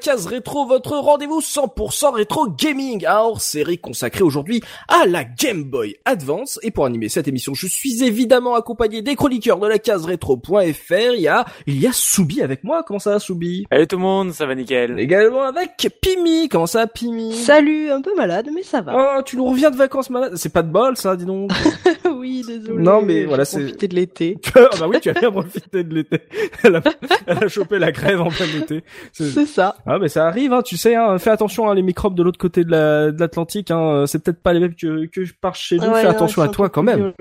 Case rétro, votre rendez-vous 100% rétro gaming, un hors-série consacré aujourd'hui à la Game Boy Advance. Et pour animer cette émission, je suis évidemment accompagné des chroniqueurs de la case rétro.fr. Il y a, il y a Soubi avec moi. Comment ça va Soubi? Salut tout le monde, ça va nickel. Également avec Pimi. Comment ça Pimi? Salut, un peu malade, mais ça va. Oh, tu nous reviens de vacances malade. C'est pas de bol ça, dis donc. oui, désolé. Non, mais voilà, c'est- profité de l'été. ah bah oui, tu as bien profité de l'été. Elle a, elle a chopé la crève en plein été. C'est ça. Ah mais ça arrive, hein, tu sais, hein, fais attention hein, les microbes de l'autre côté de la- de l'Atlantique, hein, c'est peut-être pas les mêmes que, que par chez nous, Ouais, fais attention à toi quand même.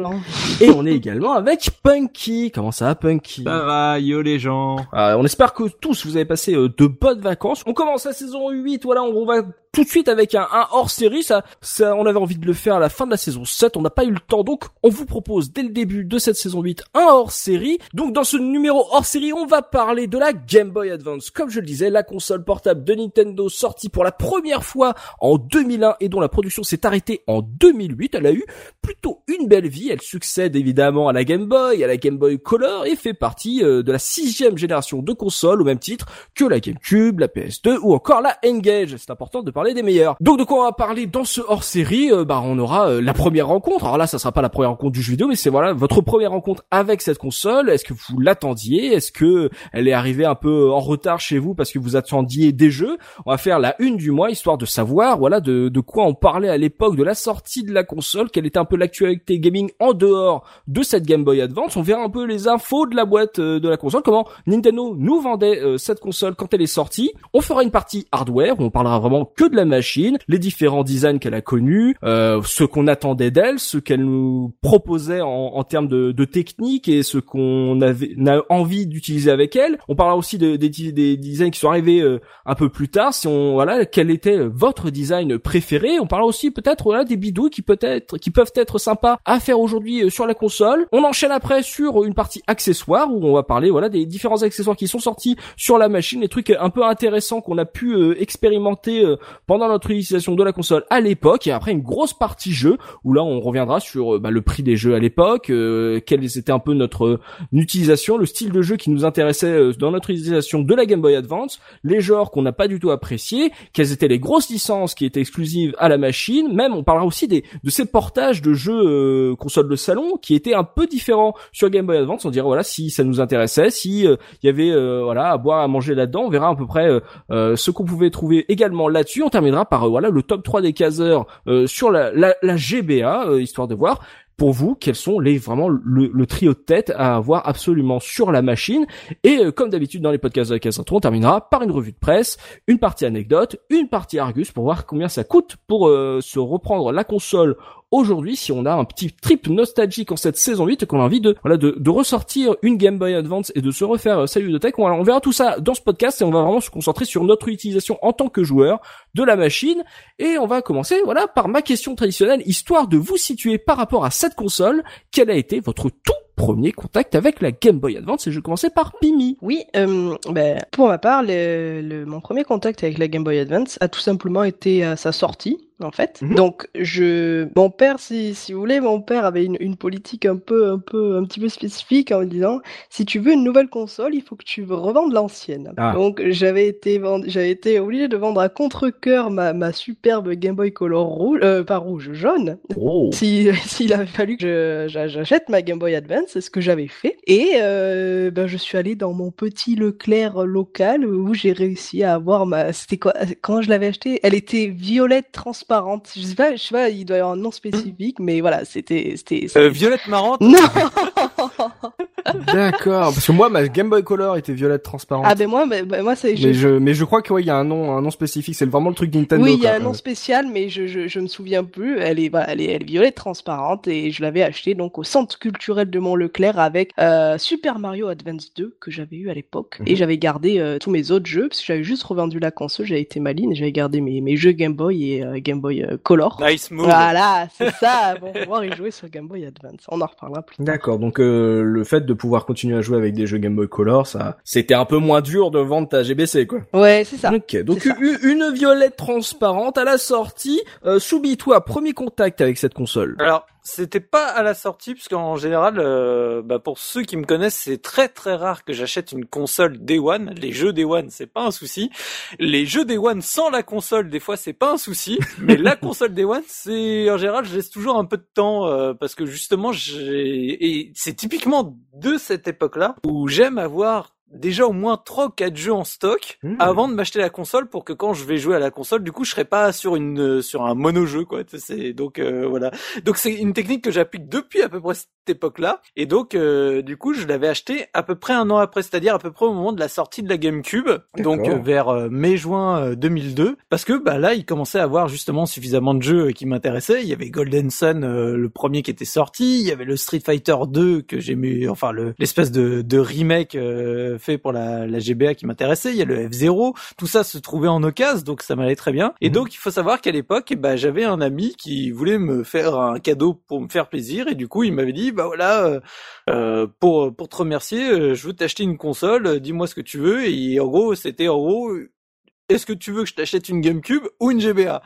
Et on est également avec Punky. Comment ça va Punky? Ça va, yo les gens. Ah, On espère que tous vous avez passé euh, de bonnes vacances. On commence la saison 8, voilà, on, on va tout de suite avec un, un hors-série, ça, ça, on avait envie de le faire à la fin de la saison 7, on n'a pas eu le temps, donc on vous propose dès le début de cette saison 8 un hors-série. Donc dans ce numéro hors-série, on va parler de la Game Boy Advance. Comme je le disais, la console portable de Nintendo sortie pour la première fois en 2001 et dont la production s'est arrêtée en 2008. Elle a eu plutôt une belle vie. Elle succède évidemment à la Game Boy, à la Game Boy Color et fait partie euh, de la sixième génération de consoles au même titre que la GameCube, la PS2 ou encore la Engage. C'est important de parler des meilleurs. Donc de quoi on va parler dans ce hors-série Euh, Bah on aura euh, la première rencontre. Alors là, ça sera pas la première rencontre du jeu vidéo, mais c'est voilà votre première rencontre avec cette console. Est-ce que vous l'attendiez? Est-ce que elle est arrivée un peu en retard chez vous parce que vous attendiez des jeux? On va faire la une du mois histoire de savoir voilà de, quoi on parlait à l'époque de la sortie de la console, quelle était un peu l'actualité gaming en dehors de cette Game Boy Advance. On verra un peu les infos de la boîte euh, de la console, comment Nintendo nous vendait cette console quand elle est sortie. On fera une partie hardware où on parlera vraiment que de la machine, les différents designs qu'elle a connus, euh, ce qu'on attendait d'elle, ce qu'elle nous proposait en, en termes de, de technique et ce qu'on avait a envie d'utiliser avec elle. On parlera aussi de- des, des designs qui sont arrivés euh, un peu plus tard. Si on voilà, quel était votre design préféré On parlera aussi peut-être voilà des bidouilles qui peut-être qui peuvent être sympas à faire aujourd'hui euh, sur la console. On enchaîne après sur une partie accessoires où on va parler voilà des différents accessoires qui sont sortis sur la machine, les trucs un peu intéressants qu'on a pu euh, expérimenter euh, pendant notre utilisation de la console à l'époque. Et après une grosse partie jeu où là on reviendra sur euh, bah, le prix des jeux à l'époque, euh, quelle était un peu notre euh, utilisation, le style de jeu qui nous intéressait euh, dans notre utilisation de la Game Boy Advance, les genres qu'on n'a pas du tout appréciés, quelles étaient les grosses licences qui étaient exclusives à la machine, même on parlera aussi des de ces portages de jeux euh, console de salon qui étaient un peu différents sur Game Boy Advance. On dirait voilà si ça nous intéressait, si il y avait voilà à boire à manger là-dedans, on verra à peu près ce qu'on pouvait trouver également là-dessus. Terminera par euh, voilà le top 3 des caseurs euh, sur la, la, la GBA, euh, histoire de voir pour vous quels sont les vraiment le, le trio de tête à avoir absolument sur la machine. Et euh, comme d'habitude dans les podcasts de la case on terminera par une revue de presse, une partie anecdote, une partie Argus pour voir combien ça coûte pour euh, se reprendre la console aujourd'hui si on a un petit trip nostalgique en cette saison 8 et qu'on a envie de voilà de, de ressortir une Game Boy Advance et de se refaire Salut de Tech. On, on verra tout ça dans ce podcast et on va vraiment se concentrer sur notre utilisation en tant que joueur de la machine et on va commencer voilà par ma question traditionnelle histoire de vous situer par rapport à cette console, quel a été votre tout premier contact avec la Game Boy Advance? Et je commencer par Pimi. Oui, euh, ben, pour ma part, le, le- mon premier contact avec la Game Boy Advance a tout simplement été à sa sortie, en fait. Mhm. Donc, je, mon père, si, si vous voulez, mon père avait une, une politique un peu, un peu, un petit peu spécifique en me disant, si tu veux une nouvelle console, il faut que tu revendes l'ancienne. Ah. Donc, j'avais été, vend- j'avais été obligé de vendre à contre-cœur ma, ma superbe Game Boy Color rouge, euh, pas rouge, jaune, Oh. si s'il avait fallu que j'achète ma Game Boy Advance, c'est ce que j'avais fait. Et euh, ben, je suis allé dans mon petit Leclerc local où j'ai réussi à avoir ma. C'était quoi Quand je l'avais acheté, elle était violette transparente. Je sais pas, je sais pas, il doit y avoir un nom spécifique, mais voilà, c'était c'était. Euh, Violette marrante Non D'accord, parce que moi ma Game Boy Color était violette transparente. Ah ben moi, ben, ben moi c'est. Mais je, mais je crois qu'il ouais, y a un nom, un nom spécifique. C'est vraiment le truc Nintendo. Oui, il y a un nom spécial, mais je, je, je me souviens plus. Elle est, voilà, elle est, elle est violette transparente et je l'avais acheté donc au centre culturel de Mont-Leclerc avec euh, Super Mario Advance 2 que j'avais eu à l'époque Mhm. et j'avais gardé euh, tous mes autres jeux parce que j'avais juste revendu la console. J'avais été maline et j'avais gardé mes, mes jeux Game Boy et euh, Game Boy Color. Nice move. Voilà, c'est ça. Bon, pouvoir y jouer sur Game Boy Advance. On en reparlera plus. tard. D'accord, donc euh, le fait de pouvoir continuer à jouer avec des jeux Game Boy Color, ça, c'était un peu moins dur de vendre ta GBC, quoi. Ouais, c'est ça. Ok, donc ça. une violette transparente à la sortie. Euh, Soubi, toi, premier contact avec cette console. Alors, c'était pas à la sortie, puisqu'en général, euh, bah, pour ceux qui me connaissent, c'est très très rare que j'achète une console Day One. Les jeux Day One, c'est pas un souci. Les jeux Day One sans la console, des fois, c'est pas un souci. Mais la console Day One, c'est en général, je laisse toujours un peu de temps euh, parce que justement, j'ai et c'est typiquement de cette époque-là où j'aime avoir déjà au moins trois ou quatre jeux en stock Mmh. avant de m'acheter la console pour que quand je vais jouer à la console du coup je serai pas sur une euh, sur un mono jeu quoi c'est donc euh, voilà donc c'est une technique que j'applique depuis à peu près cette époque-là. Et donc euh, du coup je l'avais acheté à peu près un an après c'est-à-dire à peu près au moment de la sortie de la GameCube donc euh, vers euh, mai-juin euh, 2002 parce que bah là il commençait à avoir justement suffisamment de jeux euh, qui m'intéressaient. Il y avait Golden Sun euh, le premier qui était sorti. Il y avait le Street Fighter 2 que j'aimais enfin le l'espèce de, de remake euh, fait pour la, la GBA qui m'intéressait. Il y a le F0 tout ça se trouvait en occasion donc ça m'allait très bien. Et Mhm. donc il faut savoir qu'à l'époque ben j'avais un ami qui voulait me faire un cadeau pour me faire plaisir. Et du coup il m'avait dit bah voilà euh, euh, pour pour te remercier euh, je veux t'acheter une console euh, dis-moi ce que tu veux et en gros c'était en gros est-ce que tu veux que je t'achète une GameCube ou une GBA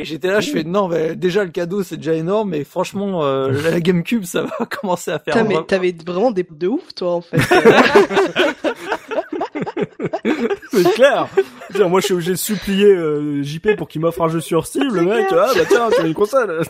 et j'étais là, je fais non, mais déjà le cadeau c'est déjà énorme, mais franchement euh, la GameCube ça va commencer à faire. Putain, mais vraiment- t'avais vraiment des de ouf, toi, en fait. C'est clair. Dire, moi, je suis obligé de supplier euh, JP pour qu'il m'offre un jeu sur Steam. Le mec, ah bah tiens, tu as une console.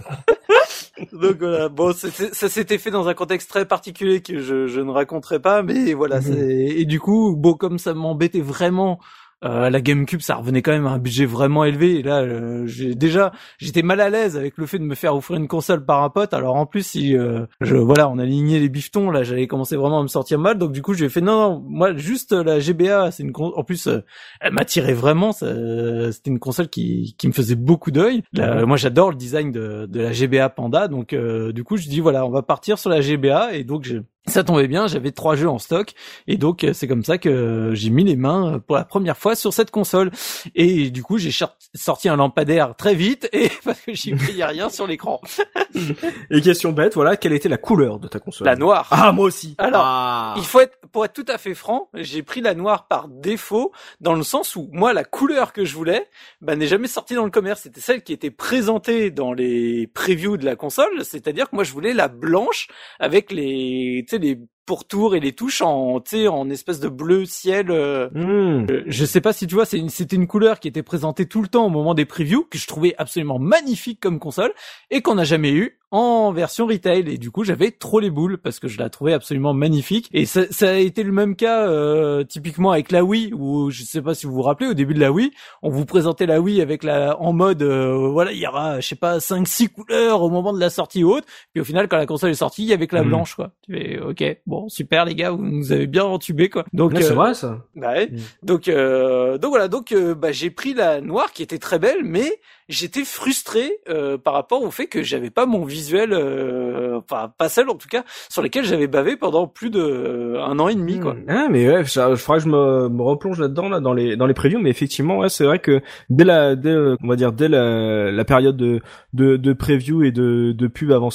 Donc voilà, bon, ça s'était fait dans un contexte très particulier que je, je ne raconterai pas, mais voilà, Mhm. c'est et du coup, bon, comme ça m'embêtait vraiment. Euh, la GameCube, ça revenait quand même à un budget vraiment élevé. Et là, euh, j'ai déjà, j'étais mal à l'aise avec le fait de me faire offrir une console par un pote. Alors en plus, si euh, je, voilà, on alignait les bifetons, là, j'allais commencer vraiment à me sentir mal. Donc du coup, j'ai fait non, non, moi juste euh, la GBA, c'est une en plus, euh, elle m'attirait vraiment. C'était une console qui qui me faisait beaucoup d'œil. Moi, j'adore le design de de la GBA Panda. Donc euh, du coup, je dis voilà, on va partir sur la GBA. Et donc j'ai ça tombait bien, j'avais trois jeux en stock et donc euh, c'est comme ça que j'ai mis les mains euh, pour la première fois sur cette console et du coup j'ai sorti un lampadaire très vite et parce que j'y voyais rien sur l'écran. Et question bête, voilà, quelle était la couleur de ta console? La noire. Ah, moi aussi. Alors, Ah. Il faut être, pour être tout à fait franc, j'ai pris la noire par défaut, dans le sens où moi la couleur que je voulais, bah, n'est jamais sortie dans le commerce. C'était celle qui était présentée dans les previews de la console, c'est-à-dire que moi je voulais la blanche avec les, tu pourtours et les touches en, tu sais, en espèce de bleu ciel. euh, Hmm. euh, je sais pas si tu vois, c'est une- c'était une couleur qui était présentée tout le temps au moment des previews, que je trouvais absolument magnifique comme console, et qu'on n'a jamais eu en version retail. Et du coup, j'avais trop les boules, parce que je la trouvais absolument magnifique. Et ça, ça a été le même cas, euh, typiquement avec la Wii, où je sais pas si vous vous rappelez, au début de la Wii, on vous présentait la Wii avec la, en mode, euh, voilà, il y aura, je sais pas, 5 six couleurs au moment de la sortie haute. Puis au final, quand la console est sortie, il y avait que la Mhm. blanche, quoi. Tu fais, ok, bon, super les gars, vous nous avez bien entubé, quoi. Donc, c'est euh, vrai, ça. bah ouais. Mm. Donc euh, donc voilà, donc euh, bah, j'ai pris la noire qui était très belle, mais j'étais frustré euh, par rapport au fait que j'avais pas mon visuel, euh, enfin pas celle en tout cas sur lesquelles j'avais bavé pendant plus de euh, un an et demi quoi. Ah, mais ouais, ça, je que je me, me replonge là-dedans, là, dans les, dans les previews, mais effectivement, ouais, c'est vrai que dès la, dès, euh, on va dire, dès la, la période de, de, de preview et de, de pub avant,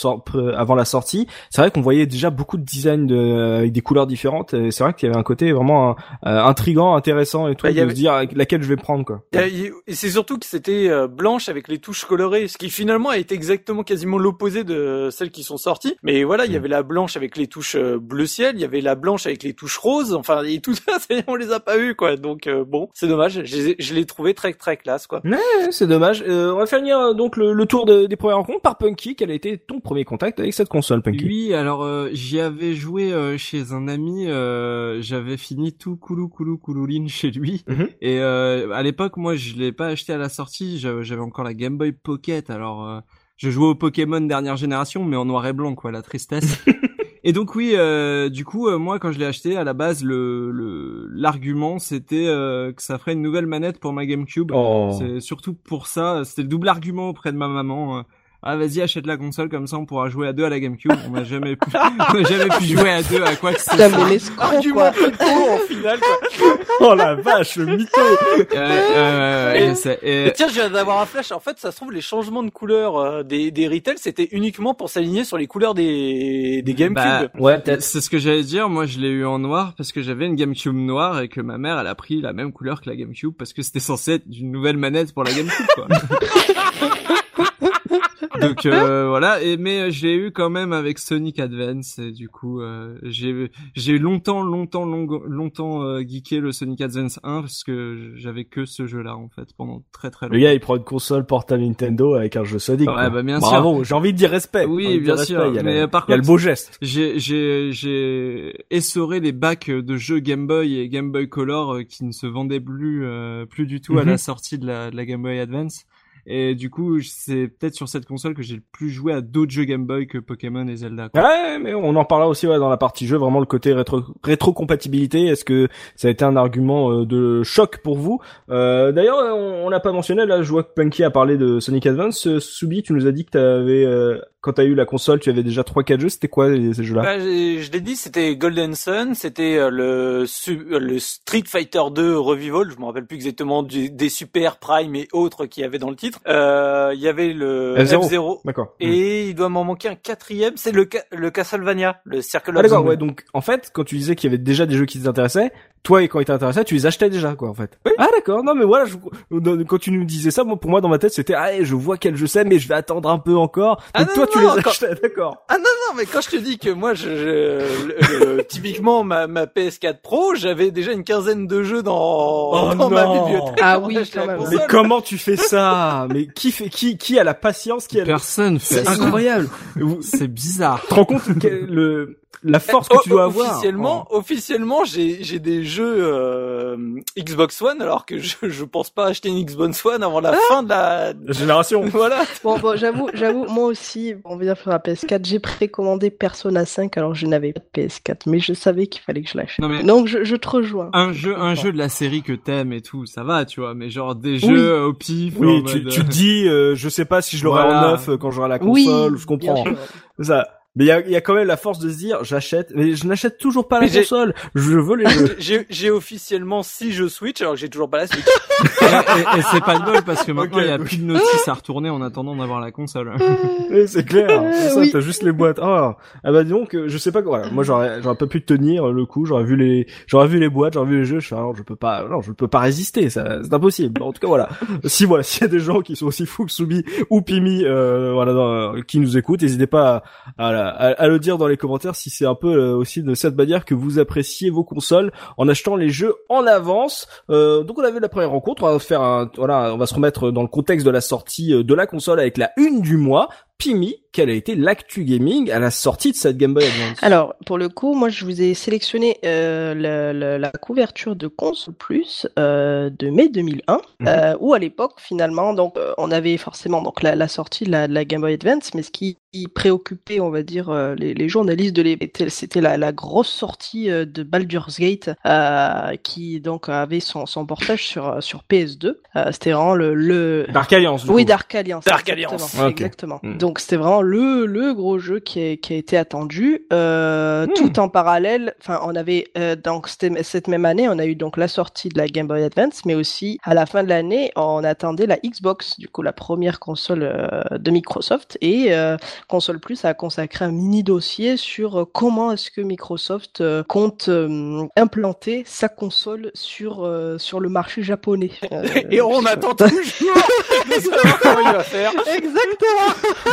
avant la sortie, c'est vrai qu'on voyait déjà beaucoup de designs de, avec des couleurs différentes, et c'est vrai qu'il y avait un côté vraiment euh, intrigant, intéressant et tout, Bah, de avait- se dire laquelle je vais prendre, quoi. Et c'est surtout que c'était euh, blanche avec les touches colorées, ce qui finalement a été exactement quasiment l'opposé de celles qui sont sorties. Mais voilà, il y avait la blanche avec les touches euh, bleu ciel, il y avait la blanche avec les touches roses, enfin et tout ça, on les a pas vus quoi. Donc euh, bon, c'est dommage, je, l'ai trouvé très très classe quoi. Ouais, c'est dommage. Euh, on va finir euh, donc le, le tour de- des premières rencontres par Punky. Quel a été ton premier contact avec cette console, Punky? Oui, alors euh, j'y avais joué euh, chez un ami. euh, J'avais fini tout Koulou Koulou Koulouline chez lui. Mhm. Et euh, à l'époque, moi, je l'ai pas acheté à la sortie. J'avais j'avais encore la Game Boy Pocket. Alors, euh, je jouais au Pokémon dernière génération, mais en noir et blanc, quoi, la tristesse. Et donc oui, euh, du coup, euh, moi quand je l'ai acheté, à la base, le le- l'argument c'était euh, que ça ferait une nouvelle manette pour ma GameCube. Oh. C'est surtout pour ça, c'était le double argument auprès de ma maman. Ah vas-y achète la console comme ça on pourra jouer à deux à la GameCube. On n'a jamais pu, on n'a jamais pu jouer à deux à quoi que ce soit. mais l'escroc, quoi. peu de con, en final, quoi. Oh la vache, le mytho Euh, euh, Et- sais. Et- Et tiens, je viens d'avoir un flash. En fait, ça se trouve, les changements de couleur euh, des, des Retail, c'était uniquement pour s'aligner sur les couleurs des, des GameCube. Bah, Ouais, peut-être. C'est ce que j'allais dire. Moi, je l'ai eu en noir parce que j'avais une GameCube noire et que ma mère, elle a pris la même couleur que la GameCube parce que c'était censé être une nouvelle manette pour la GameCube, quoi. Donc euh, voilà. Et mais je l'ai eu quand même avec Sonic Advance. Et du coup, euh, j'ai j'ai longtemps, longtemps, long- longtemps euh, geeké le Sonic Advance 1 parce que j'avais que ce jeu-là en fait pendant très très longtemps. Le gars, il prend une console portable Nintendo avec un jeu Sonic. Ouais, quoi. bah, bien sûr. Bravo, j'ai envie de dire respect. Oui, J'ai bien sûr, respect. Il y a mais le- par il y a le beau geste. J'ai j'ai j'ai essoré les bacs de jeux Game Boy et Game Boy Color euh, qui ne se vendaient plus euh, plus du tout à Mhm. la sortie de la, de la Game Boy Advance. Et du coup, c'est peut-être sur cette console que j'ai le plus joué à d'autres jeux Game Boy que Pokémon et Zelda. Ouais, mais on en parlera aussi ouais, dans la partie jeu, vraiment le côté rétro rétrocompatibilité. Est-ce que ça a été un argument euh, de choc pour vous? Euh, D'ailleurs, on, on l'a pas mentionné. Là, je vois que Punky a parlé de Sonic Advance. Euh, Soubi, tu nous as dit que t'avais, euh, quand t'as eu la console, tu avais déjà trois quatre jeux. C'était quoi ces jeux-là? Bah, je l'ai dit, c'était Golden Sun, c'était euh, le, euh, le Street Fighter 2 Revival, je me rappelle plus exactement du- des Super Prime et autres qu'il y avait dans le titre. Euh, Il y avait le F-Zero. D'accord. Et il doit m'en manquer un quatrième, c'est le, ca- le Castlevania, le Circle Ah of d'accord, the ouais. Donc en fait, quand tu disais qu'il y avait déjà des jeux qui t'intéressaient, toi et quand ils t'intéressaient, tu les achetais déjà, quoi, en fait. Ah d'accord. Non mais voilà, je, quand tu nous disais ça, moi, pour moi dans ma tête, c'était ah, je vois quel jeu c'est, mais je vais attendre un peu encore. Donc Ah non, toi, tu non, les quand- achetais, d'accord. Ah non non mais quand je te dis que moi je, je- le- le- typiquement ma, ma PS4 Pro j'avais déjà une quinzaine de jeux dans, Oh dans ma non. bibliothèque. Ah oui, quand même. Mais comment tu fais ça? Mais qui fait qui qui a la patience qui a Personne fait C'est incroyable. C'est bizarre. tu te rends compte le la force que Oh, tu dois avoir Officiellement, officiellement, j'ai j'ai des jeux euh, Xbox One alors que je je pense pas acheter une Xbox One avant la fin de la La génération. voilà. Bon, bon, j'avoue, j'avoue, moi aussi, on va dire sur la PS4, j'ai précommandé Persona 5, alors je n'avais pas de PS4, mais je savais qu'il fallait que je l'achète. Non, mais- Donc je, je te rejoins. Un jeu, un jeu de la série que t'aimes et tout, ça va, tu vois. Mais genre des Oui. jeux au pif. Oui, tu, mode, tu euh, te dis, euh, je sais pas si je l'aurai Voilà. en neuf euh, quand j'aurai la Oui, console, je bien comprends. sûr. Ça. Mais il y a, il y a quand même la force de se dire, j'achète, mais je n'achète toujours pas la Mais console. Je veux les jeux. J'ai j'ai officiellement six jeux Switch alors que j'ai toujours pas la Switch. et, et- et c'est pas de bol parce que maintenant il y a plus de notices à retourner en attendant d'avoir la console. Oui, c'est clair. C'est ça, oui. t'as juste les boîtes. Ah, ah bah donc, euh, je sais pas quoi. Voilà. Moi, j'aurais, j'aurais pas pu tenir le coup. J'aurais vu les, j'aurais vu les boîtes, j'aurais vu les jeux. Je fais, ah, non, je peux pas, non, je peux pas résister. Ça, c'est impossible. En tout cas, voilà. Si voilà, s'il y a des gens qui sont aussi fous que Soubi ou Pimi, euh, voilà, dans- qui nous écoutent, n'hésitez pas à, à, à- le dire dans les commentaires si c'est un peu euh, aussi de cette manière que vous appréciez vos consoles en achetant les jeux en avance. Euh, donc on a vu la première rencontre. On va faire voilà, on va se remettre dans le contexte de la sortie euh, de la console avec la une du mois. Pimi, quelle a été l'actu gaming à la sortie de cette Game Boy Advance? Alors, pour le coup, moi, je vous ai sélectionné euh, la, la- la couverture de Console Plus euh, de mai 2001, Mhm. euh, où à l'époque, finalement, donc, on avait forcément donc la, la sortie de la, Game Boy Advance, mais ce qui préoccupait, on va dire, les, les journalistes de l'époque, c'était- la, grosse sortie de Baldur's Gate, qui donc avait son, son portage sur sur PS2. Euh, c'était vraiment le, le Dark Alliance. du oui, coup. Dark Alliance. Dark exactement, Alliance. Exactement. Hmm. Donc c'était vraiment le le gros jeu qui a, qui a été attendu. Euh, Hmm. Tout en parallèle, enfin on avait euh, donc cette même année, on a eu donc la sortie de la Game Boy Advance, mais aussi à la fin de l'année, on attendait la Xbox, du coup la première console euh, de Microsoft et euh, Console Plus a consacré un mini dossier sur euh, comment est-ce que Microsoft euh, compte euh, implanter sa console sur euh, sur le marché japonais. Et on attend toujours. Exactement.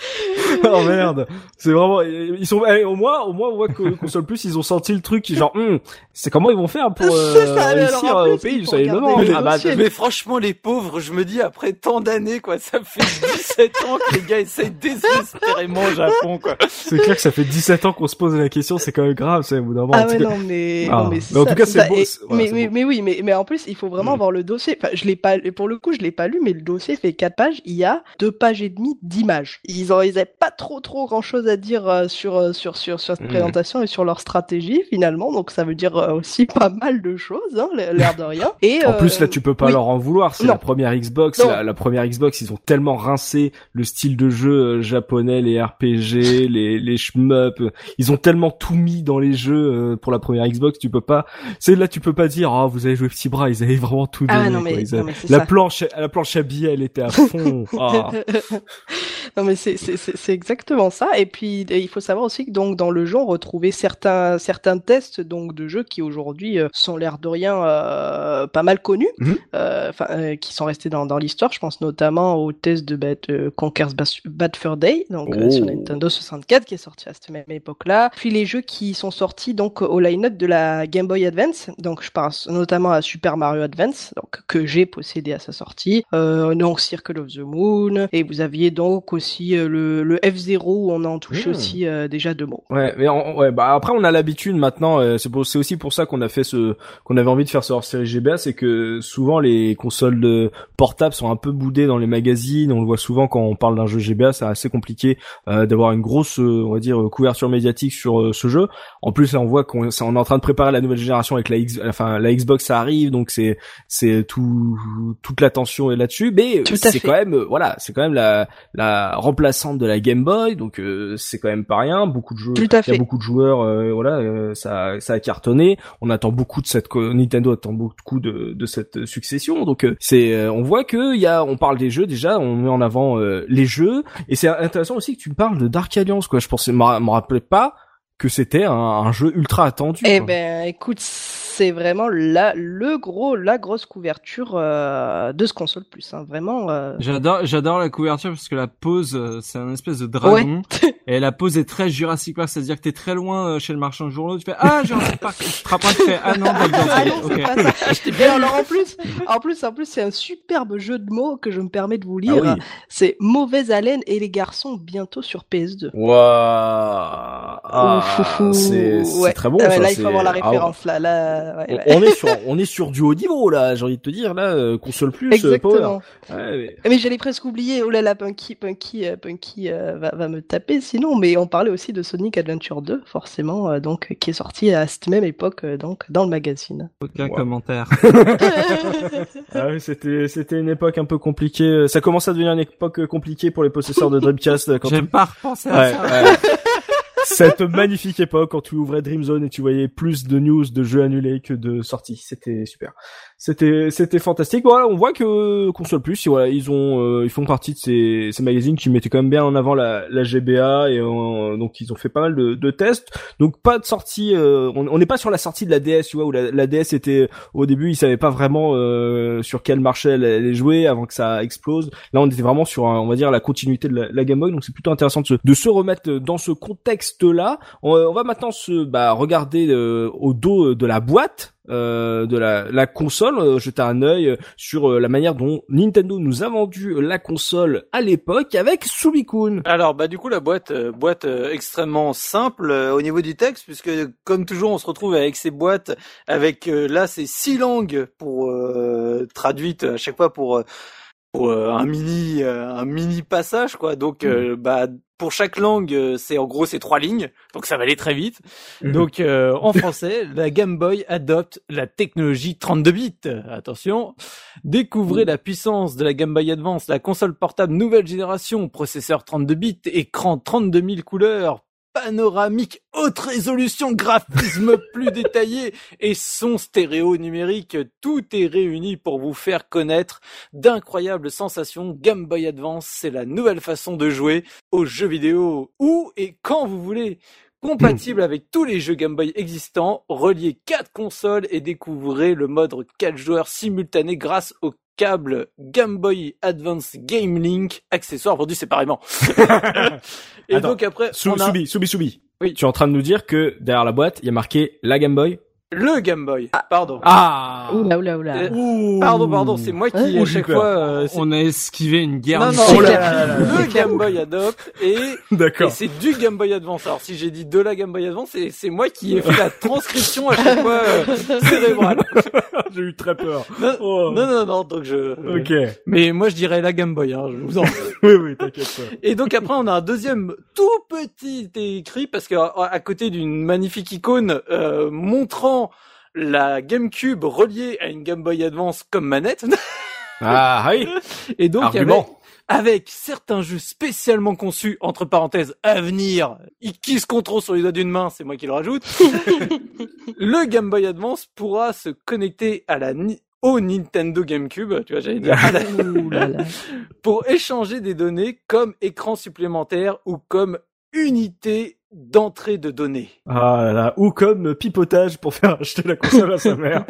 oh merde, c'est vraiment ils sont allez, au moins au moins on voit que console plus ils ont senti le truc genre hum, c'est comment ils vont faire pour euh, ça, réussir euh, au pays il faut ça ils le regarder demandent. les Ah bah, dossiers. Mais franchement, les pauvres, je me dis, après tant d'années, quoi, ça fait 17 ans que les gars essayent désespérément au Japon, quoi. c'est clair que ça fait 17 ans qu'on se pose la question, c'est quand même grave, c'est au bout d'un moment. Ah ouais, cas- non, mais, Ah. non, mais, Mais en ça- tout cas, c'est beau, et- c'est- voilà, mais, c'est mais, beau. mais oui, mais, mais en plus, il faut vraiment Mm. voir le dossier. Enfin, je l'ai pas, pour le coup, je l'ai pas lu, mais le dossier fait quatre pages. Il y a deux pages et demie d'images. Ils ils avaient pas trop trop grand chose à dire euh, sur euh, sur sur sur cette Mhm. présentation et sur leur stratégie finalement. Donc ça veut dire euh, aussi pas mal de choses, hein, l'air de rien. Et En plus, là, tu peux pas oui. leur en vouloir. C'est la première Xbox. La, la première Xbox, ils ont tellement rincé le style de jeu japonais, les RPG, les, les shmup. Ils ont tellement tout mis dans les jeux euh, pour la première Xbox. Tu peux pas. C'est là, tu peux pas dire, ah, vous avez joué petit bras. Ils avaient vraiment tout donné. Ah non mais, non, mais la ça. planche, la planche à billets, elle était à fond. Ah. Non mais c'est c'est c'est exactement ça. Et puis il faut savoir aussi que donc dans le jeu on retrouvait certains certains tests donc de jeux qui aujourd'hui euh, sont l'air de rien euh, pas mal connus, euh, euh, qui sont restés dans dans l'histoire. Je pense notamment au test de Bad, Conker's Bad Fur Day donc euh, Oh. sur Nintendo 64 qui est sorti à cette même époque-là. Puis les jeux qui sont sortis donc au line-up de la Game Boy Advance. Donc je pense notamment à Super Mario Advance donc que j'ai possédé à sa sortie. Donc Circle of the Moon et vous aviez donc aussi euh, le, le F0 où on en touche Mmh. aussi euh, déjà deux mots. Ouais, mais en- ouais, bah après on a l'habitude maintenant. euh, c'est aussi pour ça qu'on a fait ce, qu'on avait envie de faire ce hors-série GBA, c'est que souvent les consoles de portables sont un peu boudées dans les magazines. On le voit souvent quand on parle d'un jeu GBA, c'est assez compliqué euh, d'avoir une grosse, euh, on va dire, couverture médiatique sur ce jeu. En plus, là, on voit qu'on c'est- on est en train de préparer la nouvelle génération avec la X, enfin la Xbox, ça arrive, donc c'est c'est tout toute l'attention est là-dessus. Mais c'est quand même, voilà, c'est quand même la la remplaçante de la Game Boy, donc euh, c'est quand même pas rien. Beaucoup de jeux il y a beaucoup de joueurs, euh, voilà, euh, ça, ça a cartonné. On attend beaucoup de cette Nintendo attend beaucoup de, de cette succession. Donc euh, c'est, euh, on voit que il y a, on parle des jeux déjà, on met en avant euh, les jeux. Et c'est intéressant aussi que tu me parles de Dark Alliance, quoi. Je pensais, me me rappelais pas que c'était un, un jeu ultra attendu. Eh ben, écoute, c'est vraiment la, le gros, la grosse couverture euh, de ce console plus. Hein. Vraiment. euh, J'adore, j'adore la couverture parce que la pose, euh, c'est un espèce de dragon. Et la pose est très Jurassic Park, c'est-à-dire que t'es très loin chez le marchand de journaux, tu fais ah Jurassic Park, tu te rapproches, tu fais ah non, Ah non, ok. c'est pas ça. Et alors en plus, en plus, en plus, c'est un superbe jeu de mots que je me permets de vous lire. Ah oui. C'est Mauvaise haleine et les garçons bientôt sur PS2. Waouh, ah, c'est Ouais. très bon. Ah ça, là, il faut avoir la ouais. référence. Là, là, ouais, On, ouais. on est sur, on est sur du haut niveau là. J'ai envie de te dire là, euh, console plus, euh, power. Exactement. Ouais, mais- Mais j'allais presque oublier. Oh là là, Punky, Punky, euh, Punky euh, va, va me taper. Sinon, mais on parlait aussi de Sonic Adventure 2, forcément, euh, donc qui est sorti à cette même époque, euh, donc dans le magazine. Aucun Wow. commentaire. Ah oui, c'était c'était une époque un peu compliquée. Ça commence à devenir une époque compliquée pour les possesseurs de Dreamcast quand J'aime pas repenser à Ouais, ça. Cette magnifique époque quand tu ouvrais Dream Zone et tu voyais plus de news de jeux annulés que de sorties. C'était super. C'était c'était fantastique. Voilà, on voit que console plus, voilà, ils ont euh, ils font partie de ces, ces magazines qui mettaient quand même bien en avant la, la GBA et euh, donc ils ont fait pas mal de, de tests. Donc pas de sortie. euh, on n'est pas sur la sortie de la DS, tu vois, où la, la DS était au début ils savaient pas vraiment euh, sur quel marché elle allait jouer avant que ça explose. Là on était vraiment sur on va dire la continuité de la, la Game Boy, donc c'est plutôt intéressant de se, de se remettre dans ce contexte-là. On, on va maintenant se bah, regarder euh, au dos de la boîte. Euh, de la, console, euh, jeter un œil euh, sur la manière dont Nintendo nous a vendu la console à l'époque avec Subikun. Alors bah du coup la boîte boîte extrêmement simple au niveau du texte puisque comme toujours on se retrouve avec ces boîtes avec là c'est six langues pour traduites à chaque fois pour pour euh, un mini euh, un mini passage quoi. Donc euh, bah pour chaque langue c'est en gros c'est trois lignes. Donc ça va aller très vite. Donc euh, en français la Game Boy adopte la technologie 32 bits. Attention. Découvrez la puissance de la Game Boy Advance, la console portable nouvelle génération, processeur 32 bits, écran 32 000 couleurs, panoramique, haute résolution, graphisme plus détaillé et son stéréo numérique. Tout est réuni pour vous faire connaître d'incroyables sensations. Game Boy Advance, c'est la nouvelle façon de jouer aux jeux vidéo où et quand vous voulez. Compatible avec tous les jeux Game Boy existants, reliez quatre consoles et découvrez le mode 4 joueurs simultané grâce au câble Game Boy Advance Game Link, accessoire vendu séparément. et Attends, donc après, Sou- on a... Soubi, Soubi, Soubi. Oui. Tu es en train de nous dire que derrière la boîte, il y a marqué la Game Boy le Game Boy. Pardon. Ah Oula, oula, oula. Euh, Pardon, pardon, c'est moi qui à chaque fois. euh, On a esquivé une guerre. non, non, C'est le- clair. le Game Boy Adopte et et c'est du Game Boy Advance. Alors si j'ai dit de la Game Boy Advance, c'est c'est moi qui ai fait la transcription à chaque fois euh, cérébrale. J'ai eu très peur. Non, Oh. non, non, non, donc je. Ok. Mais moi je dirais la Game Boy. Hein, je vous en. Oui, oui, t'inquiète pas. Et donc après on a un deuxième tout petit écrit parce que à à côté d'une magnifique icône euh, la GameCube reliée à une Game Boy Advance comme manette. Ah, oui. Et donc avec, certains jeux spécialement conçus entre parenthèses à venir, qui se contrôle sur les doigts d'une main, c'est moi qui le rajoute. le Game Boy Advance pourra se connecter à la ni- au Nintendo GameCube, tu vois, j'allais dire, pour échanger des données comme écran supplémentaire ou comme unité d'entrée de données. Ah là là. Ou comme pipotage pour faire acheter la console à sa mère.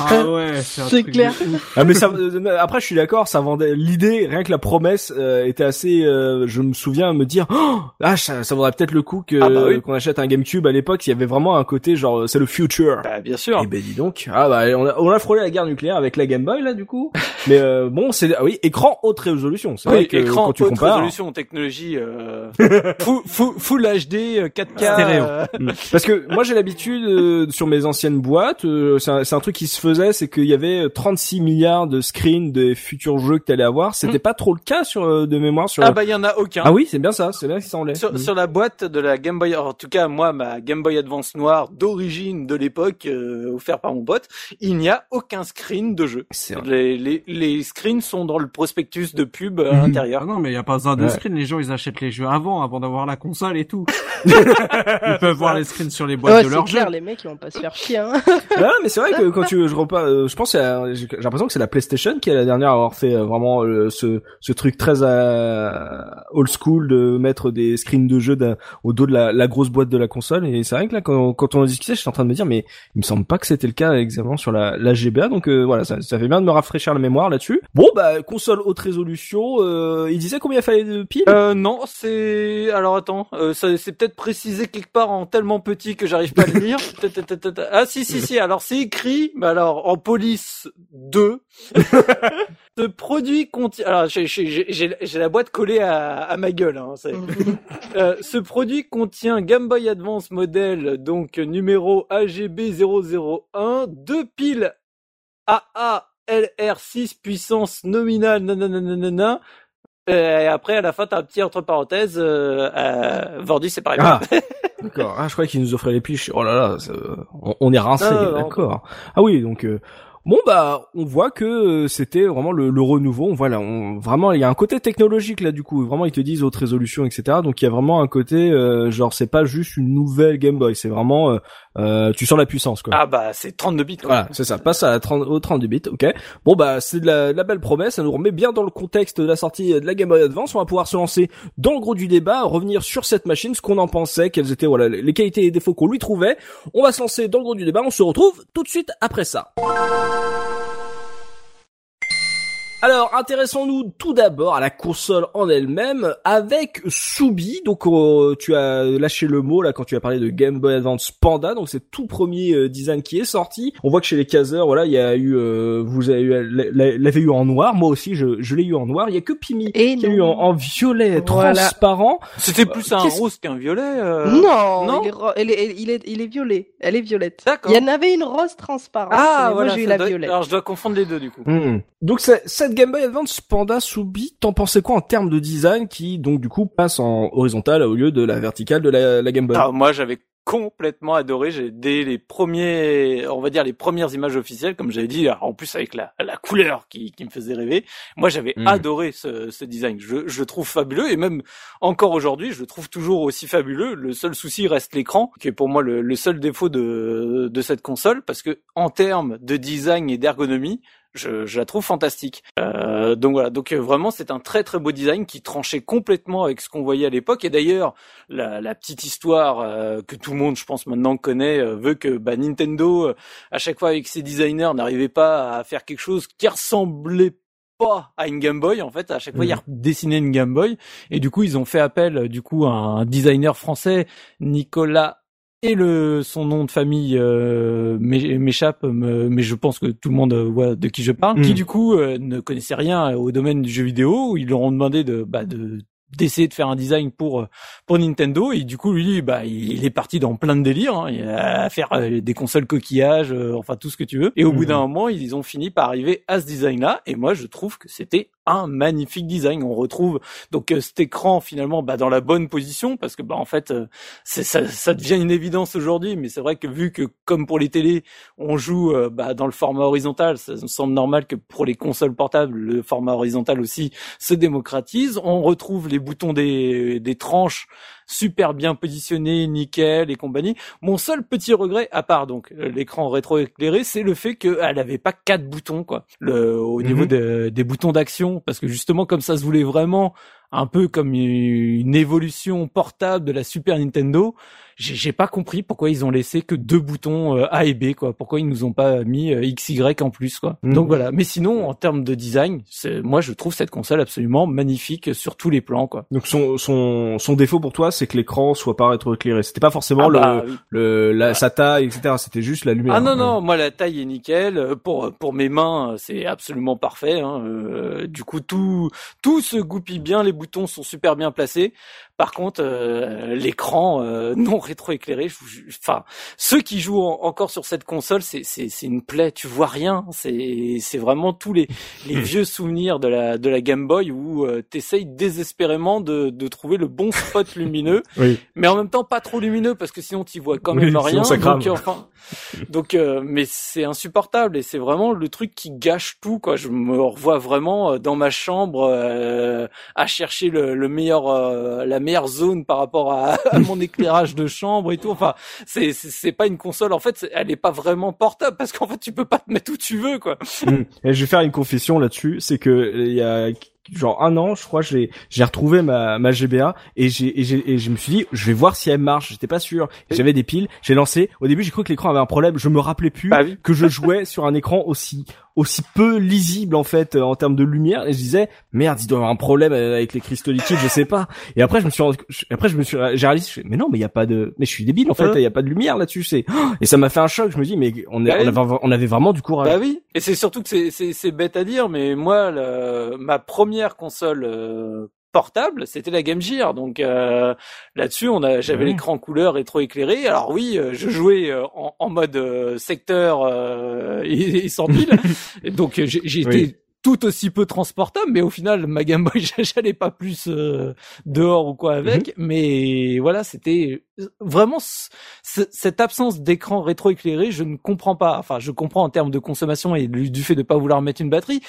Ah ouais, c'est clair. Ah mais ça, euh, après je suis d'accord, ça vendait l'idée, rien que la promesse euh, était assez. euh, je me souviens me dire, oh, ah ça, ça vaudrait peut-être le coup que Ah bah oui. qu'on achète un GameCube à l'époque. Il y avait vraiment un côté genre c'est le future. Bah, bien sûr. Eh ben dis donc, ah bah on a, on a frôlé la guerre nucléaire avec la Game Boy là du coup. mais euh, bon c'est ah oui écran haute résolution. C'est vrai Oui, que écran quand tu haute compares. résolution, technologie euh, full, full, HD, euh, 4K. Stéréo. euh, Mm. Parce que moi j'ai l'habitude euh, sur mes anciennes boîtes, euh, c'est un, un truc qui se faisait, c'est qu'il y avait 36 milliards de screens des futurs jeux que t'allais avoir. C'était pas trop le cas sur euh, de mémoire sur. Ah bah il y en a aucun. Ah oui, c'est bien ça, c'est bien qu'il semblait. Sur, Mm. sur la boîte de la Game Boy, en tout cas moi ma Game Boy Advance noire d'origine de l'époque euh, offert par mon pote, il n'y a aucun screen de jeu. C'est vrai. Les, les, les screens sont dans le prospectus de pub à Mhm. Ah l'intérieur. non, mais il y a pas besoin de Ouais. screen. Les gens, ils achètent les jeux avant, avant d'avoir la console et tout. ils peuvent voir les screens sur les boîtes Ouais, de jeux. clair, les mecs, ils vont pas se faire chier, hein. Ah, mais c'est vrai que quand tu, je repars, euh, je pense, j'ai l'impression que c'est la PlayStation qui est la dernière à avoir fait euh, vraiment euh, ce, ce truc très euh, old school de mettre des screens de jeux d'un- au dos de la, la grosse boîte de la console. Et c'est vrai que là, quand, quand on en discutait, j'étais en train de me dire, mais il me semble pas que c'était le cas exactement sur la, la GBA. Donc euh, voilà, ça, ça fait bien de me rafraîchir la mémoire là-dessus. Bon, bah console haute résolution. Euh, il disait combien il fallait de piles? Euh, non, c'est alors attends, euh, c'est peut-être précisé quelque part en tellement petit que j'arrive pas à le lire. Ah si si si, alors c'est écrit, mais alors en police 2. Ce produit contient alors j'ai la boîte collée à, à ma gueule hein, Euh, ce produit contient Game Boy Advance modèle donc numéro AGB 001, deux piles AA LR6 puissance nominale nananana et après, à la fin, t'as un petit entre parenthèses, euh, euh, vendu séparément. Ah, d'accord. Ah, je croyais qu'il nous offrait les piches. Oh là là, on, on est rincé, d'accord. Ah oui, donc euh, bon bah, on voit que euh, c'était vraiment le, le renouveau. On voit là, on, vraiment, il y a un côté technologique là du coup. Vraiment, ils te disent haute résolution, etc. Donc il y a vraiment un côté euh, genre c'est pas juste une nouvelle Game Boy, c'est vraiment euh, euh, tu sens la puissance quoi. Ah bah, c'est 32 bits. quoi. Voilà, c'est ça. Passe à la 30, au 32 bits, ok. Bon bah c'est de la, de la belle promesse, ça nous remet bien dans le contexte de la sortie de la Game Boy Advance. On va pouvoir se lancer dans le gros du débat, revenir sur cette machine, ce qu'on en pensait, quelles étaient voilà les qualités et les défauts qu'on lui trouvait. On va se lancer dans le gros du débat. On se retrouve tout de suite après ça. Alors, intéressons-nous tout d'abord à la console en elle-même avec Soubi. Donc, euh, tu as lâché le mot là quand tu as parlé de Game Boy Advance Panda. Donc, c'est le tout premier euh, design qui est sorti. On voit que chez les caseurs, voilà, il y a eu, euh, vous avez eu, l'a- l'avez eu en noir. Moi aussi, je, je l'ai eu en noir. Il y a que Pimi Et qui a non. eu en, en violet Voilà. transparent. C'était plus un qu'est-ce- rose qu'un violet. euh. Non, non il, est ro- il, est, il, est, il est violet. Elle est violette. D'accord. Il y en avait une rose transparente. Ah, voilà. Moi, j'ai eu la doit- violette. Alors, je dois confondre les deux, du coup. Hmm. Donc cette Game Boy Advance Panda Soubi, t'en pensais quoi en termes de design qui donc du coup passe en horizontal au lieu de la verticale de la, la Game Boy? Alors, moi, j'avais complètement adoré. J'ai dès les premiers, on va dire les premières images officielles, comme j'avais dit, en plus avec la, la couleur qui, qui me faisait rêver. Moi, j'avais Mm. adoré ce, ce design. Je, je le trouve fabuleux et même encore aujourd'hui, je le trouve toujours aussi fabuleux. Le seul souci reste l'écran, qui est pour moi le, le seul défaut de, de cette console, parce que en termes de design et d'ergonomie, je, je la trouve fantastique. Euh, donc voilà, donc euh, vraiment c'est un très très beau design qui tranchait complètement avec ce qu'on voyait à l'époque. Et d'ailleurs, la, la petite histoire euh, que tout le monde, je pense maintenant connaît, euh, veut que bah, Nintendo, euh, à chaque fois avec ses designers, n'arrivait pas à faire quelque chose qui ressemblait pas à une Game Boy en fait à chaque fois Mhm. ils redessinaient une Game Boy et du coup ils ont fait appel du coup à un designer français Nicolas et le son nom de famille euh, m'échappe, mais je pense que tout le monde voit de qui je parle, qui mm. du coup ne connaissait rien au domaine du jeu vidéo. Ils leur ont demandé de, bah, de d'essayer de faire un design pour euh, pour Nintendo et du coup lui bah il est parti dans plein de délires hein, à faire euh, des consoles coquillages euh, enfin tout ce que tu veux et au bout mhm. d'un moment ils ont fini par arriver à ce design là et moi je trouve que c'était un magnifique design. On retrouve donc cet écran finalement bah, dans la bonne position parce que bah en fait ça, ça devient une évidence aujourd'hui mais c'est vrai que vu que comme pour les télés on joue bah, dans le format horizontal ça me semble normal que pour les consoles portables le format horizontal aussi se démocratise. On retrouve les boutons des tranches super bien positionnés, nickel et compagnie. Mon seul petit regret, à part donc l'écran rétroéclairé, c'est le fait qu'elle avait pas quatre boutons quoi. Le, au niveau mhm. des boutons d'action, parce que justement comme ça se voulait vraiment un peu comme une évolution portable de la Super Nintendo j'ai pas compris pourquoi ils ont laissé que deux boutons euh, A et B quoi. Pourquoi ils nous ont pas mis euh, X Y en plus quoi. Mhm. Donc voilà. Mais sinon en termes de design, moi je trouve cette console absolument magnifique sur tous les plans quoi. Donc son son son défaut pour toi c'est que l'écran soit pas rétroéclairé. C'était pas forcément ah le, bah le la sa taille etc. C'était juste la lumière. Ah non non, moi la taille est nickel. Pour pour mes mains c'est absolument parfait. Hein. Euh, du coup tout tout se goupille bien, les boutons sont super bien placés. Par contre, euh, l'écran euh, non rétroéclairé, enfin ceux qui jouent encore sur cette console, c'est c'est c'est une plaie. Tu vois rien. C'est c'est vraiment tous les les vieux souvenirs de la de la Game Boy où euh, t'essayes désespérément de de trouver le bon spot lumineux, mais en même temps pas trop lumineux parce que sinon tu vois quand même rien. Donc enfin, donc euh, mais c'est insupportable et c'est vraiment le truc qui gâche tout quoi. Je me revois vraiment dans ma chambre à chercher le, le meilleur la meilleure zone par rapport à, mon éclairage de chambre et tout. Enfin, c'est c'est pas une console. En fait, elle est pas vraiment portable parce qu'en fait, tu peux pas te mettre où tu veux, quoi. Hmm. Et je vais faire une confession là-dessus, c'est que il y a genre un an, je crois, j'ai j'ai retrouvé ma ma GBA et j'ai et, et je me suis dit je vais voir si elle marche. J'étais pas sûr. J'avais des piles. J'ai lancé. Au début, j'ai cru que l'écran avait un problème. Je me rappelais plus bah que je jouais sur un écran aussi aussi peu lisible en fait euh, en termes de lumière. Et je disais merde il doit y avoir un problème euh, avec les cristaux liquides je sais pas. Et après je me suis après je me suis j'ai réalisé mais non mais il y a pas de mais je suis débile en fait il y a pas de lumière là-dessus c'est et ça m'a fait un choc je me dis mais on, bah on, avait, vraiment du courage. Bah oui. Et c'est surtout que c'est c'est bête à dire mais moi ma première console euh, portable, c'était la Game Gear. Donc euh, là-dessus, on a, j'avais l'écran couleur rétro-éclairé. Alors oui, euh, je jouais euh, en, mode secteur et, sans pile. et donc été tout aussi peu transportable, mais au final, ma Game Boy, j'allais pas plus dehors ou quoi avec. Mhm. Mais voilà, c'était vraiment cette absence d'écran rétro-éclairé, je ne comprends pas. Enfin, je comprends en termes de consommation et du fait de pas vouloir mettre une batterie,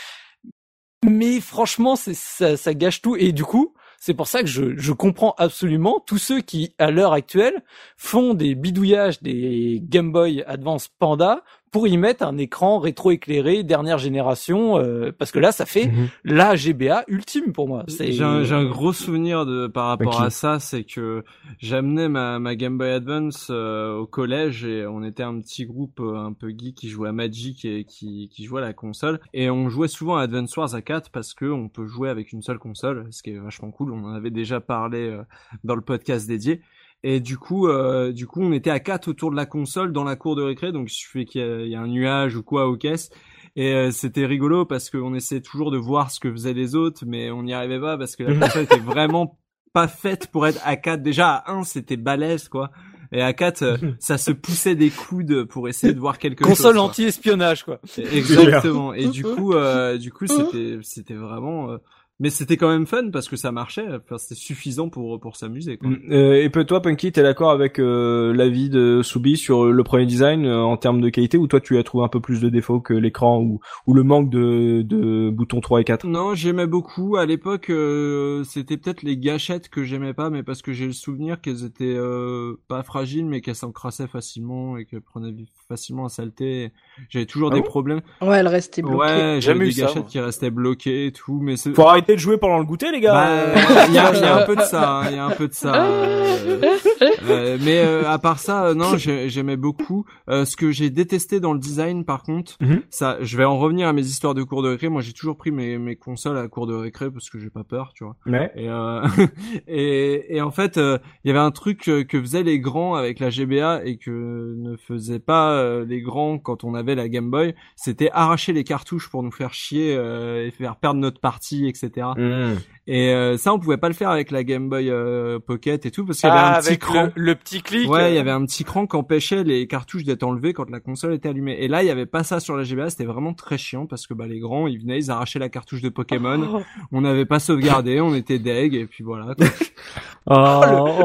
mais franchement, ça gâche tout. Et du coup, c'est pour ça que je, je comprends absolument tous ceux qui, à l'heure actuelle, font des bidouillages des Game Boy Advance Panda pour y mettre un écran rétro-éclairé dernière génération, euh, parce que là, ça fait mhm. la GBA ultime pour moi. J'ai un, un, gros souvenir de par rapport à ça, c'est que j'amenais ma, ma Game Boy Advance euh, au collège et on était un petit groupe euh, un peu geek qui jouait à Magic et qui, qui jouait à la console et on jouait souvent à Advance Wars à 4 parce que on peut jouer avec une seule console, ce qui est vachement cool. On en avait déjà parlé dans le podcast dédié. Et du coup, euh, du coup, on était à quatre autour de la console dans la cour de récré. Donc, il suffit qu'il y, a un nuage ou quoi aux caisses. Et euh, c'était rigolo parce qu'on essayait toujours de voir ce que faisaient les autres, mais on n'y arrivait pas parce que la console était vraiment pas faite pour être à 4. Déjà, à 1, c'était balèze, quoi. Et à 4, euh, ça se poussait des coudes pour essayer de voir quelque chose. Console anti-espionnage, quoi. Exactement. Et du coup, euh, du coup, c'était, c'était vraiment, mais c'était quand même fun parce que ça marchait. Enfin, c'était suffisant pour pour s'amuser. Mm. Euh, et toi, Punky, t'es d'accord avec euh, l'avis de Soubi sur le premier design euh, en termes de qualité ou toi tu as trouvé un peu plus de défauts que l'écran ou ou le manque de de boutons 3 et 4 Non, j'aimais beaucoup. À l'époque, euh, c'était peut-être les gâchettes que j'aimais pas, mais parce que j'ai le souvenir qu'elles étaient pas fragiles, mais qu'elles s'encrassaient facilement et qu'elles prenaient facilement à saleté. J'avais toujours ah des problèmes. Ouais, elles restaient bloquées. Ouais, j'avais des gâchettes qui restaient bloquées et tout, mais de jouer pendant le goûter, les gars. Bah, il y, a, y a un peu de ça, hein, il y a un peu de ça. euh, euh, mais euh, à part ça, euh, non, j'ai- j'aimais beaucoup. Euh, ce que j'ai détesté dans le design, par contre, Mhm. ça, je vais en revenir à mes histoires de cours de récré. Moi, j'ai toujours pris mes, mes consoles à cours de récré parce que j'ai pas peur, tu vois. Ouais. Et, euh, et, et en fait, euh, il y avait un truc euh, que faisaient les grands avec la GBA et que ne faisaient pas euh, les grands quand on avait la Game Boy, c'était arracher les cartouches pour nous faire chier euh, et faire perdre notre partie, etc. Mmh. Et euh, ça, on pouvait pas le faire avec la Game Boy euh, Pocket et tout parce qu'il y avait Ah, un petit cran. le, le petit clic. Ouais, il y avait un petit cran qui empêchait les cartouches d'être enlevées quand la console était allumée. Et là, il y avait pas ça sur la GBA, c'était vraiment très chiant parce que bah les grands, ils venaient, ils arrachaient la cartouche de Pokémon. Oh. On n'avait pas sauvegardé, on était deg et puis voilà. quoi. Oh,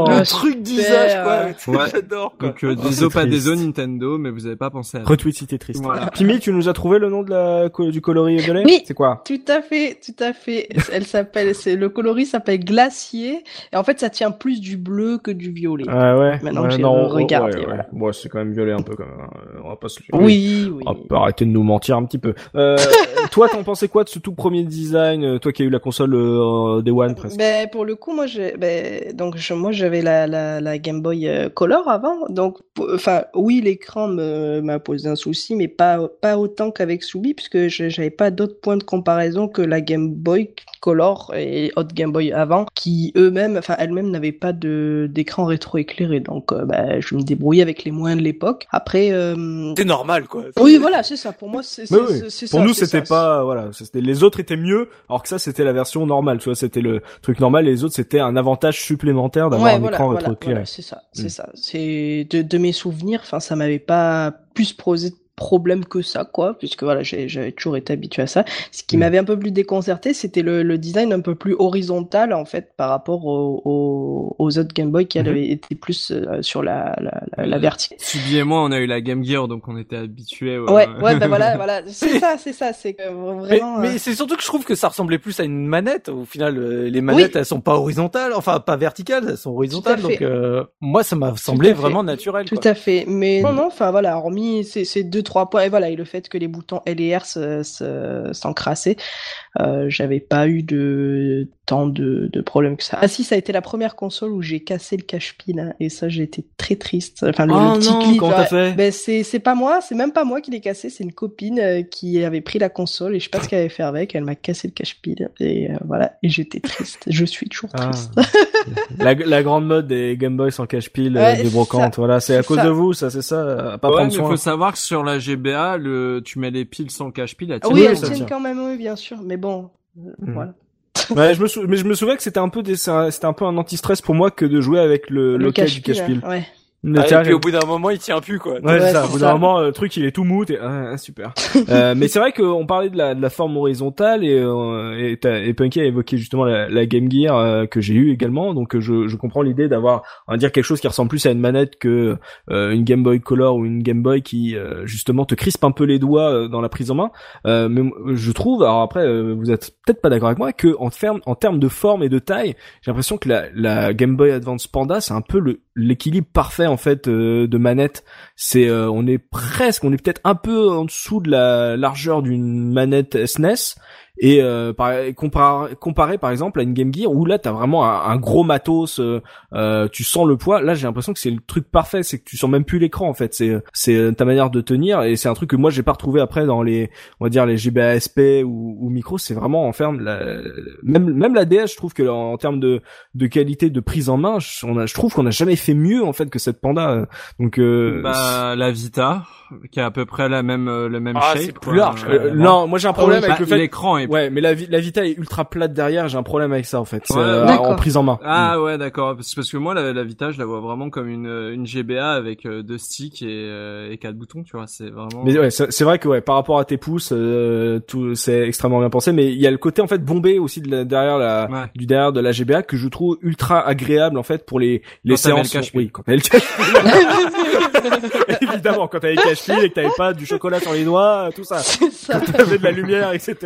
le Ah, truc super. d'usage, quoi. Ouais. J'adore, quoi. Donc euh, Oh, désolé pas désolé Nintendo, mais vous avez pas pensé à ça. Retweet si t'es triste. Voilà. Pimi, tu nous as trouvé le nom de la du coloris violet? Oui. C'est quoi? Tout à fait, tout à fait. Elle s'appelle, c'est le coloris s'appelle glacier. Et en fait, ça tient plus du bleu que du violet. Ah ouais? Maintenant que j'ai non, regardé, ouais, ouais. voilà. Bon, c'est quand même violet un peu quand même. hein. On va pas se Oui, oui. On peut arrêter de nous mentir un petit peu. Euh, toi, t'en pensais quoi de ce tout premier design euh, Toi qui as eu la console euh, Day One presque? Ben, pour le coup, moi, j'ai, ben, donc, je- moi, j'avais la, la, la Game Boy euh, Color avant. Donc, enfin, oui, l'écran m'a posé un souci, mais pas, pas autant qu'avec Soubi, puisque j'avais pas d'autres points de comparaison que la Game Boy Color et autres Game Boy avant, qui eux-mêmes, enfin, elles-mêmes n'avaient pas de, d'écran rétroéclairé. Donc, euh, ben, je me débrouillais avec les moyens de l'époque. Après, euh, C'est normal, quoi. oui, voilà, c'est ça. Pour moi, c'est, c'est, Mais oui. c'est- c'est Pour ça, nous, c'est c'était pas voilà, c'était les autres étaient mieux, alors que ça c'était la version normale. Tu vois, c'était le truc normal. Et les autres c'était un avantage supplémentaire d'avoir Ouais, un voilà, écran rétroéclairé. voilà, c'est ça, c'est Mm. ça. C'est de, de mes souvenirs, enfin, ça m'avait pas plus posé problème que ça, quoi, puisque voilà, j'avais toujours été habitué à ça. Ce qui Mm. m'avait un peu plus déconcerté, c'était le, le design un peu plus horizontal, en fait, par rapport au- au- aux autres Game Boy qui Mhm. avaient été plus euh, sur la, la, la, la Euh, verticale. Subi et moi, on a eu la Game Gear, donc on était habitués. Ouais, ouais, ben voilà, voilà, c'est ça, c'est ça, c'est Mais, vraiment. mais euh, c'est surtout que je trouve que ça ressemblait plus à une manette. Au final, les manettes, elles sont pas horizontales, enfin pas verticales, elles sont horizontales. Donc euh, moi, ça m'a semblé vraiment naturel. Tout quoi. à fait. Mais non, non, enfin voilà, hormis ces, ces deux, trois points, et voilà, et le fait que les boutons L et R se- se- s'encrassaient, euh, j'avais pas eu de tant de, de problèmes que ça. Ah si, ça a été la première console où j'ai cassé le cache-pile, hein, et ça, j'ai été très triste. Enfin, le, Oh le petit non, clip, comment t'as ouais. fait? Ben, c'est, c'est pas moi, c'est même pas moi qui l'ai cassé, c'est une copine euh, qui avait pris la console, et je sais pas ce qu'elle avait fait avec, elle m'a cassé le cache-pile, et euh, voilà, et j'étais triste. Je suis toujours Ah. triste. la, la grande mode des Game Boy sans cache-pile, Ouais, des c'est brocantes. ça. Voilà, c'est à cause ça. de vous, ça, c'est ça. euh, Pas Ouais, prendre mais soin. faut savoir que sur la GBA, le, tu mets les piles sans cache-pile, elles Ah tiennent oui, oui, elles tiennent quand même, oui, bien sûr, mais bon, Hmm. voilà. Ouais, je me sou... mais je me souviens que c'était un peu des... c'est un- c'était un peu un anti-stress pour moi que de jouer avec le, Le local du cache-pile, cache-pile. Ah, Tiens, et puis au bout d'un moment, il tient plus quoi. Ouais, Ouais, c'est ça. Au bout d'un moment, le truc il est tout mou. T'es ah, super. euh, mais c'est vrai qu'on parlait de la, de la forme horizontale et euh, et, t'as- et Punky a évoqué justement la, la Game Gear euh, que j'ai eu également. Donc euh, je, je comprends l'idée d'avoir on va dire quelque chose qui ressemble plus à une manette que euh, une Game Boy Color ou une Game Boy qui euh, justement te crispe un peu les doigts euh, dans la prise en main. Euh, mais je trouve, alors après euh, vous êtes peut-être pas d'accord avec moi, que en termes en termes de forme et de taille, j'ai l'impression que la, la Game Boy Advance Panda c'est un peu le l'équilibre parfait en fait euh, de manette c'est euh, on est presque on est peut-être un peu en dessous de la largeur d'une manette SNES et euh, par, comparé, comparé par exemple à une Game Gear où là t'as vraiment un, gros matos euh, euh, tu sens le poids là j'ai l'impression que c'est le truc parfait c'est que tu sens même plus l'écran en fait. C'est c'est euh, ta manière de tenir et c'est un truc que moi j'ai pas retrouvé après dans les on va dire les GBA SP ou, ou micro. C'est vraiment en ferme la, même même la DS je trouve que en, termes de de qualité de prise en main je, on a, je trouve qu'on a jamais fait mieux en fait que cette Panda. Donc euh, Bah, la Vita, qui a à peu près la même, euh, le même Ah, shape. c'est plus large, euh, non moi j'ai un problème Bah, avec le fait l'écran est Ouais, mais la, vi- la Vita est ultra plate derrière, j'ai un problème avec ça en fait, C'est, Ouais, euh, en prise en main. Ah ouais d'accord parce parce que moi la, la Vita je la vois vraiment comme une une GBA avec euh, deux sticks et euh, et quatre boutons tu vois c'est vraiment Mais ouais, c'est vrai que ouais, par rapport à tes pouces, euh, tout c'est extrêmement bien pensé, mais il y a le côté en fait bombé aussi de la- derrière la Ouais. du derrière de la GBA que je trouve ultra agréable en fait pour les les Quand séances. oui, quand t'avais le cache-pile. évidemment, quand cache et que t'avais pas du chocolat sur les doigts, tout ça. Ça. Quand t'avais de la lumière, etc.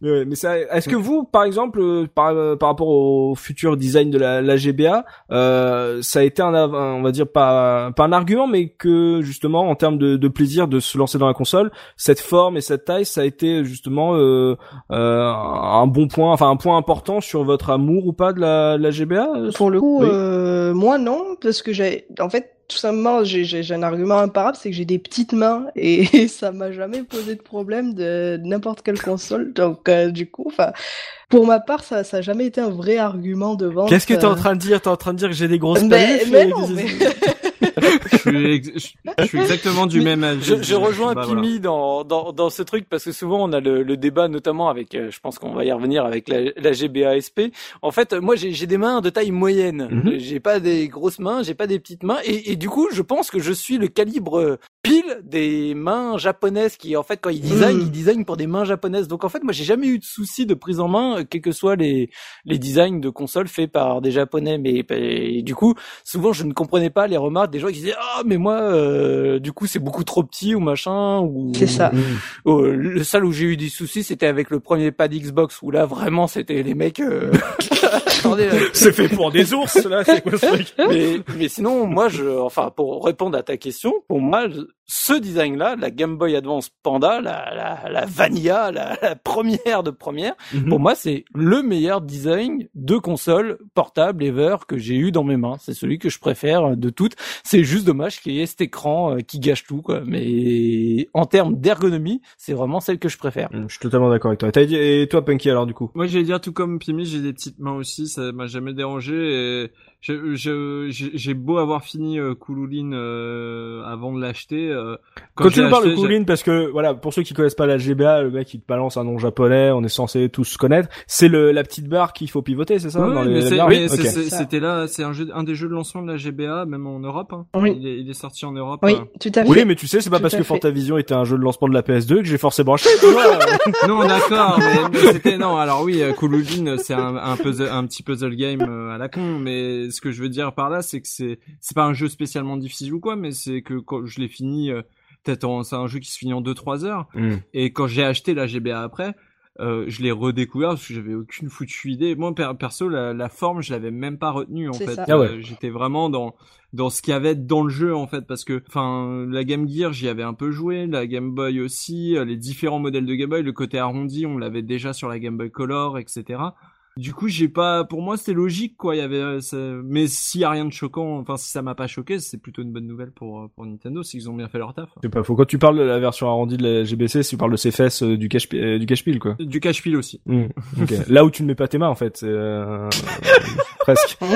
Mais, ouais, mais ça, est-ce que vous, par exemple, euh, par, euh, par rapport au futur design de la, la GBA, euh, ça a été un, on va dire pas, pas un argument, mais que justement, en termes de, de plaisir de se lancer dans la console, cette forme et cette taille, ça a été justement euh, euh, un bon point, enfin un point important sur votre amour ou pas de la, la GBA euh, Pour le coup, Oui. euh, moi non, parce que j'ai, en fait, tout simplement, j'ai, un argument imparable, c'est que j'ai des petites mains et ça m'a jamais posé de problème de n'importe quelle console. Donc, euh, du coup, enfin, pour ma part, ça, ça a jamais été un vrai argument de vente. Qu'est-ce que t'es en euh. train de dire? T'es en train de dire que j'ai des grosses Mais, mais non, mais... je, suis ex- je- je suis exactement du Mais même avis. Je, je rejoins Bah, voilà. Pimi dans, dans, dans ce truc parce que souvent on a le, le débat notamment avec, euh, je pense qu'on va y revenir avec la, la GBA SP. En fait, euh, moi j'ai j'ai des mains de taille moyenne. Mhm. Euh, J'ai pas des grosses mains, j'ai pas des petites mains et, et du coup je pense que je suis le calibre euh, pile des mains japonaises qui en fait quand ils designent, Mhm. ils designent pour des mains japonaises. Donc en fait moi j'ai jamais eu de souci de prise en main, quels que soient les les designs de consoles faits par des japonais. Mais et du coup souvent je ne comprenais pas les remarques des gens qui disaient ah mais moi euh, du coup c'est beaucoup trop petit ou machin ou C'est ça. Oh, le seul où j'ai eu des soucis c'était avec le premier pad Xbox où là vraiment c'était les mecs euh... attendez euh, C'est fait pour des ours, là, c'est quoi ce truc? Mais, mais sinon moi je enfin pour répondre à ta question pour moi ce design là la Game Boy Advance Panda la la, la Vanilla la, la première de première Mhm. pour moi, c'est le meilleur design de console portable ever que j'ai eu dans mes mains. C'est celui que je préfère de toutes. C'est juste dommage qu'il y ait cet écran euh, qui gâche tout, quoi. Mais en termes d'ergonomie, c'est vraiment celle que je préfère. Je suis totalement d'accord avec toi. Dit, et toi, Punky, alors, du coup? Moi, j'allais dire tout comme Pimi, j'ai des petites mains aussi, ça m'a jamais dérangé. Et je- je- j'ai j'ai beau avoir fini euh, Kululine euh, avant de l'acheter. euh, Quand je tu nous parles de j'ai- Kugin, parce que voilà, pour ceux qui connaissent pas la GBA, le mec il te balance un nom japonais, on est censé tous connaître. C'est le la petite barre qu'il faut pivoter, c'est ça Ça. c'était là, c'est un jeu, un des jeux de lancement de la GBA, même en Europe. hein. Oui. Il, est, il est sorti en Europe. Oui, euh. tout à fait. Oui, mais tu sais, c'est pas Tout parce que. Fantavision était un jeu de lancement de la PS2 que j'ai forcément acheté. Non, d'accord, mais, mais c'était non. Alors oui, euh, Kululine, c'est un, un puzzle, un petit puzzle game euh, à la con. Mais ce que je veux dire par là, c'est que c'est, c'est pas un jeu spécialement difficile ou quoi, mais c'est que quand je l'ai fini, euh, peut-être en- c'est un jeu qui se finit en 2-3 heures. Hmm. Et quand j'ai acheté la GBA après, euh, je l'ai redécouvert parce que j'avais aucune foutue idée. Moi, per- perso, la, la forme, je l'avais même pas retenue en fait. Ah ouais. Euh, J'étais vraiment dans dans ce qu'il y avait dans le jeu en fait parce que enfin la Game Gear j'y avais un peu joué la Game Boy aussi les différents modèles de Game Boy le côté arrondi on l'avait déjà sur la Game Boy Color etc du coup j'ai pas pour moi c'était logique quoi il y avait euh, ça- mais s'il y a rien de choquant enfin si ça m'a pas choqué c'est plutôt une bonne nouvelle pour euh, pour Nintendo c'est qu'ils ont bien fait leur taf C'est pas faux. Quand tu parles de la version arrondie de la GBC, tu parles de ses fesses euh, du cache euh, du cache-pile, quoi. du cache pile aussi Hmm. Ok. Là où tu ne mets pas tes mains, en fait, c'est euh, presque.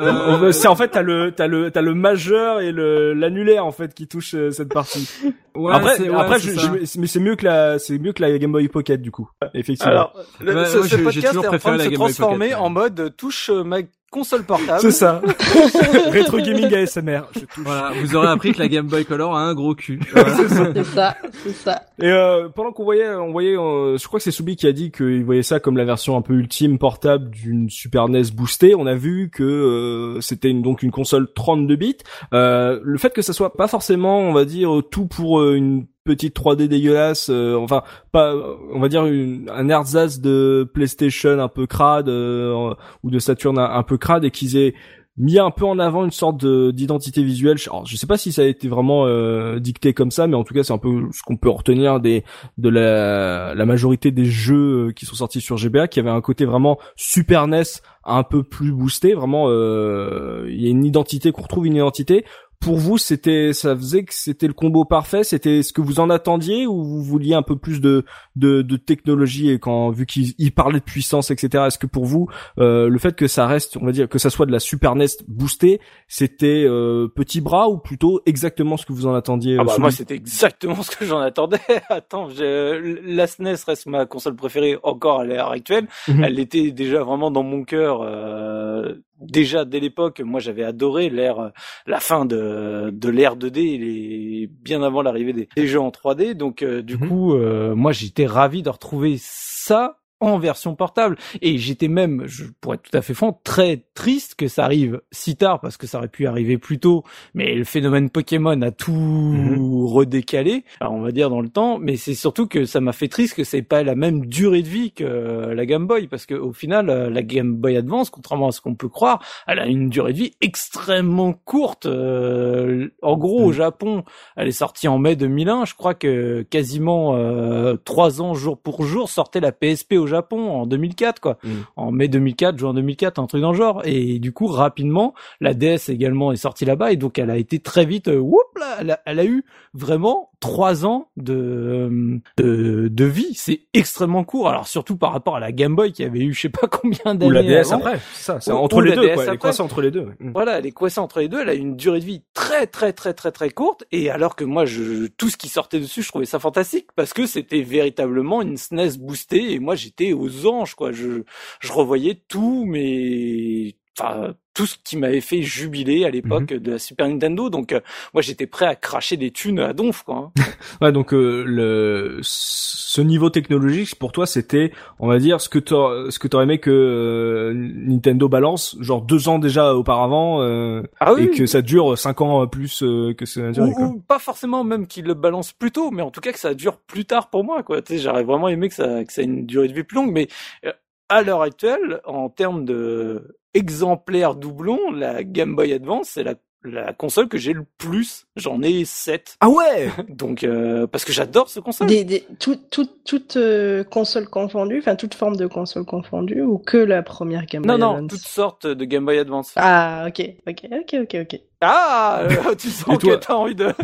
Euh, On- C'est en fait t'as le t'as le t'as le majeur et le l'annulaire en fait qui touche euh, cette partie. ouais, après c'est- ouais, après c'est je- je- mais c'est mieux que la c'est mieux que la Game Boy Pocket du coup. Effectivement. Alors, le, Ouais, ce, moi, ce j'ai- j'ai podcast toujours est en préféré train de la se transformer Pocket. en mode touche euh, ma console portable. c'est ça. Rétro gaming ASMR. Je touche. voilà vous aurez appris que la Game Boy Color a un gros cul C'est ça, c'est ça. Et euh, pendant qu'on voyait, on voyait, euh, je crois que c'est Soubi qui a dit qu'il voyait ça comme la version un peu ultime portable d'une Super NES boostée. On a vu que euh, c'était une, donc une console 32 bits. Euh, le fait que ça soit pas forcément, on va dire, tout pour euh, une petite 3D dégueulasse, euh, enfin pas, on va dire une, un ersatz de PlayStation un peu crade euh, ou de Saturn un, peu crade et qu'ils aient mis un peu en avant une sorte de- d'identité visuelle. Alors, je sais pas si ça a été vraiment euh, dicté comme ça, mais en tout cas, c'est un peu ce qu'on peut retenir des de la, la majorité des jeux euh, qui sont sortis sur GBA, qui avaient un côté vraiment Super NES un peu plus boosté. Vraiment, euh, il y a une identité qu'on retrouve une identité. Pour vous, c'était, ça faisait que c'était le combo parfait. C'était ce que vous en attendiez ou vous vouliez un peu plus de de, de technologie et quand vu qu'il il parlait de puissance, etc. Est-ce que pour vous, euh, le fait que ça reste, on va dire que ça soit de la Super NES boostée, c'était euh, petit bras ou plutôt exactement ce que vous en attendiez Ah euh, bah Soubi moi c'était exactement ce que j'en attendais. Attends, la SNES reste ma console préférée encore à l'heure actuelle. Mhm. Elle était déjà vraiment dans mon cœur. euh, déjà dès l'époque, moi j'avais adoré l'ère, la fin de de l'ère 2D, et bien avant l'arrivée des, des jeux en 3D. Donc euh, du Mhm. coup, euh, moi j'étais ravi de retrouver ça en version portable. Et j'étais même, je pourrais être tout à fait franc, très triste que ça arrive si tard parce que ça aurait pu arriver plus tôt. Mais le phénomène Pokémon a tout Mhm. redécalé, alors on va dire dans le temps. Mais c'est surtout que ça m'a fait triste que c'est pas la même durée de vie que la Game Boy parce que au final, la Game Boy Advance, contrairement à ce qu'on peut croire, elle a une durée de vie extrêmement courte. Euh, en gros, au Mhm. Japon, elle est sortie en mai 2001. Je crois que quasiment euh, trois ans jour pour jour sortait la PSP au Japon en 2004, quoi. Mhm. En mai 2004, juin 2004, un truc dans le genre. Et du coup, rapidement, la DS également est sortie là-bas et donc elle a été très vite. euh, whoop là, elle a, elle a eu vraiment trois ans de de, de vie. C'est extrêmement court. Alors surtout par rapport à la Game Boy qui avait eu je sais pas combien d'années Ou la DS avant. après, ça, c'est entre les deux, quoi. Elle est entre les deux. Mm. Voilà, elle est coincée entre les deux. Elle a une durée de vie très très très très très courte. Et alors que moi, je, tout ce qui sortait dessus, je trouvais ça fantastique parce que c'était véritablement une SNES boostée. Et moi, j'étais aux anges, quoi. Je, je revoyais tout, mais enfin tout ce qui m'avait fait jubiler à l'époque de la Super Nintendo. Donc euh, moi, j'étais prêt à cracher des thunes à donf, quoi. hein. Ouais, donc euh, le ce niveau technologique pour toi c'était, on va dire, ce que t'aurais- ce que t'aurais aimé que euh, Nintendo balance, genre deux ans déjà auparavant, euh, Ah et que ça dure cinq ans plus euh, que a duré, ou, ou pas forcément même qu'il le balance plus tôt, mais en tout cas que ça dure plus tard pour moi, quoi. Tu sais, j'aurais vraiment aimé que ça, que ça ait une durée de vie plus longue, mais euh, à l'heure actuelle, en termes de exemplaires doublons, la Game Boy Advance, c'est la, la console que j'ai le plus. J'en ai 7. Ah ouais Donc, euh, parce que j'adore ce console. Des, des, tout, tout, toute euh, console confondue, enfin toute forme de console confondue, ou que la première Game Non, Boy non, Advance? toutes sortes de Game Boy Advance. Ah, ok, ok, ok, ok, ok. Ah, euh, tu sens toi que t'as envie de...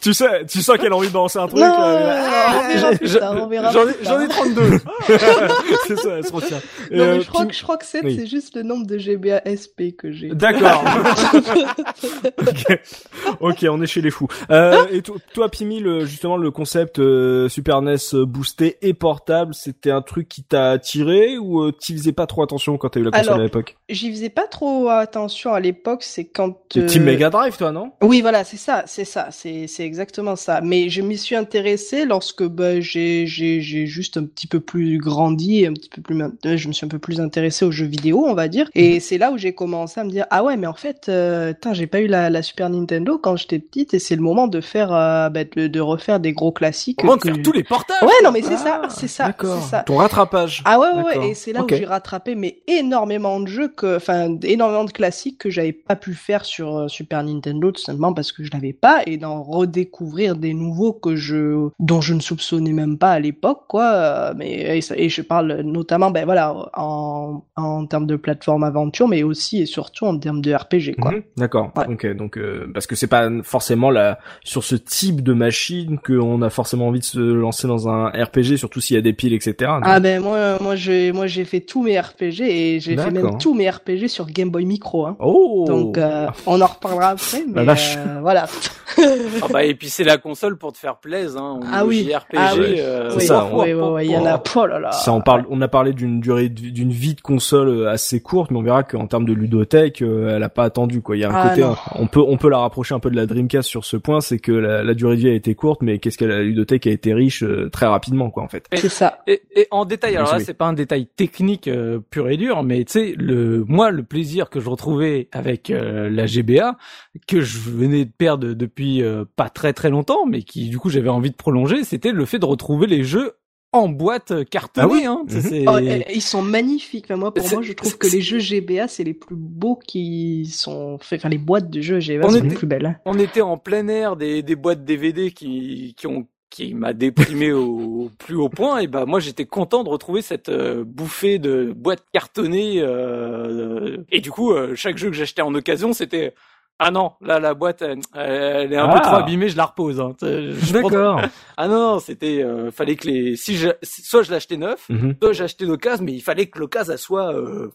Tu sais, tu sens qu'elle a envie de balancer un truc. Non, là, J'en ai, j'en ai tard. 32. c'est ça, elle se retient. Et, Non, euh, mais je crois, Pim- que, je crois que 7, Oui. c'est juste le nombre de GBA SP que j'ai. D'accord. ok, ok, on est chez les fous. Euh, et to- toi, Pimi, le, justement, le concept euh, Super NES boosté et portable, c'était un truc qui t'a attiré ou euh, t'y faisais pas trop attention quand t'as eu la console Alors, à l'époque? J'y faisais pas trop attention à l'époque, c'est quand... Team Mega Drive, toi, non? Oui, voilà, c'est ça, c'est ça, c'est c'est exactement ça. Mais je m'y suis intéressée lorsque bah, j'ai j'ai j'ai juste un petit peu plus grandi, un petit peu plus euh, je me suis un peu plus intéressée aux jeux vidéo, on va dire. Et c'est là où j'ai commencé à me dire ah ouais, mais en fait, euh, j'ai pas eu la, la Super Nintendo quand j'étais petite et c'est le moment de faire euh, bah, de, de refaire des gros classiques. De que- faire tous les portages Ouais, non mais c'est ça, Ah, c'est ça, c'est ça. Ton rattrapage. Ah ouais, ouais, et c'est là où j'ai rattrapé mais énormément de jeux que, enfin, énormément de classiques que j'avais pas pu faire sur euh, Super Nintendo tout simplement parce que je l'avais pas et d'en redécouvrir des nouveaux que je, dont je ne soupçonnais même pas à l'époque, quoi. Mais et, je parle notamment, ben voilà, en en termes de plateforme aventure, mais aussi et surtout en termes de RPG, quoi. Mhm, D'accord. Ouais. Donc euh, parce que c'est pas forcément la sur ce type de machine qu'on a forcément envie de se lancer dans un RPG, surtout s'il y a des piles, etc. Ah ben moi, moi j'ai, moi j'ai fait tous mes RPG et j'ai fait même tous mes RPG sur Game Boy Micro, hein. Oh. Donc euh, on en reparlera après, mais vache. euh, voilà. Ah bah, et puis c'est la console pour te faire plaisir, hein. Ah oui. JRPG, Ah oui. euh, C'est oui, ça, oui, oui, oui, il y en a. Oh là là. Ça, on parle, on a parlé d'une durée, de- d'une vie de console euh, assez courte, mais on verra qu'en termes de ludothèque, euh, elle a pas attendu quoi. Il y a un Ah, côté, on peut, on peut la rapprocher un peu de la Dreamcast sur ce point, c'est que la, la durée de vie a été courte, mais qu'est-ce que la ludothèque a été riche euh, très rapidement quoi en fait. C'est ça. Et, et en détail, alors là, c'est pas un détail technique euh, pur et dur, mais tu sais, le moi, le plaisir que je retrouvais avec euh, la Que je venais de perdre depuis euh, pas très très longtemps, mais qui du coup j'avais envie de prolonger, c'était le fait de retrouver les jeux en boîte euh, cartonnée. Ah oui hein. Ça, Mhm. Oh, eh, ils sont magnifiques. Enfin, moi, pour moi, je trouve que les jeux GBA, c'est les plus beaux qui sont faits. Enfin, les boîtes de jeux GBA On sont était- les plus belles. On était en plein air des, des boîtes DVD qui, qui ont qui m'a déprimé au, plus haut point et bah moi j'étais content de retrouver cette euh, bouffée de boîtes cartonnées euh, et du coup euh, chaque jeu que j'achetais en occasion c'était ah non là la boîte elle, elle est un peu Ah. trop abîmée je la repose hein. Prends- D'accord. ah non non c'était euh, fallait que les si je, soit je l'achetais neuf Mhm. soit j'achetais d'occasion mais il fallait que l'occasion soit euh,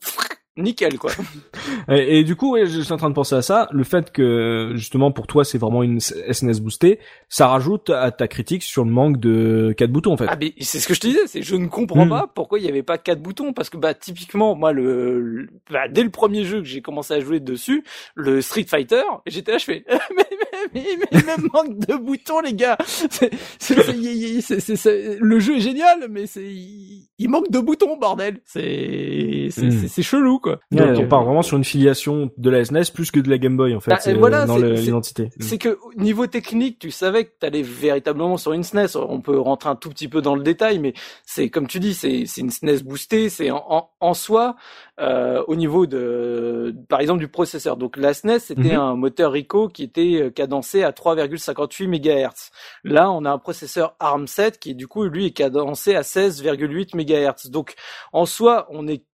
nickel quoi Et, et du coup, ouais, je suis en train de penser à ça. Le fait que justement pour toi c'est vraiment une SNES boostée, ça rajoute à ta critique sur le manque de quatre boutons en fait. Ah mais c'est ce que je te disais, c'est je ne comprends Hmm. pas pourquoi il n'y avait pas quatre boutons parce que bah typiquement moi le, le- bah, dès le premier jeu que j'ai commencé à jouer dessus, le Street Fighter, j'étais là je fais mais mais, mais, manque de boutons les gars. C'est- c'est- c'est- le jeu est génial mais c'est il, manque de boutons, bordel. C'est c'est Hmm. chelou quoi. Ouais, Donc, on euh, part vraiment sur une filiation de la SNES plus que de la Game Boy en fait. Bah, c'est, voilà, euh, dans c'est- l'identité. C'est que niveau technique, tu savais que tu allais véritablement sur une SNES. On peut rentrer un tout petit peu dans le détail, mais c'est comme tu dis, c'est c'est une SNES boostée. C'est en, en, en soi euh, au niveau de, par exemple, du processeur. Donc la SNES, c'était Mhm. un moteur Rico qui était euh, cadencé à 3,58 MHz. Là, on a un processeur ARM7 qui du coup lui est cadencé à 16,8 MHz. Donc en soi, on est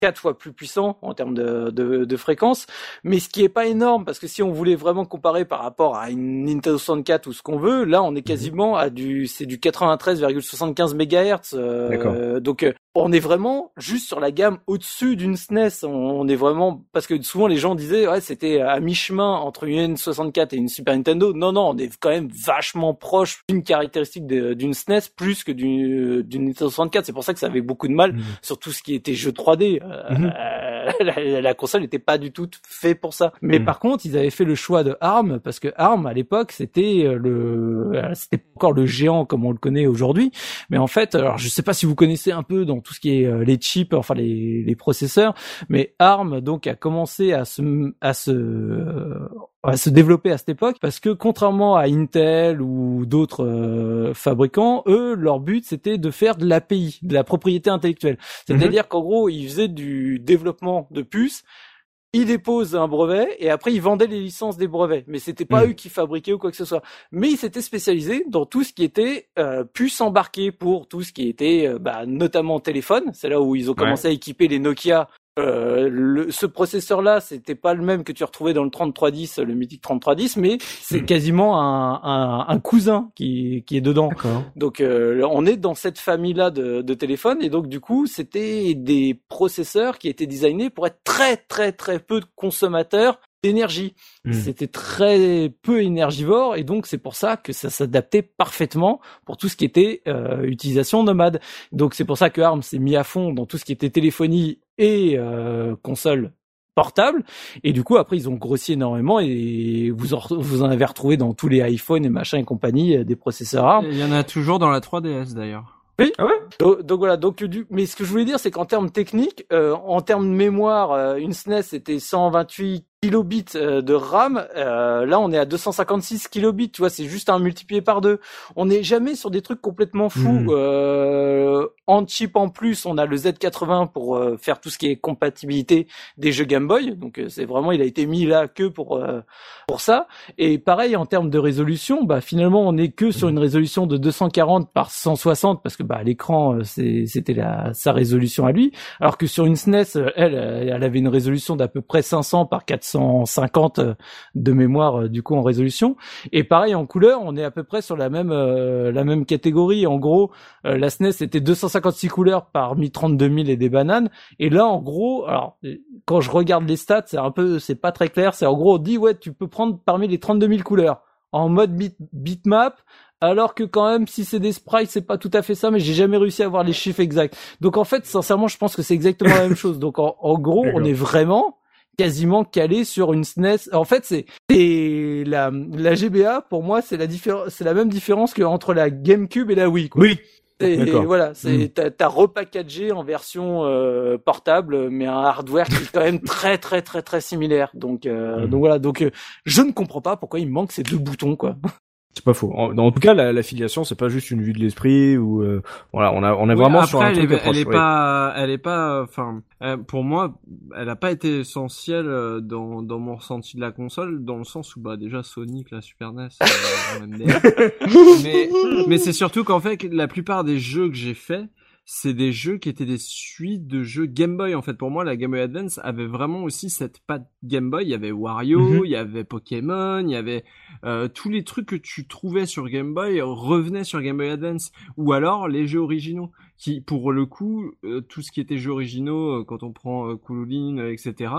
quatre fois plus puissant en termes de, de, de fréquence, mais ce qui est pas énorme parce que si on voulait vraiment comparer par rapport à une Nintendo 64 ou ce qu'on veut, là on est quasiment à du c'est du 93,75 MHz. euh, donc euh, on est vraiment juste sur la gamme au-dessus d'une SNES. On, on est vraiment parce que souvent les gens disaient ouais c'était à mi-chemin entre une N64 et une Super Nintendo. Non non, on est quand même vachement proche d'une caractéristique d'une SNES plus que d'une d'une Nintendo 64. C'est pour ça que ça avait beaucoup de mal Mhm. sur tout ce qui était jeu 3D. Euh, Mhm. euh, la, la console n'était pas du tout fait pour ça. Mais Mhm. par contre, ils avaient fait le choix de ARM parce que ARM à l'époque c'était euh, le, euh, c'était encore le géant comme on le connaît aujourd'hui. Mais en fait, alors je sais pas si vous connaissez un peu dans tout ce qui est les chips, enfin les, les processeurs, mais ARM donc a commencé à se à se à se développer à cette époque parce que contrairement à Intel ou d'autres euh, fabricants, eux leur but c'était de faire de l'API, de la propriété intellectuelle. C'est-à-dire qu'en gros, ils faisaient du développement de puces ils déposent un brevet et après ils vendaient les licences des brevets. Mais c'était pas Mhm. eux qui fabriquaient ou quoi que ce soit. Mais ils s'étaient spécialisés dans tout ce qui était euh, puces embarquées pour tout ce qui était euh, bah, notamment téléphone. C'est là où ils ont commencé à équiper les Nokia. Euh, le, ce processeur-là, c'était pas le même que tu retrouvais dans le 3310, le mythique 3310, mais c'est Mhm. quasiment un, un, un cousin qui, qui est dedans. Donc euh, on est dans cette famille-là de, de téléphones et donc du coup c'était des processeurs qui étaient designés pour être très très très peu de consommateurs d'énergie. Hmm. C'était très peu énergivore et donc c'est pour ça que ça s'adaptait parfaitement pour tout ce qui était euh, utilisation nomade. Donc c'est pour ça que ARM s'est mis à fond dans tout ce qui était téléphonie et euh, console portable et du coup après ils ont grossi énormément et vous en, vous en avez retrouvé dans tous les iPhones et machin et compagnie euh, des processeurs ARM. Il y en a toujours dans la 3DS d'ailleurs. Donc, donc voilà, donc du, mais ce que je voulais dire, c'est qu'en termes techniques, euh, en termes de mémoire, euh, une SNES c'était 128 kilobits euh, de RAM. Euh, là, on est à 256 kilobits. Tu vois, c'est juste un multiplié par deux. On n'est jamais sur des trucs complètement fous. Mmh. Euh, en chip en plus, on a le Z80 pour euh, faire tout ce qui est compatibilité des jeux Game Boy. Donc, euh, c'est vraiment, il a été mis là que pour euh, pour ça. Et pareil en termes de résolution, bah finalement, on n'est que sur une résolution de 240 par 160 parce que bah l'écran, c'était sa résolution à lui. Alors que sur une SNES, elle, elle avait une résolution d'à peu près 500 par 400 750 euh, de mémoire euh, du coup en résolution. Et pareil en couleur, on est à peu près sur la même euh, la même catégorie. En gros, euh, la SNES était 256 couleurs parmi 32 000 et des bananes. Et là, en gros, alors euh, quand je regarde les stats, c'est un peu, c'est pas très clair. C'est en gros, on dit ouais, tu peux prendre parmi les 32 000 couleurs en mode bit, bitmap. Alors que quand même, si c'est des sprites, c'est pas tout à fait ça, mais j'ai jamais réussi à avoir les chiffres exacts. Donc en fait, sincèrement, je pense que c'est exactement la même chose. Donc en gros, on est vraiment quasiment calé sur une SNES. En fait, c'est la la GBA pour moi, c'est la c'est la même différence que entre la GameCube et la Wii. Quoi. Oui. Et voilà, c'est Mm. t'as, repackagé en version euh, portable, mais un hardware qui est quand même très très très très similaire. Donc euh, Mm. donc voilà, donc euh, je ne comprends pas pourquoi il manque ces deux boutons quoi. C'est pas faux. En, en tout cas, la, la filiation, c'est pas juste une vue de l'esprit ou euh, voilà, on a on est Oui, vraiment après, sur un elle truc est, approche, elle est oui. pas, elle est pas, enfin, euh, pour moi, elle a pas été essentielle euh, dans, dans mon ressenti de la console, dans le sens où, bah, déjà, Sonic, la Super NES, euh, bien. mais, mais c'est surtout qu'en fait, la plupart des jeux que j'ai faits, c'est des jeux qui étaient des suites de jeux Game Boy. En fait, pour moi, la Game Boy Advance avait vraiment aussi cette patte Game Boy. Il y avait Wario, Mhm. il y avait Pokémon, il y avait euh, tous les trucs que tu trouvais sur Game Boy revenaient sur Game Boy Advance. Ou alors les jeux originaux, qui, pour le coup, euh, tout ce qui était jeux originaux, euh, quand on prend euh, Koulouline, euh, etc.,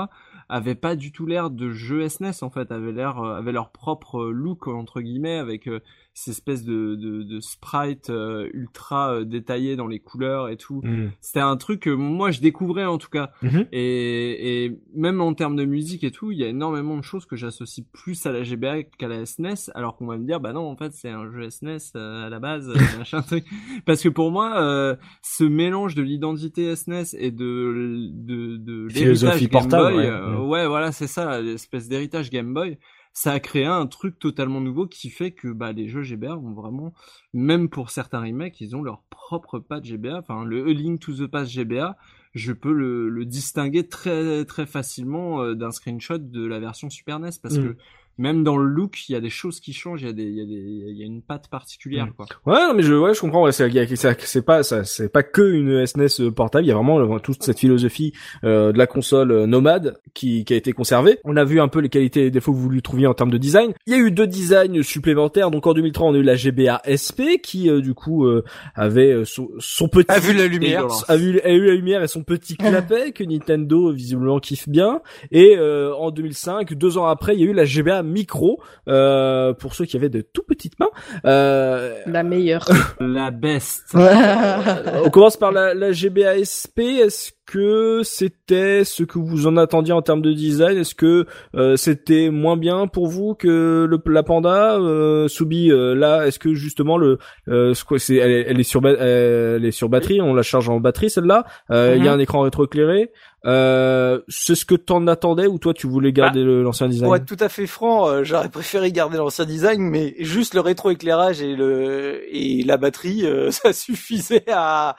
avaient pas du tout l'air de jeux SNES en fait, avaient l'air, euh, avaient leur propre euh, look entre guillemets avec euh, ces espèces de, de, de sprites euh, ultra euh, détaillés dans les couleurs et tout. Mhm. C'était un truc que moi je découvrais en tout cas. Mhm. Et, et même en termes de musique et tout, il y a énormément de choses que j'associe plus à la GBA qu'à la SNES, alors qu'on va me dire bah non en fait c'est un jeu SNES euh, à la base, machin truc. Parce que pour moi, euh, ce mélange de l'identité SNES et de de de l'héritage Game Boy, ouais. euh, ouais, voilà, c'est ça, l'espèce d'héritage Game Boy. Ça a créé un truc totalement nouveau qui fait que bah les jeux GBA ont vraiment, même pour certains remakes, ils ont leur propre patte GBA. Enfin, le A Link to the Past GBA, je peux le, le distinguer très très facilement euh, d'un screenshot de la version Super NES parce Mm. que même dans le look, il y a des choses qui changent, il y a des, il y a des, il y a une patte particulière, Mm. quoi. Ouais, non, mais je, ouais, je comprends. Ouais, c'est, pas, c'est pas que une SNES portable. Il y a vraiment euh, toute cette philosophie euh, de la console euh, nomade qui, qui a été conservée. On a vu un peu les qualités et les défauts que vous lui trouviez en termes de design. Il y a eu deux designs supplémentaires. Donc en 2003, on a eu la GBA SP qui, euh, du coup, euh, avait euh, son, son petit A vu la lumière. A vu, a eu la lumière et son petit clapet que Nintendo visiblement kiffe bien. Et euh, en 2005, deux ans après, il y a eu la GBA Micro euh, pour ceux qui avaient de tout petites mains. Euh, La meilleure. La best. on commence par la, la GBA SP. Est-ce que c'était ce que vous en attendiez en termes de design? Est-ce que euh, c'était moins bien pour vous que le, la Panda euh, Soubi euh, là Est-ce que justement le euh, c'est quoi, c'est elle, est- elle est sur elle est sur batterie On la charge en batterie celle-là. Euh, Il y a un écran rétroéclairé. Euh, c'est ce que t'en attendais ou toi tu voulais garder le- l'ancien design? Pour être tout à fait franc, euh, j'aurais préféré garder l'ancien design, mais juste le rétroéclairage et le et la batterie, euh, ça suffisait à...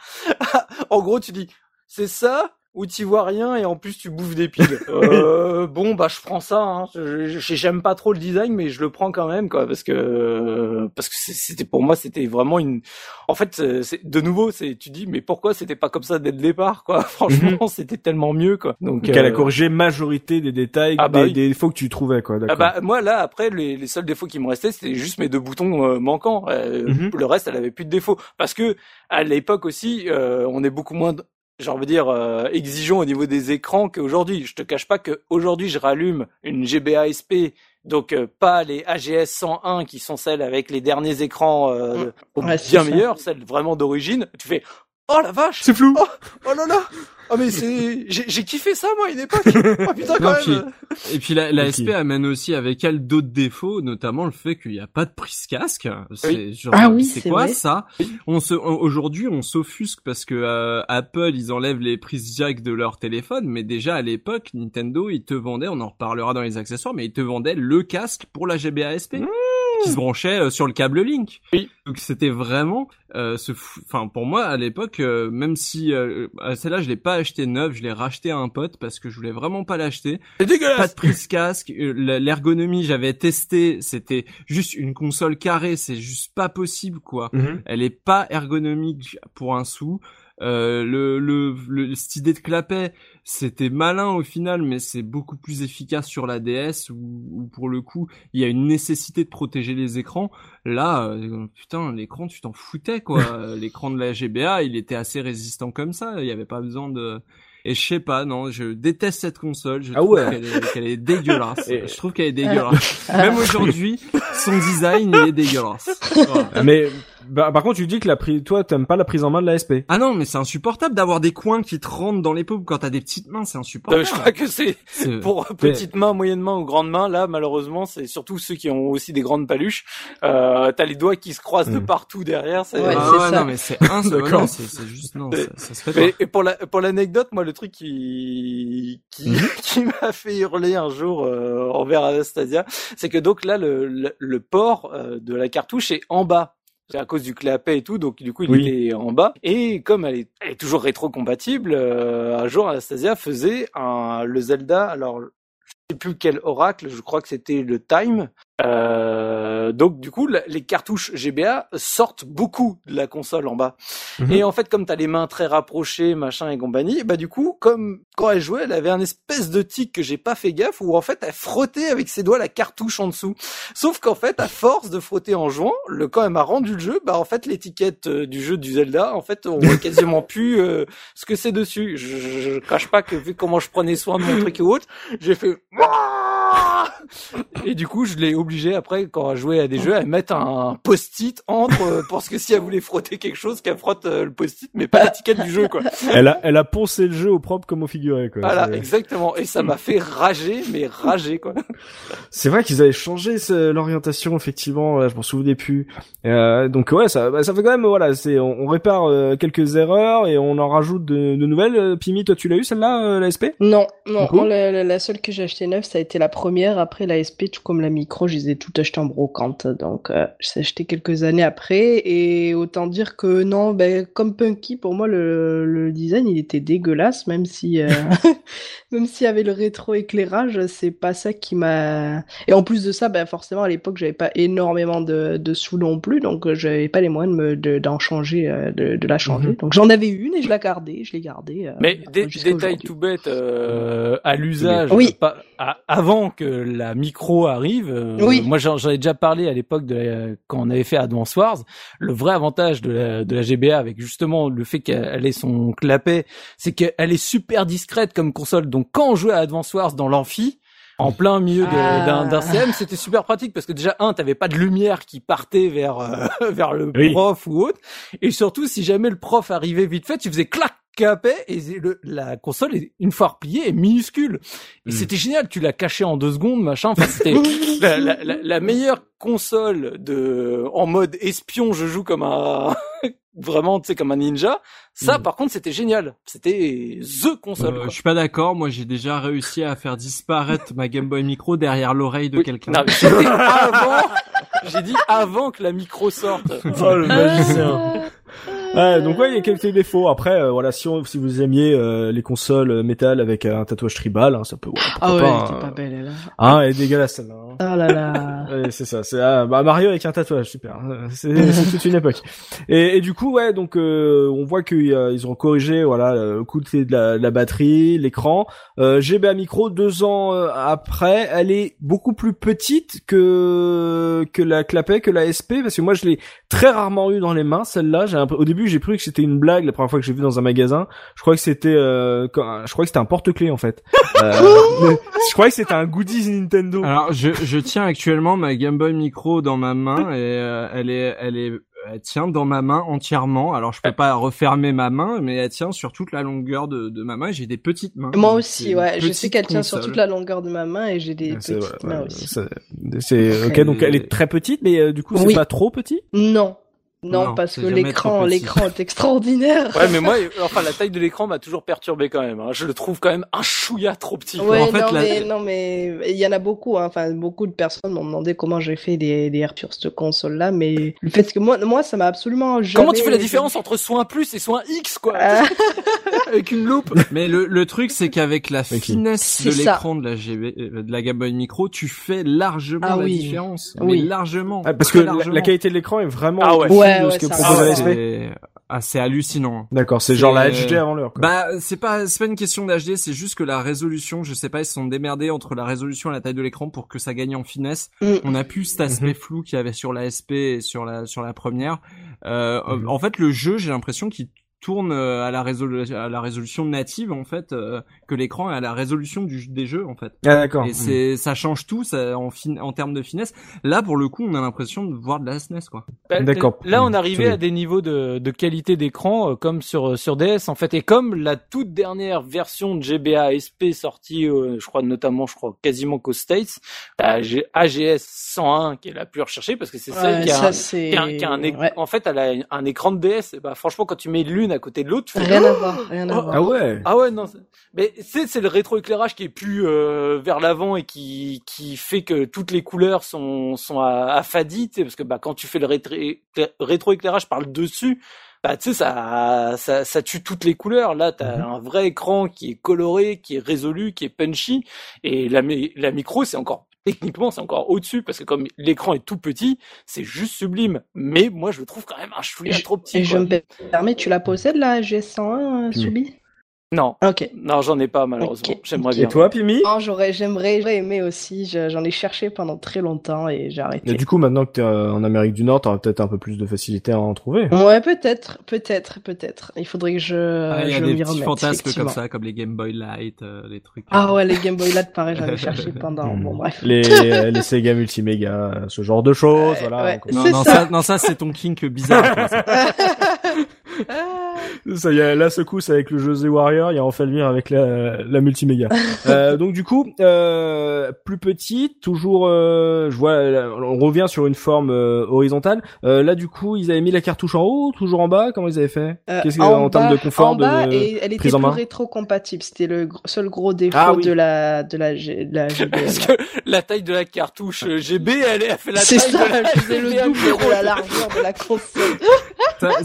en gros, tu dis, c'est ça ou tu vois rien et en plus tu bouffes des piles. Euh, bon, bah je prends ça. Hein. J'aime pas trop le design, mais je le prends quand même, quoi, parce que parce que c'était pour moi, c'était vraiment une. En fait, c'est- c'est de nouveau, c'est tu dis, mais pourquoi c'était pas comme ça dès le départ, quoi? Franchement, c'était tellement mieux, quoi. Donc Donc elle a euh, corrigé majorité des détails, Ah bah des, oui. des défauts que tu trouvais quoi. Ah bah moi là après les, les seuls défauts qui me restaient c'était juste mes deux boutons euh, manquants. Euh, Mhm. Le reste elle avait plus de défauts parce que à l'époque aussi euh, on est beaucoup moins j'ai envie de dire euh, exigeant au niveau des écrans qu'aujourd'hui. Je te cache pas que aujourd'hui je rallume une GBA SP donc euh, pas les AGS 101 qui sont celles avec les derniers écrans euh, Ouais, c'est bien meilleurs, celles vraiment d'origine. Tu fais oh la vache c'est flou. Oh, oh là là Oh mais c'est j'ai j'ai kiffé ça moi à une époque. Oh putain quand Non, même. Et puis la, la. SP amène aussi avec elle d'autres défauts, notamment le fait qu'il n'y a pas de prise casque. C'est genre, Ah oui, c'est c'est quoi vrai. ça? On se aujourd'hui on s'offusque parce que euh, Apple ils enlèvent les prises jack de leur téléphone, mais déjà à l'époque Nintendo ils te vendaient, on en reparlera dans les accessoires, mais ils te vendaient le casque pour la GBA SP. Qui se branchait euh, sur le câble Link. Oui. Donc c'était vraiment euh, ce enfin pour moi à l'époque euh, même si euh, celle-là je l'ai pas acheté neuve, je l'ai racheté à un pote parce que je voulais vraiment pas l'acheter. C'est Pas dégueulasse. de prise casque, euh, l'ergonomie j'avais testé, c'était juste une console carrée, c'est juste pas possible quoi. Mhm. Elle est pas ergonomique pour un sou. Euh, le, le, le, cette idée de clapet, c'était malin au final, mais c'est beaucoup plus efficace sur la DS où, où pour le coup, il y a une nécessité de protéger les écrans. Là, euh, putain, l'écran, tu t'en foutais quoi. L'écran de la GBA, il était assez résistant comme ça. Il y avait pas besoin de. Et je sais pas, non, je déteste cette console. Je Ah trouve ouais. qu'elle est, qu'elle est dégueulasse. Et- Je trouve qu'elle est dégueulasse. Même aujourd'hui, son design, il est dégueulasse. Voilà. Ah, Mais bah, par contre, tu dis que la prise, toi, t'aimes pas la prise en main de la SP. Ah non, mais c'est insupportable d'avoir des coins qui te rentrent dans les paumes quand t'as des petites mains, c'est Euh, insupportable. je crois que c'est pour petites mains, moyennes mains ou grandes mains. Là, malheureusement, c'est surtout ceux qui ont aussi des grandes paluches. Euh, T'as les doigts qui se croisent de Mm. partout derrière. c'est- Ouais, ah c'est ouais, ça. non, mais c'est non, c'est, juste, non, ça, ça se fait Mais- pas. et pour la pour l'anecdote, moi, le truc qui qui, Mhm. qui m'a fait hurler un jour euh, envers Anastasia, c'est que donc là, le le, le port euh, de la cartouche est en bas. C'est à cause du clapet et tout, donc du coup il Oui. était en bas. Et comme elle est, elle est toujours rétro-compatible, euh, un jour Anastasia faisait un le Zelda. Alors je sais plus quel oracle, je crois que c'était le Time. Euh, donc du coup, la- les cartouches GBA sortent beaucoup de la console en bas. Mhm. Et en fait, comme t'as les mains très rapprochées, machin et compagnie, bah du coup, comme quand elle jouait, elle avait un espèce de tic que j'ai pas fait gaffe, où en fait, elle frottait avec ses doigts la cartouche en dessous. Sauf qu'en fait, à force de frotter en jouant, le quand elle m'a rendu le jeu, bah en fait, l'étiquette euh, du jeu du Zelda, en fait, on voit quasiment plus euh, ce que c'est dessus. Je, je, je cache pas que vu comment je prenais soin de mon truc et autres, j'ai fait. Et du coup, je l'ai obligé après, quand elle jouait à des jeux, à mettre un post-it entre, euh, parce que si elle voulait frotter quelque chose, qu'elle frotte euh, le post-it, mais pas l'étiquette du jeu, quoi. Elle a, elle a poncé le jeu au propre comme au figuré, quoi. Voilà, exactement. Et ça m'a fait rager, mais rager, quoi. C'est vrai qu'ils avaient changé l'orientation, effectivement. Là, je m'en souvenais plus. Euh, donc ouais, ça, bah, ça fait quand même, voilà, c'est, on, on répare euh, quelques erreurs et on en rajoute de, de nouvelles. Euh, Pimi, toi, tu l'as eu celle-là, euh, la SP Non, non, la, seule que j'ai achetée neuve, ça a été la première. Après, la SP, tout comme la micro, je les ai toutes achetées en brocante. Donc, euh, je les ai achetées quelques années après. Et autant dire que non, ben, comme Punky, pour moi, le, le design, il était dégueulasse, même si, euh, même s'il y avait le rétro-éclairage, c'est pas ça qui m'a... Et en plus de ça, ben, forcément, à l'époque, j'avais pas énormément de, de sous non plus, donc euh, j'avais pas les moyens de me, de- d'en changer, euh, de, de la changer. Mhm. Donc, j'en avais une et je la gardais, je l'ai gardée. euh, Mais dé- détail tout bête, euh, à l'usage, Oui. pas- à- avant que la micro arrive, euh, Oui. moi j'en j'en ai déjà parlé à l'époque de la- quand on avait fait Advance Wars, le vrai avantage de la, de la GBA avec justement le fait qu'elle ait son clapet, c'est qu'elle est super discrète comme console, donc quand on jouait à Advance Wars dans l'amphi, en plein milieu Ah. d'un d'un CM, c'était super pratique parce que déjà un, t'avais pas de lumière qui partait vers euh, vers le Oui. prof ou autre, et surtout si jamais le prof arrivait vite fait, tu faisais clac capet et le, la console est une fois repliée est minuscule et Mm. c'était génial tu l'as caché en deux secondes machin enfin c'était la, la, la, la meilleure console de en mode espion je joue comme un vraiment tu sais comme un ninja ça Mm. par contre c'était génial c'était the console Euh, je suis pas d'accord. Moi, j'ai déjà réussi à faire disparaître ma Game Boy Micro derrière l'oreille de Oui. quelqu'un. Non, mais c'était avant j'ai dit avant que la micro sorte Oh, le magicien. Ouais, donc ouais, il y a quelques défauts. Après, euh, voilà, si, on, si vous aimiez euh, les consoles euh, métal avec euh, un tatouage tribal, hein, ça peut. ouais, Ah ouais, pas, elle hein. était pas belle, elle. hein. Ah, elle est dégueulasse celle-là. Hein. Ah là là. Ouais, c'est ça. C'est ah, bah, Mario avec un tatouage, super. Euh, C'est c'est toute une époque. Et, et du coup, ouais, donc euh, on voit qu'ils ont corrigé, voilà, le côté de la, de la batterie, l'écran. Euh, GBA Micro, deux ans euh, après, elle est beaucoup plus petite que que la clapet, que la SP, parce que moi je l'ai très rarement eu dans les mains. Celle-là, j'ai un peu- au début j'ai cru que c'était une blague la première fois que j'ai vu dans un magasin. Je crois que c'était, euh, quand- je crois que c'était un porte-clés en fait. Euh, mais je crois que c'était un goodies Nintendo. Alors, je, je tiens actuellement ma Game Boy Micro dans ma main et euh, elle est, elle est, elle tient dans ma main entièrement. Alors, je peux pas refermer ma main, mais elle tient sur toute la longueur de, de ma main. J'ai des petites mains. Moi aussi, ouais. Je sais qu'elle tient sur toute la longueur de ma main et j'ai des petites mains ouais, aussi. C'est ok, donc elle est- est très petite, mais euh, du coup c'est Oui. pas trop petit? Non. Non, Non, parce que l'écran, l'écran est extraordinaire. ouais mais moi enfin la taille de l'écran m'a toujours perturbé quand même hein. je le trouve quand même un chouïa trop petit. Ouais, En fait, non, la- mais, non, mais il y en a beaucoup, hein. Enfin, beaucoup de personnes m'ont demandé comment j'ai fait des, des airs sur cette console-là, mais le fait que moi, moi, ça m'a absolument jamais... Comment tu fais la différence entre soin plus et soin X quoi Ah. avec une loupe Mais le, le truc, c'est qu'avec la finesse de l'écran de la GB, euh, de la Game Boy Micro, tu fais largement Ah la oui. différence. Oui. Mais largement. Ah, parce que la, qualité de l'écran est vraiment Ah ouais. Ouais, de ouais, ce que propose Ah, SP. c'est ah, c'est hallucinant. D'accord, c'est genre la HD avant l'heure. quoi. Bah, c'est pas, c'est pas une question d'HD, c'est juste que la résolution, je sais pas, ils se sont démerdés entre la résolution et la taille de l'écran pour que ça gagne en finesse. Mm. On a plus cet aspect Mhm. flou qu'il y avait sur la SP et sur la, sur la première. Euh, Mhm. En fait, le jeu, j'ai l'impression qu'il tourne euh, à la, résolu- à la résolution native, en fait, euh, que l'écran est à la résolution du, des jeux, en fait. Ah d'accord. Et c'est, ça change tout, ça, en, fin, en termes de finesse. Là, pour le coup, on a l'impression de voir de la SNES, quoi. Bah, D'accord. Là, on Mmh, arrivait à des niveaux de, de qualité d'écran euh, comme sur sur DS en fait, et comme la toute dernière version de GBA SP sortie, euh, je crois notamment, je crois quasiment qu'aux States, la G- AGS 101 qui est la plus recherchée parce que c'est celle Ouais, qui a, ça, un- qui a un- qui a un éc- ouais. en fait, elle a un écran de DS. Et bah, franchement, quand tu mets l'une à côté de l'autre, tu fais Rien à voir, rien à Oh, voir. Ah ouais. ah ouais non mais c'est c'est le rétroéclairage qui est plus euh, vers l'avant et qui qui fait que toutes les couleurs sont sont affadies tu sais, parce que bah quand tu fais le rétroéclairage par le dessus bah tu sais ça, ça ça tue toutes les couleurs. Là t'as Mhm. un vrai écran qui est coloré qui est résolu qui est punchy. Et la la micro c'est encore techniquement c'est encore au-dessus. Parce que comme l'écran est tout petit c'est juste sublime. Mais moi je le trouve quand même un chouïa trop petit Et je me permets, tu la possèdes, la GS101, Oui. Subi? Non. Ok. Non, j'en ai pas malheureusement. J'aimerais bien. Et toi, Pimi? Non, j'aurais, j'aimerais, j'aurais aimé aussi. Je- J'en ai cherché pendant très longtemps et j'ai arrêté. Et du coup, maintenant que t'es euh, en Amérique du Nord, t'auras peut-être un peu plus de facilité à en trouver. Ouais, peut-être, peut-être, peut-être. Il faudrait que je, Ah, Il y a je des m'y petits fantasmes comme ça, comme les Game Boy Light, euh, les trucs. Ah ouais, les Game Boy Light, pareil, j'en ai cherché pendant. Bon, bref. Les, les Sega Multiméga, ce genre de choses, Ouais, voilà. ouais. Non, ça. ça, non, ça, c'est ton kink bizarre. ça. Ah. Ça y est, la secousse avec le jeu The Warrior, il y a enfin le lien avec la, la multiméga. euh, donc du coup, euh, plus petit, toujours, euh, je vois, là, on revient sur une forme euh, horizontale. Euh, là du coup, ils avaient mis la cartouche en haut, toujours en bas. Comment ils avaient fait? Euh, Qu'est-ce que en, termes de confort en bas, de et elle était en plus rétro-compatible. C'était le seul gros défaut Ah oui. de la de la, G- de la GBA. Parce que la taille de la cartouche euh, GB, elle a fait la C'est taille ça, de la elle faisait le double de la largeur de la console.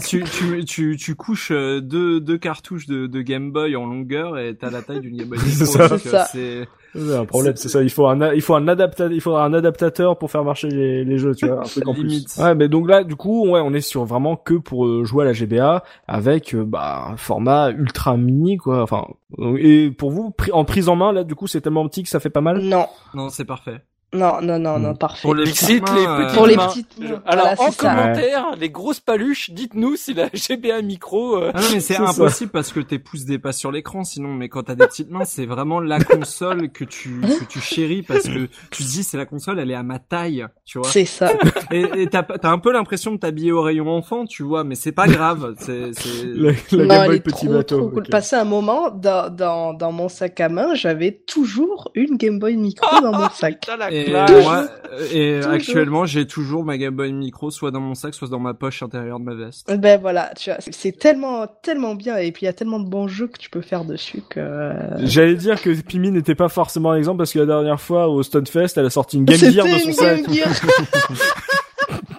Tu, tu, tu, tu couches euh, deux, deux cartouches de, de Game Boy en longueur et t'as la taille d'une Game Boy. C'est Micro, ça. donc, C'est euh, ça. c'est- un problème, C'est- ça. Il faut un, a- il faut un adaptateur, il faudra un adaptateur pour faire marcher les, les jeux, tu vois, un truc en plus. Limite. Ouais, mais donc là, du coup, ouais, on est sur vraiment que pour euh, jouer à la GBA avec euh, bah un format ultra mini, quoi. Enfin, euh, et pour vous, en prise en main, là, du coup, c'est tellement petit que ça fait pas mal? Non, Non, c'est parfait. Non, non, non, Hmm. non, parfait. Pour les Dixit, petites les mains, petites Pour les petites mains. Alors Voilà, en commentaire, les grosses paluches, dites-nous si la GBA micro. euh, Ah non, mais c'est ça. impossible parce que tes pouces dépassent sur l'écran sinon, mais quand t'as des petites mains, c'est vraiment la console que tu, que tu chéris parce que tu te dis c'est la console, elle est à ma taille, tu vois. C'est ça. Et, t'as, t'as un peu l'impression de t'habiller au rayon enfant, tu vois, mais c'est pas grave, c'est, c'est... La, la non, Game Boy petit trop, bateau. trop cool. ok. Passé un moment, dans, dans, dans mon sac à main, j'avais toujours une Game Boy Micro dans mon sac. Et classe. moi, et Toujours. actuellement, j'ai toujours ma Game Boy Micro soit dans mon sac, soit dans ma poche intérieure de ma veste. Ben voilà, tu vois, c'est- tellement, tellement bien, et puis il y a tellement de bons jeux que tu peux faire dessus que... J'allais dire que Pimi n'était pas forcément l'exemple parce que la dernière fois au Stunfest, elle a sorti une Game Gear de son sac.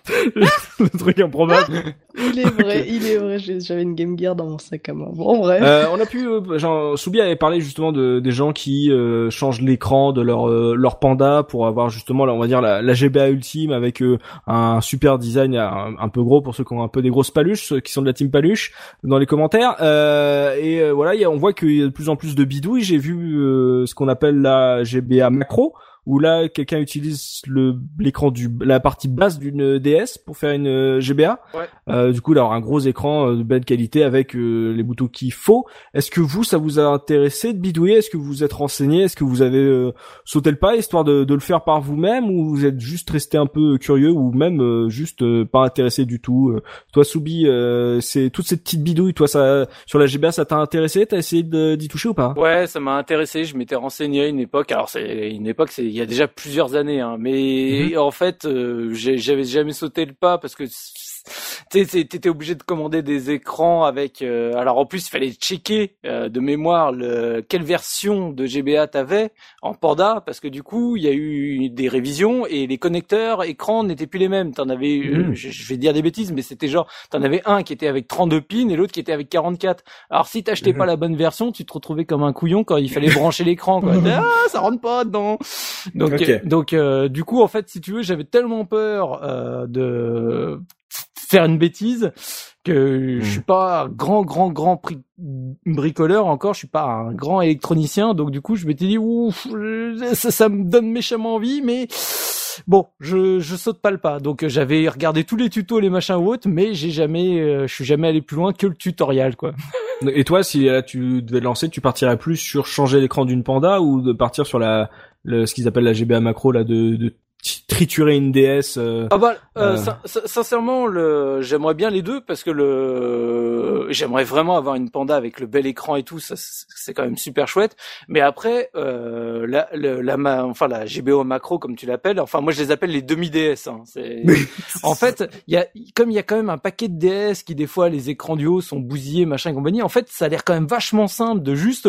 Le truc improbable. Il est vrai, il est vrai, j'avais une Game Gear dans mon sac à main. Bon, bref. Euh, on a pu, euh, genre, Soubi avait parlé justement de des gens qui euh, changent l'écran de leur euh, leur panda pour avoir justement, là, on va dire la, la GBA ultime avec euh, un super design un, un peu gros pour ceux qui ont un peu des grosses paluches, ceux qui sont de la team paluche, dans les commentaires. Euh, et euh, voilà, il y a- on voit qu'il y a de plus en plus de bidouilles. J'ai vu euh, ce qu'on appelle la GBA macro où là quelqu'un utilise le l'écran du la partie basse d'une DS pour faire une euh, GBA. Ouais. Euh, du coup, d'avoir un gros écran euh, de belle qualité avec euh, les boutons qu'il faut. Est-ce que vous, ça vous a intéressé de bidouiller? Est-ce que vous vous êtes renseigné? Est-ce que vous avez euh, sauté le pas histoire de, de le faire par vous-même? Ou vous êtes juste resté un peu curieux ou même euh, juste euh, pas intéressé du tout? Euh, Toi, Soubi, euh, c'est toutes ces petites bidouilles. Toi, ça sur la GBA, ça t'a intéressé? T'as essayé d'y toucher ou pas? Ouais, ça m'a intéressé. Je m'étais renseigné à une époque. Alors c'est une époque, c'est y a déjà plusieurs années, hein. Mais en fait, euh, j'avais jamais sauté le pas parce que t'étais obligé de commander des écrans avec. euh, alors en plus, il fallait checker euh, de mémoire le quelle version de GBA t'avais en Panda parce que du coup, il y a eu des révisions et les connecteurs écrans n'étaient plus les mêmes. T'en avais, Mhm. je, je vais dire des bêtises, mais c'était genre, t'en avais un qui était avec 32 pins et l'autre qui était avec 44. Alors si t'achetais Mhm. pas la bonne version, tu te retrouvais comme un couillon quand il fallait brancher l'écran. Ah, ça rentre pas dedans. Donc, euh, donc euh, du coup, en fait, si tu veux, j'avais tellement peur euh, de faire une bêtise que je suis pas un grand grand grand bricoleur encore, je suis pas un grand électronicien, donc du coup je m'étais dit ouf, je- ça, ça me donne méchamment envie, mais bon, je je saute pas le pas. Donc euh, j'avais regardé tous les tutos, les machins ou autres, mais j'ai jamais, euh, je suis jamais allé plus loin que le tutoriel quoi. Et toi, si là, tu devais lancer, tu partirais plus sur changer l'écran d'une panda ou de partir sur la le, ce qu'ils appellent la GBA macro là de, de triturer une DS euh, Ah bah, euh, Euh. sin- sin- sincèrement, le, j'aimerais bien les deux parce que le, j'aimerais vraiment avoir une panda avec le bel écran et tout, ça c'est quand même super chouette. Mais après, euh, la, la, ma- enfin la GBO macro comme tu l'appelles, enfin moi je les appelle les demi DS. Hein, en fait, il y a, comme il y a quand même un paquet de DS qui des fois les écrans du haut sont bousillés, machin et compagnie. En fait, ça a l'air quand même vachement simple de juste,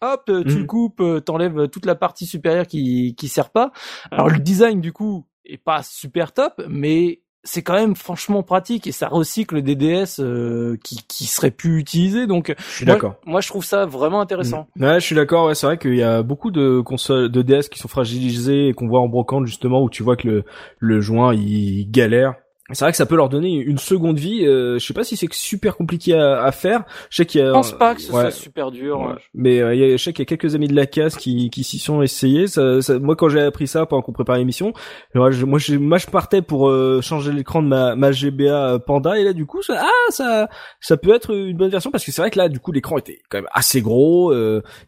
hop, tu le coupes, euh, t'enlèves toute la partie supérieure qui qui sert pas. Alors le design du coup est pas super top, mais c'est quand même franchement pratique et ça recycle des DS euh, qui qui seraient plus utilisés. Donc Je suis moi, d'accord. moi je trouve ça vraiment intéressant. Ouais, je suis d'accord. Ouais, c'est vrai qu'il y a beaucoup de consoles de DS qui sont fragilisées et qu'on voit en brocante justement où tu vois que le le joint il galère c'est vrai que ça peut leur donner une seconde vie. Euh, je sais pas si c'est super compliqué à, à, faire. Je sais qu'il y a. Je pense pas que ce soit super dur. Ouais. Mais euh, il y a, je sais qu'il y a quelques amis de la casse qui, qui s'y sont essayés. Ça, ça, moi, quand j'ai appris ça pendant qu'on préparait l'émission, moi, je, moi, je, partais pour euh, changer l'écran de ma, ma GBA euh, Panda et là, du coup, ça, ah, ça, ça peut être une bonne version parce que c'est vrai que là, du coup, l'écran était quand même assez gros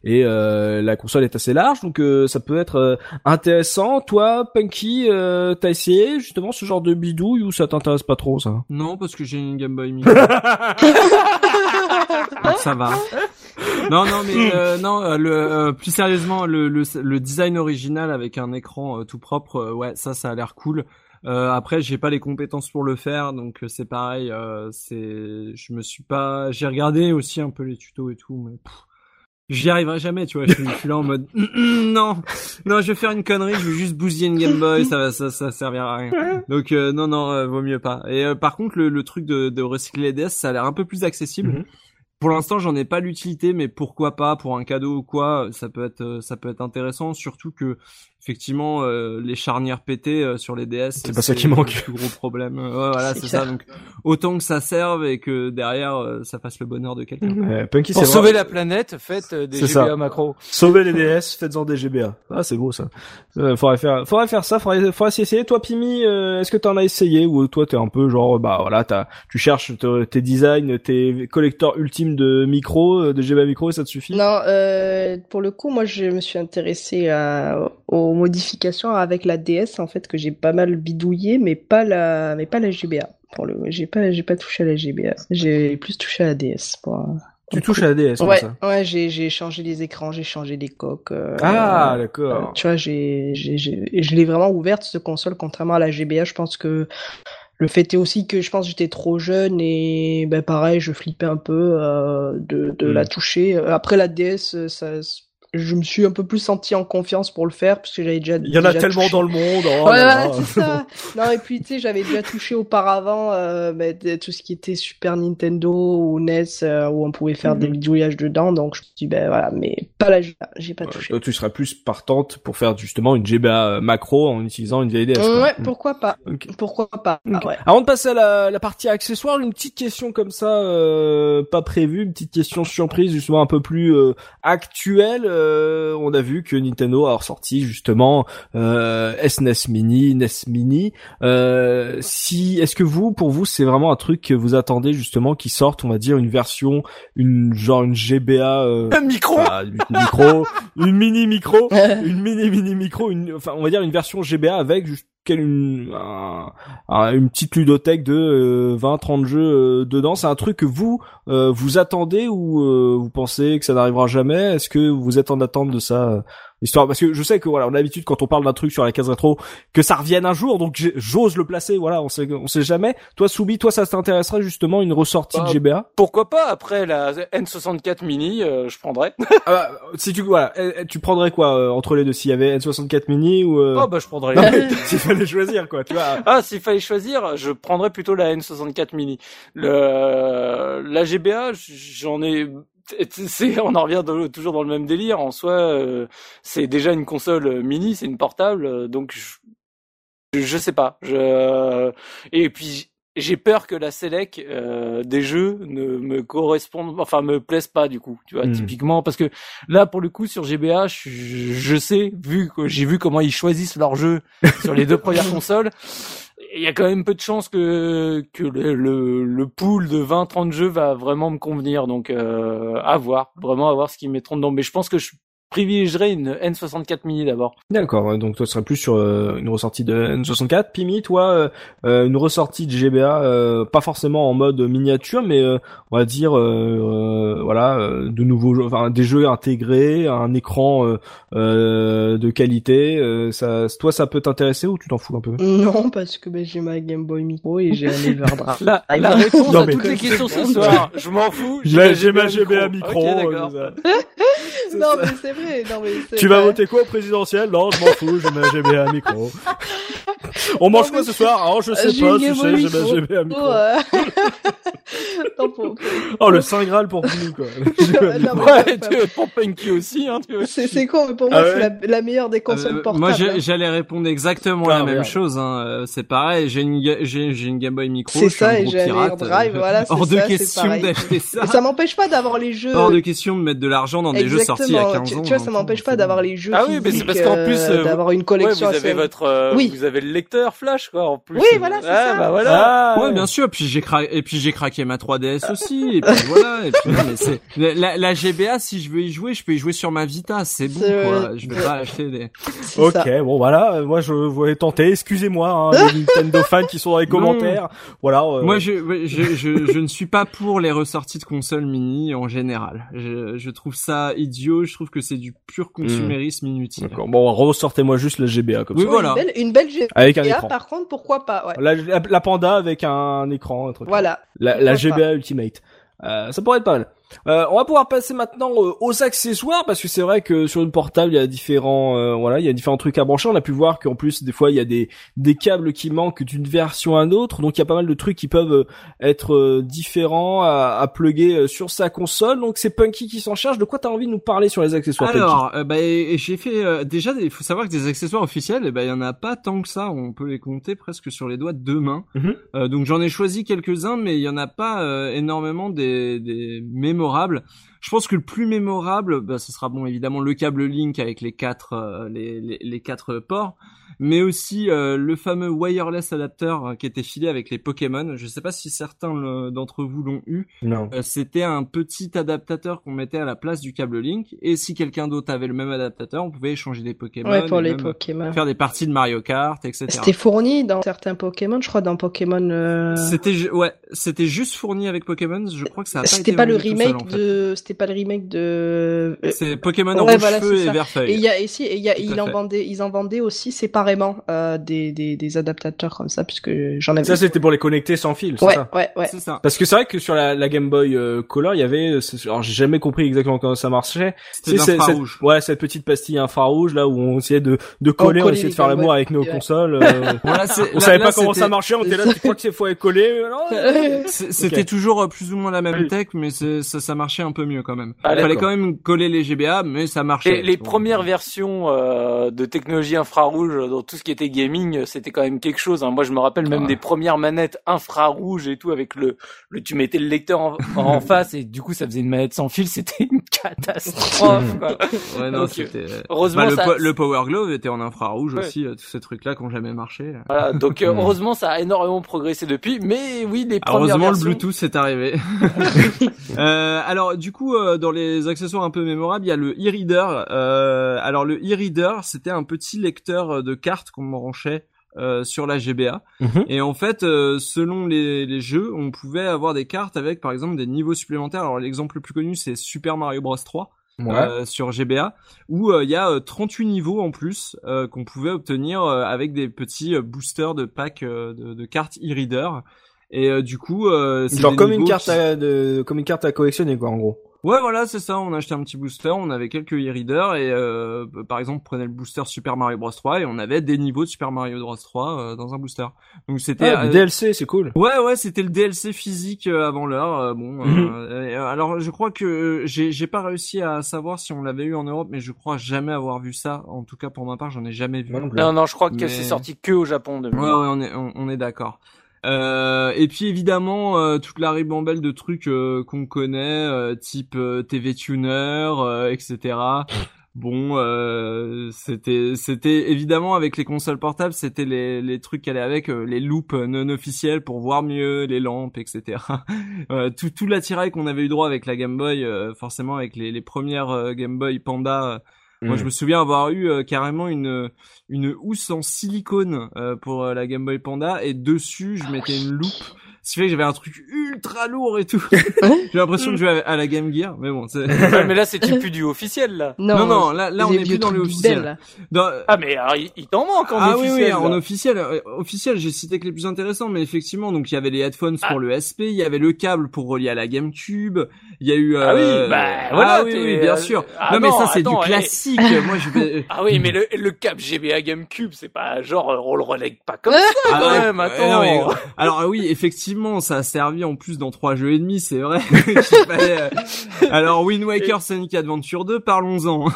et la console est assez large, donc ça peut être intéressant. Toi, Punky, t'as essayé justement ce genre de bidouille ou ça t'intéresse pas trop ça Non, parce que j'ai une Game Boy Micro. ça va. Non, non, mais euh, non, euh, le, euh, plus sérieusement, le, le, le, design original avec un écran tout propre, ouais, ça, ça a l'air cool. après, j'ai pas les compétences pour le faire, donc c'est pareil. c'est, je me suis pas, j'ai regardé aussi un peu les tutos et tout, mais j'y arriverai jamais, tu vois. Je, suis là en mode non, non, je vais faire une connerie, je vais juste bousiller une Game Boy, ça va, ça, ça servira à rien. Donc euh, non, non, euh, vaut mieux pas. Et euh, par contre, le, le truc de, de, recycler les DS, ça a l'air un peu plus accessible. Mhm. Pour l'instant, j'en ai pas l'utilité, mais pourquoi pas pour un cadeau ou quoi, ça peut être, ça peut être intéressant. Surtout que effectivement euh, les charnières pétées euh, sur les DS c'est pas ça qui manque. le plus gros problème. Ouais, voilà c'est ça. Donc autant que ça serve et que derrière euh, ça fasse le bonheur de quelqu'un. Ouais, Punky, pour sauver la planète faites des GBA macro. Sauver les DS faites-en des GBA ah c'est beau ça. Faudrait faire faudrait faire ça faudrait faudrait essayer. Toi Pimi est-ce que t'en as essayé ou toi t'es un peu genre bah voilà t'as tu cherches tes designs tes collecteurs ultimes de micro de GBA micro et ça te suffit? Non pour le coup moi je me suis intéressé à, au modifications avec la DS en fait que j'ai pas mal bidouillé, mais pas la, mais pas la GBA. Pour le, j'ai pas, j'ai pas touché à la GBA. J'ai plus touché à la DS. Pour, tu touches à la DS, ouais, ça. Ouais, j'ai, j'ai changé les écrans, j'ai changé les coques. Euh, ah, d'accord. Euh, tu vois, j'ai, j'ai, je l'ai vraiment ouverte cette console, contrairement à la GBA. Je pense que le fait est aussi que je pense j'étais trop jeune et ben pareil, je flippais un peu euh, de, de la hmm. toucher. Après la DS, ça je me suis un peu plus senti en confiance pour le faire parce que j'avais déjà. Il y en a tellement dans le monde. Oh ouais, c'est ça. Non et puis tu sais, j'avais déjà touché auparavant euh, bah, tout ce qui était Super Nintendo ou NES euh, où on pouvait faire des mhm. bidouillages dedans, donc je me suis dit ben voilà, mais pas la j'ai pas touché. Toi, tu serais plus partante pour faire justement une GBA euh, macro en utilisant une vieille DS. Ouais, pourquoi pas. Pourquoi pas. Ah, ouais. Avant de passer à la, la, partie accessoire, une petite question comme ça, euh, pas prévue, une petite question surprise justement un peu plus actuelle euh, on a vu que Nintendo a ressorti justement euh, SNES e Mini, NES Mini. Euh, si, est-ce que vous, pour vous, c'est vraiment un truc que vous attendez justement qui sorte, on va dire une version, une genre une GBA, euh, un micro, une micro, une mini micro, une mini mini micro, une, enfin on va dire une version GBA avec juste une, une petite ludothèque de 20-30 euh, jeux euh, dedans. C'est un truc que vous euh, vous attendez ou vous pensez que ça n'arrivera jamais? Est-ce que vous êtes en attente de ça histoire parce que je sais que voilà on a l'habitude quand on parle d'un truc sur la case rétro que ça revienne un jour. Donc j'ose le placer voilà on sait on sait jamais. Toi Soubi toi ça t'intéresserait justement une ressortie de bah, GBA pourquoi pas? Après la N64 mini euh, je prendrais. Ah bah, si tu voilà eh, eh, tu prendrais quoi euh, entre les deux? S'il y avait N64 mini ou euh... oh bah je prendrais s'il fallait choisir quoi tu vois. Ah s'il fallait choisir je prendrais plutôt la N64 mini. Le la GBA j'en ai c'est, on en revient toujours dans le même délire. En soi, euh, c'est déjà une console mini, c'est une portable, euh, donc je, je sais pas. Je, et puis j'ai peur que la select euh, des jeux ne me corresponde, enfin me plaise pas du coup, tu vois, hmm. typiquement parce que là pour le coup sur GBA, je, je sais vu que j'ai vu comment ils choisissent leurs jeux sur les deux premières consoles, il y a quand même peu de chances que que le, le, pool de 20-30 jeux va vraiment me convenir. Donc euh, à voir, vraiment à voir ce qu'ils mettront dedans. Mais je pense que je privilégierais une N64 mini d'abord. D'accord, donc toi tu serais plus sur euh, une ressortie de N64. Pimi, toi, euh, euh, une ressortie de GBA, pas forcément en mode miniature, mais on va dire, voilà, de nouveaux, enfin des jeux intégrés, un écran de qualité. ça, toi, ça peut t'intéresser ou tu t'en fous un peu? Non, parce que ben, j'ai ma Game Boy Micro et j'ai un Everdraft. la, la réponse à toutes les questions ce soir, je m'en fous. J'ai ma GBA micro. non, mais c'est non, mais tu vas voter quoi au présidentiel? Non, je m'en fous, je mets GBA à micro. On mange quoi ce soir? Alors, je sais pas, tu sais, j'ai GBA à micro. Oh, le Saint Graal pour nous, quoi. Non, mais- Ouais, tu- pour Punky aussi, hein, tu. C'est c'est con, mais pour moi, Ah ouais c'est la, la meilleure des consoles Euh, portables. moi, hein. j'ai- j'allais répondre exactement Ah, la même chose. Hein. euh, C'est pareil. J'ai une, ga- j'ai, j'ai une Game Boy Micro. C'est un ça, et j'ai un euh, voilà, c'est Hors de question d'acheter ça. Ça m'empêche pas d'avoir les jeux. Hors de question de mettre de l'argent dans des jeux sortis il y a Exactement. 15 Tu, ans. Tu vois, ça m'empêche pas d'avoir les jeux. Ah oui, mais c'est parce qu'en plus, euh, euh, d'avoir une Ouais, collection vous assez- avez votre, euh, Oui. vous avez le lecteur Flash, quoi, en plus. Oui, voilà, c'est Ah, ça. bah voilà. Ah, Ouais, bien sûr. Puis j'ai craqué, et puis j'ai craqué ma 3DS aussi. Et puis voilà. Et puis non, mais c'est la, la GBA. Si je veux y jouer, je peux y jouer sur ma Vita. C'est bon, quoi. Je vais pas acheter des. Ok, ça. bon voilà, euh, moi je voulais tenter, excusez-moi, hein, les Nintendo fans qui sont dans les Non. commentaires. Voilà. euh, Moi, je, je, je, je ne suis pas pour les ressorties de consoles mini en général. Je, je trouve ça idiot. Je trouve que c'est du pur consumérisme inutile. D'accord. Bon, ressortez-moi juste la GBA comme Oui, ça. Voilà. Une belle, une belle GBA, Avec un écran. par contre, pourquoi pas, ouais. La, la, la panda avec un écran, un truc. Voilà. La, GBA Ultimate. Euh, ça pourrait être pas mal. Euh, on va pouvoir passer maintenant euh, aux accessoires parce que c'est vrai que sur une portable il y a différents euh, voilà il y a différents trucs à brancher. On a pu voir qu'en plus des fois il y a des des câbles qui manquent d'une version à une autre donc il y a pas mal de trucs qui peuvent euh, être euh, différents à, à plugger sur sa console. Donc c'est Punky qui s'en charge. De quoi t'as envie de nous parler sur les accessoires Alors, bah, j'ai fait euh, déjà. Il faut savoir que des accessoires officiels, eh ben, il y en a pas tant que ça. On peut les compter presque sur les doigts de deux mains. Mhm. Donc j'en ai choisi quelques-uns, mais il y en a pas énormément des, des mémorables. Je pense que le plus mémorable, bah, ce sera bon évidemment le câble Link avec les quatre euh, les, les, les quatre ports, mais aussi euh, le fameux wireless adapteur euh, qui était filé avec les Pokémon. Je sais pas si certains le- d'entre vous l'ont eu. Non. Euh, c'était un petit adaptateur qu'on mettait à la place du câble Link et si quelqu'un d'autre avait le même adaptateur, on pouvait échanger des Pokémon, Ouais, pour les Pokémon. faire des parties de Mario Kart, etc. C'était fourni dans certains Pokémon, je crois, dans Pokémon. euh, C'était ouais, c'était juste fourni avec Pokémon. Je crois que ça a pas été C'était pas le seul, remake en fait. de, c'était pas le remake de. euh, C'est Pokémon Ouais, Rouge voilà, Feu et. Vert Et Feuille. il y a ici, et il y a, ils en vendaient, ils en vendaient aussi séparément euh, des, des des adaptateurs comme ça, puisque j'en avais. Ça c'était pour les connecter sans fil, c'est ouais, ça ouais, ouais. C'est ça. Parce que c'est vrai que sur la, la Game Boy euh, Color, il y avait, euh, alors j'ai jamais compris exactement comment ça marchait. C'était d'infrarouge. cette- Ouais, cette petite pastille infrarouge là où on essayait de, de coller, on, collait essayait de faire l'amour avec nos Ouais. consoles. euh, Voilà, c'est- on là- savait là, pas comment ça marchait, on était là, tu crois que c'est faut être collé C'était toujours plus ou moins la même tech, mais ça, ça marchait un peu mieux quand même. Ah, Il fallait d'accord. quand même coller les GBA, mais ça marchait. Et les premières versions euh, de technologie infrarouge dans tout ce qui était gaming, c'était quand même quelque chose. hein. Moi, je me rappelle même Ah. des premières manettes infrarouges et tout avec le, le tu mettais le lecteur en, en face et du coup ça faisait une manette sans fil. C'était une catastrophe. quoi. Ouais, non, Donc, c'était. heureusement, Bah, le, ça- po- le Power Glove était en infrarouge Ouais. aussi. euh, Tous ces trucs-là qui ont jamais marché. Voilà, donc euh, Hmm. heureusement ça a énormément progressé depuis. Mais oui, les premières Heureusement, le Bluetooth est arrivé. euh, alors, du coup, euh, dans les accessoires un peu mémorables, il y a le e-reader. Euh, alors, le e-reader, c'était un petit lecteur euh, de cartes qu'on branchait euh, sur la GBA. Mhm. Et en fait, euh, selon les, les jeux, on pouvait avoir des cartes avec, par exemple, des niveaux supplémentaires. Alors, l'exemple le plus connu, c'est Super Mario Bros 3. Ouais. euh, sur GBA où il y a euh, 38 niveaux en plus qu'on pouvait obtenir avec des petits boosters de packs de, de cartes e-reader et du coup c'est Genre comme une niveaux carte qui- à, de, comme une carte à collectionner quoi en gros. Ouais voilà c'est ça on a acheté un petit booster on avait quelques e-readers et euh, par exemple on prenait le booster Super Mario Bros 3 et on avait des niveaux de Super Mario Bros 3 euh, dans un booster donc c'était Ah, euh, DLC c'est cool. Ouais, ouais, c'était le DLC physique euh, avant l'heure. euh, bon, euh, Mhm. euh, alors je crois que euh, j'ai j'ai pas réussi à savoir si on l'avait eu en Europe, mais je crois jamais avoir vu ça. En tout cas, pour ma part, j'en ai jamais vu. Non. Non, non, je crois que Mais- c'est sorti que au Japon. De Ouais, ouais, on est on, on est d'accord. Euh, et puis évidemment euh, toute la ribambelle de trucs euh, qu'on connaît, euh, type euh, TV Tuner, euh, etc. Bon, c'était c'était évidemment avec les consoles portables, c'était les les trucs allaient avec les loupes non officielles pour voir mieux, les lampes, etc. Tout tout l'attirail qu'on avait eu droit avec la Game Boy, forcément avec les les premières Game Boy Panda. Moi, Mm. je me souviens avoir eu euh, carrément une une housse en silicone euh, pour euh, la Game Boy Panda et dessus, je mettais une loupe. Ce qui fait que j'avais un truc ultra lourd et tout. J'ai l'impression de jouer à à la Game Gear, mais bon. c'est- Ouais, mais là, c'était plus du officiel, là? Non, non, là, là, on est plus dans le officiel. Dans- Ah, mais alors, il, il t'en manque en ah officiel. oui, oui, en officiel, euh, officiel, j'ai cité que les plus intéressants, mais effectivement, donc il y avait les headphones Ah. pour le SP, il y avait le câble pour relier à la GameCube, il y a eu. Ah euh, oui, bah, ah voilà, oui, bien euh, sûr. ah non, mais non, ça c'est du eh. classique. Moi, je vais. Ah oui, mais le, le cap GBA GameCube, c'est pas genre, on le relègue pas comme ça, Ah quand ouais, même, attends. alors ah oui, effectivement, ça a servi en plus dans trois jeux et demi, c'est vrai. fallait, euh, Alors Wind Waker, Sonic Adventure 2, parlons-en.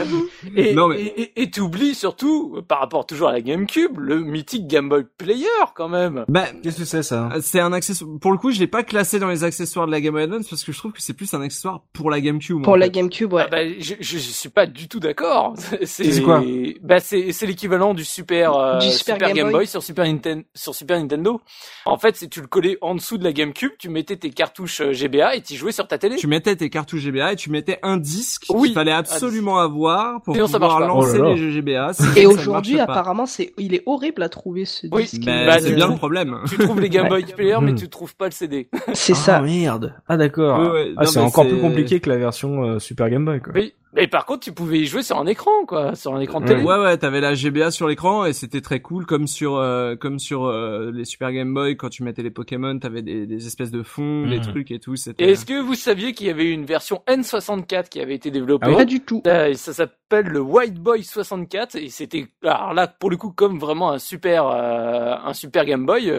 et, non, mais... et, et, t'oublies surtout, par rapport toujours à la GameCube, le mythique Game Boy Player quand même. Bah, qu'est-ce que c'est ça? C'est un accessoire. Pour le coup, je l'ai pas classé dans les accessoires de la Game Boy Advance parce que je trouve que c'est plus un accessoire pour la GameCube. Pour la GameCube, ouais. Ah bah, je, je, suis pas du tout d'accord. C'est quoi? Bah c'est c'est l'équivalent du Super euh, du Super, Game, Boy. sur Super Nintendo sur Super Nintendo. En fait, c'est tu le collais en dessous de la GameCube, tu mettais tes cartouches euh, GBA et tu jouais sur ta télé. Tu mettais tes cartouches GBA et tu mettais un disque qu'il fallait absolument avoir pour pouvoir lancer oh les jeux GBA. Et aujourd'hui, apparemment, c'est il est horrible à trouver ce disque. Bah, c'est bien le problème. Tu trouves les Game Boy Player, mais tu trouves pas le CD. C'est ça. Ah merde. Ah d'accord. ah, c'est encore plus compliqué que la version euh, Super Game Boy. Quoi. Oui. Mais par contre, tu pouvais y jouer sur un écran, quoi, sur un écran de télé. Ouais, ouais, t'avais la GBA sur l'écran et c'était très cool, comme sur, euh, comme sur euh, les Super Game Boy quand tu mettais les Pokémon, t'avais des, des espèces de fonds, les mhm. trucs et tout. Et est-ce que vous saviez qu'il y avait une version N64 qui avait été développée? Ah Pas du tout. Euh, ça s'appelle le White Boy 64 et c'était, alors là, pour le coup, comme vraiment un super, un super Game Boy.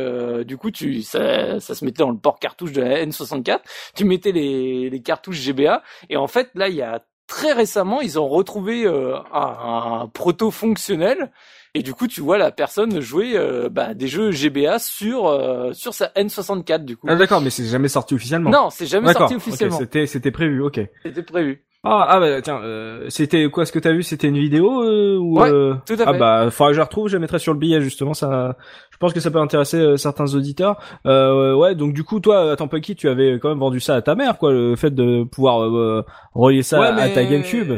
du coup, tu, ça, ça se mettait dans le port cartouche de la N64. Tu mettais les, les cartouches GBA et en fait, là, il y a très récemment, ils ont retrouvé euh, un, proto fonctionnel et du coup, tu vois la personne jouer euh, bah, des jeux GBA sur euh, sur sa N64 du coup. Ah d'accord, mais c'est jamais sorti officiellement. Non, c'est jamais sorti officiellement. c'était c'était prévu, ok. C'était prévu. Ah, ah bah tiens, euh, c'était quoi ce que t'as vu? C'était une vidéo euh, ou ouais, tout à fait. Ah bah, faudra que je la retrouve, je la mettrai sur le billet justement. Ça, je pense que ça peut intéresser euh, certains auditeurs. Euh, ouais, donc du coup, toi, à Tempucky, tu avais quand même vendu ça à ta mère, quoi, le fait de pouvoir relier ça à ta GameCube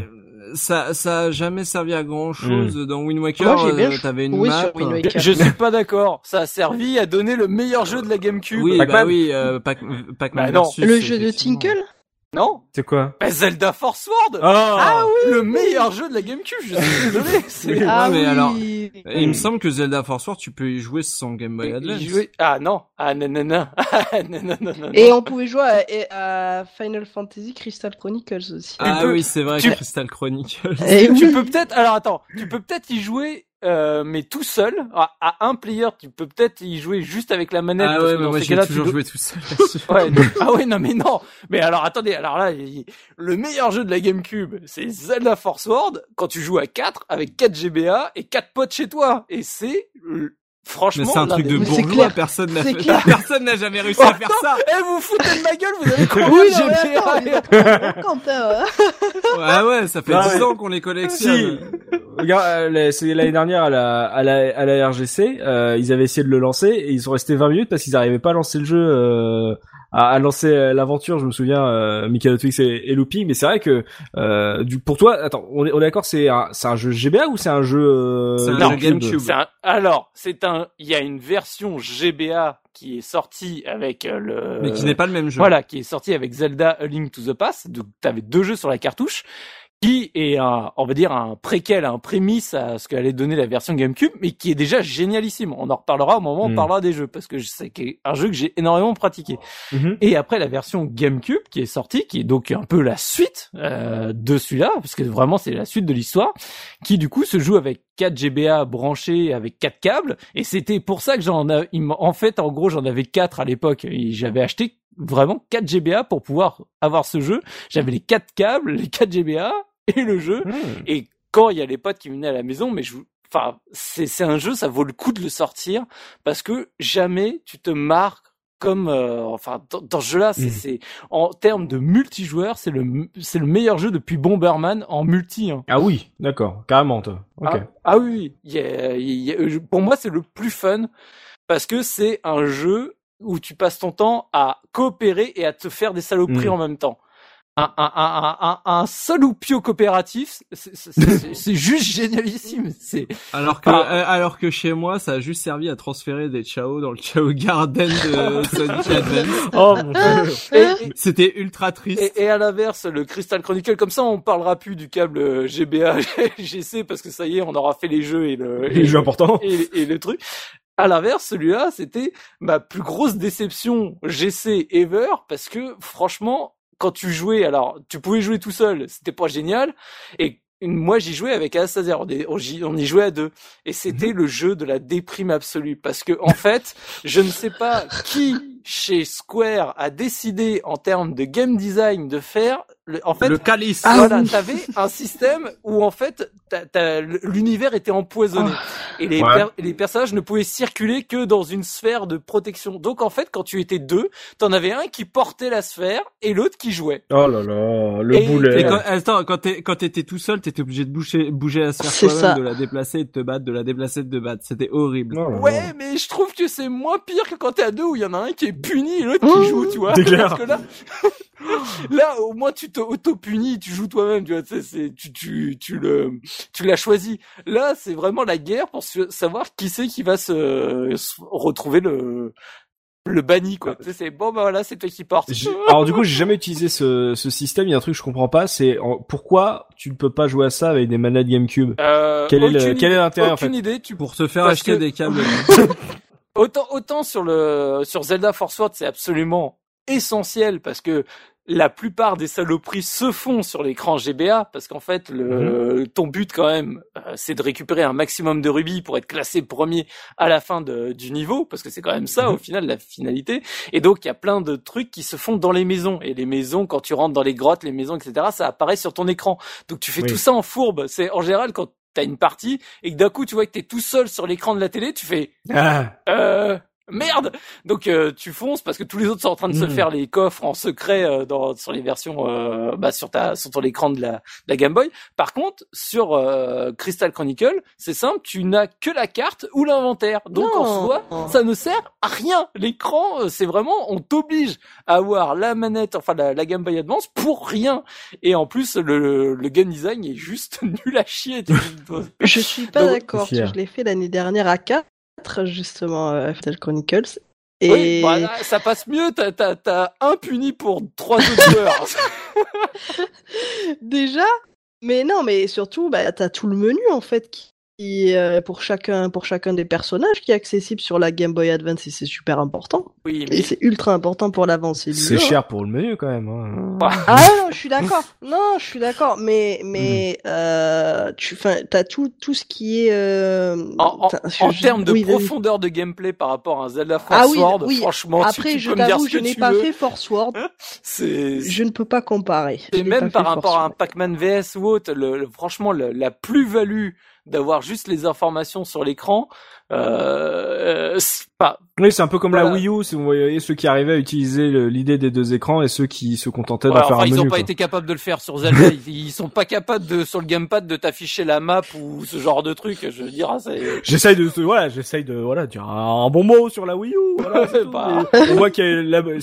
ça ça a jamais servi à grand chose hmm. dans Wind Waker t'avais une map je suis pas d'accord ça a servi à donner le meilleur jeu de la GameCube oui bah oui Pac Pac bah le jeu de Tinkle non C'est quoi bah, Zelda Force World ah, ah, oui Le meilleur jeu de la GameCube, je suis désolé. ah mais oui. alors, il me semble que Zelda Force World, tu peux y jouer sans Game Boy Advance. Jouer... Ah non, ah non, non, non. non, non, non, Et on pouvait jouer à, Final Fantasy Crystal Chronicles aussi. Ah oui, c'est vrai, Crystal Chronicles. Et tu peux peut-être, alors attends, tu peux peut-être y jouer euh, mais tout seul, à, un player, tu peux peut-être y jouer juste avec la manette. Ah ouais, mais moi j'ai toujours joué tout seul. ouais, ah ouais, non mais non. Mais alors attendez, alors là, le meilleur jeu de la GameCube, c'est Zelda Force World quand tu joues à 4 avec 4 GBA et 4 potes chez toi. Et c'est Franchement, mais c'est un truc de bourgeois, personne n'a fait... personne n'a jamais réussi à faire ça. Eh, vous foutez de ma gueule, vous avez oui, de GBA Ouais, ouais, ça fait 10 ans qu'on les collectionne. Regarde, euh, c'est l'année dernière à la, à la, à la RGC, euh, ils avaient essayé de le lancer et ils sont restés 20 minutes parce qu'ils n'arrivaient pas à lancer le jeu euh, à, à lancer euh, l'aventure. Je me souviens, euh, Michael Twix et, et Looping, mais c'est vrai que euh, du, pour toi, attends, on est, on est d'accord, c'est un, c'est un jeu GBA ou c'est un jeu, euh, c'est un jeu GameCube Alors, c'est un, il y a une version GBA qui est sortie avec euh, le, mais qui n'est pas le même jeu. Voilà, qui est sorti avec Zelda A Link to the Past. Donc, t'avais deux jeux sur la cartouche qui est un, on va dire un préquel, un prémisse à ce qu'allait donner la version GameCube, mais qui est déjà génialissime. On en reparlera au moment où on hmm. parlera des jeux, parce que c'est un jeu que j'ai énormément pratiqué. Mhm. Et après la version GameCube qui est sortie, qui est donc un peu la suite euh, de celui-là, parce que vraiment c'est la suite de l'histoire, qui du coup se joue avec 4 GBA branchés avec 4 câbles, et c'était pour ça que j'en ai, en fait en gros j'en avais 4 à l'époque, et j'avais acheté vraiment 4 GBA pour pouvoir avoir ce jeu. J'avais les 4 câbles, les 4 GBA et le jeu. Hmm. Et quand il y a les potes qui venaient à la maison, mais je, enfin, c'est, c'est un jeu, ça vaut le coup de le sortir parce que jamais tu te marques comme euh, enfin dans, ce jeu-là, c'est, c'est en termes de multijoueur, c'est le c'est le meilleur jeu depuis Bomberman en multi. Hein. Ah oui, d'accord, carrément toi. Ah, ah, oui, pour moi c'est le plus fun parce que c'est un jeu où tu passes ton temps à coopérer et à te faire des saloperies hmm. en même temps. Un, un, un, un, un saloupio coopératif, c'est juste génialissime. C'est alors que euh, alors que chez moi, ça a juste servi à transférer des Chao dans le Chao Garden de Sonic Advance. Oh mon C'était ultra triste. Et, à l'inverse, le Crystal Chronicle, comme ça, on parlera plus du câble GBA GC parce que ça y est, on aura fait les jeux et le les jeux importants et, et le truc. À l'inverse, celui-là, c'était ma plus grosse déception GC ever parce que franchement, quand tu jouais, alors tu pouvais jouer tout seul, c'était pas génial, et moi j'y jouais avec Anastasia, on, on, y jouait à deux, et c'était mhm. le jeu de la déprime absolue parce que en fait, je ne sais pas qui chez Square a décidé en termes de game design de faire le- en fait le calice. Ah voilà, oui. t'avais un système où en fait t'as- t'as- l'univers était empoisonné et les, Ouais. per- les personnages ne pouvaient circuler que dans une sphère de protection. Donc en fait, quand tu étais deux, t'en avais un qui portait la sphère et l'autre qui jouait. Oh là là, le Et- boulet. Et quand, attends, quand t'es, quand t'étais tout seul, t'étais obligé de bouger, bouger la sphère C'est toi-même, ça. de la déplacer, de te battre, de la déplacer, de te battre. C'était horrible. Oh là. Ouais, mais je trouve que c'est moins pire que quand t'es à deux où il y en a un qui est puni et l'autre qui joue, tu vois. Clair. Parce que là, là, au moins tu te auto-punis, tu joues toi-même, tu vois. tu sais, C'est, tu, tu, tu le, tu l'as choisi. Là, c'est vraiment la guerre pour savoir qui c'est qui va se, se retrouver le, le banni, quoi. Tu sais, c'est bon, bah voilà, c'est toi qui portes. J'ai- Alors du coup, j'ai jamais utilisé ce, ce système. Il y a un truc que je comprends pas, c'est pourquoi tu ne peux pas jouer à ça avec des manettes GameCube? Euh, Quel est le- aucune quel est idée- l'intérêt, en fait? idée, tu Pour te faire Parce acheter que- des câbles. Autant, autant sur le sur Zelda Force Word, c'est absolument essentiel parce que la plupart des saloperies se font sur l'écran GBA parce qu'en fait, le, ton but quand même, euh, c'est de récupérer un maximum de rubis pour être classé premier à la fin de- du niveau parce que c'est quand même ça au final la finalité. Et donc il y a plein de trucs qui se font dans les maisons et les maisons quand tu rentres dans les grottes, les maisons etc. Ça apparaît sur ton écran. Donc tu fais Oui. tout ça en fourbe. C'est en général quand t'as une partie et que d'un coup tu vois que t'es tout seul sur l'écran de la télé, tu fais Ah, euh, merde! Donc euh, tu fonces parce que tous les autres sont en train de se Mhm. faire les coffres en secret euh, dans sur les versions euh, bah, sur ta sur ton écran de la, de la Game Boy. Par contre sur euh, Crystal Chronicle c'est simple tu n'as que la carte ou l'inventaire. Donc en soi ça ne sert à rien. L'écran euh, c'est vraiment on t'oblige à avoir la manette enfin la, la Game Boy Advance pour rien. Et en plus le, le game design est juste nul à chier Je suis pas d'accord. Je l'ai fait l'année dernière à 4, justement, euh, Fatal Chronicles. Et Oui, bah, ça passe mieux. T'as, t'as, t'as un puni pour trois autres joueurs. déjà, mais non, mais surtout, bah, t'as tout le menu en fait qui qui, euh, pour chacun pour chacun des personnages qui est accessible sur la Game Boy Advance et c'est super important. oui, Et mais c'est ultra important pour l'avancée du c'est jeu. cher pour le menu quand même. Hein. Ah non, je suis d'accord. Non, je suis d'accord. Mais mais euh, tu, enfin, t'as tout tout ce qui est euh, en, en, termes de oui, profondeur de gameplay par rapport à un Zelda Ah Force oui, Sword, oui. franchement, tu- Après, tu, je t'avoue, je n'ai pas veux. fait Force Word. C'est, Je ne peux pas comparer. Et même pas par rapport à un. Pac-Man VS ou autre, le, le- franchement, le- la plus-value d'avoir juste les informations sur l'écran, euh, c'est pas, Oui, c'est un peu comme la Voilà. Wii U. Si vous voyez ceux qui arrivaient à utiliser l'idée des deux écrans et ceux qui se contentaient Ouais, d'en faire enfin, un ils menu. ont pas quoi. été capables de le faire sur Zelda. ils, ils sont pas capables de, sur le gamepad, de t'afficher la map ou ce genre de truc. Je veux dire, c'est, J'essaye de voilà, j'essaye de voilà dire un, bon mot sur la Wii U. Voilà. Bah. On voit qu'il y y a le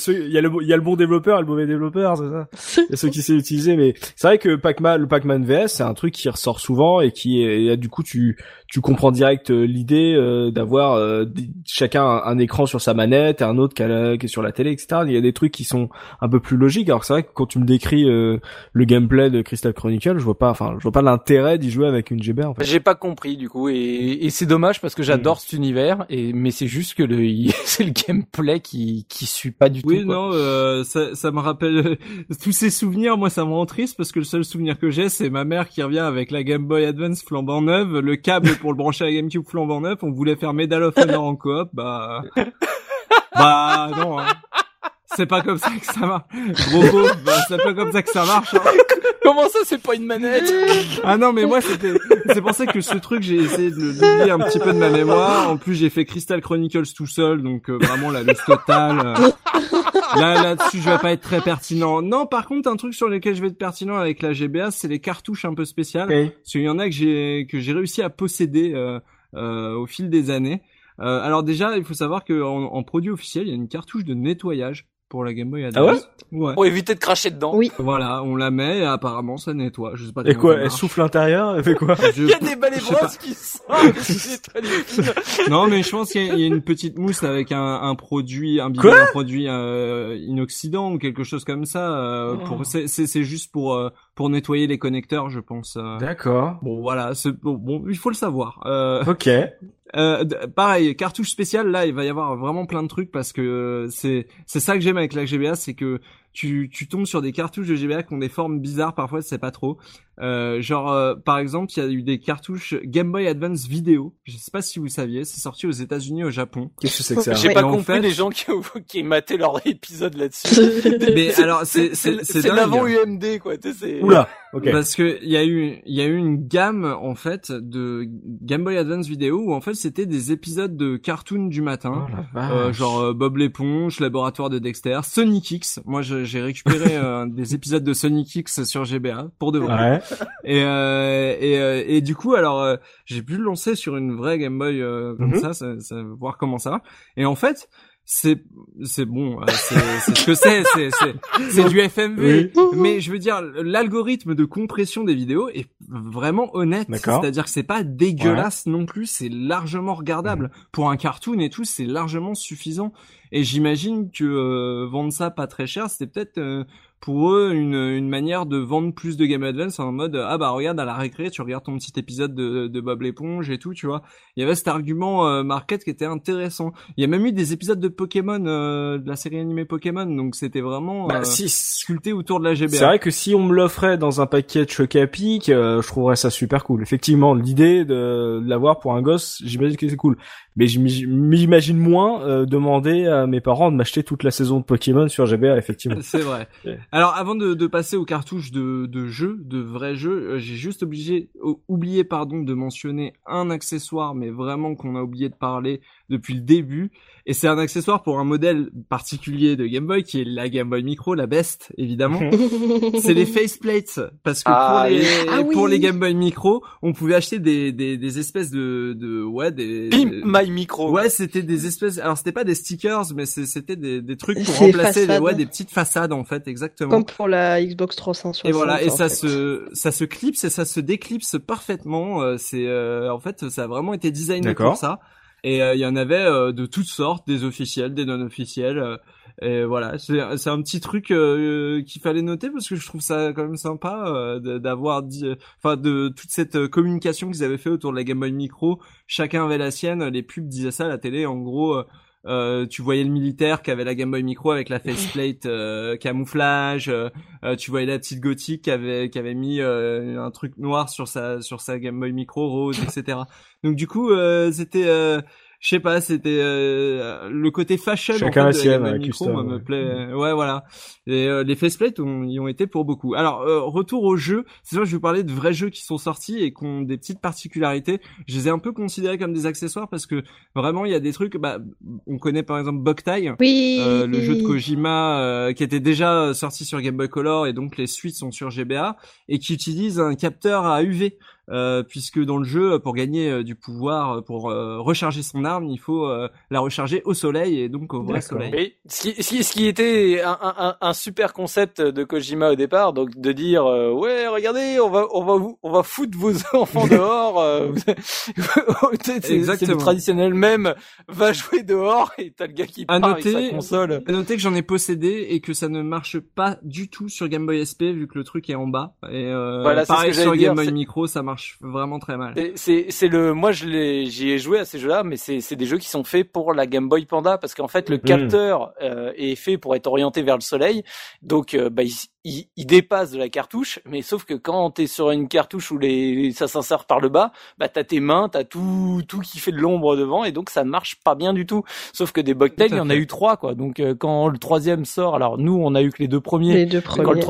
il y a le bon développeur et le mauvais développeur, c'est ça. Il y a ceux qui savent utiliser, mais c'est vrai que Pac-Man, le Pac-Man VS, c'est un truc qui ressort souvent et qui est et du coup tu tu comprends direct euh, l'idée euh, d'avoir euh, des- chacun un, un écran sur sa manette et un autre qui, a la- qui est sur la télé, etc. Il y a des trucs qui sont un peu plus logiques. Alors que c'est vrai que quand tu me décris euh, le gameplay de Crystal Chronicle, je vois pas, enfin, je vois pas l'intérêt d'y jouer avec une GBA. En fait. J'ai pas compris du coup et, et c'est dommage parce que j'adore cet univers et mais c'est juste que le c'est le gameplay qui qui suit pas du Oui, tout. quoi. non, euh, ça, ça me rappelle tous ces souvenirs. Moi, ça me rend triste parce que le seul souvenir que j'ai, c'est ma mère qui revient avec la Game Boy Advance flambant neuve, le câble pour le brancher à GameCube flambant neuf. On voulait faire Medal of Honor en coop, bah, bah non. Hein. C'est pas comme ça que ça marche. Gros pauvre, bah, c'est pas comme ça que ça marche. Hein. Comment ça c'est pas une manette Ah non, mais moi, c'était, c'est pour ça que ce truc, j'ai essayé de l'oublier un petit peu de ma mémoire. En plus, j'ai fait Crystal Chronicles tout seul, donc euh, vraiment la liste totale. euh, Là, là-dessus, je vais pas être très pertinent. Non, par contre, un truc sur lequel je vais être pertinent avec la GBA, c'est les cartouches un peu spéciales. Parce qu'il y en a que j'ai que j'ai réussi à posséder euh, euh, au fil des années. Euh, alors déjà, il faut savoir que en, en produit officiel, il y a une cartouche de nettoyage pour la Game Boy Advance. ouais Pour éviter de cracher dedans. Oui. Voilà, on la met et apparemment ça nettoie. Je sais pas. Et quoi Elle marche. souffle l'intérieur Elle fait quoi Je- Il y a des balais brosses qui sortent. Non, mais je pense qu'il y, a- il y a une petite mousse avec un, un produit, un bidon, Quoi un produit euh, inoxydant ou quelque chose comme ça. euh, Oh. pour, c'est, juste pour euh, pour nettoyer les connecteurs, je pense. euh. D'accord. Bon, voilà, c'est, bon, bon, il faut le savoir. Euh, Ok. Euh, pareil, cartouche spéciale, là, il va y avoir vraiment plein de trucs parce que euh, c'est c'est ça que j'aime avec la GBA, c'est que tu, tu tombes sur des cartouches de GBA qui ont des formes bizarres parfois, c'est pas trop. Euh, genre, euh, par exemple, il y a eu des cartouches Game Boy Advance vidéo. Je sais pas si vous saviez, c'est sorti aux États-Unis, au Japon. Qu'est-ce que c'est que ça J'ai pas Et en compris fait- les gens qui, qui mataient leur épisode là-dessus. Mais alors, c'est c'est c'est l'avant UMD quoi. tu sais, Oula, ok. Parce que il y a eu il y a eu une gamme en fait de Game Boy Advance vidéo où en fait c'était des épisodes de cartoon du matin. Euh, genre euh, Bob l'éponge, Laboratoire de Dexter, Sonic X. Moi, je- j'ai récupéré euh, des épisodes de Sonic X sur GBA pour de vrai. Ouais. Et euh, et euh, et du coup, alors euh, j'ai pu le lancer sur une vraie Game Boy euh, comme Mhm. ça, ça, ça, voir comment ça va. Et en fait, c'est c'est bon, euh, c'est c'est ce que c'est, c'est c'est c'est du FMV. Oui. Mais je veux dire, l'algorithme de compression des vidéos est vraiment honnête. C'est-à-dire que c'est pas dégueulasse non plus, c'est largement regardable. Pour un cartoon et tout, c'est largement suffisant. Et j'imagine que euh, vendre ça pas très cher, c'était peut-être euh, pour eux une, une manière de vendre plus de Game Advance en mode ah bah regarde à la récré tu regardes ton petit épisode de, de Bob l'éponge et tout tu vois il y avait cet argument euh, market qui était intéressant il y a même eu des épisodes de Pokémon euh, de la série animée Pokémon donc c'était vraiment Bah, euh, si, sculpté autour de la GBA C'est vrai que si on me l'offrait dans un paquet choc à pic, euh, je trouverais ça super cool. Effectivement, l'idée de, de l'avoir pour un gosse, j'imagine que c'est cool. Mais je m'imagine moins euh, demander à mes parents de m'acheter toute la saison de Pokémon sur GBA, effectivement. C'est vrai. Ouais. Alors avant de, de passer aux cartouches de, de jeux, de vrais jeux, euh, j'ai juste obligé, oublié pardon de mentionner un accessoire, mais vraiment qu'on a oublié de parler depuis le début. Et c'est un accessoire pour un modèle particulier de Game Boy qui est la Game Boy Micro, la best évidemment. c'est les faceplates parce que Ah, pour les oui. Ah oui. pour les Game Boy Micro, on pouvait acheter des des, des espèces de de ouais des Pimp my micro. Ouais, c'était des espèces. Alors c'était pas des stickers, mais c'était des, des trucs pour remplacer les, ouais des petites façades en fait, exactement. Comme pour la Xbox 360. Et voilà, et ça fait. se ça se clipse et ça se déclipse parfaitement. euh, C'est euh, en fait ça a vraiment été designé pour ça. Et euh, il y en avait euh, de toutes sortes, des officiels, des non officiels. euh, et voilà, c'est un petit truc qu'il fallait noter parce que je trouve ça quand même sympa d'avoir dit, enfin de toute cette communication qu'ils avaient fait autour de la Game Boy Micro. Chacun avait la sienne. Les pubs disaient ça à la télé. En gros. Euh, tu voyais le militaire qui avait la Game Boy Micro avec la faceplate euh, camouflage. euh, euh, tu voyais la petite gothique qui avait qui avait mis euh, un truc noir sur sa sur sa Game Boy Micro rose, etc. Donc du coup, euh, c'était je sais pas, c'était euh, le côté fashion Chacun en la fait, de sienne, ouais, Micro, custom, moi, me ouais. plaît. Ouais, voilà. Et euh, les faceplates ont, y ont été pour beaucoup. Alors euh, retour aux jeux. C'est vrai, je vais vous parler de vrais jeux qui sont sortis et qui ont des petites particularités. Je les ai un peu considérés comme des accessoires parce que vraiment il y a des trucs. Bah, on connaît par exemple Boktai. Oui. Euh, le jeu de Kojima euh, qui était déjà sorti sur Game Boy Color et donc les suites sont sur GBA et qui utilise un capteur à UV euh, puisque dans le jeu pour gagner euh, du pouvoir euh, pour euh, recharger son arme il faut euh, la recharger au soleil et donc au vrai soleil. Mais ce qui, ce qui, ce qui était un, un, un- super concept de Kojima au départ, donc de dire euh, ouais regardez on va on va vous on va foutre vos enfants dehors, euh, c'est- le traditionnel même va jouer dehors et t'as le gars qui À part avec noter- sa console. À noter que j'en ai possédé et que ça ne marche pas du tout sur Game Boy SP vu que le truc est en bas et euh, Voilà, c'est ce pareil que sur dire, Game Boy Micro ça marche vraiment très mal. C'est c'est le moi je l'ai j'y ai joué à ces jeux-là mais c'est c'est des jeux qui sont faits pour la Game Boy Panda parce qu'en fait le capteur euh, est fait pour être orienté vers le soleil. Donc euh, bah il, il, il dépasse de la cartouche mais sauf que quand t'es sur une cartouche où les ça s'insère par le bas bah t'as tes mains t'as tout tout qui fait de l'ombre devant et donc ça marche pas bien du tout. Sauf que des Bugtails il y en a eu trois quoi. Donc euh, quand le troisième sort alors nous on a eu que les deux premiers. Les deux premiers.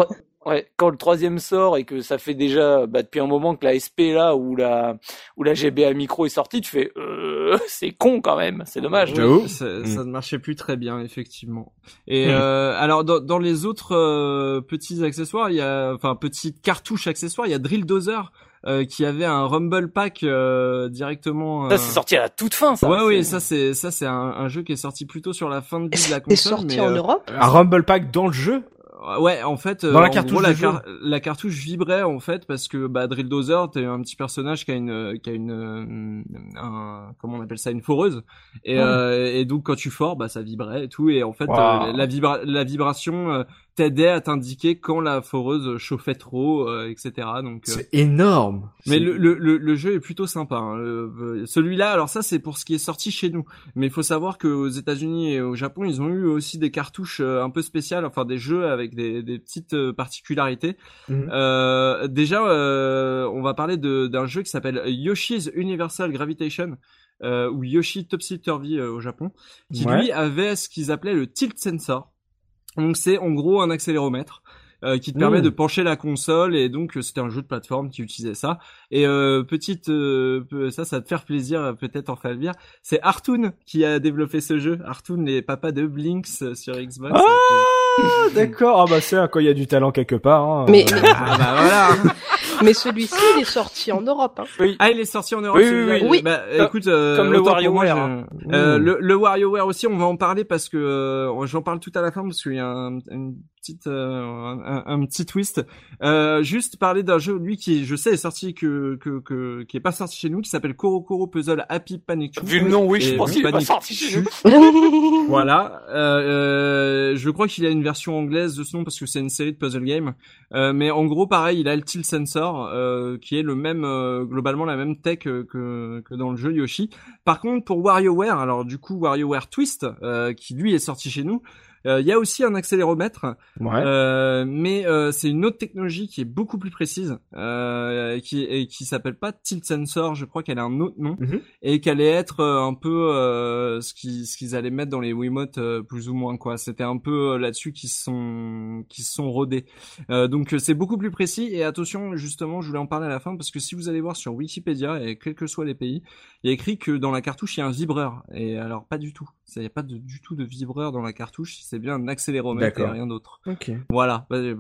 Ouais, quand le troisième sort et que ça fait déjà bah, depuis un moment que la SP là ou la ou la GBA micro est sortie, tu fais euh, c'est con quand même, c'est dommage. Oui. J'avoue. Ça, Mm. ça ne marchait plus très bien effectivement. Et Mm. euh, alors dans, dans les autres euh, petits accessoires, il y a enfin petites cartouches accessoires, il y a Drill Dozer euh, qui avait un Rumble Pack euh, directement. Ça euh, c'est sorti à la toute fin ça. Ouais C'est- oui, ça c'est ça c'est un, un jeu qui est sorti plutôt sur la fin de vie de la C'est console. sorti mais, en euh, Europe? Un Rumble Pack dans le jeu? Ouais, en fait, euh, Dans la en cartouche gros, la, cartouche vibrait en fait parce que bah, Drill Dozer, t'es un petit personnage qui a une, qui a une, euh, un, comment on appelle ça, une foreuse, et, Ouais. euh, et donc quand tu fores, bah ça vibrait et tout, et en fait, euh, la vibra la vibration euh, t'aidait à t'indiquer quand la foreuse chauffait trop, euh, etc. Donc, euh, C'est énorme. mais le, le, le, le jeu est plutôt sympa. hein. Euh, Celui-là, alors ça c'est pour ce qui est sorti chez nous. Mais il faut savoir qu'aux États-Unis et au Japon, ils ont eu aussi des cartouches euh, un peu spéciales, enfin des jeux avec des, des petites euh, particularités. Euh, déjà, euh, on va parler d'un jeu qui s'appelle Yoshi's Universal Gravitation. Euh, ou Yoshi Topsy Turvy au Japon, qui Ouais. lui avait ce qu'ils appelaient le tilt sensor. Donc c'est en gros un accéléromètre euh, qui te permet Mmh. de pencher la console et donc euh, c'était un jeu de plateforme qui utilisait ça. Et euh, petite, euh, peu- ça, ça va te faire plaisir euh, peut-être en Falvir. C'est Artoon qui a développé ce jeu. Artoon, les papas de Blinks sur Xbox. Ah, d'accord. Ah bah c'est hein, quand il y a du talent quelque part. hein. Mais- Ah bah voilà. Mais celui-ci, il est sorti en Europe. Hein. Ah, il est sorti en Europe. Oui, oui, celui-là. oui. Oui. Bah, Comme- écoute, euh, comme le WarioWare, hein. Euh, Mmh. le, le WarioWare aussi, on va en parler parce que euh, j'en parle tout à la fin parce qu'il y a un, une petite, euh, un, un petit twist. Euh, juste parler d'un jeu, lui qui, je sais, est sorti que que que qui est pas sorti chez nous, qui s'appelle Koro Koro Puzzle Happy Panic. Vu le nom, oui, je pense qu'il est pas sorti chez nous. Voilà. Euh, euh, je crois qu'il a une version anglaise de ce nom parce que c'est une série de puzzle game. Euh, mais en gros, pareil, il a le tilt sensor euh, qui est le même, euh, globalement la même tech que que dans le jeu Yoshi. Par contre, pour WarioWare, alors du coup WarioWare Twist, euh, qui lui est sorti chez nous, il y a aussi un accéléromètre, Ouais. euh, mais euh, c'est une autre technologie qui est beaucoup plus précise, euh, qui et qui s'appelle pas Tilt Sensor, je crois qu'elle a un autre nom, Mhm. et qu'elle allait être euh, un peu euh, ce qu'ils ce qu'ils allaient mettre dans les Wiimote euh, plus ou moins quoi. C'était un peu euh, là-dessus qu'ils se sont qui se sont rodés. Euh, donc euh, c'est beaucoup plus précis et attention justement, je voulais en parler à la fin parce que si vous allez voir sur Wikipédia et quels que soient les pays, il y a écrit que dans la cartouche il y a un vibreur et alors pas du tout. Il n'y a pas de, du tout de vibreur dans la cartouche, c'est bien un accéléromètre et rien d'autre. Ok. Voilà, Bah, euh,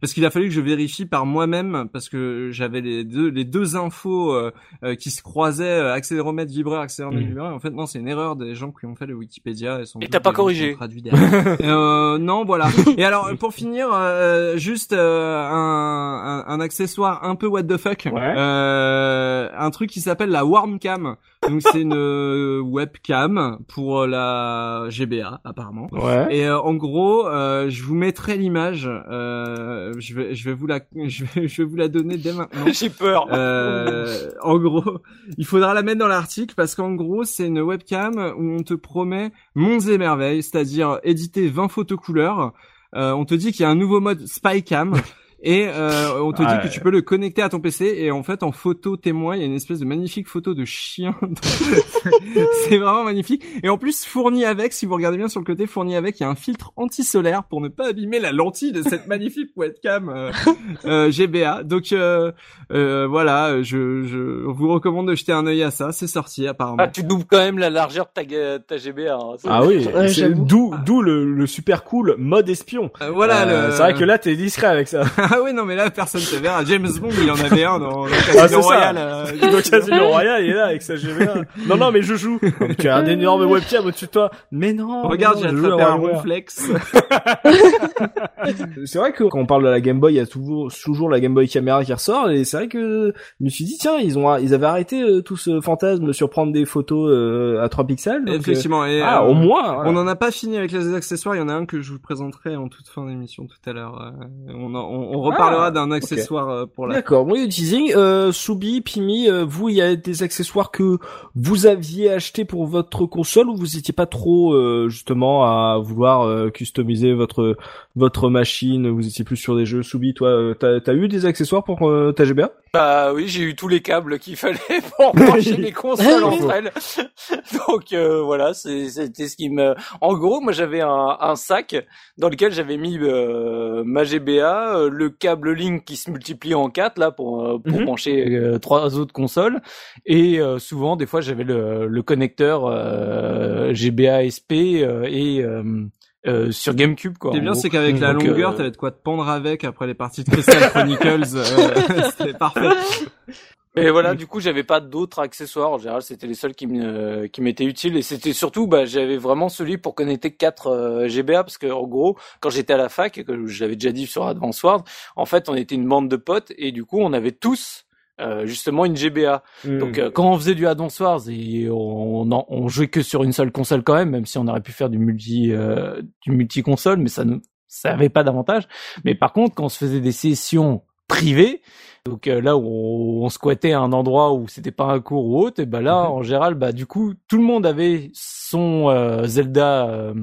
parce qu'il a fallu que je vérifie par moi-même parce que j'avais les deux les deux infos euh, euh, qui se croisaient accéléromètre vibreur accéléromètre Mm. vibreur. En fait non, c'est une erreur des gens qui ont fait le Wikipédia et, sans Et t'as pas des gens qui corrigé. ont traduit derrière. euh, non, voilà. Et alors pour finir, euh, juste euh, un, un, un accessoire un peu what the fuck, Ouais. euh, un truc qui s'appelle la Warmcam. Donc c'est une webcam pour la GBA apparemment. Ouais. Et euh, en gros, euh, je vous mettrai l'image. Euh, je vais, je vais vous la, je vais, je vais vous la donner dès maintenant. J'ai peur. Euh, en gros, il faudra la mettre dans l'article parce qu'en gros, c'est une webcam où on te promet monts et merveilles, c'est-à-dire éditer 20 photos couleurs. Euh, on te dit qu'il y a un nouveau mode Spycam. Et euh, on te dit que tu peux le connecter à ton PC et en fait en photo témoin il y a une espèce de magnifique photo de chien. c'est vraiment magnifique et en plus fourni avec, si vous regardez bien sur le côté, fourni avec, il y a un filtre anti-solaire pour ne pas abîmer la lentille de cette magnifique webcam euh, euh, GBA. Donc euh, euh, voilà, je, je vous recommande de jeter un œil à ça. C'est sorti apparemment. Ah, tu doubles quand même la largeur de ta, GBA. hein. Ah oui. D'où, d'où le, le super cool mode espion. Euh, voilà. Euh, le... C'est vrai que là t'es discret avec ça. ah oui non mais là personne te verra. James Bond il en avait un dans, dans Casino Ah, c'est ça. Royale. euh, Donc Casino Royal il est là avec sa GBA. Non non mais je joue. Tu as un énorme webcam au-dessus de toi. Mais non. Regarde, j'ai attrapé à un ronflex. C'est vrai que quand on parle de la Game Boy, il y a toujours, toujours la Game Boy caméra qui ressort et c'est vrai que je me suis dit tiens ils ont ils avaient arrêté euh, tout ce fantasme sur prendre des photos euh, à 3 pixels. donc, Effectivement. Et, ah euh, au moins. voilà. On n'en a pas fini avec les accessoires. Il y en a un que je vous présenterai en toute fin d'émission tout à l'heure. On, en- on, on reparlera Ah, d'un accessoire euh, pour la. D'accord, du teasing. Euh, Soubi, Pimi, euh, vous, il y a des accessoires que vous aviez achetés pour votre console ou vous étiez pas trop euh, justement à vouloir euh, customiser votre votre machine? Vous étiez plus sur des jeux. Soubi, toi, euh, t'as as eu des accessoires pour euh, ta GBA Bah oui, j'ai eu tous les câbles qu'il fallait pour brancher les consoles entre elles. Donc euh, voilà, c'est- c'était ce qui me. En gros, moi j'avais un, un sac dans lequel j'avais mis euh, ma GBA, euh, le câble Link qui se multiplie en quatre là pour euh, pour Mhm. brancher euh, trois autres consoles, et euh, souvent des fois j'avais le, le connecteur euh, GBA SP euh, et euh, euh, sur GameCube quoi. Ce qui est en bien, c'est qu'avec la longueur, euh, t'avais de quoi te pendre avec après les parties de Crystal Chronicles. euh, C'était parfait. Mais voilà, du coup, j'avais pas d'autres accessoires. En général, c'était les seuls qui me qui m'étaient utiles et c'était surtout, bah, j'avais vraiment celui pour connecter quatre euh, GBA parce que en gros, quand j'étais à la fac, et que j'avais déjà dit sur Advance Wars, en fait, on était une bande de potes et du coup, on avait tous euh, justement une GBA. Donc euh, quand on faisait du Advance Wars et on, on, on jouait que sur une seule console quand même, même si on aurait pu faire du multi euh, du multi console, mais ça nous ça avait pas d'avantage. Mais par contre, quand on se faisait des sessions privées, donc euh, là où on, squattait un endroit où c'était pas un cours ou autre, et ben là, mhm. en général, bah du coup, tout le monde avait son euh, Zelda euh,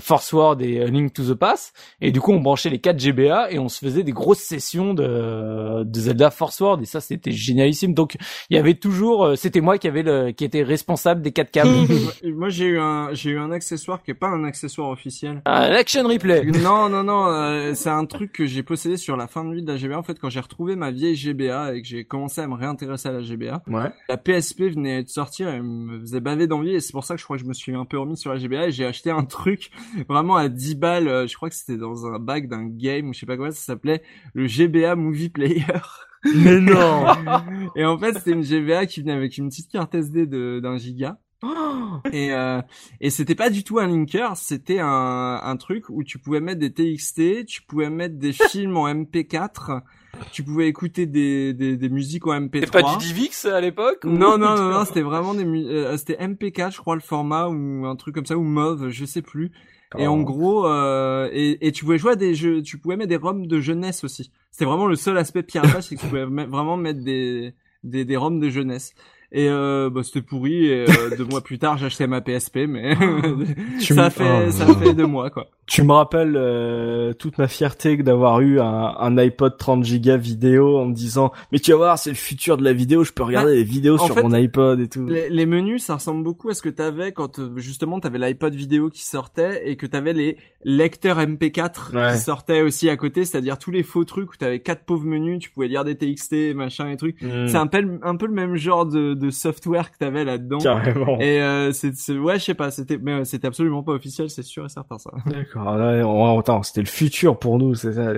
Force Word et euh, Link to the Past. Et du coup on branchait les 4 GBA et on se faisait des grosses sessions de, de Zelda Force Word et ça c'était génialissime. Donc il y avait toujours euh, c'était moi qui avait le qui était responsable des 4 câbles. Moi j'ai eu un j'ai eu un accessoire qui est pas un accessoire officiel. Un action replay. Non non non c'est un truc que j'ai possédé sur la fin de vie de la GBA en fait quand j'ai retrouvé ma vieille GBA et que j'ai commencé à me réintéresser à la GBA ouais. la PSP venait de sortir et me faisait baver d'envie. Et c'est pour ça que je crois que je me suis un peu remis sur la GBA et j'ai acheté un truc vraiment à 10 balles. Euh, je crois que c'était dans un bac d'un game ou je sais pas quoi. Ça s'appelait le GBA Movie Player. Mais non Et en fait, c'était une GBA qui venait avec une petite carte SD d'un giga. et euh, et c'était pas du tout un linker, c'était un, un truc où tu pouvais mettre des TXT, tu pouvais mettre des films en MP4, tu pouvais écouter des, des, des musiques en MP3. C'était pas du DivX à l'époque Non non non non, c'était vraiment des euh, c'était MP4 je crois le format ou un truc comme ça ou MOV, je sais plus. Et en gros, euh, et, et, tu pouvais jouer à des jeux, tu pouvais mettre des ROM de jeunesse aussi. C'était vraiment le seul aspect piratage, c'est que tu pouvais vraiment mettre des, des, des ROM de jeunesse. Et euh, bah, c'était pourri. Et euh, deux mois plus tard, j'achetais ma PSP, mais ça fait oh. ça fait deux mois quoi. Tu me rappelles euh, toute ma fierté d'avoir eu un, un, iPod 30 Go vidéo en me disant mais tu vas voir c'est le futur de la vidéo je peux regarder des vidéos sur mon iPod et tout. Les, les, menus ça ressemble beaucoup à ce que t'avais quand euh, justement t'avais l'iPod vidéo qui sortait et que t'avais les lecteurs MP4 qui sortaient aussi à côté c'est-à-dire tous les faux trucs où t'avais quatre pauvres menus tu pouvais lire des TXT machin et trucs. Mm. C'est un peu un peu le même genre de, de software que t'avais là-dedans. Carrément. Et euh, c'est ouais je sais pas c'était mais c'était absolument pas officiel c'est sûr et certain ça. D'accord. Oh, attends, c'était le futur pour nous, c'est ça.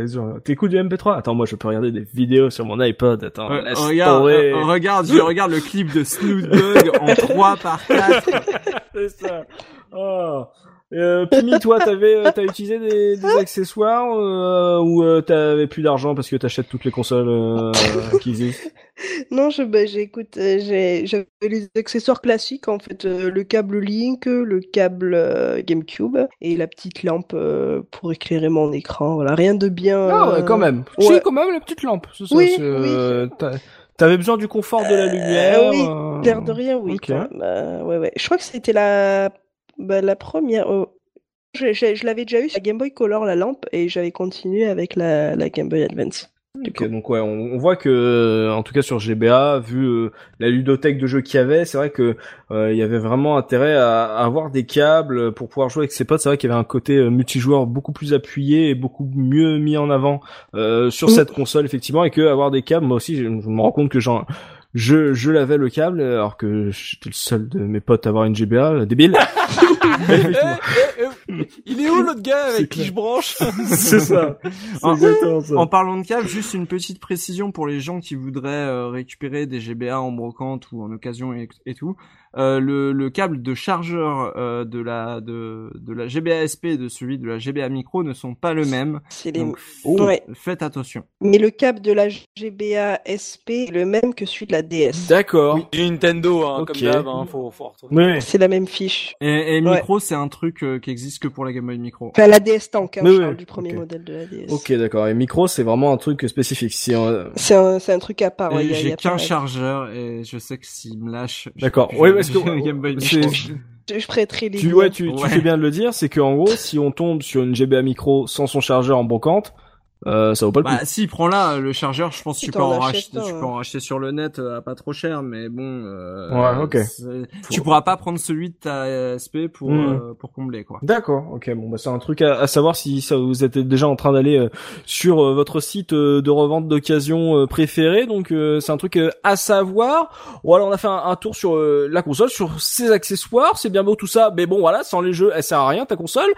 T'écoutes du MP3 Attends, moi je peux regarder des vidéos sur mon iPod. Attends, regarde, euh, regarde, je regarde le clip de Snoop Dogg en 3 par 4. c'est ça. Oh. Euh, Pimi, toi, t'avais, euh, t'as utilisé des, des accessoires euh, ou euh, t'avais plus d'argent parce que t'achètes toutes les consoles euh, qui existent Non, je, bah, j'écoute, j'ai, j'avais les accessoires classiques en fait, le câble Link, le câble GameCube et la petite lampe pour éclairer mon écran. Voilà, rien de bien. Ah ouais, quand même. Ouais. quand même la petite lampe. Ça, oui, oui. T'avais besoin du confort de la lumière. oui, l'air de rien, oui. ouais, ouais. Je crois que c'était la bah, la première. Oh, je, je, l'avais déjà eu sur la Game Boy Color, la lampe, et j'avais continué avec la, la Game Boy Advance. Ok, donc ouais, on, voit que, euh, en tout cas sur GBA, vu euh, la ludothèque de jeux qu'il y avait, c'est vrai que euh, il y avait vraiment intérêt à, avoir des câbles pour pouvoir jouer avec ses potes. C'est vrai qu'il y avait un côté multijoueur beaucoup plus appuyé et beaucoup mieux mis en avant sur mm. cette console effectivement, et que avoir des câbles, moi aussi, je, je me rends compte que j'en je, je lavais le câble alors que j'étais le seul de mes potes à avoir une GBA, débile. Eh, eh, eh, il est où l'autre gars avec qui je branche C'est ça. En, ça. en, parlant de câble, juste une petite précision pour les gens qui voudraient euh, récupérer des GBA en brocante ou en occasion et tout. Euh, le, le, câble de chargeur euh, de la de, de la GBA SP et de celui de la GBA Micro ne sont pas le même. C'est les... Donc, ouais. faites attention. Mais le câble de la GBA SP est le même que celui de la DS. D'accord. Oui, du Nintendo, hein, comme d'hab, hein, faut, faut retrouver. C'est la même fiche. Et, et Micro, c'est un truc euh, qui existe que pour la Game Boy Micro. Enfin, la DS Tank, hein, je parle du premier modèle de la DS. Ok, d'accord. Et Micro, c'est vraiment un truc spécifique. Si C'est un, un, truc à part. Ouais, J'ai qu'un chargeur et je sais que s'il me lâche. D'accord. Oui, parce que je prêterai les tu, ouais, tu, tu fais bien de le dire, c'est qu'en gros, si on tombe sur une GBA micro sans son chargeur en brocante, euh, ça vaut pas le bah, coup. si, prends là le chargeur, je pense que tu peux en racheter, tu peux en racheter sur le net euh, à pas trop cher, mais bon. Euh, ouais, ok. Tu pourras pas prendre celui de ta SP pour hmm. euh, pour combler quoi. D'accord, ok. Bon, bah c'est un truc à, à, savoir si ça vous êtes déjà en train d'aller euh, sur votre site de revente d'occasion préféré, donc c'est un truc à savoir. Voilà, on a fait un, tour sur la console, sur ses accessoires, c'est bien beau tout ça, mais bon voilà, sans les jeux, elle sert à rien ta console.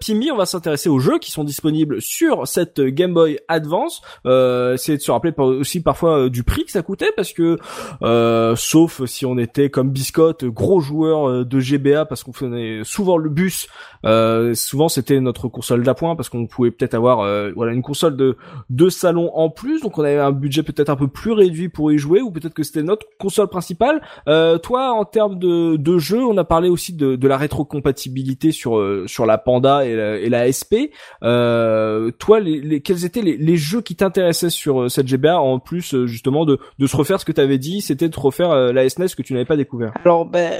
Pimi, on va s'intéresser aux jeux qui sont disponibles sur cette gamme Game Boy Advance, euh, c'est de se rappeler aussi parfois euh, du prix que ça coûtait parce que euh, sauf si on était comme Biscotte gros joueur euh, de GBA parce qu'on faisait souvent le bus, euh, souvent c'était notre console d'appoint parce qu'on pouvait peut-être avoir voilà une console de de salon en plus donc on avait un budget peut-être un peu plus réduit pour y jouer ou peut-être que c'était notre console principale. toi en termes de de jeu, on a parlé aussi de, de la rétrocompatibilité sur sur la Panda et la, et la SP. toi les, les, quels étaient les, jeux qui t'intéressaient sur cette GBA en plus justement de, se refaire ce que tu avais dit, c'était de refaire euh, la SNES que tu n'avais pas découvert. Alors ben,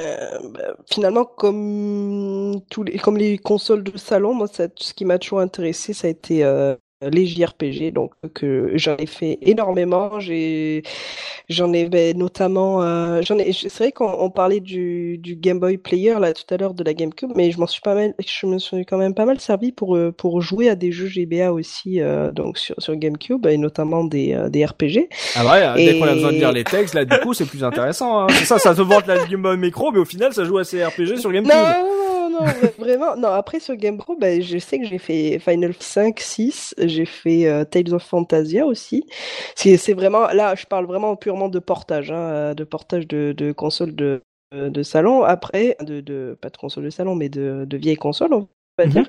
ben, finalement comme tous les comme les consoles de salon, moi ça, ce qui m'a toujours intéressé, ça a été euh, les JRPG, donc que j'en ai fait énormément. J'ai, j'en ai ben, notamment, euh, j'en ai. C'est vrai qu'on parlait du, du Game Boy Player là tout à l'heure de la GameCube, mais je m'en suis pas mal, je me suis quand même pas mal servi pour euh, pour jouer à des jeux GBA aussi, euh, donc sur sur GameCube et notamment des des RPG. Ah ouais, dès qu'on a besoin de lire les textes, là du coup c'est plus intéressant. Hein. ça, ça te vante la Game Boy Micro, mais au final ça joue à ces RPG sur GameCube. Non, non, non, vraiment. Non, après sur Game Pro, ben, je sais que j'ai fait Final 5, 6 j'ai fait euh, Tales of Fantasia aussi. C'est vraiment là, je parle vraiment purement de portage, hein, de portage de, de console de, de salon. Après, de, de pas de console de salon, mais de, de vieilles consoles, on va mhm. dire.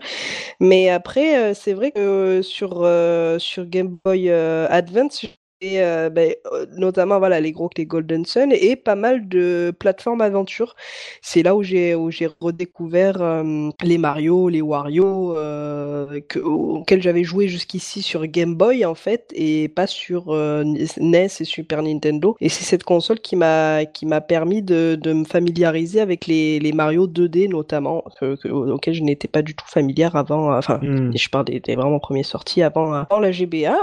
Mais après, euh, c'est vrai que sur euh, sur Game Boy Advance, et euh, ben, euh, notamment voilà les gros les Golden Sun et pas mal de plateformes aventure. C'est là où j'ai où j'ai redécouvert euh, les Mario, les Wario euh, que, auxquels j'avais joué jusqu'ici sur Game Boy en fait et pas sur NES et Super Nintendo. Et c'est cette console qui m'a qui m'a permis de, de me familiariser avec les, les Mario 2D notamment que, que, auxquels je n'étais pas du tout familière avant. Enfin, hmm. je parle des, des, vraiment premières sorties avant avant la GBA.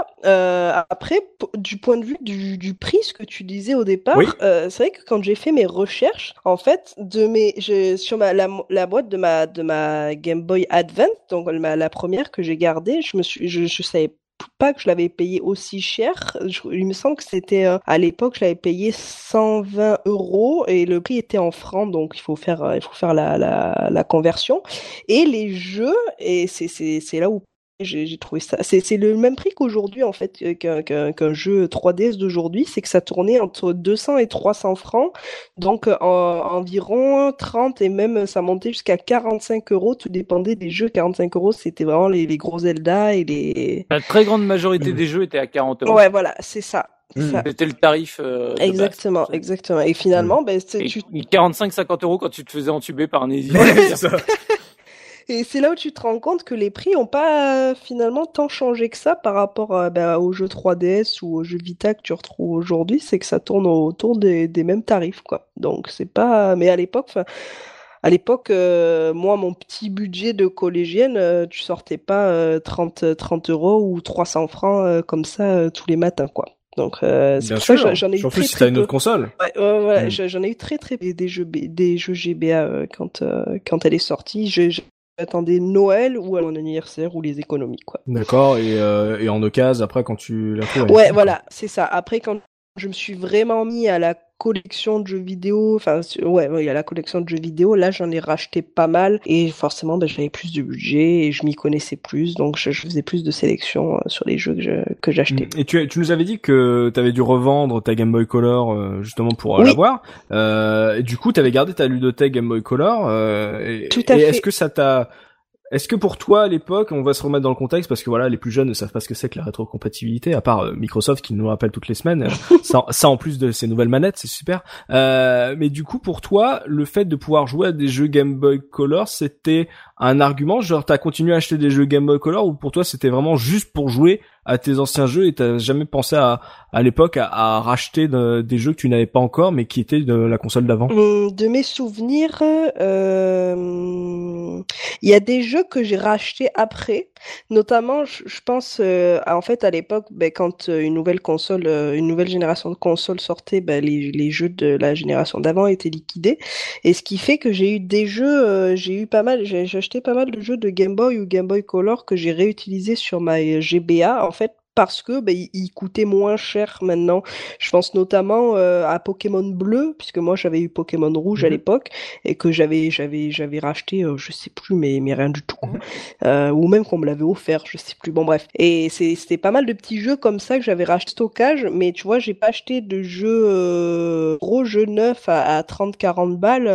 après du point de vue du, du, prix, ce que tu disais au départ, euh, c'est vrai que quand j'ai fait mes recherches, en fait, de mes, je, sur ma, la, la, boîte de ma, de ma Game Boy Advance, donc ma, la première que j'ai gardée, je me suis, je, je savais pas que je l'avais payé aussi cher. il me semble que c'était euh, à l'époque, je l'avais payé 120 euros et le prix était en francs, donc il faut faire, euh, il faut faire la, la, la conversion. Et les jeux, et c'est là où j'ai trouvé ça. C'est le même prix qu'aujourd'hui, en fait, qu'un jeu 3DS d'aujourd'hui. C'est que ça tournait entre 200 et 300 francs. Donc, environ 30 et même ça montait jusqu'à 45 euros. Tout dépendait des jeux. 45 euros, c'était vraiment les, les, gros Zelda et les. La très grande majorité des jeux étaient à 40 euros. Ouais, voilà, c'est ça. Mmh. C'était le tarif. Euh, exactement, exactement. Et finalement, mmh. ben, tu... 45-50 euros quand tu te faisais entuber par un Ouais, Et c'est là où tu te rends compte que les prix ont pas finalement tant changé que ça par rapport à, bah, aux jeux 3DS ou aux jeux Vita que tu retrouves aujourd'hui, c'est que ça tourne autour des, des mêmes tarifs, quoi. Donc c'est pas, mais à l'époque, à l'époque, euh, moi, mon petit budget de collégienne, euh, tu sortais pas 30, euh, 30 euros ou 300 francs comme ça tous les matins, quoi. Donc c'est pour ça j'en ai eu très, très, une autre console. Ouais, ouais, mm. j'en ai eu très très des jeux des jeux GBA quand quand elle est sortie. Attendais Noël ou à mon anniversaire ou les économies quoi. D'accord et, euh, et en occasion après quand tu la trouves. Ouais voilà c'est ça. Après quand je me suis vraiment mis à la collection de jeux vidéo, enfin ouais, il y a la collection de jeux vidéo, là j'en ai racheté pas mal et forcément ben, j'avais plus de budget et je m'y connaissais plus donc je, faisais plus de sélection euh, sur les jeux que j'achetais. Et tu, tu nous avais dit que tu avais dû revendre ta Game Boy Color euh, justement pour euh, l'avoir. Euh, et du coup tu avais gardé ta ludothèque Game Boy Color. et, Tout à et est-ce que ça t'a est-ce que pour toi à l'époque, on va se remettre dans le contexte parce que voilà, les plus jeunes ne savent pas ce que c'est que la rétrocompatibilité, à part euh, Microsoft qui nous rappelle toutes les semaines. Euh, ça, ça, en plus de ces nouvelles manettes, c'est super. Euh, mais du coup, pour toi, le fait de pouvoir jouer à des jeux Game Boy Color, c'était un argument Genre, t'as continué à acheter des jeux Game Boy Color ou pour toi, c'était vraiment juste pour jouer à tes anciens jeux et t'as jamais pensé à, à l'époque à, racheter des jeux que tu n'avais pas encore mais qui étaient de la console d'avant? Hum, De mes souvenirs, euh, il y a des jeux que j'ai rachetés après. Notamment, je, pense euh, en fait à l'époque, ben, quand euh, une nouvelle console, une nouvelle génération de consoles sortait, ben, les, les jeux de la génération d'avant étaient liquidés. Et ce qui fait que j'ai eu des jeux, j'ai eu pas mal, j'ai acheté pas mal de jeux de Game Boy ou Game Boy Color que j'ai réutilisés sur ma GBA. En fait parce que bah, il, coûtait moins cher maintenant. Je pense notamment euh, à Pokémon Bleu, puisque moi j'avais eu Pokémon Rouge à Mhm. l'époque et que j'avais j'avais j'avais racheté, euh, je sais plus, mais mais rien du tout, quoi. Mhm. Euh, ou même qu'on me l'avait offert, je sais plus. Bon bref, et c'était pas mal de petits jeux comme ça que j'avais racheté stockage, mais tu vois, j'ai pas acheté de jeux euh, gros jeux neufs à, à 30-40 balles.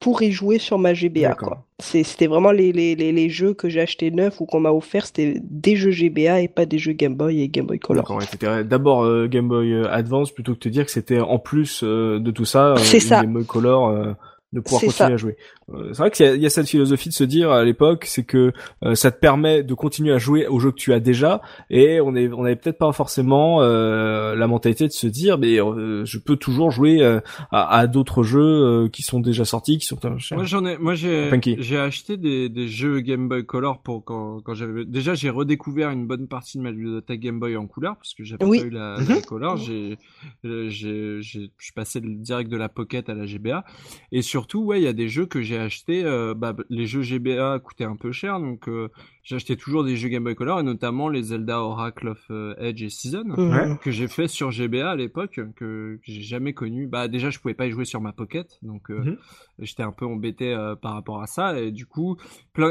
Pour y jouer sur ma GBA C'était vraiment les, les, les, les jeux que j'ai achetés neufs ou qu'on m'a offert, c'était des jeux GBA et pas des jeux Game Boy et Game Boy Color. C'était d'abord euh, Game Boy euh, Advance plutôt que de te dire que c'était en plus euh, de tout ça, euh, C'est une ça. Game Boy Color de pouvoir continuer ça. à jouer. Euh, c'est vrai qu'il y, a- il y a cette philosophie de se dire à l'époque, c'est que euh, ça te permet de continuer à jouer aux jeux que tu as déjà, et on est, on avait peut-être pas forcément euh, la mentalité de se dire, mais euh, je peux toujours jouer euh, à, à d'autres jeux euh, qui sont déjà sortis, qui sont euh, chers. Moi j'en ai, moi j'ai, j'ai acheté des, des jeux Game Boy Color pour quand, quand j'avais, déjà j'ai redécouvert une bonne partie de ma bibliothèque Game Boy en couleur parce que j'avais Oui. pas eu la, Mhm. la Color. J'ai, j'ai, j'ai, je suis passé le- direct de la Pocket à la GBA et surtout ouais il y a des jeux que j'ai achetés. euh, bah, les jeux GBA coûtaient un peu cher donc euh, acheté toujours des jeux Game Boy Color et notamment les Zelda Oracle of euh, Edge et Season. Ouais. que j'ai fait sur GBA à l'époque que, que j'ai jamais connu. Bah déjà je pouvais pas y jouer sur ma Pocket donc euh, Mhm. j'étais un peu embêté par rapport à ça et du coup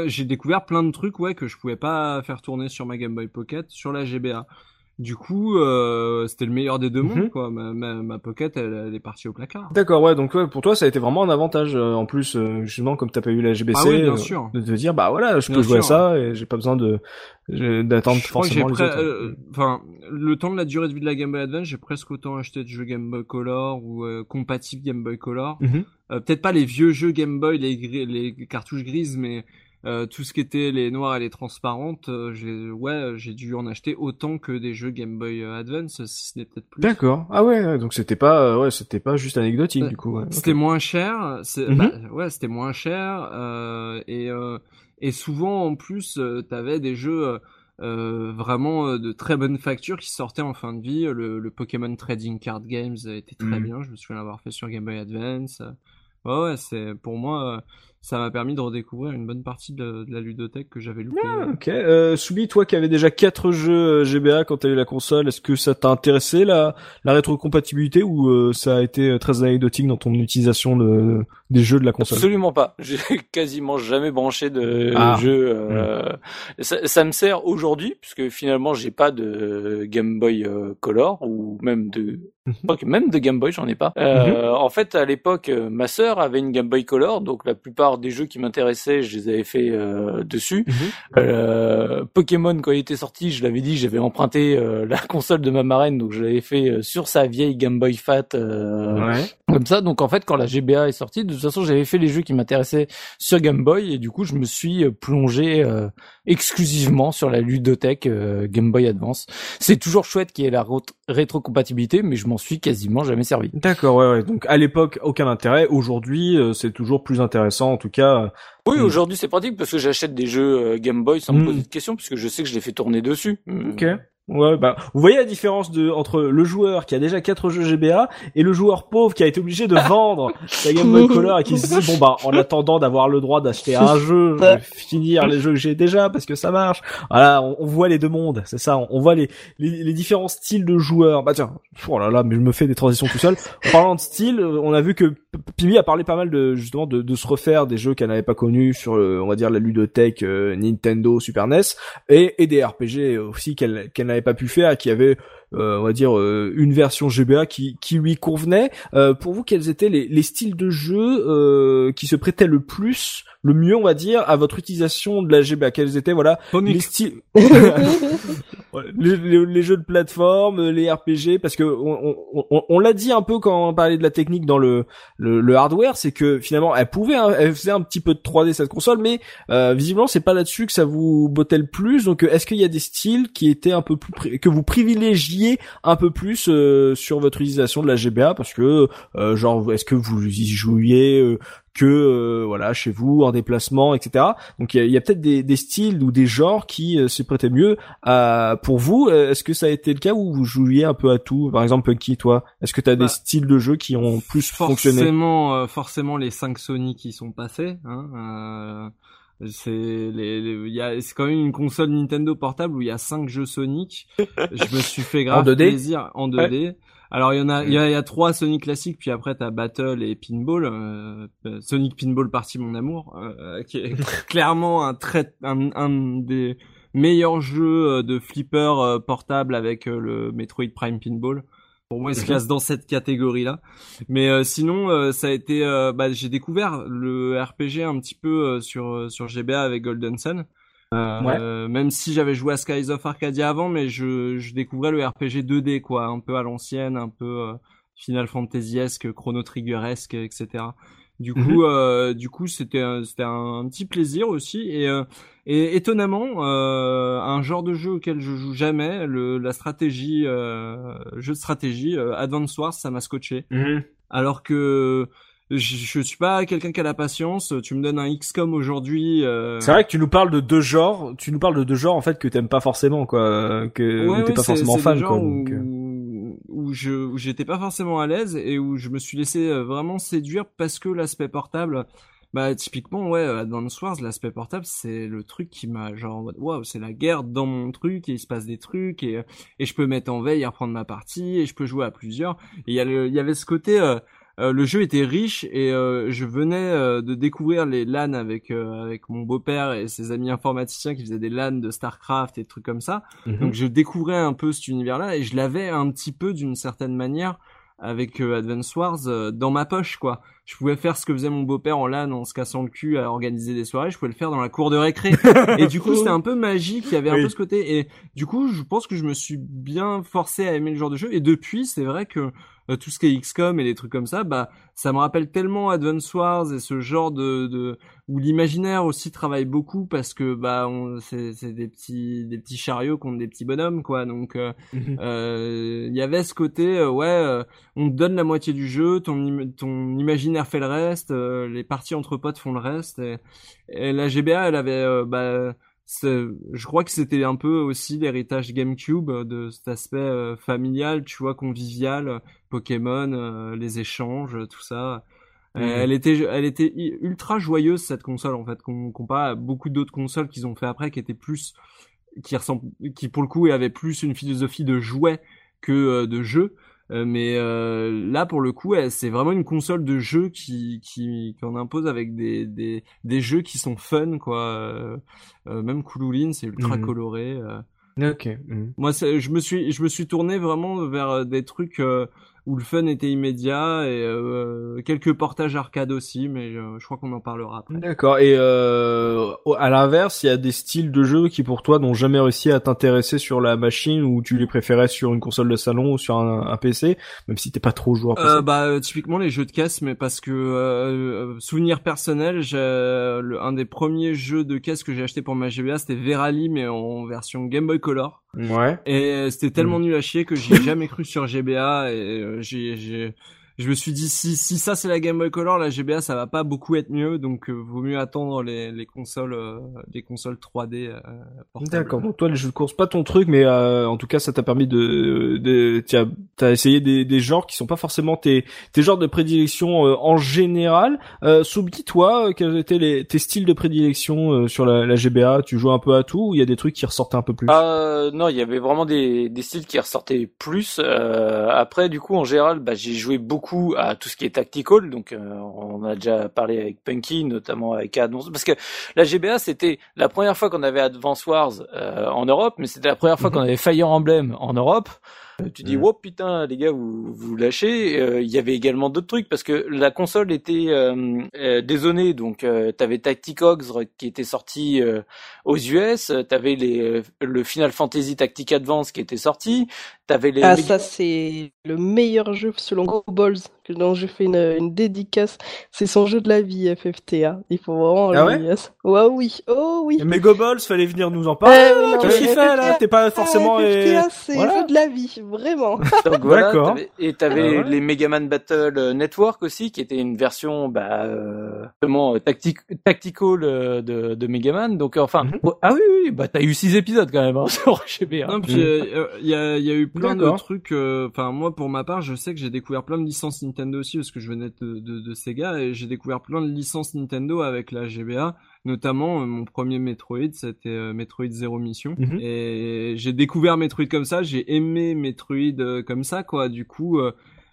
j'ai découvert plein de trucs ouais que je pouvais pas faire tourner sur ma Game Boy Pocket sur la GBA. Du coup euh, c'était le meilleur des deux Mhm. mondes quoi. Ma, ma, ma Pocket elle, elle est partie au placard. D'accord, ouais, donc ouais, pour toi ça a été vraiment un avantage euh, en plus euh, justement comme t'as pas eu la GBC, Ah oui, bien euh, sûr. de te dire bah voilà, je Bien peux jouer à ça et j'ai pas besoin de d'attendre forcément les autres. euh, enfin le temps de la durée de vie de la Game Boy Advance j'ai presque autant acheté de jeux Game Boy Color ou euh, compatibles Game Boy Color. Mhm. Peut-être pas les vieux jeux Game Boy, les, gris- les cartouches grises, mais euh, tout ce qui était les noires et les transparentes, euh, j'ai, ouais, euh, j'ai dû en acheter autant que des jeux Game Boy Advance, si ce n'est peut-être plus. D'accord. Ah ouais, donc c'était pas euh, ouais, c'était pas juste anecdotique du coup. ouais. C'était moins cher, c'est, Mhm. bah, ouais, c'était moins cher, et et souvent en plus, t'avais des jeux vraiment de très bonne facture qui sortaient en fin de vie. Le, le Pokémon Trading Card Games était très Mhm. bien, je me souviens l'avoir fait sur Game Boy Advance. Ouais, ouais, c'est pour moi, ça m'a permis de redécouvrir une bonne partie de, la ludothèque que j'avais loupée. Ok. Euh, Soubi, toi qui avais déjà quatre jeux euh, GBA quand t'as eu la console, est-ce que ça t'a intéressé la la rétrocompatibilité ou euh, ça a été euh, très anecdotique dans ton utilisation de des jeux de la console Absolument pas. J'ai quasiment jamais branché de Ah. jeu. euh, ça, ça me sert aujourd'hui puisque finalement j'ai pas de Game Boy euh, Color ou même de Mhm. que même de Game Boy j'en ai pas. Euh, En fait à l'époque ma sœur avait une Game Boy Color donc la plupart des jeux qui m'intéressaient je les avais fait euh, dessus. Mhm. Pokémon quand il était sorti je l'avais dit j'avais emprunté la console de ma marraine donc je l'avais fait sur sa vieille Game Boy Fat. Ouais. comme ça. Donc en fait, quand la GBA est sortie, de toute façon, j'avais fait les jeux qui m'intéressaient sur Game Boy et du coup, je me suis euh, plongé euh, exclusivement sur la ludothèque euh, Game Boy Advance. C'est toujours chouette qu'il y ait la rétrocompatibilité, mais je m'en suis quasiment jamais servi. D'accord, ouais, ouais. Donc à l'époque, aucun intérêt. Aujourd'hui, euh, c'est toujours plus intéressant, en tout cas. Oui, Mm. aujourd'hui c'est pratique parce que j'achète des jeux Game Boy sans me Mm. poser de questions puisque je sais que je les fais tourner dessus. Ok. Ouais, bah, vous voyez la différence de entre le joueur qui a déjà quatre jeux GBA et le joueur pauvre qui a été obligé de vendre sa Game Boy Color et qui se dit bon bah en attendant d'avoir le droit d'acheter un jeu, je vais finir les jeux que j'ai déjà parce que ça marche. Voilà, on, on voit les deux mondes, c'est ça. On, on voit les, les les différents styles de joueurs. Bah tiens, oh là là, mais je me fais des transitions tout seul. En parlant de style, euh, on a vu que Pimi a parlé pas mal de justement de, de se refaire des jeux qu'elle n'avait pas connus sur euh, on va dire la ludothèque euh, Nintendo, Super NES et, et des RPG aussi qu'elle qu'elle n'avait pas pu faire, qui avait euh, on va dire euh, une version GBA qui qui lui convenait. Euh, pour vous, quels étaient les, les styles de jeu qui se prêtaient le plus, le mieux, on va dire, à votre utilisation de la GBA Quels étaient voilà Sonic. les styles les, les- les jeux de plateforme, les RPG, parce que on, on, on, on l'a dit un peu quand on parlait de la technique dans le le, le hardware, c'est que finalement elle pouvait, hein, elle faisait un petit peu de 3D cette console, mais euh, visiblement c'est pas là-dessus que ça vous bottait le plus. Donc est-ce qu'il y a des styles qui étaient un peu plus que vous privilégiez un peu plus euh, sur votre utilisation de la GBA, parce que euh, genre est-ce que vous y jouiez euh, que euh, voilà chez vous en déplacement etc donc il y a, peut-être des, des styles ou des genres qui euh, se prêtaient mieux à pour vous euh, est-ce que ça a été le cas où vous jouiez un peu à tout? Par exemple Punky toi est-ce que tu as Bah, des styles de jeu qui ont plus fonctionné? Forcément, euh, forcément les 5 Sony qui sont passés. Hein, euh, C'est les, les- il y a, c'est quand même une console Nintendo portable où il y a cinq jeux Sonic. Je me suis fait grave En 2D? plaisir en 2D. Alors il y en a, il y a, y a trois Sonic classiques, puis après t'as Battle et Pinball. euh, euh, Sonic Pinball Party mon amour, euh, qui est clairement un très, un, un des meilleurs jeux euh, de flipper euh, portable avec euh, le Metroid Prime Pinball. Pour moi, il se classe dans cette catégorie-là. Mais euh, sinon, euh, ça a été, euh, bah, j'ai découvert le RPG un petit peu euh, sur euh, sur GBA avec Golden Sun. Euh, Ouais. même si j'avais joué à Skies of Arcadia avant, mais je, je découvrais le RPG 2D quoi, un peu à l'ancienne, un peu euh, Final Fantasy-esque, Chrono Trigger-esque, etc. Du Mhm. coup, euh, du coup, c'était un- c'était un, petit plaisir aussi et euh, et étonnamment euh, un genre de jeu auquel je joue jamais, le la stratégie, jeu de stratégie, Advance Wars, ça m'a scotché. Alors que je, je suis pas quelqu'un qui a la patience. Tu me donnes un XCOM aujourd'hui. euh, C'est vrai que tu nous parles de deux genres, tu nous parles de deux genres en fait que t'aimes pas forcément quoi, euh, que Ouais, où t'es ouais, pas forcément fan quoi. donc, euh. où, où je où j'étais pas forcément à l'aise et où je me suis laissé euh, vraiment séduire parce que l'aspect portable. Bah typiquement ouais Advance Wars l'aspect portable c'est le truc qui m'a genre waouh c'est la guerre dans mon truc et il se passe des trucs et et je peux mettre en veille et reprendre ma partie et je peux jouer à plusieurs et il y a le- il y avait ce côté euh, euh, le jeu était riche et euh, je venais euh, de découvrir les LAN avec euh, avec mon beau-père et ses amis informaticiens qui faisaient des LAN de Starcraft et des trucs comme ça Mhm. donc je découvrais un peu cet univers-là et je l'avais un petit peu d'une certaine manière avec euh, Advance Wars dans ma poche quoi. Je pouvais faire ce que faisait mon beau-père en LAN en se cassant le cul à organiser des soirées, je pouvais le faire dans la cour de récré. et du coup, c'était un peu magique, il y avait un peu ce côté et du coup, je pense que je me suis bien forcé à aimer le genre de jeu et depuis, c'est vrai que tout ce qui est XCOM et des trucs comme ça, bah ça me rappelle tellement Advance Wars et ce genre de, de où l'imaginaire aussi travaille beaucoup parce que bah on c'est c'est des petits des petits chariots contre des petits bonhommes quoi donc euh, Mhm. euh, il y avait ce côté euh, ouais euh, on te donne la moitié du jeu ton ton imaginaire fait le reste euh, les parties entre potes font le reste et, et la GBA elle avait euh, bah je crois que c'était un peu aussi l'héritage GameCube euh, de cet aspect euh, familial tu vois convivial euh, Pokémon euh, les échanges tout ça Mhm. elle était elle était ultra joyeuse cette console en fait com- comparé à beaucoup d'autres consoles qu'ils ont fait après qui étaient plus qui ressemble qui pour le coup avait plus une philosophie de jouet que de jeu Euh, mais euh, là pour le coup c'est vraiment une console de jeu qui qui qu'on impose avec des des des jeux qui sont fun quoi Euh, euh, même Koulouline c'est ultra Mhm. coloré euh. Ok. mhm. moi je me suis je me suis tourné vraiment vers des trucs euh, où le fun était immédiat et euh, quelques portages arcade aussi mais euh, je crois qu'on en parlera après D'accord. Et euh, à l'inverse, il y a des styles de jeux qui pour toi n'ont jamais réussi à t'intéresser sur la machine ou tu les préférais sur une console de salon ou sur un, un PC, même si t'es pas trop joueur PC. Euh, bah euh, typiquement les jeux de caisse mais parce que euh, euh, souvenir personnel le, un des premiers jeux de caisse que j'ai acheté pour ma GBA c'était Verali mais en version Game Boy Color Ouais. et euh, c'était tellement nul à chier que j'y ai jamais cru sur GBA et euh, j'ai j'ai je me suis dit si si ça c'est la Game Boy Color la GBA ça va pas beaucoup être mieux donc euh, vaut mieux attendre les les consoles euh, les consoles 3D euh. D'accord. Donc toi, les jeux de course, pas ton truc, mais euh, en tout cas, ça t'a permis de, de t'as as essayé des, des genres qui sont pas forcément tes, tes genres de prédilection euh, en général. Euh, Soubi, toi, quels étaient les, tes styles de prédilection euh, sur la, la GBA Tu joues un peu à tout ou il y a des trucs qui ressortaient un peu plus? Euh, non, il y avait vraiment des, des styles qui ressortaient plus. Euh, après, du coup, en général, bah, j'ai joué beaucoup à tout ce qui est tactical. Donc, euh, on a déjà parlé avec Punky, notamment avec Advance. Parce que la GBA, c'était la première fois qu'on avait Advance Wars euh, en Europe, mais c'était la première fois Mhm. qu'on avait Fire Emblem en Europe. Euh, Tu dis, Mhm. wow, putain, les gars, vous vous lâchez. Euh, Il y avait également d'autres trucs parce que la console était euh, euh, dézonée. Donc, euh, t'avais Tacticogs qui était sorti euh, aux US. T'avais les euh, le Final Fantasy Tactic Advance qui était sorti. T'avais les Ah, ça, c'est le meilleur jeu selon Go Balls, dont je fais une, une dédicace. C'est son jeu de la vie, FFTA. Il faut vraiment. Ah Ouais, oui. Oh, oui. Mais fallait venir nous en parler. Non, Qu'est-ce qu'il fait là? FFTA, T'es pas forcément. Ah, euh, FFTA, c'est voilà. jeu de la vie, vraiment. Donc voilà, D'accord. t'avais- et t'avais Ah ouais. les Mega Man Battle euh, Network aussi, qui était une version bah, euh, vraiment euh, tactic tactical euh, de, de Mega Man. Donc euh, enfin, Mhm. oh, ah oui oui, bah t'as eu six épisodes quand même hein, sur GB. Non, puis euh, il y, a, il y a eu plein de trucs. euh, Enfin, moi, pour ma part, je sais que j'ai découvert plein de licences Nintendo Nintendo aussi parce que je venais de, de, de Sega et j'ai découvert plein de licences Nintendo avec la GBA. Notamment, euh, mon premier Metroid, c'était euh, Metroid Zero Mission. Mhm. Et j'ai découvert Metroid comme ça, j'ai aimé Metroid euh, comme ça, quoi. Du coup,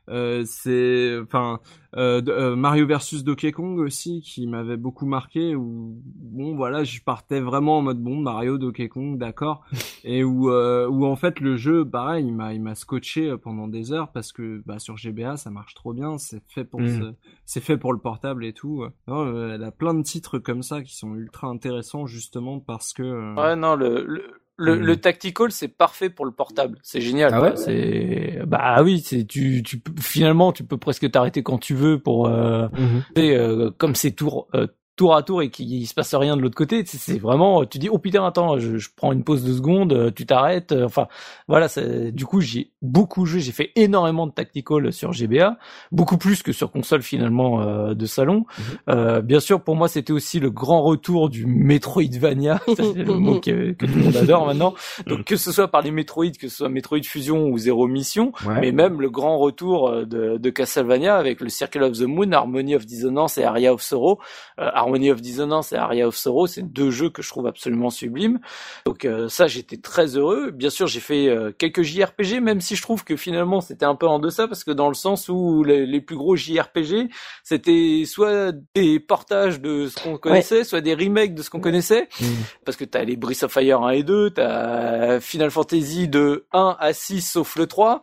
euh, c'est, enfin, euh, euh, Mario versus Donkey Kong aussi, qui m'avait beaucoup marqué. Où bon, voilà, je partais vraiment en mode bon, Mario, Donkey Kong, d'accord. Et où, euh, où en fait le jeu, pareil, il m'a, il m'a scotché pendant des heures parce que bah, sur GBA, ça marche trop bien. C'est fait pour, ce- c'est fait pour le portable et tout. Non, elle a plein de titres comme ça qui sont ultra intéressants justement parce que. euh, Ouais, non, le, le, le, le tactical, c'est parfait pour le portable. C'est génial. Ah ouais c'est, bah oui, c'est, tu, tu, peux- finalement, tu peux presque t'arrêter quand tu veux pour, euh, sais, euh, comme c'est tour, euh, tour à tour et qu'il se passe rien de l'autre côté. C'est c'est vraiment, tu dis, oh putain, attends, je, je prends une pause de seconde, euh, tu t'arrêtes. euh, Enfin, voilà. c'est- Du coup, j'ai beaucoup joué. J'ai fait énormément de tactical sur GBA, beaucoup plus que sur console finalement euh, de salon. Euh, bien sûr, pour moi, c'était aussi le grand retour du Metroidvania, c'est le mot que, que tout le monde adore maintenant. Donc que ce soit par les Metroid, que ce soit Metroid Fusion ou Zero Mission, Ouais. mais même le grand retour euh, de, de Castlevania avec le Circle of the Moon, Harmony of Dissonance et Aria of Sorrow. Euh, Harmony of Dissonance et Aria of Sorrow, c'est deux jeux que je trouve absolument sublimes. Donc euh, ça, j'étais très heureux. Bien sûr, j'ai fait euh, quelques JRPG, même si je trouve que finalement c'était un peu en deçà, parce que dans le sens où les, les plus gros JRPG, c'était soit des portages de ce qu'on connaissait, soit des remakes de ce qu'on connaissait, Mhm. parce que t'as les Breath of Fire 1 et 2, t'as Final Fantasy de 1 à 6 sauf le 3,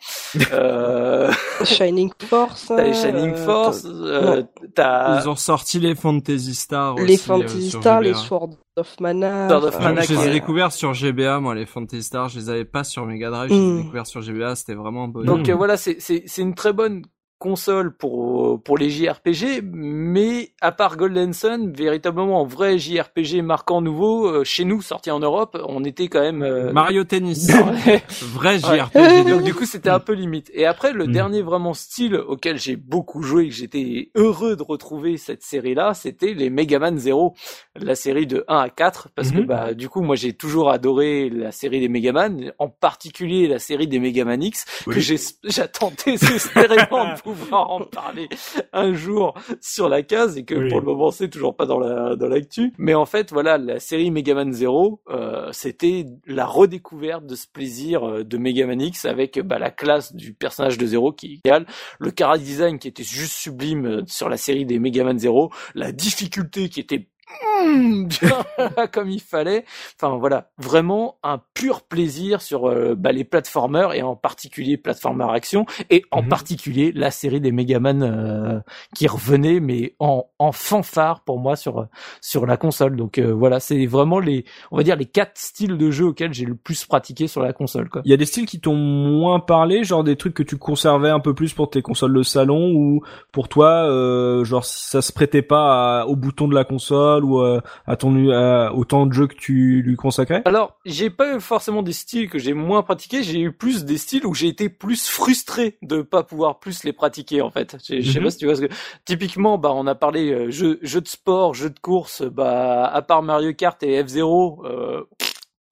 euh, Shining Force. t'as les Shining euh, Force, euh, t'as Ils ont ressorti les Fantasy Stars. les aussi, Fantasy euh, sur Stars, GBA. les Sword of Mana. Sword of enfin, Mana je les ai découverts sur GBA, moi, les Fantasy Stars. Je les avais pas sur Mega Drive, je les ai Mm. découverts sur GBA. C'était vraiment un bonheur. Donc euh, voilà, c'est c'est c'est une très bonne console pour pour les JRPG, mais à part Golden Sun, véritablement en vrai JRPG marquant nouveau euh, chez nous sorti en Europe, on était quand même euh, Mario Tennis. Ouais. Vrai Ouais. JRPG. Donc du coup c'était un peu limite. Et après le Mm. dernier vraiment style auquel j'ai beaucoup joué que j'étais heureux de retrouver cette série là, c'était les Mega Man Zero, la série de 1 à 4 parce que Mhm. bah du coup moi j'ai toujours adoré la série des Mega Man, en particulier la série des Mega Man X que j'ai j'attendais désespérément de pouvoir en parler un jour sur la case et que Oui. pour le moment c'est toujours pas dans la dans l'actu. Mais en fait voilà la série Mega Man Zero, euh, c'était la redécouverte de ce plaisir euh, de Mega Man X avec bah, la classe du personnage de Zero qui est idéal, le chara design qui était juste sublime euh, sur la série des Mega Man Zero, la difficulté qui était comme il fallait. Enfin voilà, vraiment un pur plaisir sur euh, bah, les platformers et en particulier platformer action et en Mhm. particulier la série des Megaman euh, qui revenait mais en, en fanfare pour moi sur sur la console. Donc euh, voilà, c'est vraiment les on va dire les quatre styles de jeu auxquels j'ai le plus pratiqué sur la console quoi. Il y a des styles qui t'ont moins parlé, genre des trucs que tu conservais un peu plus pour tes consoles de salon ou pour toi, euh, genre ça se prêtait pas à- au bouton de la console ou euh, à ton à, au temps de jeu que tu lui consacrais. Alors, j'ai pas eu forcément des styles que j'ai moins pratiqués, j'ai eu plus des styles où j'ai été plus frustré de pas pouvoir plus les pratiquer en fait. Je sais Mhm. pas si tu vois ce que typiquement bah on a parlé euh, jeux jeux de sport, jeux de course, bah à part Mario Kart et F0 euh,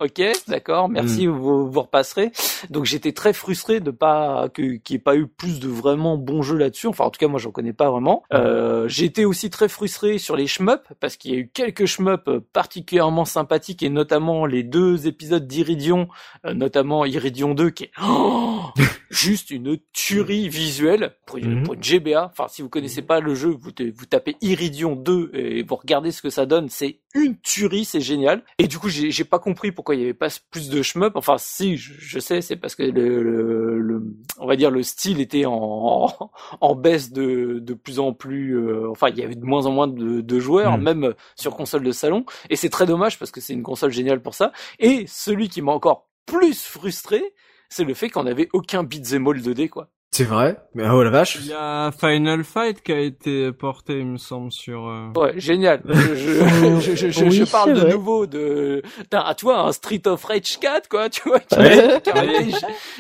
Ok, d'accord, merci, vous, vous repasserez. Donc j'étais très frustré de pas que qu'il n'y ait pas eu plus de vraiment bons jeux là-dessus. Enfin, en tout cas, moi, j'en connais pas vraiment. Euh, j'ai été aussi très frustré sur les shmups parce qu'il y a eu quelques shmups particulièrement sympathiques et notamment les deux épisodes d'Iridion, euh, notamment Iridion 2 qui est oh, juste une tuerie visuelle pour, une- Mhm. pour une GBA. Enfin, si vous connaissez pas le jeu, vous, vous tapez Iridion 2 et vous regardez ce que ça donne. C'est une tuerie, c'est génial. Et du coup, j'ai pas compris pourquoi il y avait pas plus de shmup. Enfin, si, je, sais, c'est parce que le, le, le- on va dire le style était en, en baisse de, de plus en plus. euh, enfin, il y avait de moins en moins de, de joueurs, Mm. même sur console de salon. Et c'est très dommage parce que c'est une console géniale pour ça. Et celui qui m'a encore plus frustré, c'est le fait qu'on avait aucun beat'em all 2D, quoi. C'est vrai. Mais oh la vache. Il y a Final Fight qui a été porté, il me semble, sur. euh, Ouais, génial. Je, je, je, je, je- Oui, je parle de vrai. nouveau de, à toi, un Street of Rage 4, quoi, tu vois. Ouais.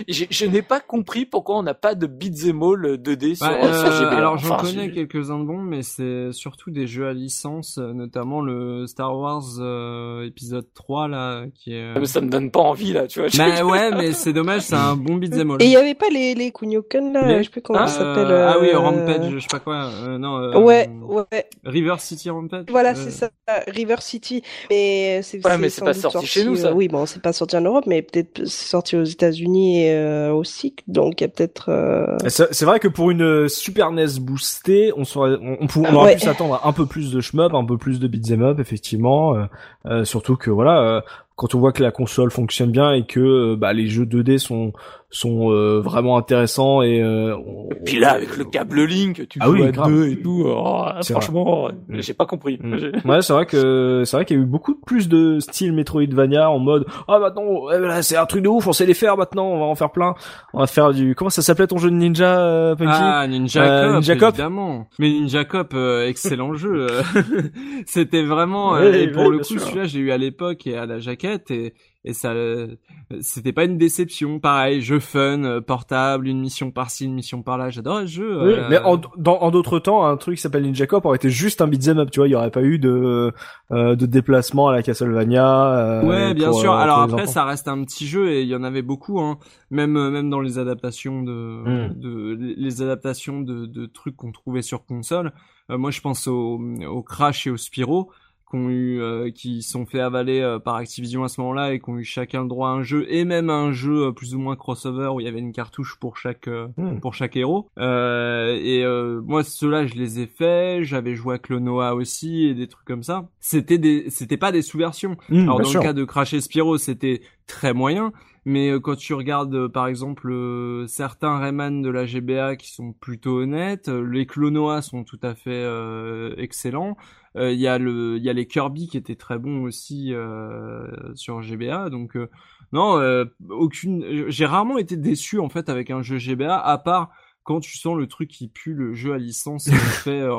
je, je n'ai pas compris pourquoi on n'a pas de beat'em all 2D sur, Bah, sur euh, GBA. alors j'en Enfin, connais quelques-uns de bons, mais c'est surtout des jeux à licence, euh, notamment le Star Wars euh, épisode 3 là, qui est. Ah, mais ça me donne pas envie, là, tu vois. Bah ouais, mais c'est dommage, c'est un bon beat'em all. Et il y avait pas les, les Kunio-kun là, je sais plus comment ah, ça s'appelle. Ah oui, euh, Rampage, je sais pas quoi. Euh, non. euh, Ouais, ouais. River City Rampage. Voilà, Euh, c'est ça, River City. Mais c'est Ouais, mais c'est pas sorti chez nous, ça. euh, oui, bon, c'est pas sorti en Europe, mais peut-être c'est sorti aux États-Unis euh, aussi. Donc il y a peut-être. euh, C'est c'est vrai que pour une Super NES boostée, on, serait, on, on, on aurait Ouais. pu s'attendre à un peu plus de shmup, un peu plus de beat'em up, effectivement. euh, euh, surtout que voilà, euh, quand on voit que la console fonctionne bien et que bah, les jeux 2D sont sont euh, vraiment intéressants et euh, on- Et puis là, avec le câble Link, tu Ah joues oui, à grave. deux et tout. oh, franchement, Mm. j'ai pas compris. Mm. Ouais, c'est vrai que c'est vrai qu'il y a eu beaucoup plus de style Metroidvania en mode ah maintenant eh, là, c'est un truc de ouf, on sait les faire maintenant, on va en faire plein. On va faire du comment ça s'appelait ton jeu de ninja euh, Punky? Ah, Ninja Euh, Cop, Ninja Cop. évidemment. Mais Ninja Cop, euh, excellent jeu. euh. C'était vraiment, euh, et pour le coup, sûr. celui-là, j'ai eu à l'époque et à la jaquette, et, et ça, euh, c'était pas une déception. Pareil, jeu fun, euh, portable, une mission par-ci, une mission par-là. J'adorais ce jeu. Oui, euh, mais en dans- en d'autres temps, un truc qui s'appelle Ninja Cop aurait été juste un beat'em up, tu vois, il y aurait pas eu de euh, de déplacement à la Castlevania. euh, Ouais, bien pour, sûr. euh, Alors après, enfants. ça reste un petit jeu et il y en avait beaucoup, hein. Même même dans les adaptations de Mm. de les adaptations de, de trucs qu'on trouvait sur console. Euh, moi, je pense au, au Crash et au Spyro qu'on eu euh, qui sont fait avaler euh, par Activision à ce moment-là et qui ont eu chacun le droit à un jeu et même à un jeu euh, plus ou moins crossover où il y avait une cartouche pour chaque euh, Mm. pour chaque héros. Euh, et euh, moi, ceux-là, je les ai faits. J'avais joué à Clonoa aussi et des trucs comme ça. C'était des c'était pas des sous-versions. Mm, Alors dans sûr. le cas de Crash et Spyro, c'était très moyen, mais euh, quand tu regardes par exemple euh, certains Rayman de la GBA qui sont plutôt honnêtes, euh, les Clonoa sont tout à fait euh, excellents. Euh, Il y a le, y a les Kirby qui étaient très bons aussi euh, sur GBA, donc euh, non, aucune. J'ai rarement été déçu en fait avec un jeu GBA, à part quand tu sens le truc qui pue le jeu à licence euh, fait euh,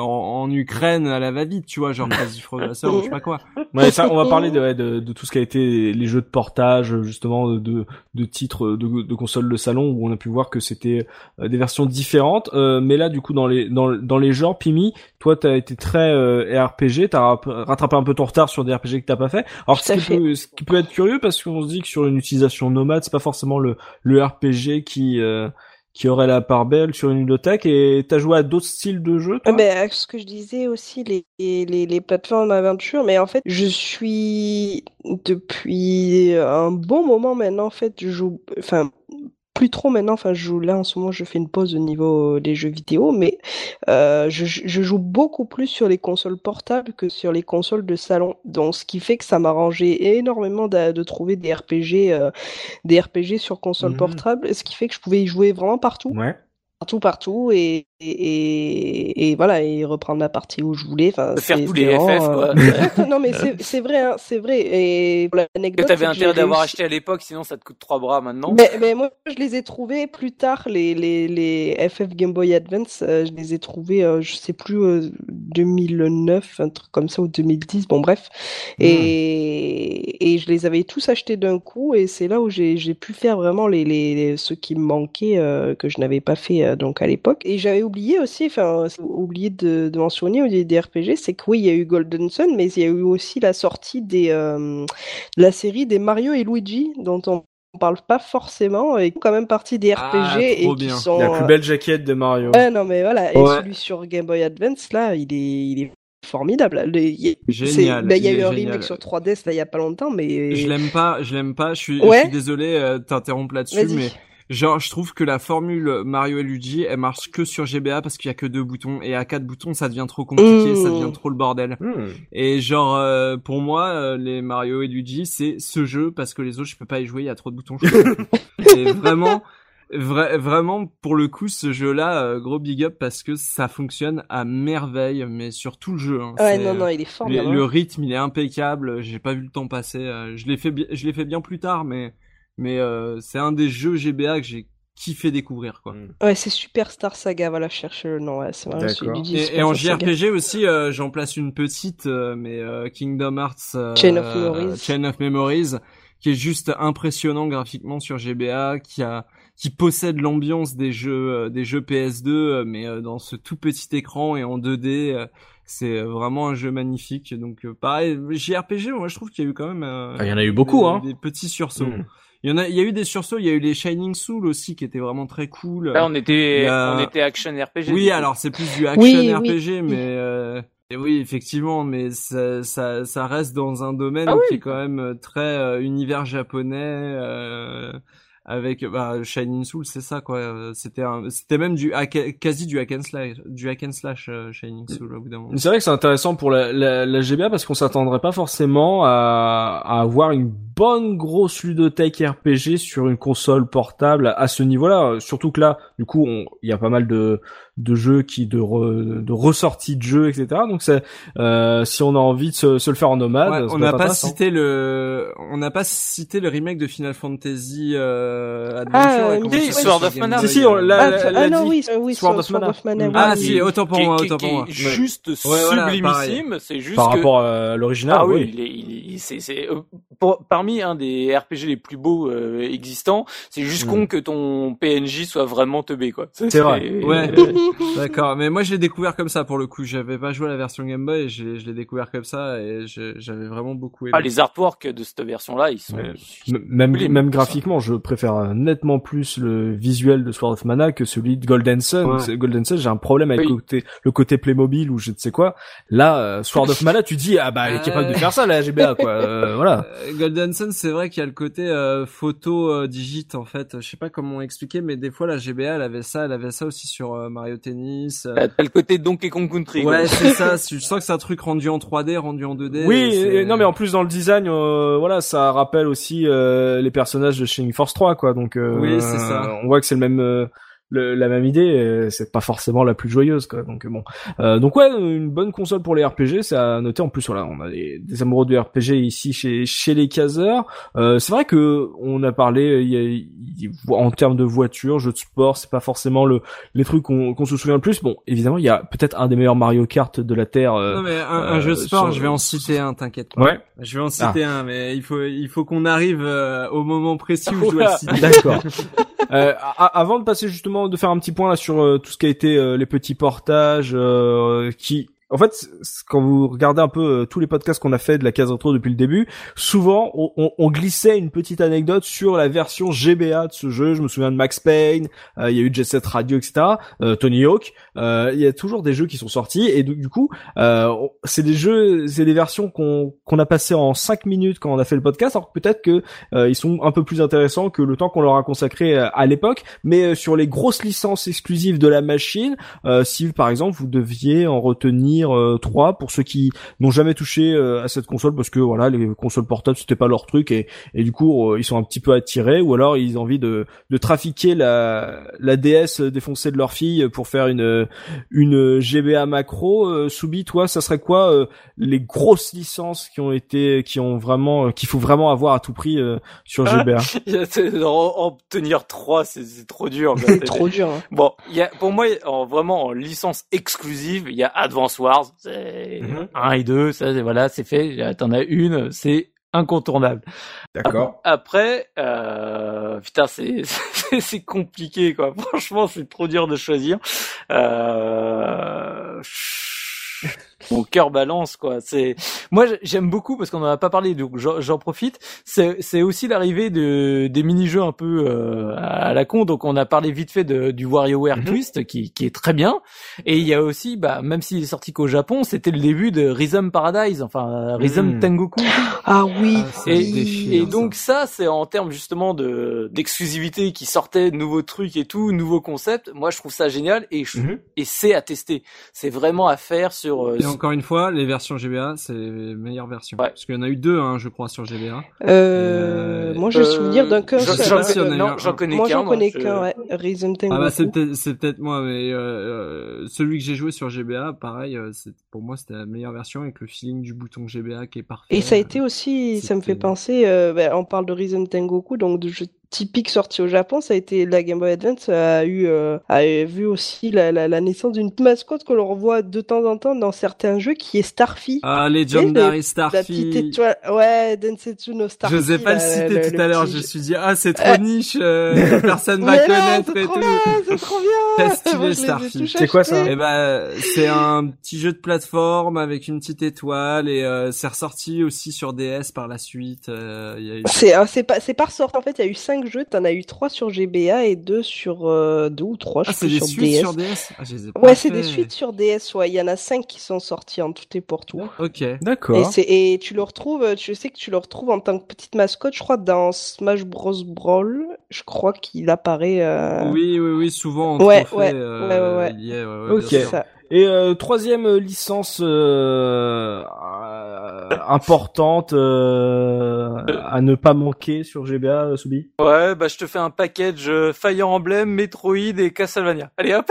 en, en Ukraine à la va-vite, tu vois, genre Crazy Frog Racer ou je sais pas quoi. Ouais, ça, on va parler de, ouais, de, de tout ce qui a été les jeux de portage, justement, de, de, titres de, de consoles de salon où on a pu voir que c'était euh, des versions différentes. Euh, mais là, du coup, dans les dans, dans les genres, Pimi, toi, t'as été très euh, RPG, t'as rap- rattrapé un peu ton retard sur des RPG que t'as pas fait. Alors, ce qui, fait. peut, ce qui peut être curieux parce qu'on se dit que sur une utilisation nomade, c'est pas forcément le le RPG qui euh, qui aurait la part belle sur une ludothèque. Et t'as joué à d'autres styles de jeux, toi? Ah ben, ce que je disais aussi, les, les, les plateformes d'aventure, mais en fait, je suis depuis un bon moment maintenant, en fait, je joue, enfin, plus trop maintenant, enfin, je joue là en ce moment, je fais une pause au niveau des jeux vidéo, mais euh, je, je joue beaucoup plus sur les consoles portables que sur les consoles de salon. Donc, ce qui fait que ça m'a arrangé énormément de, de trouver des RPG, euh, des RPG sur console Mhm. portable, ce qui fait que je pouvais y jouer vraiment partout Ouais. partout partout et, et, voilà et reprendre ma partie où je voulais enfin faire c'est- tous les FF, euh, non mais c'est vrai hein, c'est vrai. Et pour Que l'anecdote t'avais intérêt d'avoir acheté à l'époque, sinon ça te coûte trois bras maintenant. mais, mais moi je les ai trouvés plus tard les les les FF Game Boy Advance euh, je les ai trouvés euh, je sais plus euh, 2009 un truc comme ça ou 2010 bon bref. Et et je les avais tous achetés d'un coup et c'est là où j'ai j'ai pu faire vraiment les les, les- ceux qui me manquaient euh, que je n'avais pas fait euh, donc à l'époque. Et j'avais oublié aussi enfin oublié de, de mentionner au niveau des RPG c'est que oui il y a eu Golden Sun mais il y a eu aussi la sortie des euh, de la série des Mario et Luigi dont on on parle pas forcément et quand même partie des RPG Ah, et trop qui bien. sont La plus euh, belle jaquette de Mario. Ouais, non, mais voilà. Et celui sur Game Boy Advance, là, il est, il est formidable. Le- il- Génial, ben, il y a il eu un remake sur 3DS, là, il y a pas longtemps, mais. Je l'aime pas, je l'aime pas. Je suis, je Ouais. suis désolé euh, de t'interrompre là-dessus, mais genre je trouve que la formule Mario et Luigi, elle marche que sur GBA parce qu'il y a que deux boutons et à quatre boutons ça devient trop compliqué, Mmh. ça devient trop le bordel. Hmm. Et genre euh, pour moi euh, les Mario et Luigi c'est ce jeu parce que les autres je peux pas y jouer, il y a trop de boutons. je et vraiment. Vra- vraiment pour le coup ce jeu là gros big up parce que ça fonctionne à merveille mais sur tout le jeu hein. Ouais, C'est, non, euh, non, il est le, formidable. le rythme, il est impeccable. J'ai pas vu le temps passer. euh, Je l'ai fait, je l'ai fait bien plus tard, mais mais euh, c'est un des jeux GBA que j'ai kiffé découvrir quoi. Ouais, c'est Superstar Saga, voilà, je cherche le nom, ouais, c'est vrai, du Et, et en Saga. JRPG aussi, euh, j'en place une petite, euh, mais euh, Kingdom Hearts euh, Chain of Memories. Chain of Memories, qui est juste impressionnant graphiquement sur GBA, qui a qui possède l'ambiance des jeux euh, des jeux PS2, euh, mais euh, dans ce tout petit écran et en 2D. euh, c'est vraiment un jeu magnifique. Donc euh, pareil, JRPG, moi je trouve qu'il y a eu quand même. euh, Ah, il y en a eu beaucoup, des, hein. Des petits sursauts. Hmm. Il y en a, il y a eu des sursauts. Il y a eu les Shining Soul aussi qui étaient vraiment très cool. Là, on était, a- on était action RPG. oui, alors c'est plus du action Oui, oui. RPG, mais euh, et oui, effectivement, mais ça, ça, ça reste dans un domaine Ah oui. qui est quand même euh, très euh, univers japonais. Euh, avec bah, Shining Soul, c'est ça quoi. Euh, C'était c'était même du hack- quasi du hack and slash, du hack and slash euh, Shining Soul au bout d'un moment. C'est vrai que c'est intéressant pour la, la, la GBA parce qu'on s'attendrait pas forcément à, à avoir une bonne grosse ludothèque RPG sur une console portable à ce niveau-là. Surtout que là, du coup, il y a pas mal de, de jeux qui de, re- de ressorties de jeux, etc. Donc c'est euh, si on a envie de se, se le faire en nomade, Ouais, on n'a pas cité le, on n'a pas cité le remake de Final Fantasy euh, Adventure. Ah, là, comment oui, Sword of Mana. Si, si, on euh, l'a- Ah, ah non, oui, euh, oui, Sword of Mana. Ah, oui. si, autant pour moi, autant pour moi. juste voilà, sublimissime. c'est juste par que rapport à l'original. Ah oui, oui. il est, il est- c'est, c'est, euh, parmi un des RPG les plus beaux euh, existants, c'est juste Mm. con que ton PNJ soit vraiment teubé, quoi. C'est vrai. Ouais. Euh, D'accord, mais moi je l'ai découvert comme ça pour le coup. J'avais pas joué à la version Game Boy, et je l'ai je l'ai découvert comme ça et j'avais vraiment beaucoup aimé. ah, les artworks de cette version-là, ils sont. Ouais. Même, même graphiquement, je préfère euh, nettement plus le visuel de Sword of Mana que celui de Golden Sun. Ouais. Golden Sun, j'ai un problème avec Oui. le, côté, le côté Playmobil ou je ne sais quoi. Là, euh, Sword of Mana, tu dis, ah bah, elle est capable de faire ça, la GBA, quoi. Euh, voilà. Euh, Golden Sun, c'est vrai qu'il y a le côté euh, photo euh, digit en fait. Je sais pas comment expliquer, mais des fois la GBA, elle avait ça, elle avait ça aussi sur euh, Tennis. euh. T'as le côté Donkey Kong Country. Ouais, c'est ça. Je sens que c'est un truc rendu en 3D, rendu en 2D. Oui, et- non mais en plus dans le design, euh, voilà, ça rappelle aussi euh, les personnages de Shining Force 3, quoi. Donc, euh, Oui, c'est ça. On voit que c'est le même, euh, le- la même idée. et C'est pas forcément la plus joyeuse, quoi. Donc bon, Euh, donc ouais, une bonne console pour les RPG, c'est à noter. En plus, voilà, on a des, des amoureux de RPG ici chez chez les caseurs. Euh, c'est vrai que on a parlé, y a- y en termes de voitures, jeux de sport, c'est pas forcément le les trucs qu'on qu'on se souvient le plus. Bon, évidemment, il y a peut-être un des meilleurs Mario Kart de la terre. euh, Non mais un, un euh, jeu de sport, sur- je vais en citer un, t'inquiète pas. Ouais. Je vais en citer un, mais il faut il faut qu'on arrive euh, au moment précis où je dois le citer. D'accord. Euh, avant de passer justement de faire un petit point là sur euh, tout ce qui a été euh, les petits portages euh, qui en fait, quand vous regardez un peu euh, tous les podcasts qu'on a fait de la case retro depuis le début, souvent on, on- on glissait une petite anecdote sur la version GBA de ce jeu. Je me souviens de Max Payne, euh, il y a eu Jet Set Radio, etc. euh, Tony Hawk. euh, Il y a toujours des jeux qui sont sortis et du, coup, c'est des jeux, c'est des versions qu'on qu'on a passées en 5 minutes quand on a fait le podcast. Alors peut-être que ils sont un peu plus intéressants que le temps qu'on leur a consacré à l'époque. Mais sur les grosses licences exclusives de la machine, si par exemple vous deviez en retenir euh, trois pour ceux qui n'ont jamais touché euh, à cette console parce que voilà les consoles portables c'était pas leur truc et, et du coup euh, ils sont un petit peu attirés ou alors ils ont envie de, de trafiquer la, la DS défoncée de leur fille pour faire une une GBA macro. Euh, Soubi, toi, ça serait quoi euh, les grosses licences qui ont été qui ont vraiment euh, qu'il faut vraiment avoir à tout prix euh, sur. GBA en, obtenir trois, c'est c'est trop dur. Trop dur. hein. Bon, il y a, pour moi, en, vraiment en licence exclusive, il y a Advance Wars, c'est Mhm. 1 et 2, ça c'est- voilà, c'est fait. T'en as une, c'est incontournable. D'accord. Après, euh, putain, c'est c'est- c'est compliqué quoi. Franchement, c'est trop dur de choisir. Euh, mon cœur balance quoi. C'est moi j'aime beaucoup parce qu'on en a pas parlé donc j'en j'en profite. C'est c'est aussi l'arrivée de des mini-jeux un peu euh, à la con donc on a parlé vite fait de, du WarioWare Mhm. Twist qui qui est très bien et il y a aussi bah même s'il est sorti qu'au Japon, c'était le début de Rhythm Paradise enfin Rhythm Mhm. Tengoku. Ah oui. Ah, c'est Et, et donc ça, c'est en termes justement de d'exclusivité qui sortait de nouveaux trucs et tout, nouveaux concepts. Moi, je trouve ça génial et je- Mhm. et c'est à tester. C'est vraiment à faire sur. euh, Et encore une fois, les versions GBA, c'est les meilleures versions. Ouais. Parce qu'il y en a eu deux, hein, je crois, sur GBA. Euh, Euh, moi, j'ai euh, souvenir d'un qu'un j'en- seul. j'en- Je sais pas s'il y en a eu non, un. j'en connais Moi, qu'un. j'en connais qu'un, ouais. Tengoku. Ah bah c'est peut-être c'est peut-être moi, mais euh, euh, celui que j'ai joué sur GBA, pareil, euh, c'est pour moi c'était la meilleure version avec le feeling du bouton GBA qui est parfait. Et ça a été aussi, ça me fait penser, euh, bah, on parle de Rhythm Tengoku, donc de- je typique sorti au Japon, ça a été la Game Boy Advance a eu euh, a vu aussi la, la, la naissance d'une mascotte que l'on revoit de temps en temps dans certains jeux qui est Starfy. Ah, Legendary La Starfy. petite étoile, ouais, Densetsu no Starfy. Je n'osais pas le citer tout à l'heure, je me suis dit, ah, c'est trop Euh. niche, euh, personne va connaître et trop tout. c'est trop bien. Stylé, les Starfy. C'est quoi, ça. Eh ben, c'est un petit jeu de plateforme avec une petite étoile et euh, c'est ressorti aussi sur DS par la suite. euh, C'est c'est pas c'est par sorte en fait il y a eu cinq jeux t'en as eu trois sur GBA et deux sur euh, deux ou trois je Ah, sais c'est des sur suites DS. sur DS Ah, je les ai pas Ouais c'est des suites sur DS ouais il y en a cinq qui sont sortis en tout et pour tout. Ok. Et D'accord. et tu le retrouves tu sais que tu le retrouves en tant que petite mascotte je crois dans Smash Bros Brawl je crois qu'il apparaît. Euh... Oui, oui, oui, souvent en Ouais, trophée, ouais, euh, ouais, ouais, ouais. il y est, ouais, ouais, Ok. Et euh, troisième euh, licence euh, euh, importante euh, à ne pas manquer sur GBA, euh, Soubi. Ouais, bah je te fais un package Fire Emblem, Metroid et Castlevania. Allez hop.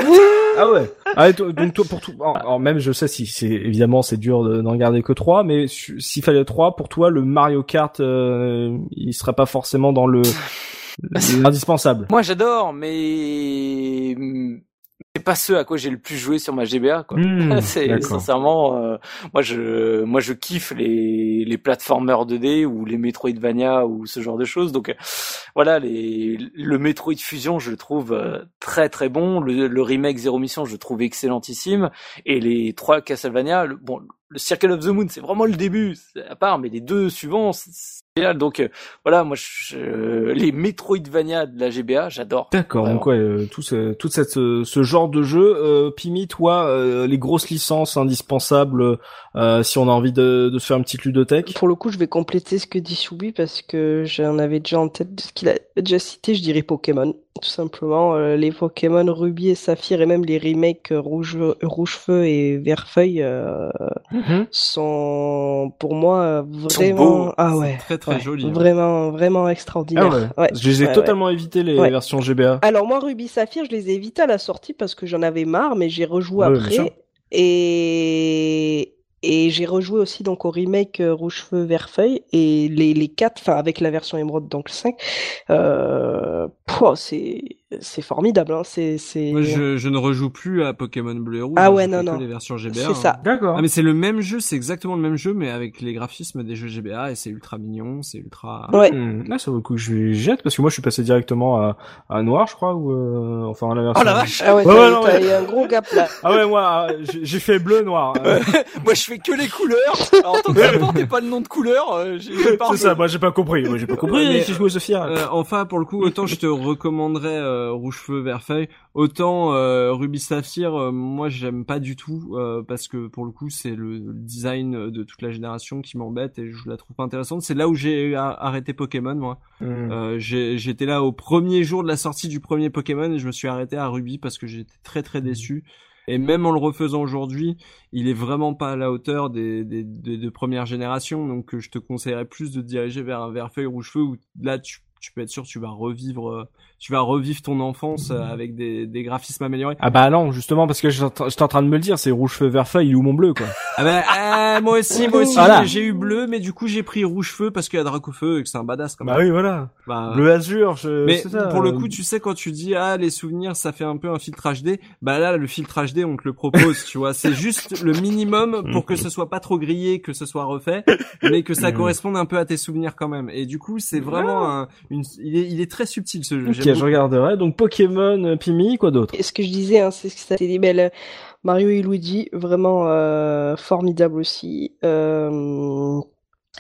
Ah ouais. Ah, donc toi pour tout. Alors, même je sais si c'est évidemment c'est dur de- d'en garder que trois, mais s'il fallait trois, pour toi le Mario Kart, euh, il serait pas forcément dans le l'indispensable. Moi j'adore, mais mm, c'est pas ce à quoi j'ai le plus joué sur ma GBA. Quoi. Hmm, c'est sincèrement, euh, moi je, moi je kiffe les les platformers 2D ou les Metroidvania ou ce genre de choses. Donc euh, voilà, les le Metroid Fusion, je le trouve euh, très très bon. Le, le remake Zero Mission, je le trouve excellentissime. Et les trois Castlevania, le, bon, le Circle of the Moon, c'est vraiment le début, à part, mais les deux suivants. Donc euh, voilà, moi je, les Metroidvania de la GBA, j'adore. D'accord. Donc ouais, euh, tout ce, toute cette ce, ce genre de jeu, euh, Pimi, toi, euh, les grosses licences indispensables, euh, si on a envie de, de se faire une petite ludothèque? Pour le coup, je vais compléter ce que dit Soubi parce que j'en avais déjà en tête de ce qu'il a déjà cité. Je dirais Pokémon, tout simplement. Euh, les Pokémon Ruby et Saphir et même les remakes euh, Rouge, Rouge Feu et Vert Feuille euh, sont pour moi euh, vraiment ah ouais, Très très ouais, joli. hein. vraiment vraiment Ah extraordinaire. Ouais, Je les ai totalement évité les versions GBA. Alors moi, Ruby Saphir, je les ai évités à la sortie parce que j'en avais marre, mais j'ai rejoué après. Et, et j'ai rejoué aussi donc au remake euh, Rouge Feu Vert Feuille. Et les, les quatre, enfin avec la version Emerald donc le 5, euh, pouah, c'est c'est formidable. Hein, c'est c'est Moi, je, je ne rejoue plus à Pokémon Bleu et Rouge. Ah ouais, non, non. les versions GBA. c'est hein. ça. D'accord. Ah mais c'est le même jeu, c'est exactement le même jeu, mais avec les graphismes des jeux GBA et c'est ultra mignon, c'est ultra. Ouais. Hmm, Là, ça vaut le coup que je jette parce que moi, je suis passé directement à, à noir, je crois, ou euh, enfin à la version. Oh la vache Ah ouais, Ouais, ouais, non, il y a un gros gap là. Ah ouais, moi, euh, j'ai j'ai fait bleu noir. euh, Moi je fais que les couleurs. Alors, en tant que pas le nom de couleur, euh, j'ai j'ai pas C'est ça. Moi, j'ai pas compris. Moi, j'ai pas compris. Mais, si je jouais Sophia. Euh, enfin, pour le coup, autant je te recommanderais euh, Rouge Feu Vert Feuille, autant euh, Ruby Saphir, euh, moi j'aime pas du tout euh, parce que pour le coup c'est le, design de toute la génération qui m'embête et je la trouve pas intéressante. C'est là où j'ai arrêté Pokémon moi. Hmm. Euh, J'étais là au premier jour de la sortie du premier Pokémon et je me suis arrêté à Ruby parce que j'étais très très déçu. Et même en le refaisant aujourd'hui, il est vraiment pas à la hauteur des, des, des, de première génération. Donc je te conseillerais plus de te diriger vers un vert feuille rouge feu où là tu, tu peux être sûr tu vas revivre tu vas revivre ton enfance euh, avec des, des graphismes améliorés. Ah bah non, justement parce que j'étais en train de me le dire, c'est rouge feu vert feuille, où mon bleu quoi? Ah bah, ah, moi aussi, moi aussi, Voilà. j'ai eu bleu, mais du coup j'ai pris rouge feu parce qu'il y a Dracofeu et que c'est un badass quand même. Bah oui, voilà. Bah, Bleu azur, je... Mais ça, pour le euh, coup, tu sais, quand tu dis, ah, les souvenirs, ça fait un peu un filtre HD, bah là, le filtre HD, on te le propose, tu vois. C'est juste le minimum pour que ce soit pas trop grillé, que ce soit refait, mais que ça Mhm. corresponde un peu à tes souvenirs quand même. Et du coup, c'est vraiment un, une, il est, il est très subtil ce jeu. Je regarderai. Donc Pokémon, euh, Pimi, quoi d'autre? Ce que je disais, hein, c'est ce que ça dit belle. Mario et Luigi, vraiment euh, formidable aussi. Euh,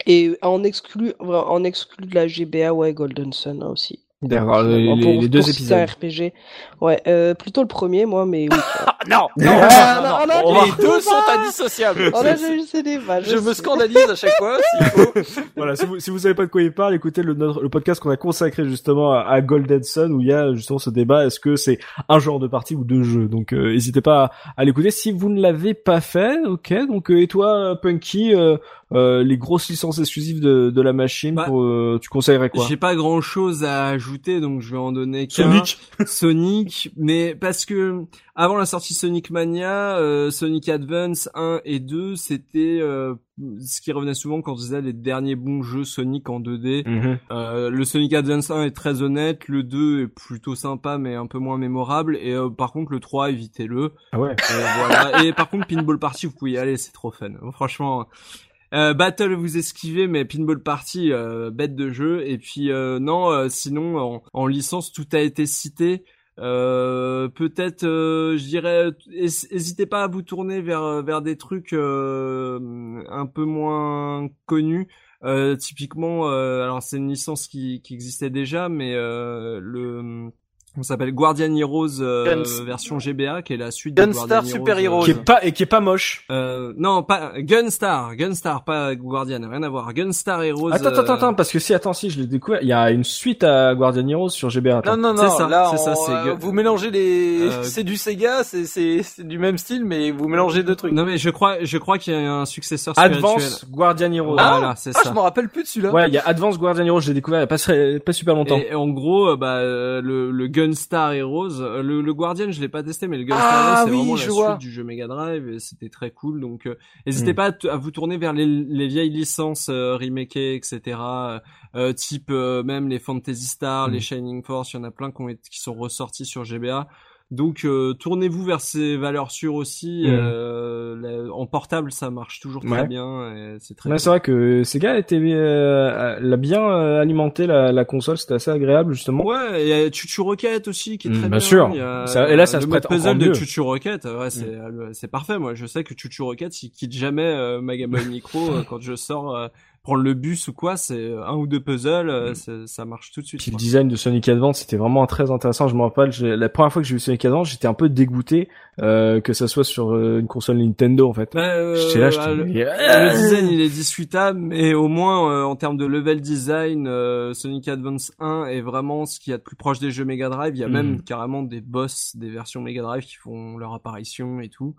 et en exclu, en exclu de la GBA, ouais, Golden Sun hein, aussi. D'accord, les, Pour- les- les deux pour citer un épisodes. RPG. Ouais, euh, plutôt le premier, moi, mais oui. Ah, non, non, non, Ah, non, non, non, Les deux sont indissociables. On a déjà eu ce débat. Je me scandalise à chaque fois s'il faut. Voilà, si vous, si vous savez pas de quoi il parle, écoutez le, notre- le podcast qu'on a consacré justement à, à Golden Sun où il y a justement ce débat est-ce que c'est un genre de partie ou deux jeux? Donc euh, n'hésitez pas à, à l'écouter si vous ne l'avez pas fait. Ok, donc euh, et toi Punky, euh, les grosses licences exclusives de, de la machine Bah, pour, euh, tu conseillerais quoi? J'ai pas grand chose à ajouter, donc je vais en donner qu'un. Sonic. Sonic, mais parce que avant la sortie Sonic Mania, euh, Sonic Advance 1 et 2, c'était euh, ce qui revenait souvent quand on disait les derniers bons jeux Sonic en 2D. Mhm. Euh, le Sonic Advance 1 est très honnête, le 2 est plutôt sympa mais un peu moins mémorable, et euh, par contre le 3, évitez-le. Ah ouais. Euh, voilà. Et par contre, Pinball Party, vous pouvez y aller, c'est trop fun. Franchement, euh, Battle, vous esquivez, mais Pinball Party, euh, bête de jeu. Et puis euh, non, euh, sinon en, en licence, tout a été cité. Euh, peut-être, euh, je dirais, n'hésitez pas à vous tourner vers vers des trucs un peu moins connus. Typiquement, alors c'est une licence qui, qui existait déjà, mais le on s'appelle? Guardian Heroes euh, Guns- version GBA, qui est la suite de Gunstar Guardian Super Heroes, Heroes. Qui est pas et qui est pas moche. euh, non, pas Gunstar, Gunstar, pas Guardian, rien à voir. Gunstar Heroes. Attends, attends, euh, attends, parce que si, attends, si, je l'ai découvert, il y a une suite à Guardian Heroes sur GBA. attends. Non, non, C'est non. ça, là, c'est ça, c'est euh, Gun- vous mélangez les. Euh, C'est du Sega, c'est c'est c'est du même style, mais vous mélangez deux trucs. Non mais je crois, je crois qu'il y a un successeur spirituel. Advance Guardian Heroes. Voilà, c'est Ah, ça. je me rappelle plus de celui-là. Ouais, il y a Advance Guardian Heroes, je l'ai découvert il y a pas, pas super longtemps. Et en gros, euh, bah, euh, le, le Gunstar Heroes, euh, le, le Guardian, je l'ai pas testé, mais le Gunstar Ah Heroes, c'est oui, vraiment je la vois. suite du jeu Mega Drive, et c'était très cool. Donc, euh, n'hésitez Mm. pas à, vous tourner vers les, les vieilles licences euh, remakées, etc. euh, type euh, même les Fantasy Star, Mm. les Shining Force, il y en a plein qui, ont été- qui sont ressortis sur GBA. Donc, euh, tournez-vous vers ces valeurs sûres aussi. Mm. euh, la- en portable, ça marche toujours très Ouais. bien. C'est très Ouais, c'est vrai que Sega était euh, l'a bien euh, alimenté la, la console, c'était assez agréable justement. Ouais, il y a Chuchu Rocket aussi qui est Mm, très bien bien. sûr. Il y a, Ça- et là, ça le se prête puzzle encore de mieux. Mm. Chuchu Rocket. Ouais, c'est le- c'est parfait. Moi, je sais que Chuchu Rocket, il quitte jamais euh, ma Game Boy Micro euh, quand je sors euh, prendre le bus ou quoi. C'est un ou deux puzzles, euh, c'est- ça marche tout de suite. Mm. Puis le design de Sonic Advance c'était vraiment très intéressant. Je me rappelle, la première fois que j'ai vu Sonic Advance, j'étais un peu dégoûté euh, que ça soit sur euh, une console Nintendo en fait. Bah, euh, J'étais là, j'étais bah, le, design il est discutable, mais au moins euh, en termes de level design, euh, Sonic Advance 1 est vraiment ce qu'il y a de plus proche des jeux Mega Drive. Il y a Mm. même carrément des boss des versions Mega Drive qui font leur apparition et tout.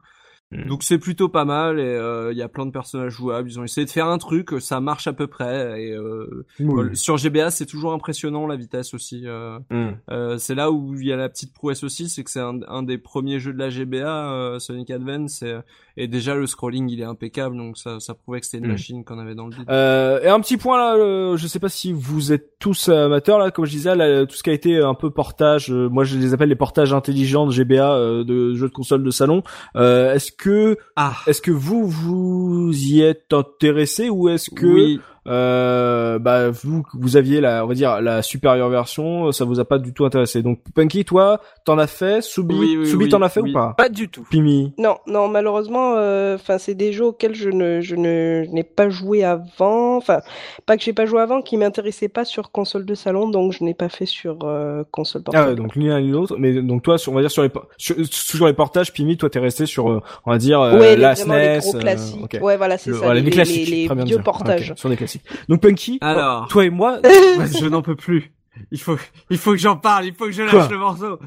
Mm. Donc c'est plutôt pas mal et euh, il y a plein de personnages jouables. Ils ont essayé de faire un truc, ça marche à peu près. Et euh, Oui. sur GBA c'est toujours impressionnant la vitesse aussi. euh, Mm. euh, c'est là où il y a la petite prouesse aussi, c'est que c'est un, un des premiers jeux de la GBA, euh, Sonic Advance, et, et déjà le scrolling il est impeccable, donc ça, ça prouvait que c'était une Mm. machine qu'on avait dans le vide. Euh, et un petit point là, euh, je sais pas si vous êtes tous amateurs là, comme je disais, là, tout ce qui a été un peu portage, euh, moi je les appelle les portages intelligents de GBA euh, de jeux de console de salon. Euh, est-ce que Ah, est-ce que vous vous y êtes intéressé ou est-ce que oui, euh, bah vous vous aviez la on va dire la supérieure version, ça vous a pas du tout intéressé. Donc Punky, toi, t'en as fait, Soubi, Oui, oui, Soubi oui, t'en as fait oui. ou pas? Pas du tout. Pimi? Non, non, malheureusement, euh, enfin, c'est des jeux auxquels je ne, je ne, je n'ai pas joué avant. Enfin, pas que j'ai pas joué avant, qui m'intéressaient pas sur console de salon, donc je n'ai pas fait sur euh, console Ah portable. ouais, donc ni l'un ni l'autre. Mais donc toi, sur, on va dire sur les sur, sur les portages, Pimi, toi t'es resté sur, euh, on va dire euh, ouais, les, la vraiment les SNES. gros euh, classiques. Ouais, voilà, c'est Le- ça, voilà, les, les classiques, les, les vieux portages. Ok, sur des classiques. Donc Punky, Alors. toi et moi, je n'en peux plus. Il faut, il faut que j'en parle, il faut que je lâche Quoi le morceau.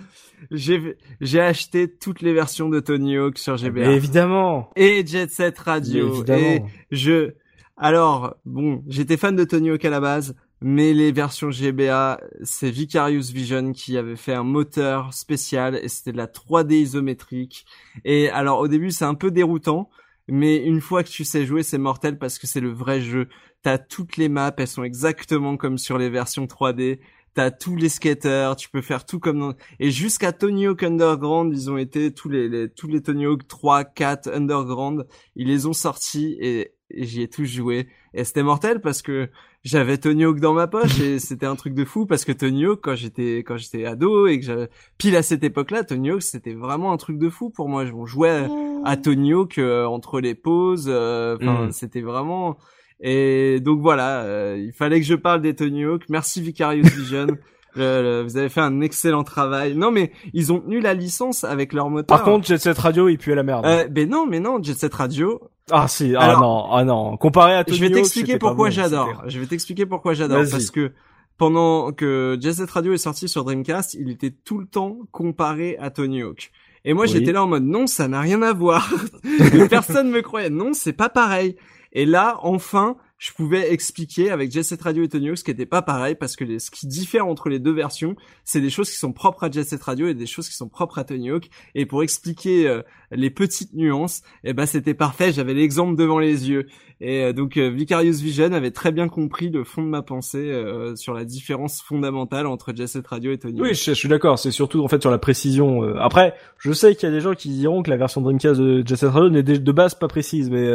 J'ai, j'ai acheté toutes les versions de Tony Hawk sur GBA. mais évidemment, Et Jet Set Radio. Mais évidemment. Et je, alors, bon, j'étais fan de Tony Hawk à la base, mais les versions GBA, c'est Vicarious Vision qui avait fait un moteur spécial et c'était de la 3D isométrique. Et alors, au début, c'est un peu déroutant, mais une fois que tu sais jouer, c'est mortel parce que c'est le vrai jeu. T'as toutes les maps, elles sont exactement comme sur les versions 3D. T'as tous les skaters, tu peux faire tout comme dans... Et jusqu'à Tony Hawk Underground, ils ont été tous les, les- tous les Tony Hawk 3, 4 Underground, ils les ont sortis et, et j'y ai tous joué. Et c'était mortel parce que j'avais Tony Hawk dans ma poche et c'était un truc de fou parce que Tony Hawk quand j'étais quand j'étais ado et que j'avais pile à cette époque-là, Tony Hawk c'était vraiment un truc de fou pour moi. On jouait à Tony Hawk euh, entre les pauses. euh, Enfin, Mm. c'était vraiment. Et donc voilà, euh, il fallait que je parle des Tony Hawk. Merci Vicarious Vision. Le- le- vous avez fait un excellent travail. Non mais ils ont tenu la licence avec leur moteur. par contre, Jet Set Radio, il pue à la merde. euh, ben non, mais non, Jet Set Radio. ah si, ah alors- non, ah non. Comparé à Tony Je vais t'expliquer pourquoi bon, j'adore. Je vais t'expliquer pourquoi j'adore parce que pendant que Jet Set Radio est sorti sur Dreamcast, il était tout le temps comparé à Tony Hawk. Et moi, Oui. j'étais là en mode non, ça n'a rien à voir. Mais Personne me croyait. Non, c'est pas pareil. Et là, enfin, je pouvais expliquer avec Jet Set Radio et Tony Hawk ce qui était pas pareil parce que ce qui diffère entre les deux versions, c'est des choses qui sont propres à Jet Set Radio et des choses qui sont propres à Tony Hawk. Et pour expliquer euh, les petites nuances, eh ben c'était parfait. J'avais l'exemple devant les yeux. Et euh, donc euh, Vicarious Vision avait très bien compris le fond de ma pensée sur la différence fondamentale entre Jet Radio et Tony. Oui, je, suis d'accord. C'est surtout en fait sur la précision. Après, je sais qu'il y a des gens qui diront que la version Dreamcast de Jet Radio n'est de base pas précise, mais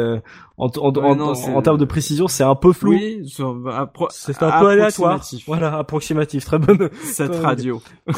en, en, en termes de précision, c'est un peu flou. Oui, c'est un peu aléatoire. Voilà, approximatif, très bonne. Cette radio.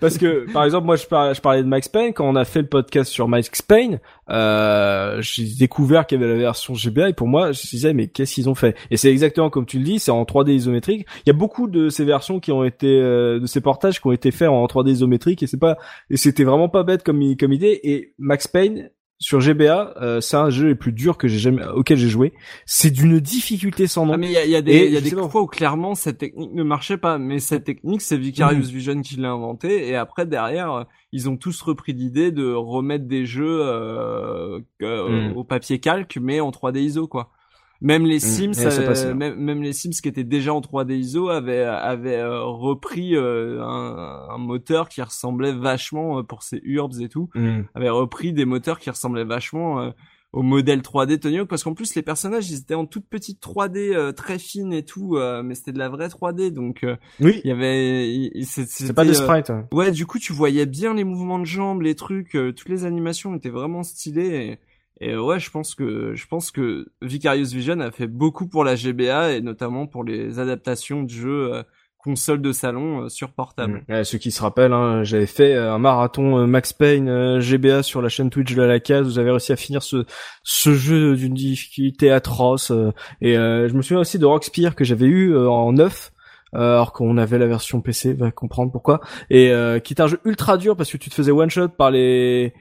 Parce que, par exemple, moi, je parlais, je parlais de Max Payne quand on a fait le podcast sur Max Payne. Euh, j'ai découvert qu'il y avait la version GBA et pour moi, je disais mais qu'est-ce qu'ils ont fait? Et c'est exactement comme tu le dis, c'est en 3D isométrique. Il y a beaucoup de ces versions qui ont été, euh, de ces portages qui ont été faits en 3D isométrique et c'est pas, et c'était vraiment pas bête comme comme idée. Et Max Payne sur GBA, euh, c'est un jeu les plus durs que j'ai jamais auquel j'ai joué. C'est d'une difficulté sans nom. Ah, mais il y a, y a, des, y a des fois où clairement cette technique ne marchait pas, mais cette technique c'est Vicarious mm. Vision qui l'a inventé et après derrière ils ont tous repris l'idée de remettre des jeux euh, mm. au papier calque mais en 3D ISO quoi. Même les mm. Sims, euh, même, les Sims qui étaient déjà en 3D ISO avaient, avaient euh, repris euh, un, un, moteur qui ressemblait vachement pour ces urbs et tout, mm. avaient repris des moteurs qui ressemblaient vachement au modèle 3D Tony Hawk parce qu'en plus les personnages ils étaient en toute petite 3D très fine et tout mais c'était de la vraie 3D donc oui il y avait c'est pas des sprites ouais du coup tu voyais bien les mouvements de jambes les trucs toutes les animations étaient vraiment stylées et et ouais, je pense que je pense que Vicarious Vision a fait beaucoup pour la GBA et notamment pour les adaptations de jeux euh, console de salon euh, sur portable. Mmh. ceux qui se rappellent, hein, j'avais fait euh, un marathon Max Payne GBA sur la chaîne Twitch de la case. Vous avez réussi à finir ce ce jeu d'une difficulté atroce. et je me souviens aussi de Rockspear que j'avais eu en neuf. alors qu'on avait la version PC, va comprendre pourquoi, et qui est un jeu ultra dur parce que tu te faisais one shot par les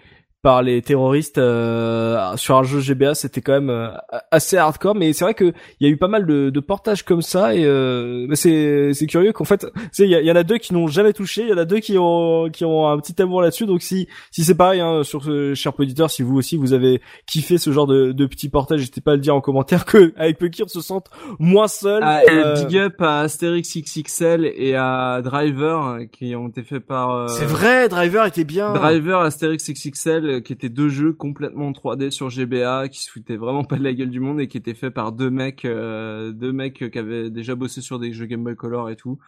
par les terroristes euh, sur un jeu GBA, c'était quand même euh, assez hardcore. Mais c'est vrai que il y a eu pas mal de, de portages comme ça et euh, c'est c'est curieux qu'en fait, il y, y, en a deux qui n'ont jamais touché, il y en a deux qui ont qui ont un petit amour là-dessus. Donc si si c'est pareil hein, sur ce cher auditeur, si vous aussi vous avez kiffé ce genre de, de petits portages, n'hésitez pas à le dire en commentaire que avec Pucky on se sente moins seul. Ah, big up à Asterix XXL et à Driver qui ont été faits par. C'est vrai, Driver était bien. Driver, Asterix XXL euh, qui étaient deux jeux complètement 3D sur GBA, qui se foutaient vraiment pas de la gueule du monde et qui étaient faits par deux mecs, euh, deux mecs qui avaient déjà bossé sur des jeux Game Boy Color et tout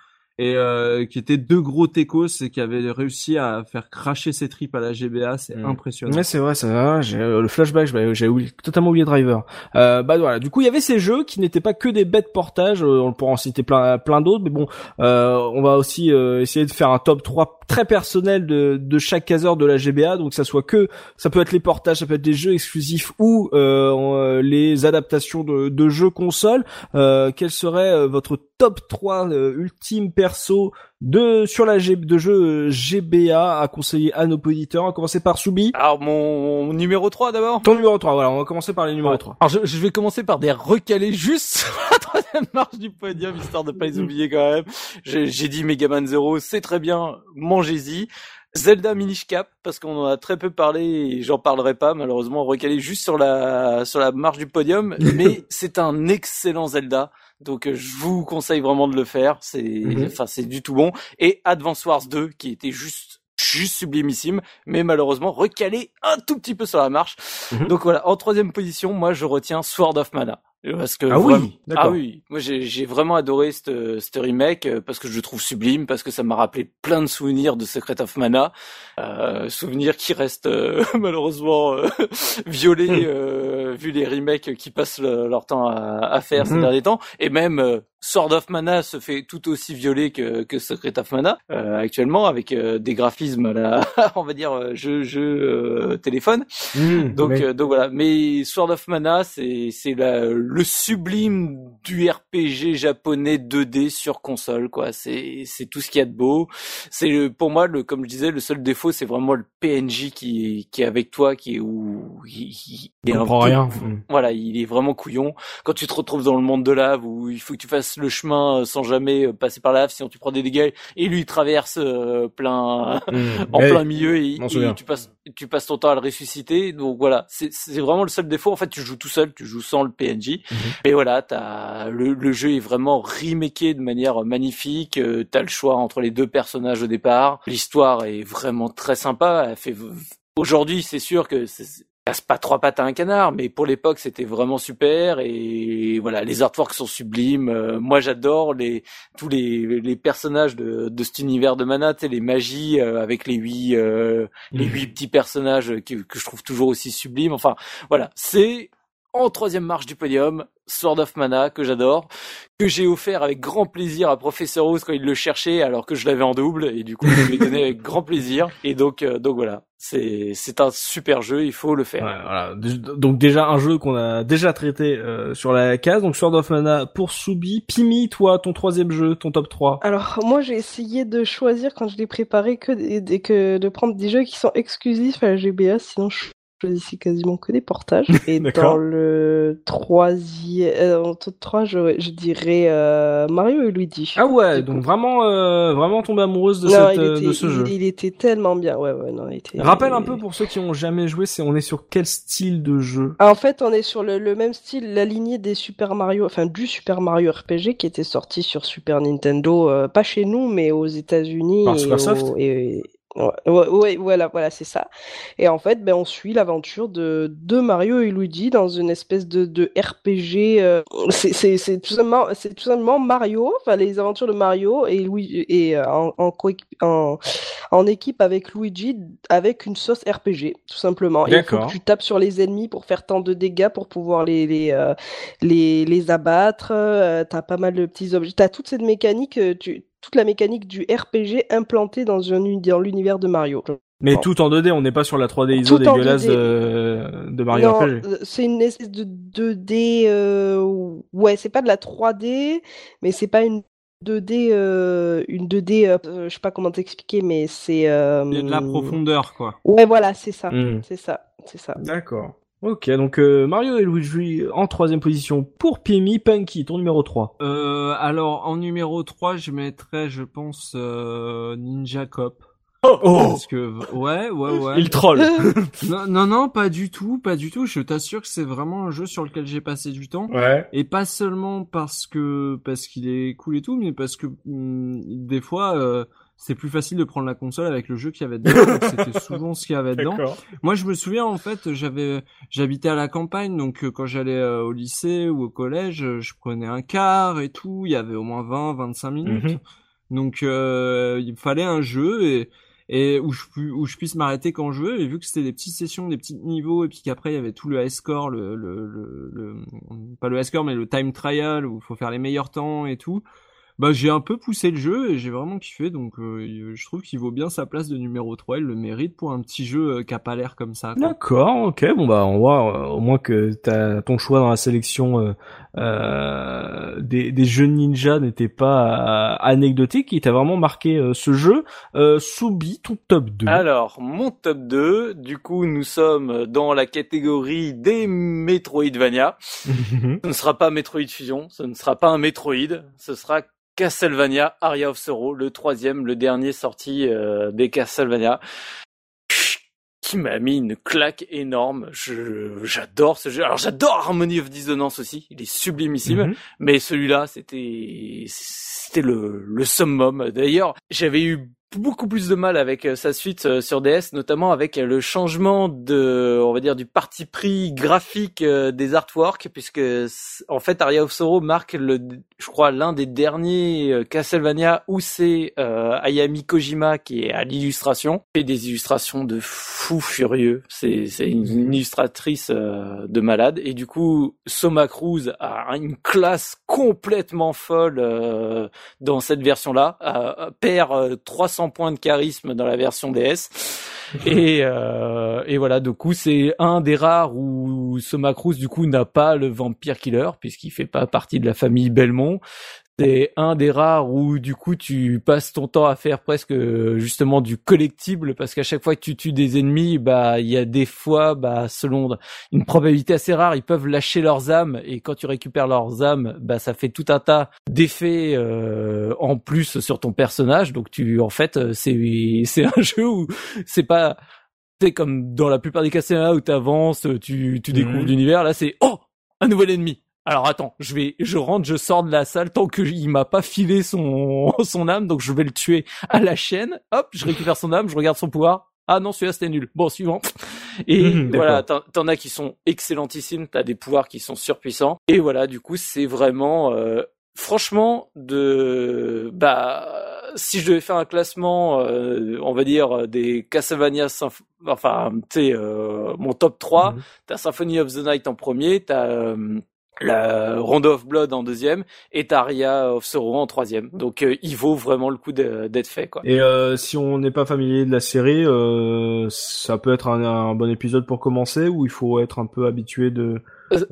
et euh, qui étaient deux gros techos et qui avaient réussi à faire cracher ses tripes à la GBA, c'est mm. impressionnant. Ouais, c'est vrai, ça. J'ai le flashback, j'ai totalement oublié Driver. Euh, bah voilà. Du coup, il y avait ces jeux qui n'étaient pas que des bêtes portages. on pourra en citer plein, plein d'autres, mais bon, on va aussi essayer de faire un top 3 très personnel de, chaque caseur de la GBA, donc ça soit que ça peut être les portages, ça peut être des jeux exclusifs ou euh, euh les adaptations de, jeux console. Euh, quel serait votre top 3 euh, ultime perso de sur la G, de jeux GBA à conseiller à nos auditeurs. On va commencer par Soubi. Alors mon, numéro 3 d'abord. Ton numéro 3, voilà, on va commencer par les numéros 3. Alors je, vais commencer par des recalés juste sur la troisième marche du podium, histoire de pas les oublier quand même. J'ai dit Megaman Zero, c'est très bien, mangez-y. Zelda Minish Cap parce qu'on en a très peu parlé et j'en parlerai pas malheureusement recalé juste sur la sur la marche du podium mais c'est un excellent Zelda donc euh, je vous conseille vraiment de le faire. C'est, mhm. enfin c'est du tout bon. Et Advance Wars 2 qui était juste juste sublimissime, mais malheureusement recalé un tout petit peu sur la marche. Mhm. Donc voilà, en troisième position, moi je retiens Sword of Mana. Parce que ah oui, ah oui, moi j'ai vraiment adoré ce remake euh, parce que je le trouve sublime, parce que ça m'a rappelé plein de souvenirs de Secret of Mana, euh, souvenirs qui restent euh, malheureusement euh, violés hmm. vu les remakes qui passent leur temps à, à faire ces hmm. derniers temps, et même Sword of Mana se fait tout aussi violer que, que Secret of Mana euh, actuellement avec euh, des graphismes là, on va dire euh, jeu jeu téléphone. Hmm, donc donc voilà, mais Sword of Mana c'est c'est le le sublime du RPG japonais 2D sur console, quoi. C'est c'est tout ce qu'il y a de beau. C'est pour moi le comme je disais le seul défaut c'est vraiment le PNJ qui qui est avec toi qui est où il, il, comprend rien. Voilà, il est vraiment couillon. Quand tu te retrouves dans le monde de lave où il faut que tu fasses le chemin sans jamais passer par la lave, sinon tu prends des dégâts et lui il traverse euh, plein mmh. en plein milieu et, et tu passes tu passes ton temps à le ressusciter. Donc voilà, c'est vraiment le seul défaut. En fait, tu joues tout seul, tu joues sans le PNJ. Mhm. Mais voilà, t'as le, le jeu est vraiment remaké de manière magnifique. Euh, t'as le choix entre les deux personnages au départ. L'histoire est vraiment très sympa. Elle fait Aujourd'hui, c'est sûr que casse pas trois pattes à un canard, mais pour l'époque c'était vraiment super et voilà les artworks sont sublimes. Euh, moi j'adore les tous les, les personnages de, de cet univers de Mana, et les magies euh, avec les huit euh, les mhm. huit petits personnages que, que je trouve toujours aussi sublimes. Enfin voilà, c'est en troisième marche du podium, Sword of Mana, que j'adore, que j'ai offert avec grand plaisir à Professeur Rose quand il le cherchait, alors que je l'avais en double, et du coup, je lui ai donné avec grand plaisir. Et donc, euh, donc voilà, c'est c'est un super jeu, il faut le faire. voilà. Donc déjà un jeu qu'on a déjà traité euh, sur la case, donc Sword of Mana pour Subi. Pimi, toi, ton troisième jeu, ton top 3 Alors moi, j'ai essayé de choisir quand je l'ai préparé que, que de prendre des jeux qui sont exclusifs à la GBA, sinon je choisissais quasiment que des portages. Et dans le troisième, euh, en top 3, je, je dirais euh, Mario et Luigi. Ah ouais, donc vraiment, euh, vraiment tombé amoureuse de, cette, euh, de ce il, jeu. Il était tellement bien, ouais, ouais, non, il était. Rappelle un peu pour ceux qui ont jamais joué, c'est on est sur quel style de jeu? Ah, En fait, on est sur le, le, même style, la lignée des Super Mario, enfin du Super Mario RPG qui était sorti sur Super Nintendo, euh, pas chez nous, mais aux États-Unis et, et, Ouais, ouais, voilà, voilà, c'est ça. Et en fait, ben, on suit l'aventure de, de Mario et Luigi dans une espèce de, de RPG. Euh, c'est, tout simplement, c'est tout simplement Mario, enfin les aventures de Mario et Luigi et euh, en, en, en, en, équipe avec Luigi avec une sauce RPG, tout simplement. Il faut que tu tapes sur les ennemis pour faire tant de dégâts pour pouvoir les les euh, les, les abattre. t'as pas mal de petits objets. T'as toute cette mécanique. Tu toute la mécanique du RPG implantée dans, un, dans l'univers de Mario. Mais tout en 2D, on n'est pas sur la 3D ISO dégueulasse de, de, Mario non, RPG. Euh, c'est une espèce de 2D. Euh... Ouais, c'est pas de la 3D, mais c'est pas une 2D, euh, une 2D, euh, je sais pas comment t'expliquer, mais c'est. Euh... Il y a de la profondeur, quoi. Ouais, voilà, c'est ça, hmm. c'est ça, c'est ça. D'accord. Ok, donc euh, Mario et Luigi en troisième position pour Pimi Punky, ton numéro 3. Euh, alors en numéro 3, je mettrais, je pense, euh, Ninja Cop. Oh, oh, Parce que ouais, ouais, ouais. Il troll. non, non, non, pas du tout, pas du tout. Je t'assure que c'est vraiment un jeu sur lequel j'ai passé du temps. Ouais. Et pas seulement parce que parce qu'il est cool et tout, mais parce que hmm, des fois. C'est plus facile de prendre la console avec le jeu qu'il y avait dedans. C'était souvent ce qu'il y avait dedans. Moi, je me souviens en fait, j'avais, j'habitais à la campagne, donc euh, quand j'allais euh, au lycée ou au collège, euh, je prenais un car et tout. Il y avait au moins 20, 25 minutes. Mhm. Donc il fallait un jeu et et où je où je puisse m'arrêter quand je veux et vu que c'était des petites sessions des petits niveaux et puis qu'après il y avait tout le high score le, le, le, le pas le high score mais le time trial où il faut faire les meilleurs temps et tout bah j'ai un peu poussé le jeu et j'ai vraiment kiffé donc euh, je trouve qu'il vaut bien sa place de numéro 3 il le mérite pour un petit jeu euh, qui a pas l'air comme ça d'accord ok bon bah on voit euh, au moins que t'as ton choix dans la sélection des, des jeux ninja n'était pas anecdotique il t'a vraiment marqué ce jeu. Soubi ton top 2 alors mon top 2 du coup nous sommes dans la catégorie des Metroidvania. Ce ne sera pas Metroid Fusion ce ne sera pas un Metroid ce sera Castlevania Aria of Sorrow, le troisième, le dernier sorti euh, des Castlevania, qui m'a mis une claque énorme. Je, j'adore ce jeu. Alors j'adore Harmony of Dissonance aussi, il est sublimissime. Mhm. Mais celui-là, c'était, c'était le, le summum. D'ailleurs, j'avais eu beaucoup plus de mal avec euh, sa suite euh, sur DS, notamment avec euh, le changement de, on va dire, du parti pris graphique des artworks, puisque en fait Aria of Sorrow marque le, je crois, l'un des derniers Castlevania où c'est Ayami Kojima qui est à l'illustration, fait des illustrations de fou furieux. C'est une, illustratrice de malade. Et du coup Soma Cruz a une classe complètement folle dans cette version-là, perd 300 points de charisme dans la version DS. et euh, et voilà, du coup c'est un des rares où ce Macross du coup n'a pas le vampire killer puisqu'il fait pas partie de la famille Belmont c'est un des rares où du coup tu passes ton temps à faire presque justement du collectible parce qu'à chaque fois que tu tues des ennemis, bah il y a des fois, bah selon une probabilité assez rare, ils peuvent lâcher leurs âmes et quand tu récupères leurs âmes, bah ça fait tout un tas d'effets euh, en plus sur ton personnage. Donc tu en fait c'est c'est un jeu où c'est pas c'est comme dans la plupart des Castlevania où tu avances, tu tu découvres l'univers. Là c'est oh un nouvel ennemi alors attends, je vais, je rentre, je sors de la salle tant que il m'a pas filé son son âme, donc je vais le tuer à la chaîne. Hop, je récupère son âme, je regarde son pouvoir. Ah non, celui-là c'était nul. Bon, suivant. Et voilà, t'en as qui sont excellentissimes, t'as des pouvoirs qui sont surpuissants. Et voilà, du coup, c'est vraiment, euh, franchement, de, bah, si je devais faire un classement, euh, on va dire des Castlevania, Symph- enfin, tu euh, mon top 3, Mhm. t'as Symphony of the Night en premier, t'as euh, la Rondo of Blood en deuxième et t'as Aria of Sorrow en troisième. Donc euh, il vaut vraiment le coup d'être fait quoi. Et euh, si on n'est pas familier de la série, euh, ça peut être un, un bon épisode pour commencer ou il faut être un peu habitué de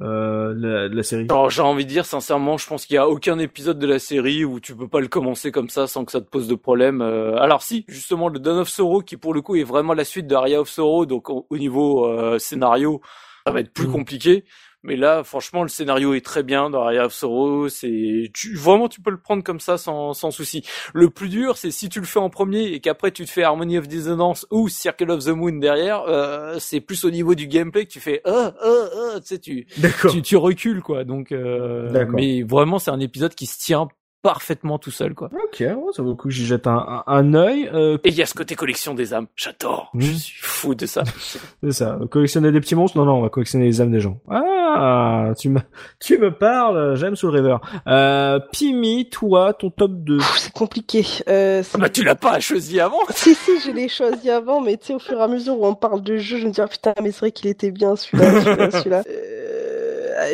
euh, la, de la série? Alors j'ai envie de dire sincèrement, je pense qu'il y a aucun épisode de la série où tu peux pas le commencer comme ça sans que ça te pose de problème. Euh, alors si, justement le Dawn of Sorrow qui pour le coup est vraiment la suite de Aria of Sorrow, donc au, au niveau euh, scénario, ça va être plus Mhm. compliqué. Mais là, franchement, le scénario est très bien dans Aria of Sorrow. C'est tu, vraiment, tu peux le prendre comme ça sans, sans souci. Le plus dur, c'est si tu le fais en premier et qu'après tu te fais Harmony of Dissonance ou Circle of the Moon derrière. Euh, c'est plus au niveau du gameplay que tu fais. Euh, euh, euh, tu sais, tu, tu, tu recules quoi. Donc, euh, mais vraiment, c'est un épisode qui se tient parfaitement tout seul quoi. Ok, ouais, ça vaut le coup que j'y jette un, un, un œil. Euh, Et il y a ce côté collection des âmes. J'adore. Je Mhm. suis fou de ça. c'est ça. Collectionner des petits monstres? Non, non, on va collectionner les âmes des gens. Ah, tu me, tu me parles. J'aime Soul River. Euh, Pimi, toi, ton top 2. Pff, C'est compliqué. Euh, Ah bah tu l'as pas choisi avant. Si, si, je l'ai choisi avant, mais tu sais, au fur et à mesure où on parle de jeu, je me dis, ah putain, mais c'est vrai qu'il était bien celui-là, celui-là, celui-là. Euh,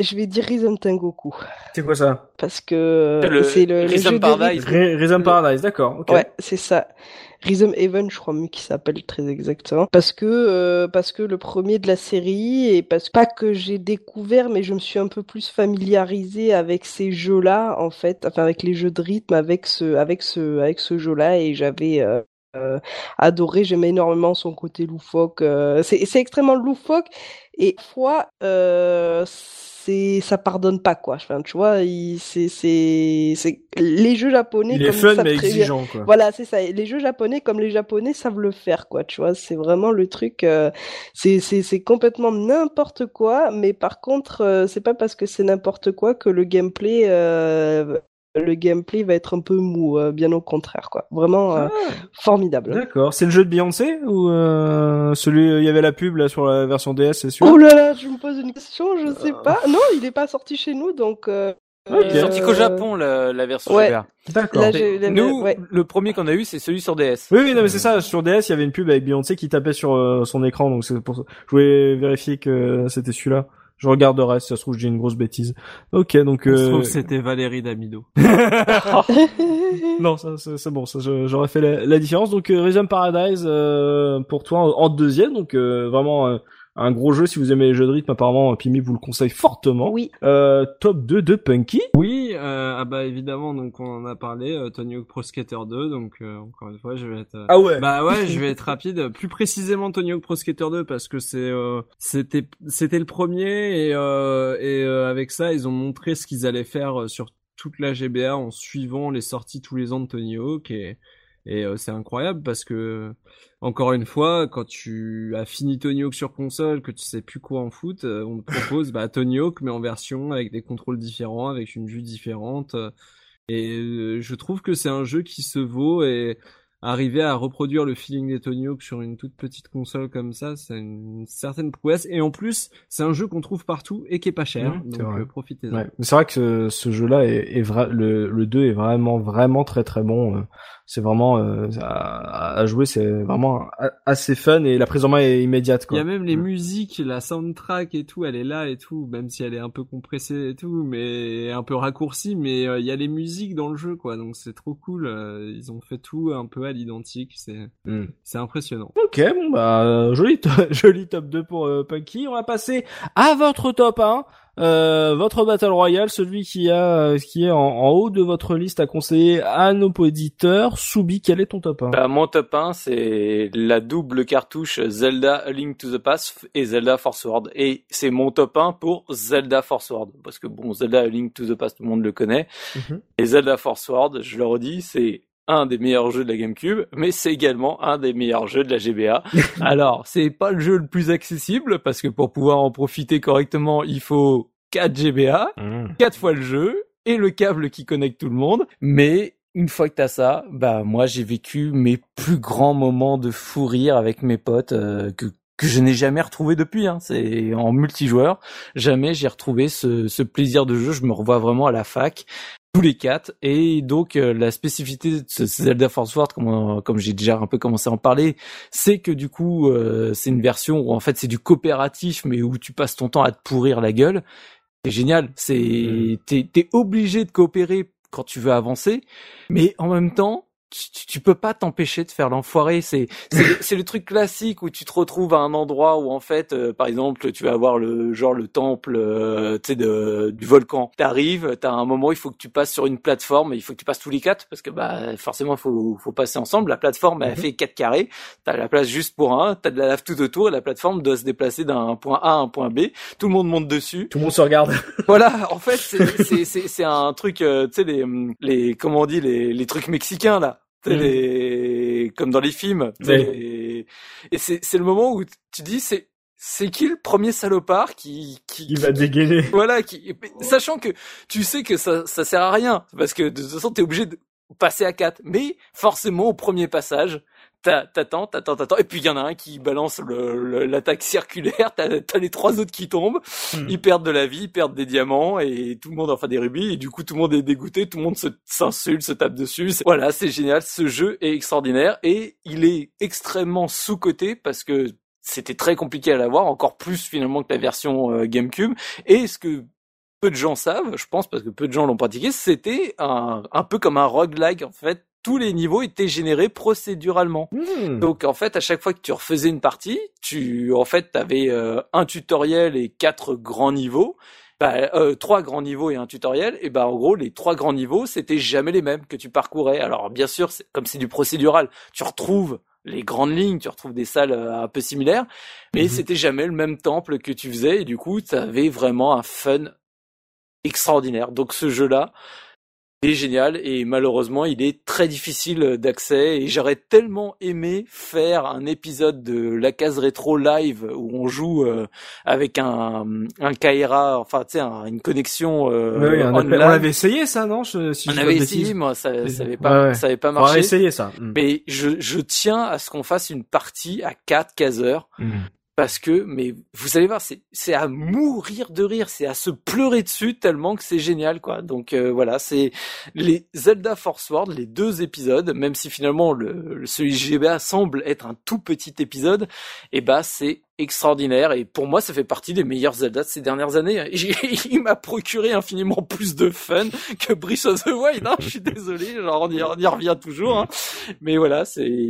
je vais dire Rhythm Tengoku. C'est quoi ça? Parce que Le c'est le, le Rhythm jeu Paradise. Rhy- Rhythm Paradise, d'accord. ok. Ouais, c'est ça. Rhythm Heaven, je crois mieux qu'il s'appelle très exactement. Parce que euh, parce que le premier de la série et parce pas que j'ai découvert, mais je me suis un peu plus familiarisé avec ces jeux-là en fait, enfin avec les jeux de rythme, avec ce avec ce avec ce jeu-là et j'avais euh, euh, adoré. J'aimais énormément son côté loufoque. euh, c'est c'est extrêmement loufoque et fois euh, c'est ça pardonne pas quoi. Enfin, tu vois, c'est c'est c'est les jeux japonais Il est comme fun ça mais très exigeant, quoi. voilà, c'est ça. Les jeux japonais, comme les japonais savent le faire, quoi. Tu vois, c'est vraiment le truc. euh, c'est c'est c'est complètement n'importe quoi, mais par contre, euh, c'est pas parce que c'est n'importe quoi que le gameplay euh, le gameplay va être un peu mou. euh, bien au contraire, quoi. Vraiment euh, Ah, formidable. D'accord. C'est le jeu de Beyoncé ou euh, celui il y avait la pub là sur la version DS, c'est sûr? Oh là là, tu me poses une question, je sais pas. Non, il est pas sorti chez nous, donc. euh, Ok. Il est sorti qu'au euh, Japon la, la version ouais. D'accord. Nous, ouais. le premier qu'on a eu, c'est celui sur DS. Oui, oui, non, mais c'est ça. Sur DS, il y avait une pub avec Beyoncé qui tapait sur euh, son écran, donc c'est pour ça. Je voulais vérifier que c'était celui-là. Je regarderai, si ça se trouve, j'ai une grosse bêtise. Ok, donc. Je Euh... trouve que c'était Valérie Damido. non, ça, ça, c'est bon, ça, je- j'aurais fait la, la différence. Donc, euh, Rhythm Paradise euh, pour toi en, en deuxième, donc euh, vraiment euh, un gros jeu si vous aimez les jeux de rythme. Apparemment, Pimi vous le conseille fortement. Oui. Euh, top 2 de Punky. Oui, euh, ah bah évidemment, donc on en a parlé, euh, Tony Hawk Pro Skater 2, donc euh, encore une fois, je vais être... euh, Ah ouais. Bah ouais, je vais être rapide. Plus précisément Tony Hawk Pro Skater 2 parce que c'est euh, c'était c'était le premier et euh, et euh, avec ça ils ont montré ce qu'ils allaient faire euh, sur toute la GBA en suivant les sorties tous les ans de Tony Hawk et et euh, c'est incroyable parce que encore une fois quand tu as fini Tony Hawk sur console que tu sais plus quoi en foot, euh, on te propose bah Tony Hawk mais en version avec des contrôles différents, avec une vue différente. Euh, et je trouve que c'est un jeu qui se vaut et arriver à reproduire le feeling des Tony Hawk sur une toute petite console comme ça, c'est une certaine prouesse. Et en plus, c'est un jeu qu'on trouve partout et qui est pas cher. Mmh, c'est donc euh, profitez-en. Ouais, c'est vrai que ce, ce jeu-là est, est vrai, le, le 2 est vraiment, vraiment très très bon. euh. C'est vraiment euh, à, à jouer, c'est vraiment assez fun et la prise en main est immédiate. Il y a même les Mm. musiques, la soundtrack et tout, elle est là et tout, même si elle est un peu compressée et tout, mais un peu raccourcie, mais euh, il y a les musiques dans le jeu, quoi. Donc c'est trop cool. Ils ont fait tout un peu à l'identique. C'est Hmm. c'est impressionnant. Ok, bon bah euh, joli, to- joli top 2 pour euh, Punky. On va passer à votre top 1. Euh, votre Battle Royale, celui qui a euh, qui est en, en haut de votre liste à conseiller à nos auditeurs. Soubi, quel est ton top 1 Bah, mon top 1, c'est la double cartouche Zelda A Link to the Past et Zelda Force World. Et c'est mon top 1 pour Zelda Force World. Parce que bon, Zelda A Link to the Past, tout le monde le connaît. Mhm. Et Zelda Force World, je le redis, c'est un des meilleurs jeux de la GameCube, mais c'est également un des meilleurs jeux de la GBA. Alors, c'est pas le jeu le plus accessible, parce que pour pouvoir en profiter correctement, il faut 4 GBA, Hmm. quatre fois le jeu et le câble qui connecte tout le monde. Mais une fois que t'as ça, bah moi j'ai vécu mes plus grands moments de fou rire avec mes potes euh, que que je n'ai jamais retrouvé depuis. Hein. C'est en multijoueur, jamais j'ai retrouvé ce, ce plaisir de jeu. Je me revois vraiment à la fac tous les quatre. Et donc euh, la spécificité de ce Zelda Force Ward comme comme j'ai déjà un peu commencé à en parler c'est que du coup euh, c'est une version où en fait c'est du coopératif mais où tu passes ton temps à te pourrir la gueule. C'est génial. C'est t'es t'es obligé de coopérer quand tu veux avancer, mais en même temps tu, tu- tu peux pas t'empêcher de faire l'enfoiré. C'est c'est le- truc classique où tu te retrouves à un endroit où en fait, euh, par exemple, tu vas avoir le genre le temple, euh, tu sais, du volcan. T'arrives, t'as un moment, il faut que tu passes sur une plateforme, il faut que tu passes tous les quatre parce que bah forcément faut faut passer ensemble. La plateforme elle Mhm. fait quatre carrés. T'as la place juste pour un, t'as de la lave tout autour et la plateforme doit se déplacer d'un point A à un point B. Tout le monde monte dessus. Tout le monde se regarde. Voilà, en fait, c'est c'est un truc, euh, tu sais les les comment on dit les les trucs mexicains là. Les comme dans les films. les- Et c'est c'est le moment où tu dis c'est c'est qui le premier salopard qui qui, Il va dégainer. voilà qui sachant que tu sais que ça ça sert à rien parce que de toute façon t'es obligé de passer à quatre, mais forcément au premier passage t'attends, t'attends, t'attends, et puis il y en a un qui balance l'attaque circulaire, t'as les trois autres qui tombent, Hmm. ils perdent de la vie, ils perdent des diamants, et tout le monde, enfin des rubis, et du coup tout le monde est dégoûté, tout le monde se- s'insulte, se tape dessus. Voilà, c'est génial, ce jeu est extraordinaire, et il est extrêmement sous-coté, parce que c'était très compliqué à l'avoir, encore plus finalement que la version euh, GameCube, et ce que peu de gens savent, je pense, parce que peu de gens l'ont pratiqué, c'était un, un peu comme un roguelike, en fait, tous les niveaux étaient générés procéduralement. Hmm. Donc en fait, à chaque fois que tu refaisais une partie, tu en fait avais un tutoriel et quatre grands niveaux. Bah, euh, trois grands niveaux et un tutoriel, et bah en gros les trois grands niveaux c'était jamais les mêmes que tu parcourais. Alors bien sûr, comme c'est du procédural, tu retrouves les grandes lignes, tu retrouves des salles euh, un peu similaires, mais Mhm. c'était jamais le même temple que tu faisais, et du coup tu avais vraiment un fun extraordinaire. Donc ce jeu-là, il est génial et malheureusement il est très difficile d'accès et j'aurais tellement aimé faire un épisode de la case rétro live où on joue euh, avec un un Kaira enfin tu sais un- une connexion euh, on, online. on avait essayé ça, non je, si on je avait essayé moi ça ça avait pas ouais. ça avait pas On va marché essayer ça. Hmm. mais je je tiens à ce qu'on fasse une partie à 4 caseurs Hmm. Parce que mais vous allez voir c'est à mourir de rire c'est à se pleurer dessus tellement que c'est génial quoi. Donc euh, voilà c'est les Zelda Force World les deux épisodes même si finalement le, celui GBA semble être un tout petit épisode et bah c'est extraordinaire et pour moi ça fait partie des meilleurs Zelda de ces dernières années il m'a procuré infiniment plus de fun que Breath of the Wild hein, je suis désolé genre on y, revient toujours hein. mais voilà c'est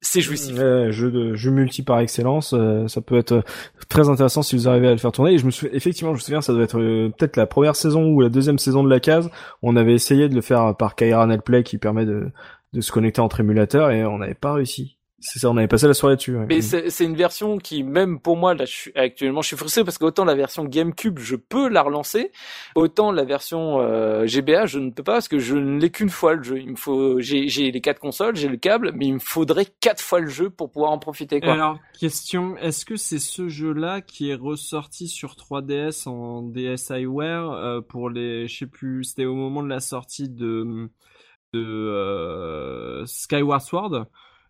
c'est jouissif Ouais, jeu de jeu multi par excellence, euh, ça peut être euh, très intéressant si vous arrivez à le faire tourner. Et je me souviens, effectivement, je me souviens, ça doit être euh, peut-être la première saison ou la deuxième saison de la case. On avait essayé de le faire par Kaira Netplay qui permet de, de se connecter entre émulateurs et on n'avait pas réussi. C'est ça, on avait passé la soirée dessus. ouais. Mais c'est c'est une version qui, même pour moi, là, je suis, actuellement, je suis frustré parce qu'autant la version GameCube, je peux la relancer, autant la version euh, GBA, je ne peux pas parce que je ne l'ai qu'une fois le jeu. Il me faut, j'ai j'ai les quatre consoles, j'ai le câble, mais il me faudrait quatre fois le jeu pour pouvoir en profiter. Quoi. Alors, question, est-ce que c'est ce jeu-là qui est ressorti sur 3DS en DSiWare euh, pour les, je sais plus, c'était au moment de la sortie de de euh, Skyward Sword?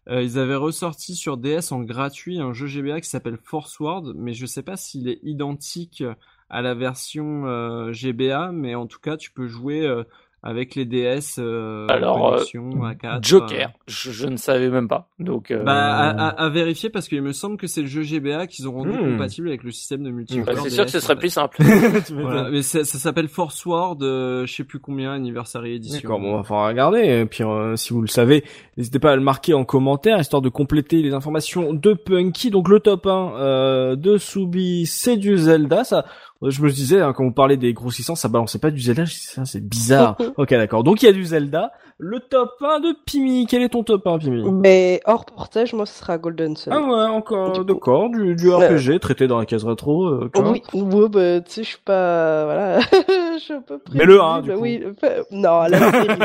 Euh, ils avaient ressorti sur DS en gratuit un jeu GBA qui s'appelle Force World, mais je sais pas s'il est identique à la version euh, GBA, mais en tout cas tu peux jouer euh, avec les DS euh, Alors, euh, connexion A4. Joker, je, je ne savais même pas. Donc, euh, Bah, à, à- à vérifier parce qu'il me semble que c'est le jeu GBA qu'ils ont rendu Hmm. compatible avec le système de multi. bah, c'est sûr que ce serait plus simple. Voilà, mais ça, ça s'appelle Force Ward, euh, je sais plus combien, Anniversary Edition. D'accord, bon, on va falloir regarder. Et puis, euh, si vous le savez, n'hésitez pas à le marquer en commentaire, histoire de compléter les informations de Punky. Donc, le top 1 euh, de Subi, c'est du Zelda. Ça, je me disais, hein, quand vous parlez des grossissants, ça balançait pas du Zelda. Ça, c'est bizarre. ok, d'accord. Donc, il y a du Zelda. Le top 1 de Pimi. Quel est ton top 1, Pimi? Mais hors portage, moi, ce sera Golden Sun. Ah ouais, encore, coup. d'accord, du, du RPG traité dans la case rétro. euh. Oui, ouais, bah, tu sais, je suis pas, voilà, je suis un peu Mais le un, du prévisible, Oui, enfin, non, la Golden.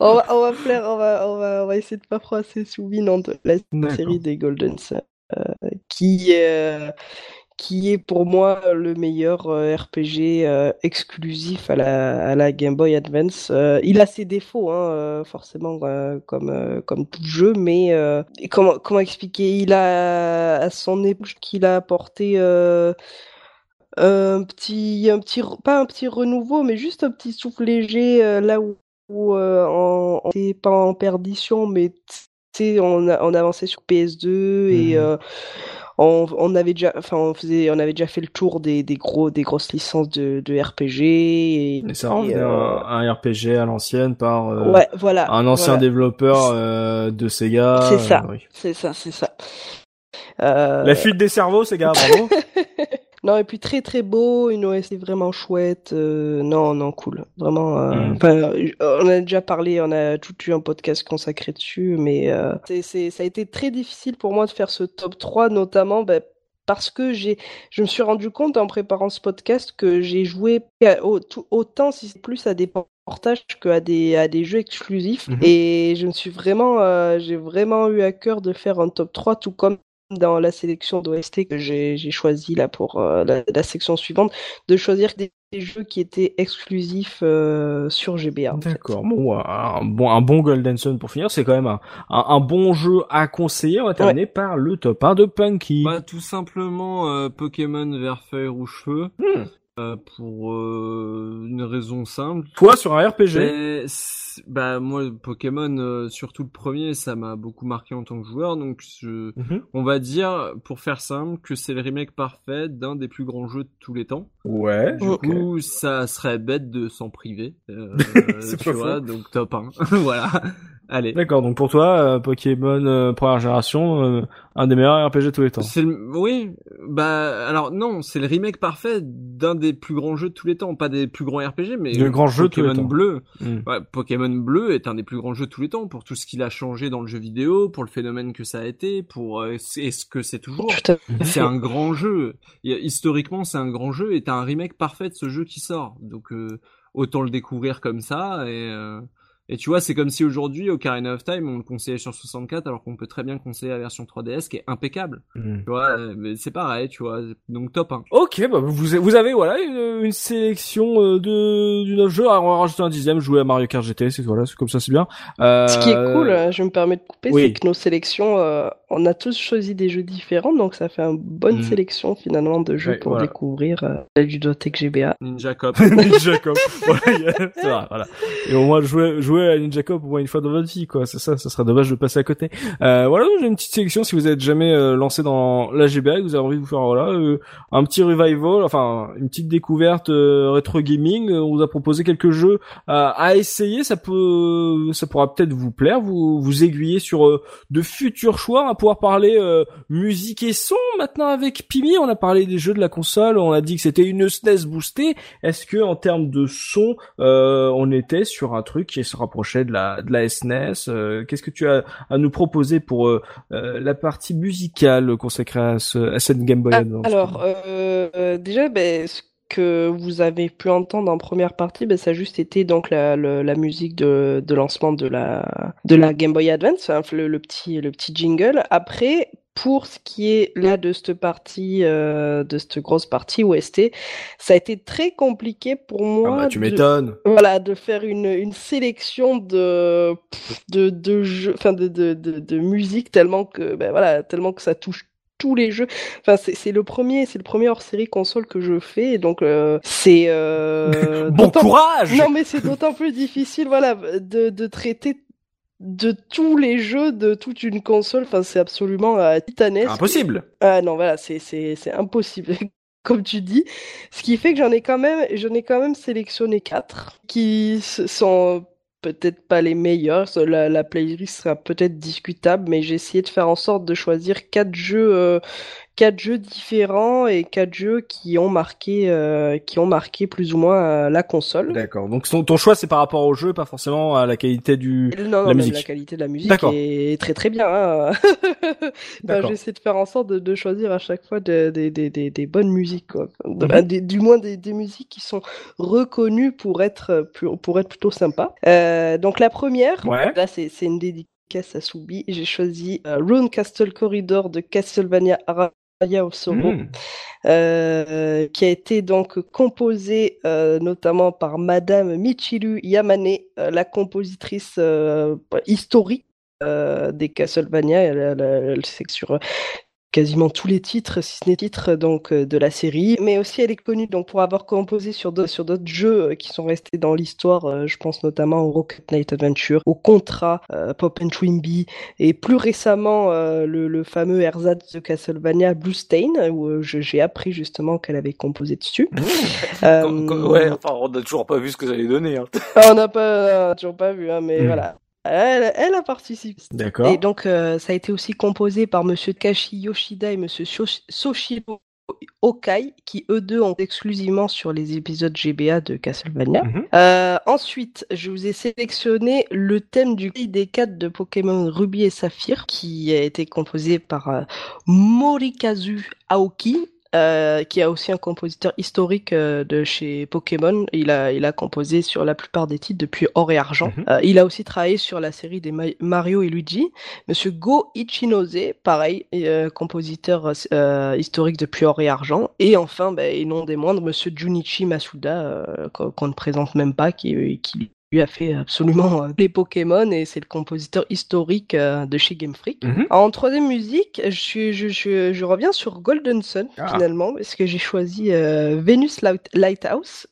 On va, on va faire, on va, on va, on va essayer de pas froisser Soubi, non, de la série des Golden Sun, euh, qui, euh, qui est pour moi le meilleur euh, RPG euh, exclusif à la, à la Game Boy Advance. Euh, il a ses défauts, hein, forcément, comme, comme tout jeu, mais euh, comment, comment expliquer? Il a à son époque qu'il a apporté euh, un petit, un petit, pas un petit renouveau, mais juste un petit souffle léger euh, là où, où on on était pas en perdition, mais on, a- on avançait sur PS2 et euh, on, on avait déjà, enfin, on faisait, on avait déjà fait le tour des, des gros, des grosses licences de, de RPG et, Et ça et, revenait euh, un, un RPG à l'ancienne par euh, ouais, voilà, un ancien voilà. développeur euh, de Sega. C'est ça. euh, oui. C'est ça, c'est ça. Euh, La fuite des cerveaux, Sega, bravo. Non, et puis très très beau, une OST vraiment chouette. euh, non, non, cool. Vraiment. euh, Mm. Euh, on a déjà parlé, on a tout eu un podcast consacré dessus, mais euh, c'est, c'est, ça a été très difficile pour moi de faire ce top 3, notamment ben, parce que j'ai, je me suis rendu compte en préparant ce podcast que j'ai joué à- au- tout- autant, si c'est plus à des portages qu'à des, à des jeux exclusifs. Mhm. Et je me suis vraiment, j'ai vraiment eu à cœur de faire un top 3, tout comme dans la sélection d'OST que j'ai j'ai choisi là pour euh, la, la section suivante, de choisir des, des jeux qui étaient exclusifs euh, sur GBA. en fait. D'accord. Bon, ouais, un bon, un bon Golden Sun pour finir, c'est quand même un, un, un bon jeu à conseiller. On va terminer par le top 1 de Punky. Bah, tout simplement euh, Pokémon vert feuille rouge feu. Hmm. euh, pour euh, une raison simple. Toi, sur un RPG. Bah moi Pokémon, euh, surtout le premier, ça m'a beaucoup marqué en tant que joueur. Donc je, Mhm. on va dire, pour faire simple, que c'est le remake parfait d'un des plus grands jeux de tous les temps. Ouais. Du coup, ça serait bête de s'en priver. Euh, tu vois, faux. donc top 1. voilà. Allez. D'accord. Donc pour toi, euh, Pokémon euh, première génération, euh, un des meilleurs RPG de tous les temps. Le... oui, bah alors non, c'est le remake parfait d'un des plus grands jeux de tous les temps, pas des plus grands RPG, mais de tous les Pokémon temps. Bleu. Hmm. Ouais, Pokémon Bleu est un des plus grands jeux de tous les temps pour tout ce qu'il a changé dans le jeu vidéo, pour le phénomène que ça a été, pour euh, et ce que c'est toujours. C'est un grand jeu. A- Historiquement, c'est un grand jeu et t'as un remake parfait de ce jeu qui sort. Donc euh, autant le découvrir comme ça et euh, et tu vois, c'est comme si aujourd'hui Ocarina of Time on le conseillait sur 64 alors qu'on peut très bien conseiller la version 3DS qui est impeccable. Hmm. Tu vois, euh, mais c'est pareil, tu vois. Donc top 1. Ok, bah vous, vous avez voilà une, une sélection euh, de du neuf jeux. Alors on va rajouter un dixième, jouer à Mario Kart GT, c'est voilà, c'est comme ça, c'est bien. Euh, Ce qui est cool, je me permets de couper, oui. c'est que nos sélections, euh, on a tous choisi des jeux différents, donc ça fait une bonne Mhm. sélection finalement de jeux Ouais, pour voilà. découvrir euh, la ludothèque GBA. Ninja Cop. Ninja Cop. Voilà, vrai, voilà. Et au moins jouer jouer à Ninja Cop au moins une fois dans votre vie, quoi. C'est ça, ça serait dommage de passer à côté. Euh, voilà, j'ai une petite sélection si vous êtes jamais euh, lancé dans la GBA vous avez envie de vous faire voilà euh, un petit revival, enfin une petite découverte euh, rétro gaming. Euh, On vous a proposé quelques jeux à, à essayer. Ça peut, ça pourra peut-être vous plaire, vous vous aiguiller sur euh, de futurs choix. On va pouvoir parler euh, musique et son maintenant avec Pimi. On a parlé des jeux de la console. On a dit que c'était une SNES boostée. Est-ce que en termes de son, euh, on était sur un truc qui se rapprochait de la de la SNES euh, Qu'est-ce que tu as à nous proposer pour euh, euh, la partie musicale consacrée à, ce, à cette Game Boy Ah, Advance alors, euh, euh, déjà, ben, ce que vous avez pu entendre en première partie, ben, ça a juste été donc la, la musique de, de lancement de la, de la Game Boy Advance, enfin, le, le petit, le petit jingle. Après, pour ce qui est là de cette partie, euh, de cette grosse partie OST, ça a été très compliqué pour Ah moi. bah, tu m'étonnes. voilà, de faire une, une sélection de, de, de jeux, enfin de, de, de, de musique tellement que, ben voilà, tellement que ça touche tous les jeux. Enfin, c'est le premier, c'est le premier hors série console que je fais, donc euh, c'est euh, bon courage. Non, mais c'est d'autant plus difficile, voilà, de, de traiter de tous les jeux de toute une console. Enfin, c'est absolument euh, titanesque. Impossible. Ah non, voilà, c'est impossible. Comme tu dis, ce qui fait que j'en ai quand même, j'en ai quand même sélectionné quatre qui sont peut-être pas les meilleurs. La, la playlist sera peut-être discutable, mais j'ai essayé de faire en sorte de choisir quatre jeux euh, quatre jeux différents et quatre jeux qui ont marqué euh, qui ont marqué plus ou moins euh, la console. D'accord. Donc ton, choix c'est par rapport au jeu, pas forcément à la qualité du non, la musique. la qualité de la musique est très très bien. Hein. ben, J'essaie de faire en sorte de, de choisir à chaque fois des des des des bonnes musiques quoi. Mhm. du moins des, des musiques qui sont reconnues pour être pour être plutôt sympa. Euh, donc la première, ouais. là c'est c'est une dédicace à Soubi. J'ai choisi euh, Rune Castle Corridor de Castlevania of Hmm. euh, qui a été donc composé euh, notamment par Madame Michiru Yamane, euh, la compositrice historique des Castlevania. Elle, elle, elle, sur quasiment tous les titres, si ce n'est titres donc euh, de la série, mais aussi elle est connue donc pour avoir composé sur d'autres sur d'autres jeux euh, qui sont restés dans l'histoire. Euh, je pense notamment au Rocket Knight Adventure, au Contra, Pop and Twinbee et plus récemment le, le, fameux ersatz de Castlevania Blue Stain où j'ai appris justement qu'elle avait composé dessus. ouais, enfin on n'a toujours pas vu ce que ça allait donner. Hein. Ah, on n'a pas toujours pas vu, hein, mais hmm. voilà. Elle, elle, a participé. D'accord. Et donc, euh, ça a été aussi composé par Monsieur Kashi Yoshida et Monsieur Soshiro Okai, qui eux deux ont exclusivement sur les épisodes GBA de Castlevania. Mhm. euh, ensuite, je vous ai sélectionné le thème du des 4 de Pokémon Ruby et Saphir, qui a été composé par euh, Morikazu Aoki, euh, qui a aussi un compositeur historique euh, de chez Pokémon. Il a, il a composé sur la plupart des titres depuis Or et Argent. Mhm. Euh, il a aussi travaillé sur la série des Mario et Luigi. Monsieur Go Ichinose, pareil, compositeur historique depuis Or et Argent. Et enfin, ben, et non des moindres, Monsieur Junichi Masuda, qu'on ne présente même pas, qui, qui lui a fait absolument euh, les Pokémon et c'est le compositeur historique euh, de chez Game Freak. Mhm. En troisième musique, je, je, je, je, reviens sur Golden Sun ah. finalement parce que j'ai choisi euh, Venus Lighthouse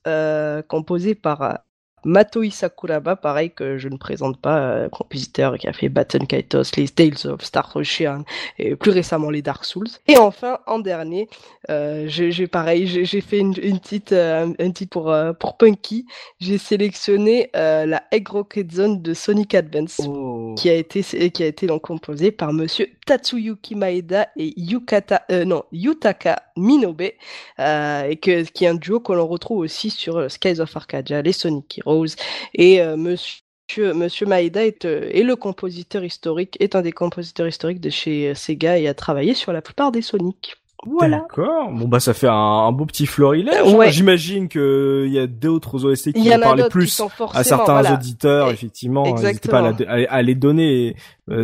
composé par Matoi Sakuraba, pareil que je ne présente pas, euh, compositeur qui a fait Baton Kaitos, les Tales of Star Ocean et plus récemment les Dark Souls. Et enfin, en dernier, euh, j'ai pareil, j'ai fait une, une petite, euh, un titre pour euh, pour Punky. J'ai sélectionné la Egg Rocket Zone de Sonic Advance, oh. qui a été qui a été donc composé par Monsieur Tatsuyuki Maeda et Yukata, non Yutaka Minobe, et que qui est un duo que l'on retrouve aussi sur Skies of Arcadia, les Sonic Heroes et euh, Monsieur Monsieur Maeda est, euh, est, le compositeur historique, est un des compositeurs historiques de chez euh, Sega et a travaillé sur la plupart des Sonic. Voilà. D'accord. Bon bah ça fait un, beau petit florilège. Ouais. J'imagine que il y a d'autres OST qui vont parler plus à certains auditeurs. effectivement, n'hésitez pas à, les donner.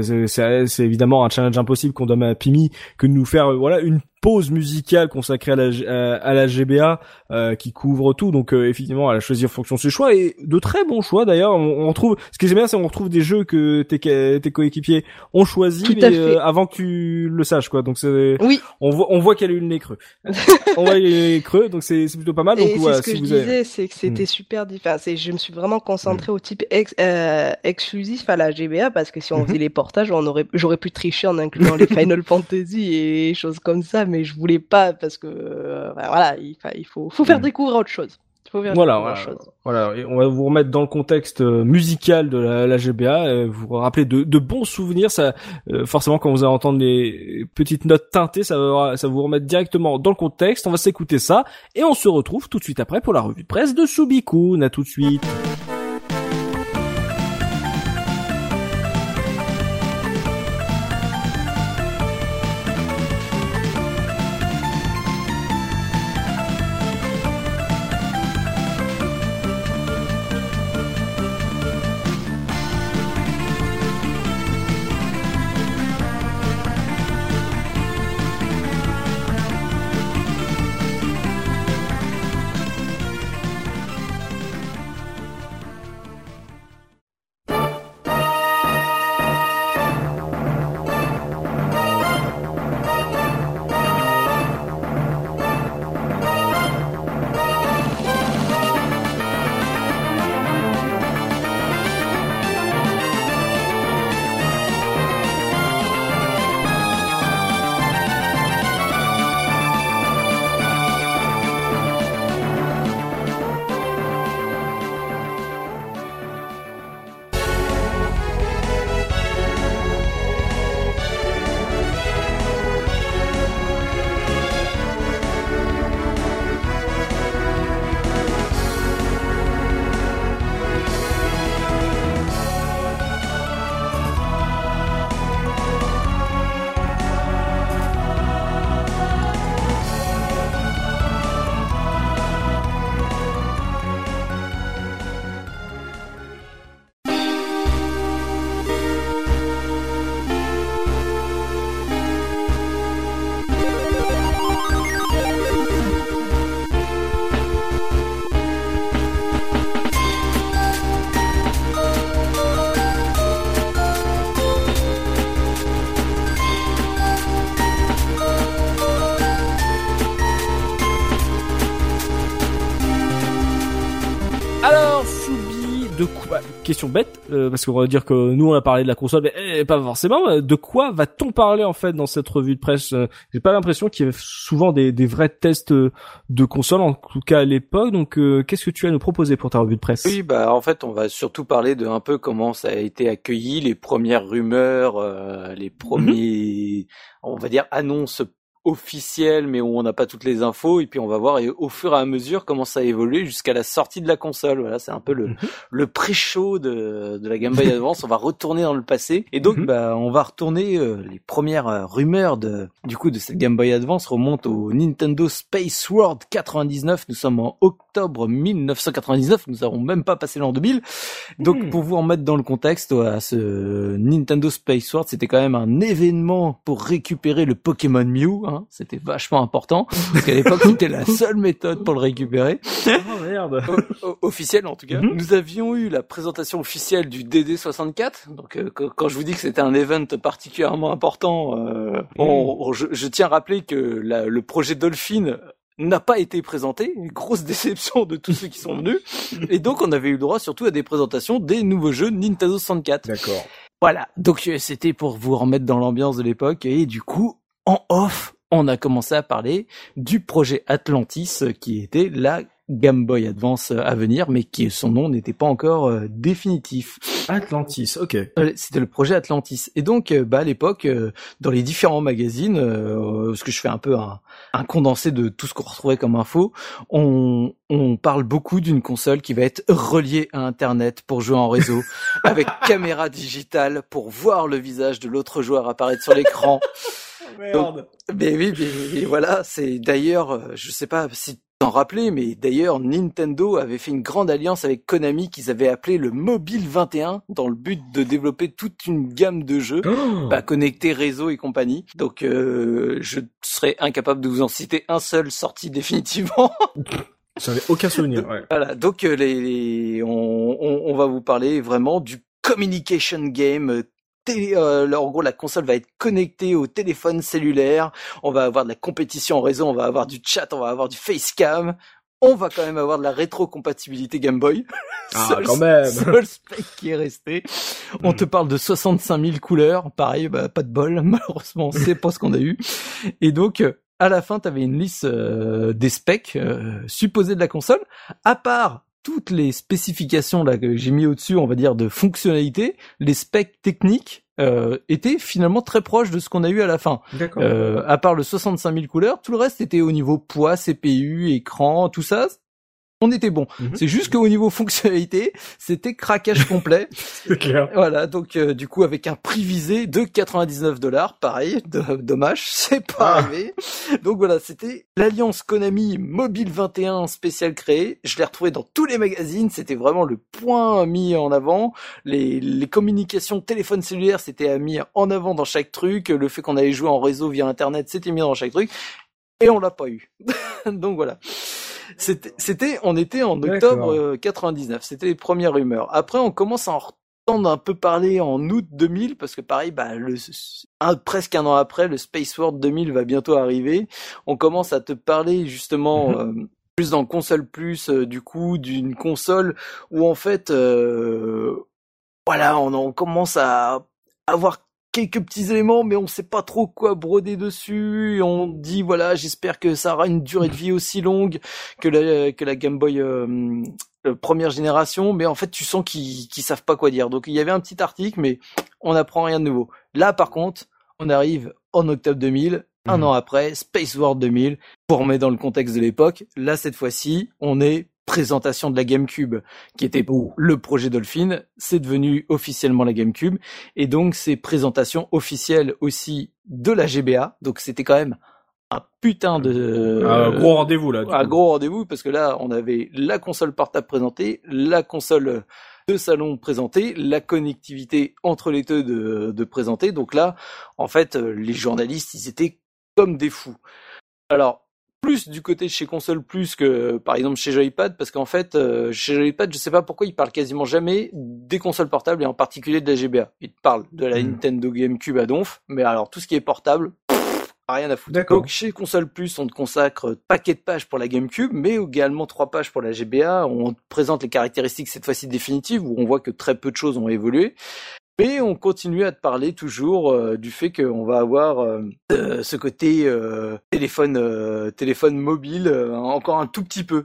C'est évidemment un challenge impossible qu'on donne à Pimi que de nous faire voilà une pause musicale consacrée à la, à, la GBA euh, qui couvre tout. Donc euh, effectivement, elle a choisi en fonction de ses choix et de très bons choix d'ailleurs. On, on, trouve, ce qui est bien, c'est qu'on retrouve des jeux que tes, tes coéquipiers ont choisi mais, euh, avant que tu le saches quoi. Donc c'est, oui. on voit, on voit qu'elle a eu le nez creux. on voit le nez creux, donc c'est plutôt pas mal. Donc et voilà, ce que si je vous disais, avez... c'est que c'était hmm. super différent. Je me suis vraiment concentré hmm. au type ex, euh, exclusif à la GBA parce que si on hmm. faisait les portages, on aurait, j'aurais pu tricher en incluant les Final Fantasy et choses comme ça, mais je voulais pas parce que euh, voilà, il, il faut, faut faire mm. découvrir autre chose. voilà, voilà, voilà, Et on va vous remettre dans le contexte euh, musical de la, la GBA, euh, vous vous rappeler de, de, bons souvenirs. Ça, forcément, quand vous allez entendre les petites notes teintées, ça va, ça va vous remettre directement dans le contexte. On va s'écouter ça et on se retrouve tout de suite après pour la revue de presse de Subiku. À tout de suite. Parce qu'on va dire que nous on a parlé de la console, mais eh, pas forcément. De quoi va-t-on parler en fait dans cette revue de presse? Euh, J'ai pas l'impression qu'il y avait souvent des, des vrais tests de console, en tout cas à l'époque. Donc, qu'est-ce que tu as à nous proposer pour ta revue de presse? Oui, bah en fait, on va surtout parler de un peu comment ça a été accueilli, les premières rumeurs, les premiers, on va dire annonces officiel mais où on n'a pas toutes les infos et puis on va voir et au fur et à mesure comment ça a évolué jusqu'à la sortie de la console voilà c'est un peu le mhm. le pré-show de, de la Game Boy Advance on va retourner dans le passé et donc mhm. bah on va retourner euh, les premières euh, rumeurs de du coup de cette Game Boy Advance remontent au Nintendo Space World 99 nous sommes en octobre 1999 nous avons même pas passé l'an 2000 donc mhm. pour vous en mettre dans le contexte à ce Nintendo Space World c'était quand même un événement pour récupérer le Pokémon Mew Hein. c'était vachement important parce qu'à l'époque c'était la seule méthode pour le récupérer. Oh merde. officiel en tout cas. Mhm. Nous avions eu la présentation officielle du DD64. Donc euh, quand je vous dis que c'était un event particulièrement important, euh, je, tiens à rappeler que le projet Dolphin n'a pas été présenté, une grosse déception de tous ceux qui sont venus, et donc on avait eu le droit surtout à des présentations des nouveaux jeux Nintendo 64. D'accord. Voilà, donc euh, c'était pour vous remettre dans l'ambiance de l'époque, et du coup, en off, on a commencé à parler du projet Atlantis euh, qui était la Game Boy Advance euh, à venir, mais qui son nom n'était pas encore euh, définitif. Atlantis, ok. C'était le projet Atlantis. Et donc, bah, à l'époque, dans les différents magazines, parce que je fais un peu un, un condensé de tout ce qu'on retrouvait comme info, on, on parle beaucoup d'une console qui va être reliée à Internet pour jouer en réseau, avec caméra digitale pour voir le visage de l'autre joueur apparaître sur l'écran. Merde. mais oui, mais, voilà, c'est d'ailleurs, euh, je sais pas si t'en rappelais, mais d'ailleurs Nintendo avait fait une grande alliance avec Konami qu'ils avaient appelé le Mobile 21 dans le but de développer toute une gamme de jeux oh bah, connectés réseau et compagnie. Donc euh, je serais incapable de vous en citer un seul sorti définitivement. J'en ai aucun souvenir. Ouais. Voilà, donc euh, les, on, on, va vous parler vraiment du communication game euh, en gros, la console va être connectée au téléphone cellulaire. On va avoir de la compétition en réseau, on va avoir du chat, on va avoir du facecam. On va quand même avoir de la rétrocompatibilité Game Boy. Ah, quand même. Seul spec qui est resté. On te parle de 65 000 couleurs. Pareil, bah, pas de bol. Malheureusement, c'est pas ce qu'on a eu. Et donc, à la fin, tu avais une liste euh, des specs euh, supposés de la console. À part toutes les spécifications là que j'ai mis au-dessus, on va dire de fonctionnalités, les specs techniques euh, étaient finalement très proches de ce qu'on a eu à la fin. Euh, à part le 65 000 couleurs, tout le reste était au niveau poids, CPU, écran, tout ça on était bon. Mhm. C'est juste qu'au niveau fonctionnalité, c'était craquage complet. C'est clair. Voilà, donc euh, du coup avec un prix visé de 99 dollars, pareil, dommage, c'est pas ah. arrivé. Donc voilà, c'était l'alliance Konami Mobile 21 spécial créé. Je l'ai retrouvé dans tous les magazines, c'était vraiment le point mis en avant. Les, les communications téléphone cellulaire, c'était mis en avant dans chaque truc. Le fait qu'on allait jouer en réseau via internet, c'était mis dans chaque truc. Et on l'a pas eu. donc voilà. C'était, on était en octobre 99. Euh, C'était les premières rumeurs. Après, on commence à en entendre un peu parler en août 2000 parce que pareil, bah, le, presque un an après, le Space World 2000 va bientôt arriver. On commence à te parler justement. Mhm. Euh, plus dans console plus euh, du coup d'une console où en fait voilà on, on commence à avoir quelques petits éléments, mais on sait pas trop quoi broder dessus. Et on dit voilà, j'espère que ça aura une durée de vie aussi longue que la que la Game Boy euh, euh, première génération, mais en fait tu sens qu'ils qu'ils savent pas quoi dire. Donc il y avait un petit article, mais on n'apprend rien de nouveau. Là par contre, on arrive en octobre 2000. Un mhm. an après, Space World 2000, pour remettre dans le contexte de l'époque. Là, cette fois-ci, on est présentation de la GameCube, qui était le projet Dolphin, c'est devenu officiellement la GameCube, et donc c'est présentation officielle aussi de la GBA, donc c'était quand même un putain de un gros rendez-vous là. Un gros rendez-vous parce que là on avait la console portable présentée, la console de salon présentée, la connectivité entre les deux de, de présenter. Donc là, en fait, les journalistes, ils étaient comme des fous. Alors, plus du côté de chez console plus que par exemple chez Joypad parce qu'en fait euh, chez Joypad je sais pas pourquoi ils parlent quasiment jamais des consoles portables et en particulier de la GBA. Ils parlent de la hmm. Nintendo GameCube à donf, mais alors tout ce qui est portable rien à foutre. Donc chez Console Plus, on te consacre paquet de pages pour la GameCube, mais également trois pages pour la GBA. On te présente les caractéristiques cette fois-ci définitives, où on voit que très peu de choses ont évolué. Mais on continue à te parler toujours euh, du fait qu'on va avoir euh, ce côté euh, téléphone téléphone mobile encore un tout petit peu.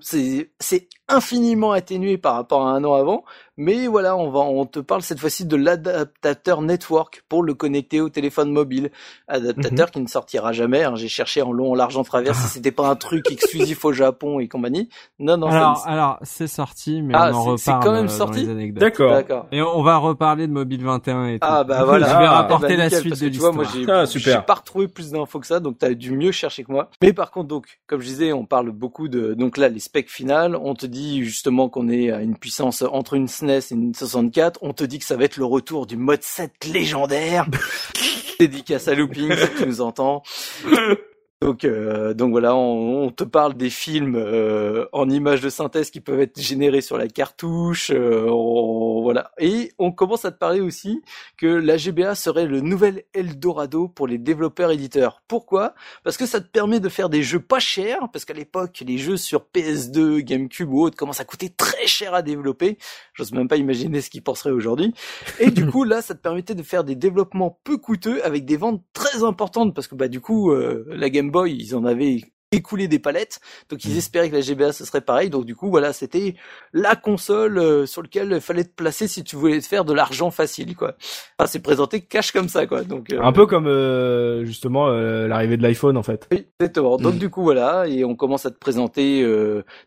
Infiniment atténué par rapport à un an avant, mais voilà, on va on te parle cette fois-ci de l'adaptateur network pour le connecter au téléphone mobile, adaptateur qui ne sortira jamais. hein. J'ai cherché en long, en large, en travers si c'était pas un truc exclusif au Japon et compagnie. Non non, alors, alors c'est sorti, mais Ah, on en c'est- c'est reparle quand même euh, sorti. D'accord. d'accord. Et on va reparler de Mobile 21 et tout. Ah bah voilà. Je vais Ah, rapporter ben, la suite de que tu vois, l'histoire. moi j'ai Ah, super. j'ai pas retrouvé plus d'infos que ça, donc t'as dû mieux chercher que moi. Mais par contre, donc, comme je disais, on parle beaucoup de donc là les specs finales. On te dit justement qu'on est à une puissance entre une SNES et une 64. On te dit que ça va être le retour du mode 7 légendaire. Dédicace à Looping si tu nous entends. Donc, euh, donc voilà, on, on te parle des films euh, en images de synthèse qui peuvent être générés sur la cartouche, euh, on- voilà. Et on commence à te parler aussi que la GBA serait le nouvel Eldorado pour les développeurs éditeurs. Pourquoi? Parce que ça te permet de faire des jeux pas chers, parce qu'à l'époque, les jeux sur PS2, GameCube ou autres commencent à coûter très cher à développer. J'ose même pas imaginer ce qu'ils penseraient aujourd'hui. Et du coup, là, ça te permettait de faire des développements peu coûteux avec des ventes très importantes, parce que bah du coup, euh, la Game Boy, ils en avaient écoulé des palettes, donc ils espéraient que la GBA ce serait pareil. Donc du coup, voilà, c'était la console euh, sur laquelle il fallait te placer si tu voulais te faire de l'argent facile, quoi. Enfin, c'est présenté cash comme ça, quoi. Donc euh, Un peu comme euh, justement euh, l'arrivée de l'iPhone en fait. oui, exactement. Donc du coup voilà, et on commence à te présenter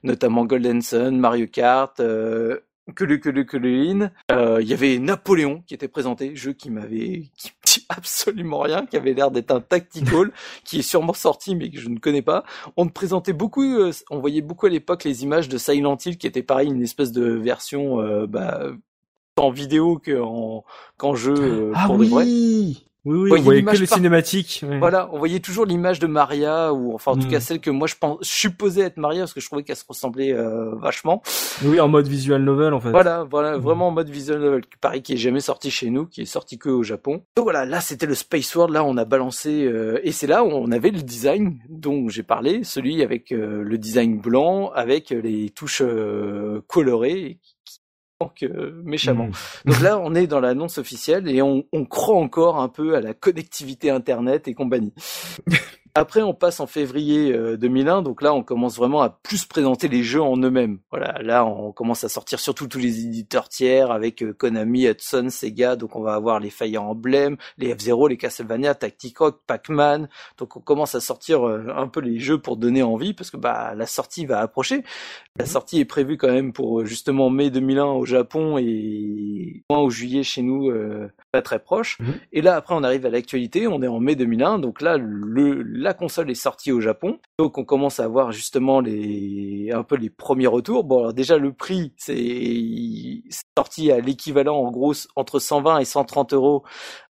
notamment Golden Sun, Mario Kart, euh, que le que le que le in. Il y avait Napoléon qui était présenté, jeu qui m'avait qui absolument rien, qui avait l'air d'être un tactical, qui est sûrement sorti mais que je ne connais pas. On te présentait beaucoup, euh, on voyait beaucoup à l'époque les images de Silent Hill qui était pareil, une espèce de version euh, bah, en vidéo qu'en jeu euh, Ah pour de vrai. Oui. Oui, on voyait que les par- cinématiques. ouais. Voilà, on voyait toujours l'image de Maria, ou enfin en tout Mm. cas celle que moi je pense, supposais être Maria parce que je trouvais qu'elle se ressemblait euh, vachement. Oui, en mode visual novel en fait. Voilà, voilà, Mm. vraiment en mode visual novel, pareil qui est jamais sorti chez nous, qui est sorti que au Japon. Donc voilà, là c'était le Space World, là on a balancé, euh, et c'est là où on avait le design dont j'ai parlé, celui avec euh, le design blanc, avec les touches euh, colorées, euh, méchamment. Mm. Donc là, on est dans l'annonce officielle et on, on croit encore un peu à la connectivité Internet et compagnie. Après, on passe en février euh, 2001, donc là, on commence vraiment à plus présenter les jeux en eux-mêmes. Voilà, là, on commence à sortir surtout tous les éditeurs tiers avec euh, Konami, Hudson, Sega. Donc, on va avoir les Fire Emblem, les F-Zero, les Castlevania, Tactic Rock, Pac-Man. Donc, on commence à sortir euh, un peu les jeux pour donner envie parce que bah la sortie va approcher. La sortie est prévue quand même pour euh, justement mai 2001 au Japon et juin ou juillet chez nous, euh, pas très proche. Mhm. Et là, après, on arrive à l'actualité. On est en mai 2001, donc là, le la console est sortie au Japon. Donc, on commence à voir justement les un peu les premiers retours. Bon, alors déjà le prix, c'est sorti à l'équivalent en gros entre 120 et 130 euros.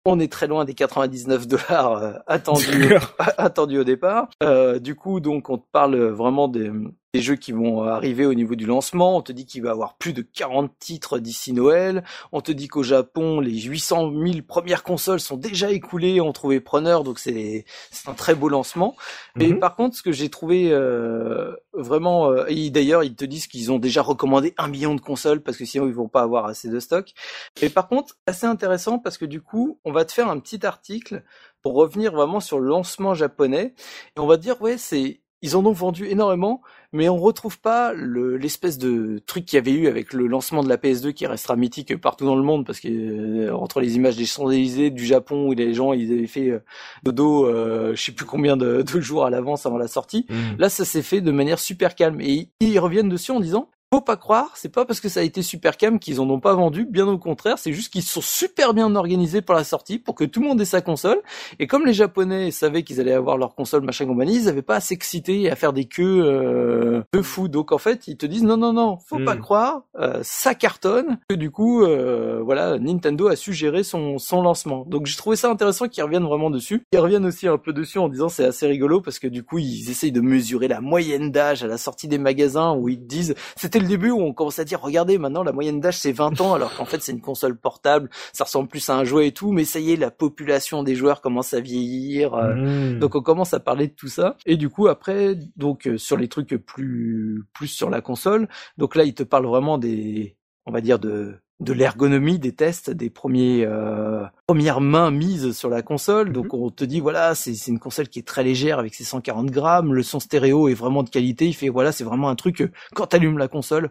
On est très loin des 99 dollars euh, attendus attendu au départ. Euh, du coup, donc, on te parle vraiment des, des jeux qui vont arriver au niveau du lancement. On te dit qu'il va y avoir plus de 40 titres d'ici Noël. On te dit qu'au Japon, les 800 000 premières consoles sont déjà écoulées, ont trouvé preneur, donc c'est c'est un très beau lancement. Mais Mhm. par contre, ce que j'ai trouvé euh, vraiment, euh, et d'ailleurs, ils te disent qu'ils ont déjà recommandé un million de consoles parce que sinon ils vont pas avoir assez de stock. Mais par contre, assez intéressant parce que du coup, on va te faire un petit article pour revenir vraiment sur le lancement japonais et on va dire ouais c'est ils en ont vendu énormément, mais on retrouve pas le- l'espèce de truc qu'il y avait eu avec le lancement de la PS2 qui restera mythique partout dans le monde parce que euh, entre les images des Champs-Élysées du Japon où les gens ils avaient fait euh, dodo, euh, je sais plus combien de, de jours à l'avance avant la sortie, Mm. Là, ça s'est fait de manière super calme. Et ils reviennent dessus en disant, faut pas croire, c'est pas parce que ça a été super calme qu'ils en ont pas vendu, bien au contraire, c'est juste qu'ils sont super bien organisés pour la sortie, pour que tout le monde ait sa console. Et comme les Japonais savaient qu'ils allaient avoir leur console machin compagnie, ils avaient pas à s'exciter et à faire des queues euh, de fou. Donc en fait, ils te disent non non non, faut pas croire, euh, ça cartonne. Que du coup, euh, voilà, Nintendo a su gérer son son lancement. Donc j'ai trouvé ça intéressant qu'ils reviennent vraiment dessus. Ils reviennent aussi un peu dessus en disant c'est assez rigolo parce que du coup ils essayent de mesurer la moyenne d'âge à la sortie des magasins où ils disent c'était le début où on commence à dire, regardez, maintenant la moyenne d'âge c'est 20 ans, alors qu'en fait c'est une console portable, ça ressemble plus à un jouet et tout, mais ça y est, la population des joueurs commence à vieillir, euh, Mmh. donc on commence à parler de tout ça. Et du coup après, donc euh, sur les trucs plus plus sur la console, donc là il te parle vraiment des, on va dire de de l'ergonomie des tests, des premiers euh, premières mains mises sur la console. Donc on te dit voilà c'est une console qui est très légère avec ses 140 grammes, le son stéréo est vraiment de qualité. Il fait voilà c'est vraiment un truc que, quand t'allumes la console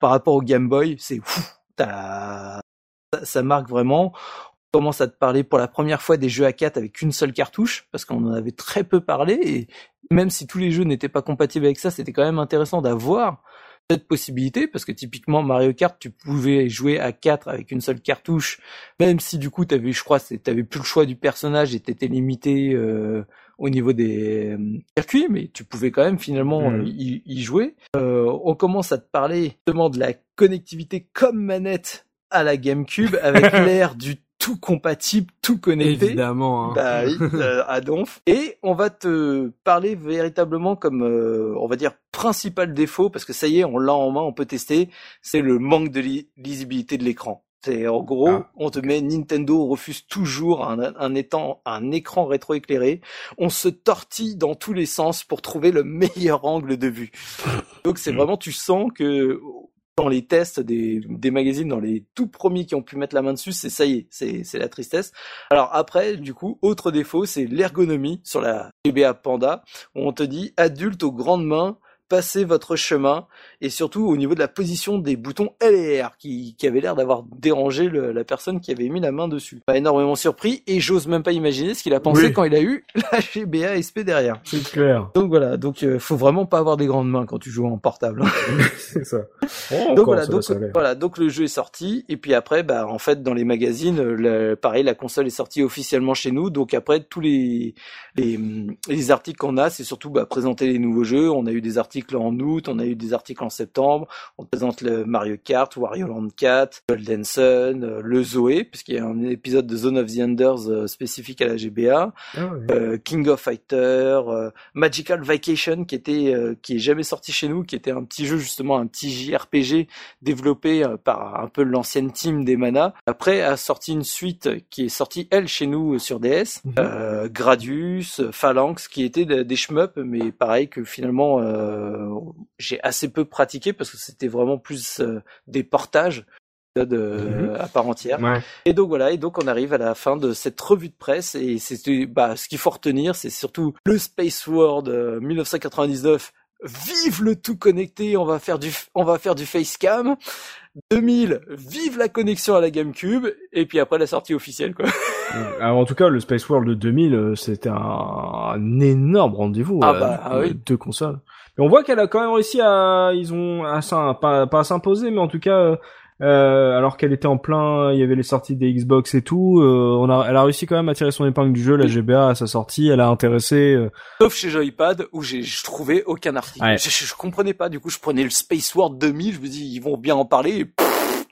par rapport au Game Boy c'est ça marque vraiment. On commence à te parler pour la première fois des jeux à 4 avec une seule cartouche parce qu'on en avait très peu parlé et même si tous les jeux n'étaient pas compatibles avec ça, c'était quand même intéressant d'avoir cette possibilité parce que typiquement Mario Kart, tu pouvais jouer à 4 avec une seule cartouche, même si du coup t'avais, je crois, t'avais plus le choix du personnage et t'étais limité euh, au niveau des euh, circuits, mais tu pouvais quand même finalement euh, y, y jouer. Euh, on commence à te parler justement de la connectivité comme manette à la GameCube avec l'ère du tout compatible, tout connecté. Évidemment. hein. Bah oui, euh, à donf. Et on va te parler véritablement comme, euh, on va dire, principal défaut, parce que ça y est, on l'a en main, on peut tester, c'est le manque de li- lisibilité de l'écran. C'est en gros, Ah, on te met Nintendo refuse toujours un, un, étant, un écran rétroéclairé. On se tortille dans tous les sens pour trouver le meilleur angle de vue. Donc c'est Mm. vraiment, tu sens que dans les tests des, des magazines, dans les tout premiers qui ont pu mettre la main dessus, c'est ça y est, c'est c'est la tristesse. Alors après, du coup, autre défaut, c'est l'ergonomie sur la GBA Panda, où on te dit adulte aux grandes mains, passez votre chemin, et surtout au niveau de la position des boutons L et R, qui, qui avait l'air d'avoir dérangé le- la personne qui avait mis la main dessus. Pas énormément surpris, et j'ose même pas imaginer ce qu'il a pensé Oui. quand il a eu la GBA SP derrière. C'est clair. Donc voilà, donc euh, faut vraiment pas avoir des grandes mains quand tu joues en portable. hein. c'est ça. donc voilà, donc, voilà, donc le jeu est sorti et puis après, bah en fait dans les magazines, euh, le- pareil, la console est sortie officiellement chez nous. Donc après tous les les, les articles qu'on a, c'est surtout bah, présenter les nouveaux jeux. On a eu des articles en août, on a eu des articles en septembre. On présente le Mario Kart, Wario Land 4, Golden Sun, euh, le Zoé, puisqu'il y a un épisode de Zone of the Enders euh, spécifique à la GBA euh, King of Fighter, Magical Vacation qui était qui est jamais sorti chez nous, qui était un petit jeu justement un petit JRPG développé par un peu l'ancienne team des Mana. Après a sorti une suite qui est sortie elle chez nous sur DS, euh, Gradius, Phalanx qui étaient de- des shmups mais pareil que finalement euh, j'ai assez peu pratiqué parce que c'était vraiment plus euh, des portages euh, à part entière. Ouais. Et donc voilà, et donc on arrive à la fin de cette revue de presse et c'est bah ce qu'il faut retenir, c'est surtout le Space World euh, 1999. Vive le tout connecté, on va faire du on va faire du facecam. 2000, vive la connexion à la GameCube et puis après la sortie officielle quoi. Alors, en tout cas, le Space World de 2000, euh, c'était un, un énorme rendez-vous. Ah euh, bah, ah oui. Deux consoles. On voit qu'elle a quand même réussi à, ils ont, à, pas, pas à s'imposer, mais en tout cas, euh, euh, alors qu'elle était en plein, il y avait les sorties des Xbox et tout, euh, on a, elle a réussi quand même à tirer son épingle du jeu, la. GBA à sa sortie, elle a intéressé. euh, Sauf chez Joypad où j'ai je trouvais aucun article. Ouais. Je, je, je comprenais pas, du coup je prenais le Space World 2000, je me dis ils vont bien en parler et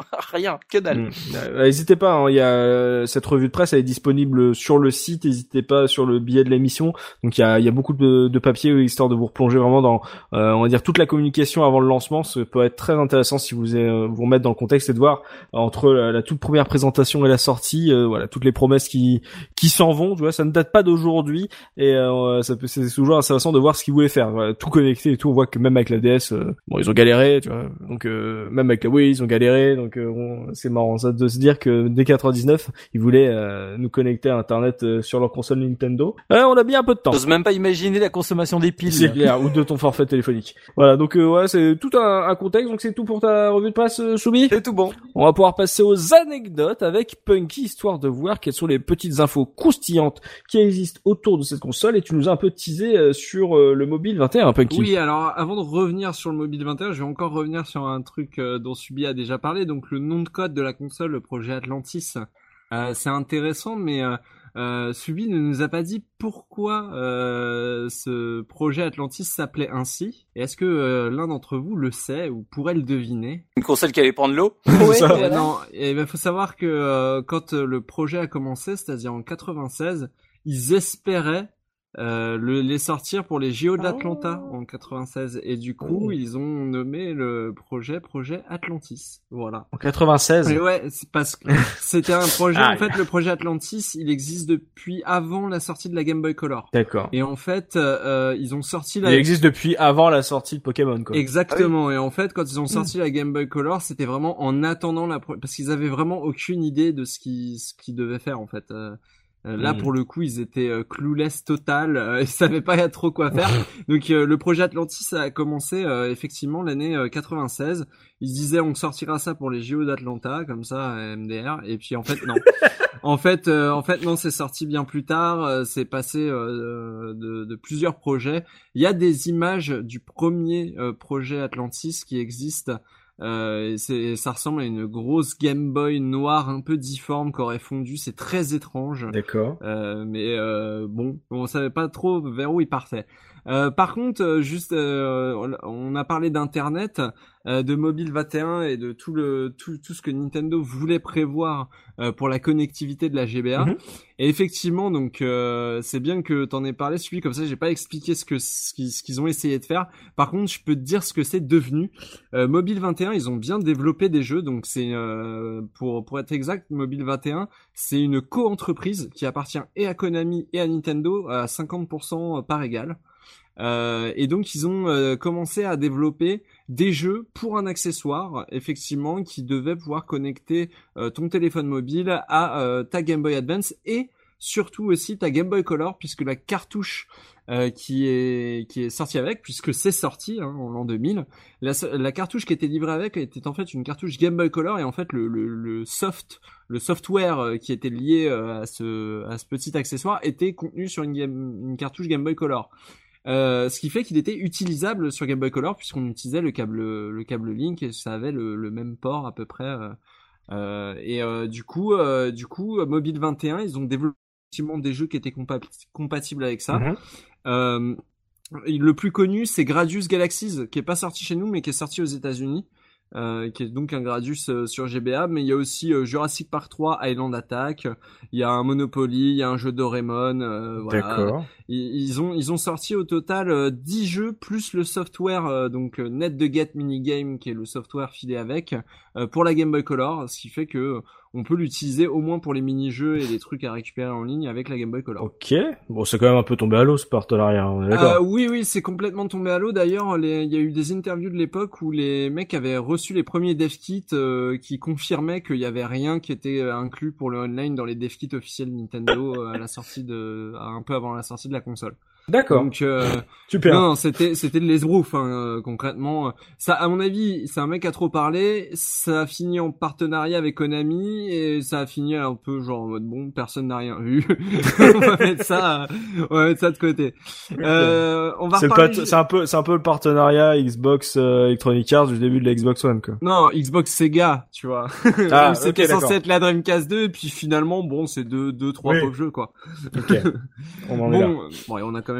rien, que dalle. Mm. Euh, N'hésitez pas, hein, y a euh, cette revue de presse, elle est disponible sur le site. N'hésitez pas sur le billet de l'émission. Donc il y a, y a beaucoup de, de papier euh, histoire de vous replonger vraiment dans, euh, on va dire toute la communication avant le lancement. Ça peut être très intéressant si vous euh, vous remettre dans le contexte et de voir entre la, toute première présentation et la sortie, euh, voilà toutes les promesses qui qui s'en vont. Tu vois, ça ne date pas d'aujourd'hui et ça c'est toujours intéressant de voir ce qu'ils voulaient faire. Voilà, tout connecté et tout. On voit que même avec la DS, bon ils ont galéré, tu vois. Donc même avec la Wii ils ont galéré. Euh, on- c'est marrant ça de se dire que dès 99 ils voulaient euh, nous connecter à Internet euh, sur leur console Nintendo. Euh, on a bien un peu de temps. J'ose même pas imaginer la consommation des piles. C'est clair, ou de ton forfait téléphonique. Voilà, donc euh, ouais, c'est tout un, un contexte. Donc c'est tout pour ta revue de presse, Choubi. C'est tout bon. On va pouvoir passer aux anecdotes avec Punky, histoire de voir quelles sont les petites infos croustillantes qui existent autour de cette console. Et tu nous as un peu teasé euh, sur euh, le mobile 21, Punky. Oui, alors avant de revenir sur le mobile 21, je vais encore revenir sur un truc euh, dont Subi a déjà parlé, donc le nom de code de la console, le projet Atlantis. Euh, c'est intéressant, mais euh, euh, Subi ne nous a pas dit pourquoi euh, ce projet Atlantis s'appelait ainsi. Et est-ce que euh, l'un d'entre vous le sait ou pourrait le deviner? Une console qui allait prendre l'eau? Ouais, ça. Eh voilà. Non, il ben, faut savoir que euh, quand le projet a commencé, c'est-à-dire en 96, ils espéraient euh, le, les sortir pour les JO d'Atlanta Oh. en 96 et du coup Oh. ils ont nommé le projet projet Atlantis voilà En 96. et ouais c'est parce que c'était un projet Ah, en fait le projet Atlantis il existe depuis avant la sortie de la Game Boy Color D'accord. et en fait euh, ils ont sorti Il la existe depuis avant la sortie de Pokémon, quoi. Exactement. Et en fait, quand ils ont sorti la Game Boy Color, c'était vraiment en attendant la pro- parce qu'ils avaient vraiment aucune idée de ce qu'ils ce qu'ils devaient faire en fait. Euh, là, Mhm. pour le coup, ils étaient euh, clueless total. euh, ils savaient pas trop quoi faire. Donc, euh, le projet Atlantis a commencé euh, effectivement l'année euh, 96. Ils se disaient on sortira ça pour les JO d'Atlanta, comme ça, euh, MDR. Et puis en fait, non. en fait, euh, en fait, non, c'est sorti bien plus tard. euh, c'est passé euh, de, de plusieurs projets. Il y a des images du premier euh, projet Atlantis qui existe. Euh, ça ressemble à une grosse Game Boy noire un peu difforme qui aurait fondu. C'est très étrange. D'accord. Euh, mais euh, bon, on savait pas trop vers où il partait. Euh, par contre, euh, juste, euh, on a parlé d'internet, euh, de mobile 21 et de tout le tout tout ce que Nintendo voulait prévoir euh, pour la connectivité de la GBA. Mhm. Et effectivement, donc euh, c'est bien que t'en aies parlé, celui comme ça, j'ai pas expliqué ce que ce qu'ils ont essayé de faire. Par contre, je peux te dire ce que c'est devenu. Euh, mobile 21, ils ont bien développé des jeux, donc c'est euh, pour pour être exact, Mobile 21, c'est une co-entreprise qui appartient et à Konami et à Nintendo à 50% par égal. Euh, et donc ils ont euh, commencé à développer des jeux pour un accessoire, effectivement, qui devait pouvoir connecter euh, ton téléphone mobile à euh, ta Game Boy Advance et surtout aussi ta Game Boy Color, puisque la cartouche euh, qui est qui est sortie avec, puisque c'est sorti hein, en l'an 2000, la, la cartouche qui était livrée avec était en fait une cartouche Game Boy Color et en fait le, le, le soft le software euh, qui était lié à ce à ce petit accessoire était contenu sur une, game, une cartouche Game Boy Color. Euh, ce qui fait qu'il était utilisable sur Game Boy Color puisqu'on utilisait le câble le câble Link et ça avait le, le même port à peu près. Euh, euh, et euh, du coup, du coup, Mobile 21, ils ont développé des jeux qui étaient compa compatibles avec ça. Mhm. Le plus connu, c'est Gradius Galaxies, qui est pas sorti chez nous, mais qui est sorti aux États-Unis. Euh, qui est donc un Gradius euh, sur GBA, mais il y a aussi euh, Jurassic Park 3, Island Attack, il y a un Monopoly, il y a un jeu Doraemon, euh, voilà. D'accord. Ils, ils ont ils ont sorti au total euh, 10 jeux plus le software euh, donc euh, Net de Get Minigame qui est le software filé avec euh, pour la Game Boy Color, ce qui fait que euh, on peut l'utiliser au moins pour les mini-jeux et les trucs à récupérer en ligne avec la Game Boy Color. Ok. Bon, c'est quand même un peu tombé à l'eau ce partenariat. On est Euh, oui, oui, c'est complètement tombé à l'eau. D'ailleurs, il y a eu des interviews de l'époque où les mecs avaient reçu les premiers dev kits euh, qui confirmaient qu'il y avait rien qui était euh, inclus pour le online dans les dev kits officiels Nintendo à la sortie de, un peu avant la sortie de la console. D'accord. Donc, euh, Super. non, c'était c'était de l'esbrouf hein, euh, concrètement. Ça, à mon avis, c'est un mec qui a trop parlé. Ça a fini en partenariat avec Konami et ça a fini un peu genre en mode bon, personne n'a rien vu. on va mettre ça, on va mettre ça de côté. Euh, on va C'est le reparler un peu, c'est un peu le partenariat Xbox euh, Electronic Arts du début de la Xbox One, quoi. Non, Xbox Sega, tu vois. Ah, C'était censé être la Dreamcast 2, et puis finalement, bon, c'est deux, deux, trois Oui. jeux, quoi. Ok. On en est là. Bon, euh, bon, et on a quand même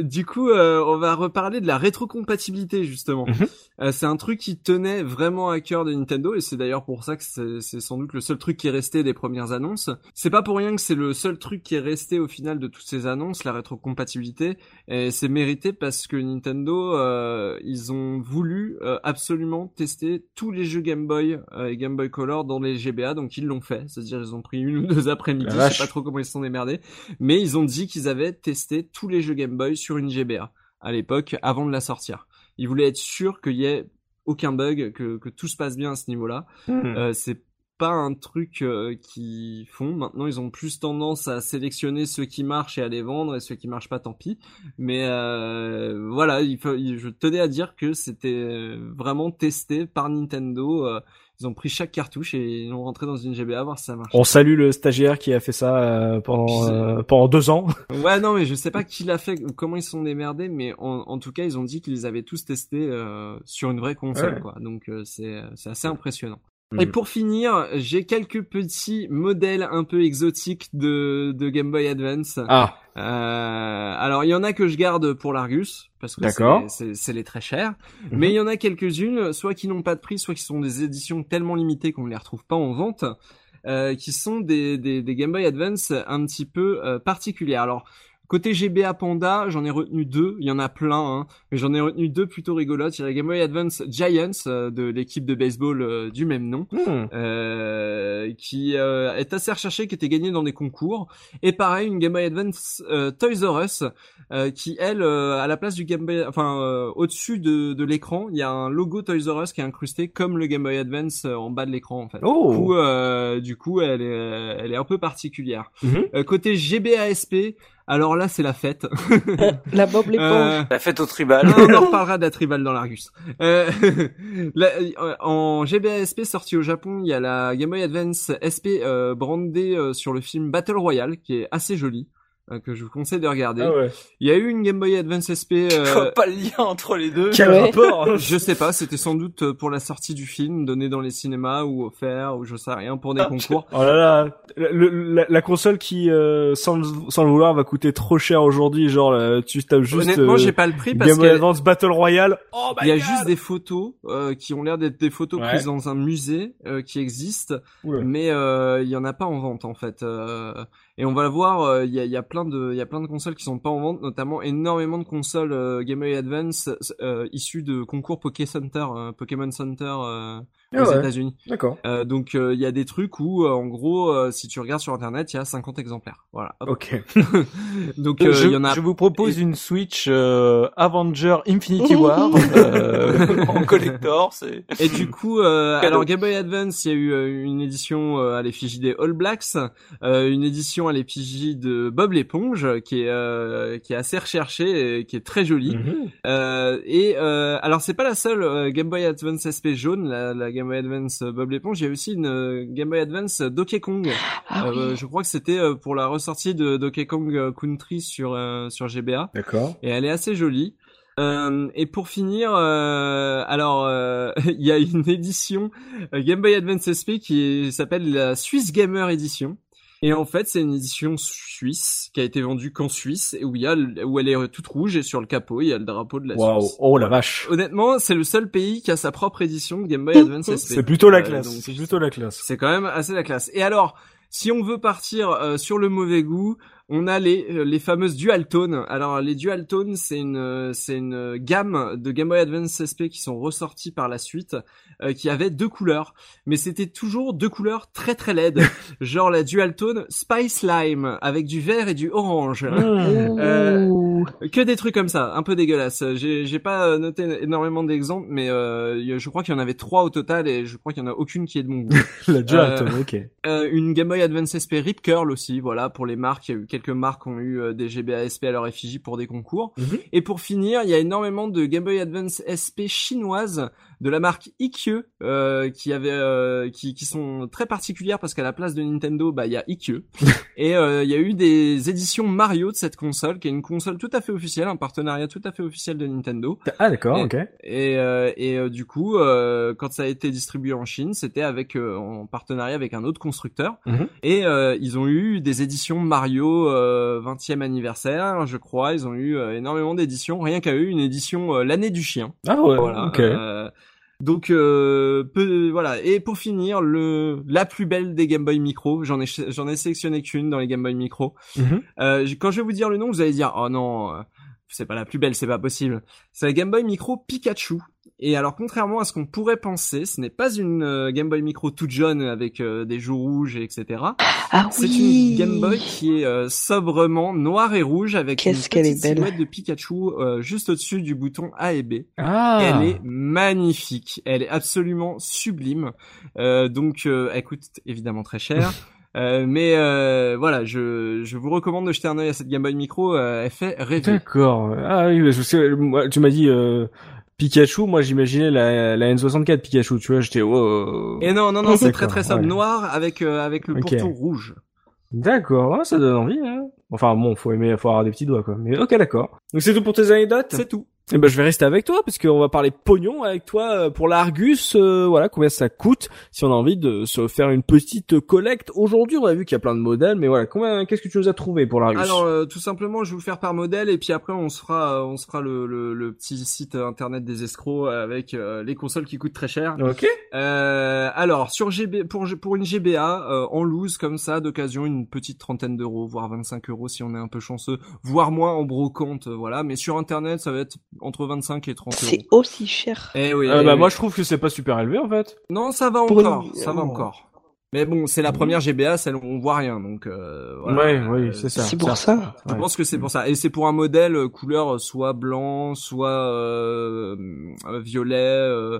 du coup, euh, on va reparler de la rétrocompatibilité justement. Mhm. Euh, c'est un truc qui tenait vraiment à cœur de Nintendo, et c'est d'ailleurs pour ça que c'est sans doute le seul truc qui est resté des premières annonces. C'est pas pour rien que c'est le seul truc qui est resté au final de toutes ces annonces, la rétrocompatibilité, et c'est mérité parce que Nintendo, euh, ils ont voulu euh, absolument tester tous les jeux Game Boy euh, et Game Boy Color dans les GBA, donc ils l'ont fait. C'est-à-dire ils ont pris une ou deux après-midi, je sais pas trop comment ils se sont démerdés, mais ils ont dit qu'ils avaient testé tous les jeux Game Boy sur une GBA à l'époque, avant de la sortir. Ils voulaient être sûrs qu'il y ait aucun bug, que, que tout se passe bien à ce niveau-là. Hmm. Euh, c'est pas un truc euh, qu'ils font. Maintenant, ils ont plus tendance à sélectionner ceux qui marchent et à les vendre, et ceux qui marchent pas, tant pis. Mais euh, voilà, il faut, il- je tenais à dire que c'était vraiment testé par Nintendo. euh, ils ont pris chaque cartouche et ils l'ont rentré dans une GBA voir si ça marche. On salue le stagiaire qui a fait ça euh, pendant euh, pendant deux ans. Ouais, non, mais je sais pas qui l'a fait, ou comment ils se sont démerdés, mais en, en tout cas, ils ont dit qu'ils les avaient tous testés euh, sur une vraie console, Ouais. quoi. Donc euh, c'est c'est assez impressionnant. Et pour finir, j'ai quelques petits modèles un peu exotiques de, de Game Boy Advance. Ah, Euh, alors il y en a que je garde pour l'Argus parce que c'est les très chers, Mhm. mais il y en a quelques-unes, soit qui n'ont pas de prix, soit qui sont des éditions tellement limitées qu'on ne les retrouve pas en vente. euh, qui sont des, des, des Game Boy Advance un petit peu euh, particulières. Alors Côté GBA Panda, j'en ai retenu deux. Il y en a plein, hein, mais j'en ai retenu deux plutôt rigolotes. Il y a la Game Boy Advance Giants euh, de l'équipe de baseball euh, du même nom, Hmm. euh, qui euh, est assez recherchée, qui était gagnée dans des concours. Et pareil, une Game Boy Advance euh, Toys R Us, euh, qui elle, euh, à la place du Game Boy, enfin euh, au-dessus de, de l'écran, il y a un logo Toys R Us qui est incrusté comme le Game Boy Advance en bas de l'écran en fait. Du Oh. coup, euh, du coup, elle est, elle est un peu particulière. Euh, côté GBASP, alors là, c'est la fête. La Bob l'éponge. Euh, La fête au tribal. on en reparlera de la tribal dans l'Argus. Euh, la- euh, en GBASP sorti au Japon, il y a la Game Boy Advance SP euh, brandée euh, sur le film Battle Royale, qui est assez jolie, euh, que je vous conseille de regarder. Ah ouais. Il y a eu une Game Boy Advance SP. Je euh, vois pas le lien entre les deux. Quel rapport je sais pas, c'était sans doute pour la sortie du film, donné dans les cinémas ou offert ou je sais rien pour des Ah, concours. Oh là là, le- la, la console qui, euh, sans, le- sans le vouloir, va coûter trop cher aujourd'hui. Genre, là, tu tapes juste Honnêtement, euh, j'ai pas le prix parce Game Boy Advance Battle Royale. Oh my il y a God. juste des photos euh, qui ont l'air d'être des photos Ouais. prises dans un musée euh, qui existent, Oula. mais euh, il y en a pas en vente en fait. Et on va le voir, euh, il y, a, plein de y a plein de consoles qui sont pas en vente, notamment énormément de consoles euh, Game Boy Advance euh, issues de concours Poké Center, euh, Pokémon Center Ah aux ouais. États-Unis. D'accord. Euh, donc euh, il y a des trucs où euh, en gros euh, si tu regardes sur internet, il y a 50 exemplaires. Voilà. Hop. Ok. Donc euh, je, y en a je vous propose une Switch euh, Avenger Infinity War euh, en collector. C'est Et du coup, euh, alors Game Boy Advance, il y a eu euh, une édition euh, à l'effigie des All Blacks, euh, une édition à l'effigie de Bob l'éponge, qui est euh, qui est assez recherchée et qui est très jolie. Mhm. Euh, et euh, alors c'est pas la seule euh, Game Boy Advance SP jaune, la, la Game Boy Advance euh, Bob l'éponge. Il y a aussi une euh, Game Boy Advance Donkey Kong. Ah oui. Euh, je crois que c'était euh, pour la ressortie de Donkey Kong euh, Country sur euh, sur GBA D'accord. et elle est assez jolie. Euh, et pour finir, euh, alors euh, il y a une édition euh, Game Boy Advance SP qui s'appelle la Swiss Gamer Edition. Et en fait, c'est une édition suisse qui a été vendue qu'en Suisse et où il y a le- où elle est toute rouge et sur le capot il y a le drapeau de la Waouh. Suisse. Oh la vache. Honnêtement, c'est le seul pays qui a sa propre édition de Game Boy Advance SP. C'est plutôt la Euh, classe. donc, C'est plutôt la classe. c'est quand même assez la classe. Et alors, si on veut partir euh, sur le mauvais goût, on a les euh, les fameuses dual tones. Alors les dual tones, c'est une euh, c'est une gamme de Game Boy Advance SP qui sont ressortis par la suite, euh, qui avaient deux couleurs, mais c'était toujours deux couleurs très très laides, genre la dual tone Spice Lime avec du vert et du orange. Mmh. euh. Que des trucs comme ça, un peu dégueulasses. J'ai j'ai pas noté énormément d'exemples, mais euh, je crois qu'il y en avait trois au total et je crois qu'il y en a aucune qui est de mon goût. La Dual Euh, Tone, ok. Euh, une Game Boy Advance SP Rip Curl aussi, voilà, pour les marques. Il y a eu quelques marques ont eu euh, des GBA SP à leur effigie pour des concours. Mhm. Et pour finir, il y a énormément de Game Boy Advance SP chinoises de la marque Ikkyo, euh, qui avait, euh, qui, qui sont très particulières parce qu'à la place de Nintendo, bah il y a Ikkyo. Et euh, il y a eu des éditions Mario de cette console, qui est une console tout à fait officielle, un partenariat tout à fait officiel de Nintendo. Ah d'accord, ok. Et, euh, et euh, du coup, euh, quand ça a été distribué en Chine, c'était avec euh, en partenariat avec un autre constructeur. Mhm. Et euh, ils ont eu des éditions Mario euh, 20e anniversaire, je crois. Ils ont eu énormément d'éditions. Rien qu'à eux, une édition euh, l'année du chien. Ah ouais. Voilà. Ok. Donc euh, peu, voilà. Et pour finir, le la plus belle des Game Boy Micro. J'en ai j'en ai sélectionné qu'une dans les Game Boy Micro. Mhm. Euh, quand je vais vous dire le nom, vous allez dire oh non, euh, c'est pas la plus belle, c'est pas possible. C'est la Game Boy Micro Pikachu. Et alors contrairement à ce qu'on pourrait penser, ce n'est pas une euh, Game Boy Micro toute jaune avec euh, des joues rouges et etc. Ah C'est oui. une Game Boy qui est euh, sobrement noire et rouge avec une est petite belle. silhouette de Pikachu euh, juste au-dessus du bouton A et B. Ah. Elle est magnifique, elle est absolument sublime. Euh, donc, euh, elle coûte évidemment très cher. Euh, mais euh, voilà, je, je vous recommande de jeter un œil à cette Game Boy Micro. euh, elle fait rêver. D'accord. Ah oui, parce que moi, tu m'as dit euh, Pikachu, moi j'imaginais la, la N64 Pikachu, tu vois, j'étais oh. Et non, non, non, c'est très très ouais. noir avec euh, avec le Ok. pourtour rouge. D'accord, ça donne envie. Hein. Enfin bon, faut aimer, faut avoir des petits doigts quoi. Mais ok, d'accord. Donc c'est tout pour tes anecdotes? C'est tout. Eh ben je vais rester avec toi parce qu'on va parler pognon avec toi euh, pour l'Argus. euh, voilà combien ça coûte si on a envie de se faire une petite collecte. Aujourd'hui on a vu qu'il y a plein de modèles, mais voilà combien qu'est-ce que tu nous as trouvé pour l'Argus Alors euh, tout simplement, je vais vous faire par modèle et puis après on se fera, euh, on se fera le, le, le petit site internet des escrocs avec euh, les consoles qui coûtent très cher. Ok. Euh, alors sur GB, pour pour une GBA euh, en loose comme ça d'occasion, une petite trentaine d'euros, voire 25 euros si on est un peu chanceux, voire moins en brocante, euh, voilà. Mais sur internet, ça va être entre 25 et 30 euros. C'est aussi cher. Eh oui. Euh, eh bah oui. moi je trouve que c'est pas super élevé en fait. Non, ça va Pour une- encore, ça va Oh. encore. Mais bon, c'est la première GBA, celle où on voit rien, donc euh, voilà. Ouais, Euh, oui, c'est ça. C'est pour ça. Je Ouais. pense que c'est pour ça. Et c'est pour un modèle euh, couleur euh, soit blanc, soit euh, euh, violet. euh,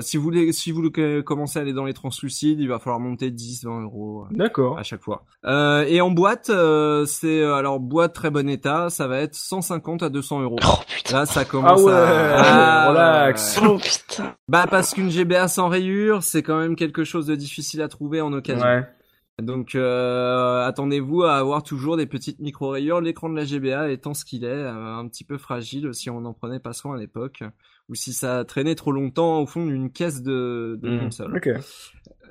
Si vous voulez, si vous voulez commencer à aller dans les translucides, il va falloir monter 10, 20 euros euh, D'accord. à chaque fois. Euh, et en boîte, euh, c'est euh, alors boîte très bon état, ça va être 150 à 200 euros. Oh putain. Là, ça commence Ah ouais, à... relax. Oh putain. Bah parce qu'une GBA sans rayure, c'est quand même quelque chose de difficile à trouver en occasion. Ouais. Donc euh, attendez-vous à avoir toujours des petites micro-rayures, l'écran de la GBA étant ce qu'il est, euh, un petit peu fragile si on n'en prenait pas soin à l'époque, ou si ça traînait trop longtemps au fond d'une caisse de, de Mhm. console. Ok.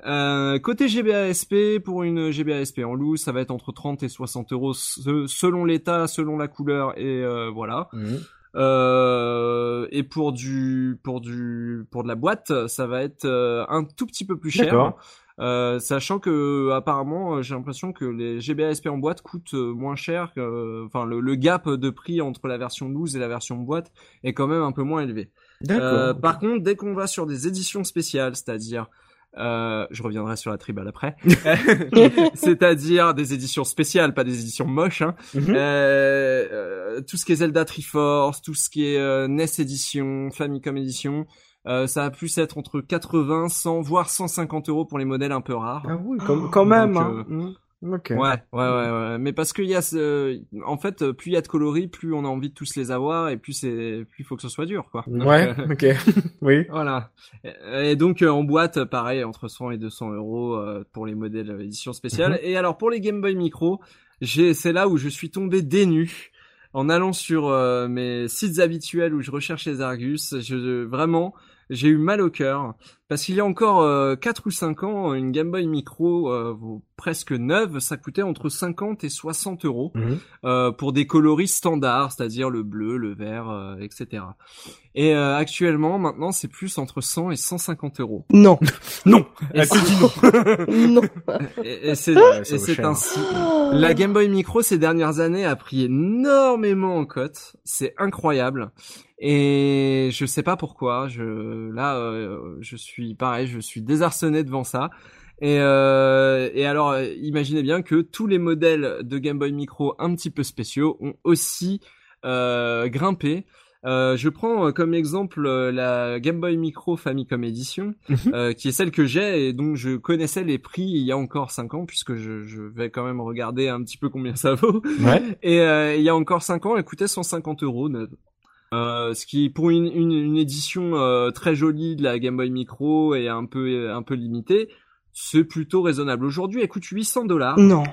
Euh, côté GBA SP, pour une GBA SP en loose, ça va être entre 30 et 60 euros se- selon l'état, selon la couleur, et euh, voilà. Mhm. Euh, et pour du pour du pour de la boîte, ça va être euh, un tout petit peu plus cher. Euh, sachant que apparemment, euh, j'ai l'impression que les GBA SP en boîte coûtent euh, moins cher. Enfin, le, le gap de prix entre la version loose et la version boîte est quand même un peu moins élevé. D'accord. Euh, par contre, dès qu'on va sur des éditions spéciales, c'est-à-dire euh, je reviendrai sur la tribale après. C'est-à-dire des éditions spéciales, pas des éditions moches. Hein. Mhm. Euh, euh, tout ce qui est Zelda Triforce, tout ce qui est euh, NES édition, Famicom édition, euh, ça va plus être entre 80, 100, voire 150 euros pour les modèles un peu rares. Ah oui, quand, quand même. Donc, hein. Mhm. Ok. Ouais, ouais, ouais, ouais. Mais parce qu'il y a ce, en fait, plus il y a de coloris, plus on a envie de tous les avoir, et plus c'est, plus il faut que ce soit dur, quoi. Donc, Ouais. euh, Ok. oui. voilà. Et donc euh, en boîte, pareil, entre 100 et 200 euros euh, pour les modèles édition spéciale. Mhm. Et alors pour les Game Boy Micro, j'ai, c'est là où je suis tombé dénu en allant sur euh, mes sites habituels où je recherche les Argus. Je vraiment, j'ai eu mal au cœur parce qu'il y a encore euh, 4 ou 5 ans, une Game Boy Micro euh, vaut presque neuve, ça coûtait entre 50 et 60 euros Mhm. euh, pour des coloris standards, c'est-à-dire le bleu, le vert, euh, etc. Et euh, actuellement, maintenant, c'est plus entre 100 et 150 euros. Non. Non. Et La c'est- non. Et, et c'est Ouais, et ainsi. La Game Boy Micro ces dernières années a pris énormément en cote. C'est incroyable. Et je sais pas pourquoi. Je là, euh, je suis pareil, je suis désarçonné devant ça. Et, euh, et alors, euh, imaginez bien que tous les modèles de Game Boy Micro un petit peu spéciaux ont aussi euh, grimpé. Euh, je prends euh, comme exemple euh, la Game Boy Micro Famicom Edition, Mhm. euh, qui est celle que j'ai et donc je connaissais les prix il y a encore 5 ans puisque je, je vais quand même regarder un petit peu combien ça vaut. Ouais. Et il y a encore 5 ans, elle coûtait 150 euros. Euh, ce qui pour une, une, édition euh, très jolie de la Game Boy Micro et un peu un peu limitée, c'est plutôt raisonnable. Aujourd'hui, elle coûte 800 dollars. Non.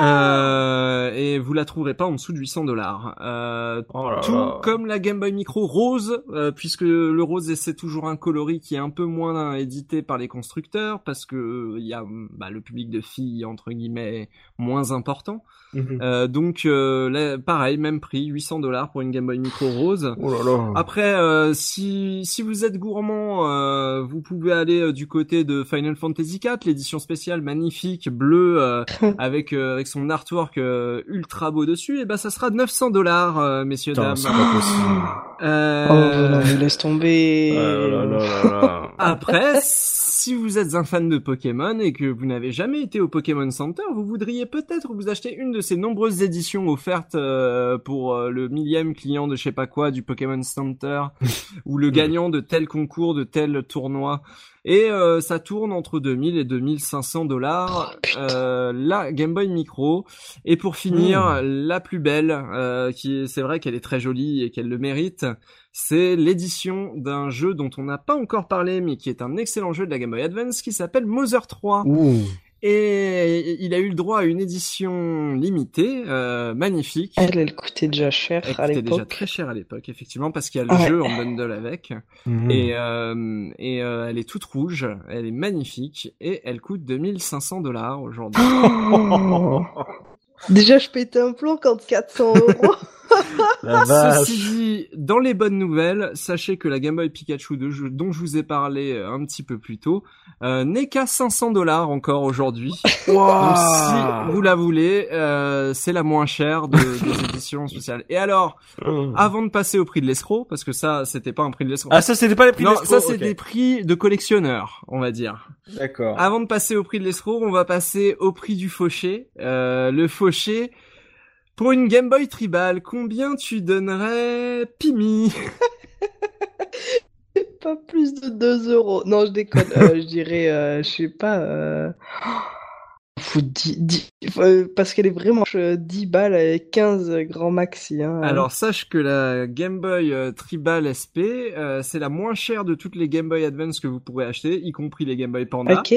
Euh, et vous la trouverez pas en dessous de 800 dollars. Euh, Oh tout là. comme la Game Boy Micro rose, euh, puisque le rose c'est toujours un coloris qui est un peu moins édité par les constructeurs, parce que euh, il y a bah, le public de filles entre guillemets moins important. Mhm. Euh, donc euh, là, pareil, même prix, 800 dollars pour une Game Boy Micro rose. Oh là là. Après, euh, si si vous êtes gourmand, euh, vous pouvez aller euh, du côté de Final Fantasy L'édition spéciale magnifique bleue euh, avec euh, avec son artwork euh, ultra beau dessus. Et ben ça sera 900 dollars, euh, messieurs dames. c'est pas possible. Euh, Oh laisse tomber. Là là là là. Après, si vous êtes un fan de Pokémon et que vous n'avez jamais été au Pokémon Center, vous voudriez peut-être vous acheter une de ces nombreuses éditions offertes euh, pour euh, le millième client de je sais pas quoi du Pokémon Center ou le gagnant de tel concours, de tel tournoi. Et euh, ça tourne entre 2000 et 2500 dollars Oh, euh, la Game Boy Micro. Et pour finir, la plus belle, euh, qui est- c'est vrai qu'elle est très jolie et qu'elle le mérite, c'est l'édition d'un jeu dont on n'a pas encore parlé, mais qui est un excellent jeu de la Game Boy Advance, qui s'appelle Mother 3. Ouh. Et il a eu le droit à une édition limitée, euh, magnifique. Elle, elle coûtait déjà cher Elle à coûtait déjà l'époque. très cher à l'époque, effectivement, parce qu'il y a le Ouais. jeu en bundle avec. Mhm. Et, euh, et euh, elle est toute rouge, elle est magnifique, et elle coûte 2500 dollars aujourd'hui. Oh. Déjà, je pétais un plomb quand 400 euros. La vache. Ceci dit, dans les bonnes nouvelles, sachez que la Game Boy Pikachu de jeu- dont je vous ai parlé euh, un petit peu plus tôt euh, n'est qu'à 500 dollars encore aujourd'hui. Donc si vous la voulez, euh, c'est la moins chère de, des éditions spéciales. Et alors, avant de passer au prix de l'escroc, parce que ça, c'était pas un prix de l'escroc. Ah ça c'était pas les prix non, d'escroc, ça c'est des prix de collectionneurs, on va dire. D'accord. Avant de passer au prix de l'escroc, on va passer au prix du fauché. Euh, le fauché, pour une Game Boy Tribal, combien tu donnerais Pimi pas plus de 2 euros. Non, je déconne. Euh, je dirais, euh, je sais pas. Euh... Faut 10, 10, euh, parce qu'elle est vraiment euh, 10 balles avec 15 grand maxi. Hein. Alors sache que la Game Boy euh, Tribal SP, euh, c'est la moins chère de toutes les Game Boy Advance que vous pourrez acheter, y compris les Game Boy Panda. Ok.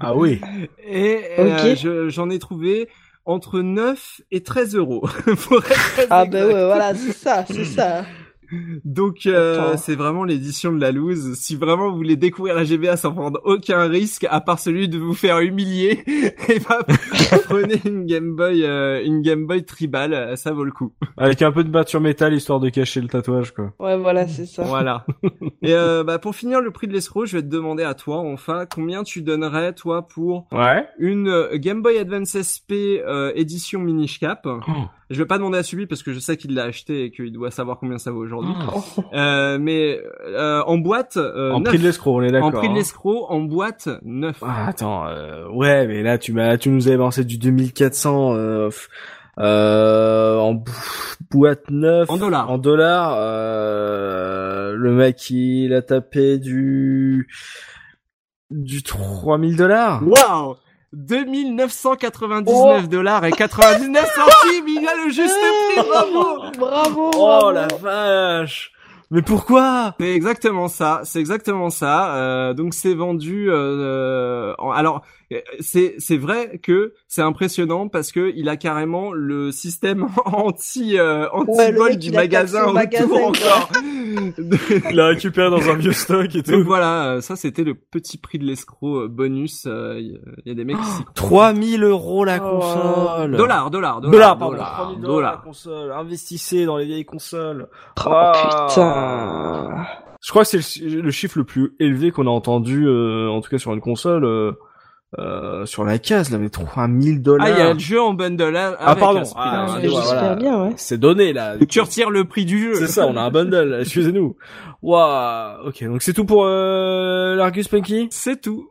Ah oui. Et euh, je- j'en ai trouvé entre 9 et 13 euros. Pour être Ah ben ouais, voilà, c'est ça, c'est ça. Donc euh, c'est vraiment l'édition de la loose. Si vraiment vous voulez découvrir la GBA sans prendre aucun risque, à part celui de vous faire humilier, et ben prenez une Game Boy, euh, une Game Boy Tribal, euh, ça vaut le coup. Avec un peu de peinture métal histoire de cacher le tatouage quoi. Ouais, voilà, c'est ça. Voilà. Et euh, bah, pour finir le prix de l'escroc, je vais te demander à toi, enfin, combien tu donnerais toi pour Ouais. une euh, Game Boy Advance SP euh, édition Minish Cap? Je vais pas demander à Subi parce que je sais qu'il l'a acheté et qu'il doit savoir combien ça vaut aujourd'hui. Euh, mais euh, en boîte, euh, en prix de l'escroc, on est d'accord. en prix de hein. l'escroc, en boîte, neuf. Ah, attends, euh, ouais, mais là tu m'as, tu nous avais lancé du 2400 euh, euh, en boîte neuf, En dollars. en dollars. Euh, le mec il a tapé du du 3000 dollars. Waouh 2999 dollars et 99 centimes, il a le juste prix, bravo Bravo. Oh bravo. la vache Mais pourquoi? C'est exactement ça, c'est exactement ça. Euh, donc c'est vendu. euh, en- alors c'est c'est vrai que c'est impressionnant parce que il a carrément le système anti euh, anti vol du magasin autour magasin, encore. Il l'a récupéré dans un vieux stock et Donc tout. voilà, euh, ça c'était le petit prix de l'escroc euh, bonus. euh, Il y, a des mecs qui s'y croient. 3000 euros la Oh. console. Dollars, dollars, dollars, Dollars, pardon. dollars, 3000 dollars la console. Investissez dans les vieilles consoles. Oh, Ah. putain. Je crois que c'est le, chi- le chiffre le plus élevé qu'on a entendu, euh, en tout cas sur une console, euh, sur la case, là, mais 3000 dollars. Ah, il y a le jeu en bundle Ah, pardon. Ah, voilà. ouais. C'est donné, là. Tu retires le prix du jeu. C'est ça, on a un bundle, excusez-nous. Waouh. Ok, donc c'est tout pour, euh, l'Argus Punky? C'est tout.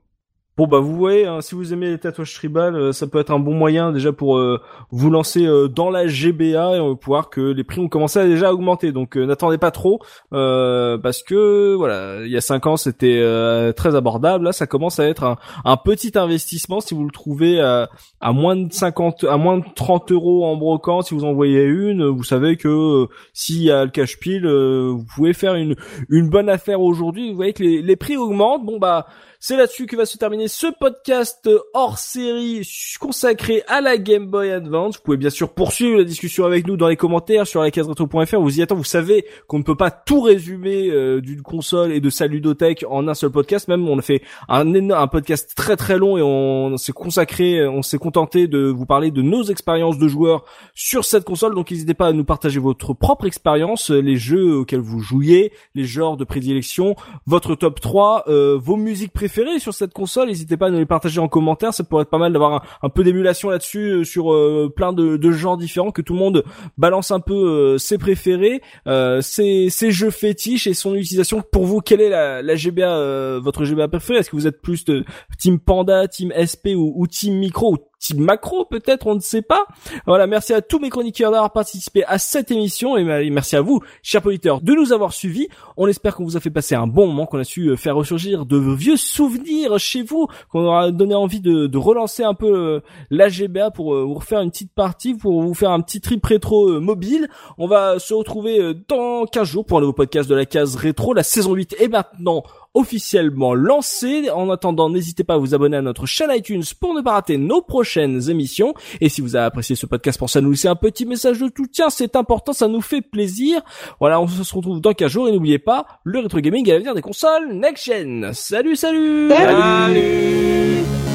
Bon bah vous voyez, hein, si vous aimez les tatouages tribal, euh, ça peut être un bon moyen déjà pour euh, vous lancer euh, dans la GBA et on va pouvoir que les prix ont commencé à déjà augmenter. Donc euh, n'attendez pas trop euh, parce que voilà, il y a cinq ans c'était euh, très abordable. Là ça commence à être un, petit investissement si vous le trouvez à, à moins de 50, à moins de 30 euros en brocante. Si vous en voyez une, vous savez que s'il y a le cash pile, vous pouvez faire une une bonne affaire aujourd'hui. Vous voyez que les, les prix augmentent. Bon bah c'est là-dessus que va se terminer ce podcast hors série consacré à la Game Boy Advance. Vous pouvez bien sûr poursuivre la discussion avec nous dans les commentaires sur la caseretro.fr. Vous y attendez. Vous savez qu'on ne peut pas tout résumer euh, d'une console et de sa ludothèque en un seul podcast. Même on a fait un podcast très très long et on s'est consacré, on s'est contenté de vous parler de nos expériences de joueurs sur cette console. Donc n'hésitez pas à nous partager votre propre expérience, les jeux auxquels vous jouiez, les genres de prédilection, votre top 3, euh, vos musiques préférées sur cette console. N'hésitez pas à nous les partager en commentaire. Ça pourrait être pas mal d'avoir un, peu d'émulation là-dessus euh, sur euh, plein de, de genres différents, que tout le monde balance un peu euh, ses préférés, euh, ses, jeux fétiches et son utilisation. Pour vous, quelle est la, GBA, votre GBA préférée? Est-ce que vous êtes plus de Team Panda, Team SP ou, Team Micro Team Macro peut-être, on ne sait pas. Voilà, merci à tous mes chroniqueurs d'avoir participé à cette émission et ma- merci à vous, chers auditeurs, de nous avoir suivis. On espère qu'on vous a fait passer un bon moment, qu'on a su euh, faire ressurgir de vieux souvenirs chez vous, qu'on aura donné envie de, de relancer un peu euh, la GBA pour euh, vous refaire une petite partie, pour vous faire un petit trip rétro mobile. On va se retrouver dans 15 jours pour un nouveau podcast de la case rétro. La saison 8 est maintenant officiellement lancé. En attendant, n'hésitez pas à vous abonner à notre chaîne iTunes pour ne pas rater nos prochaines émissions. Et si vous avez apprécié ce podcast, pensez à nous laisser un petit message de soutien, c'est important, ça nous fait plaisir. Voilà, on se retrouve dans 15 jours et n'oubliez pas, le rétro gaming à l'avenir des consoles next gen. Salut, salut Salut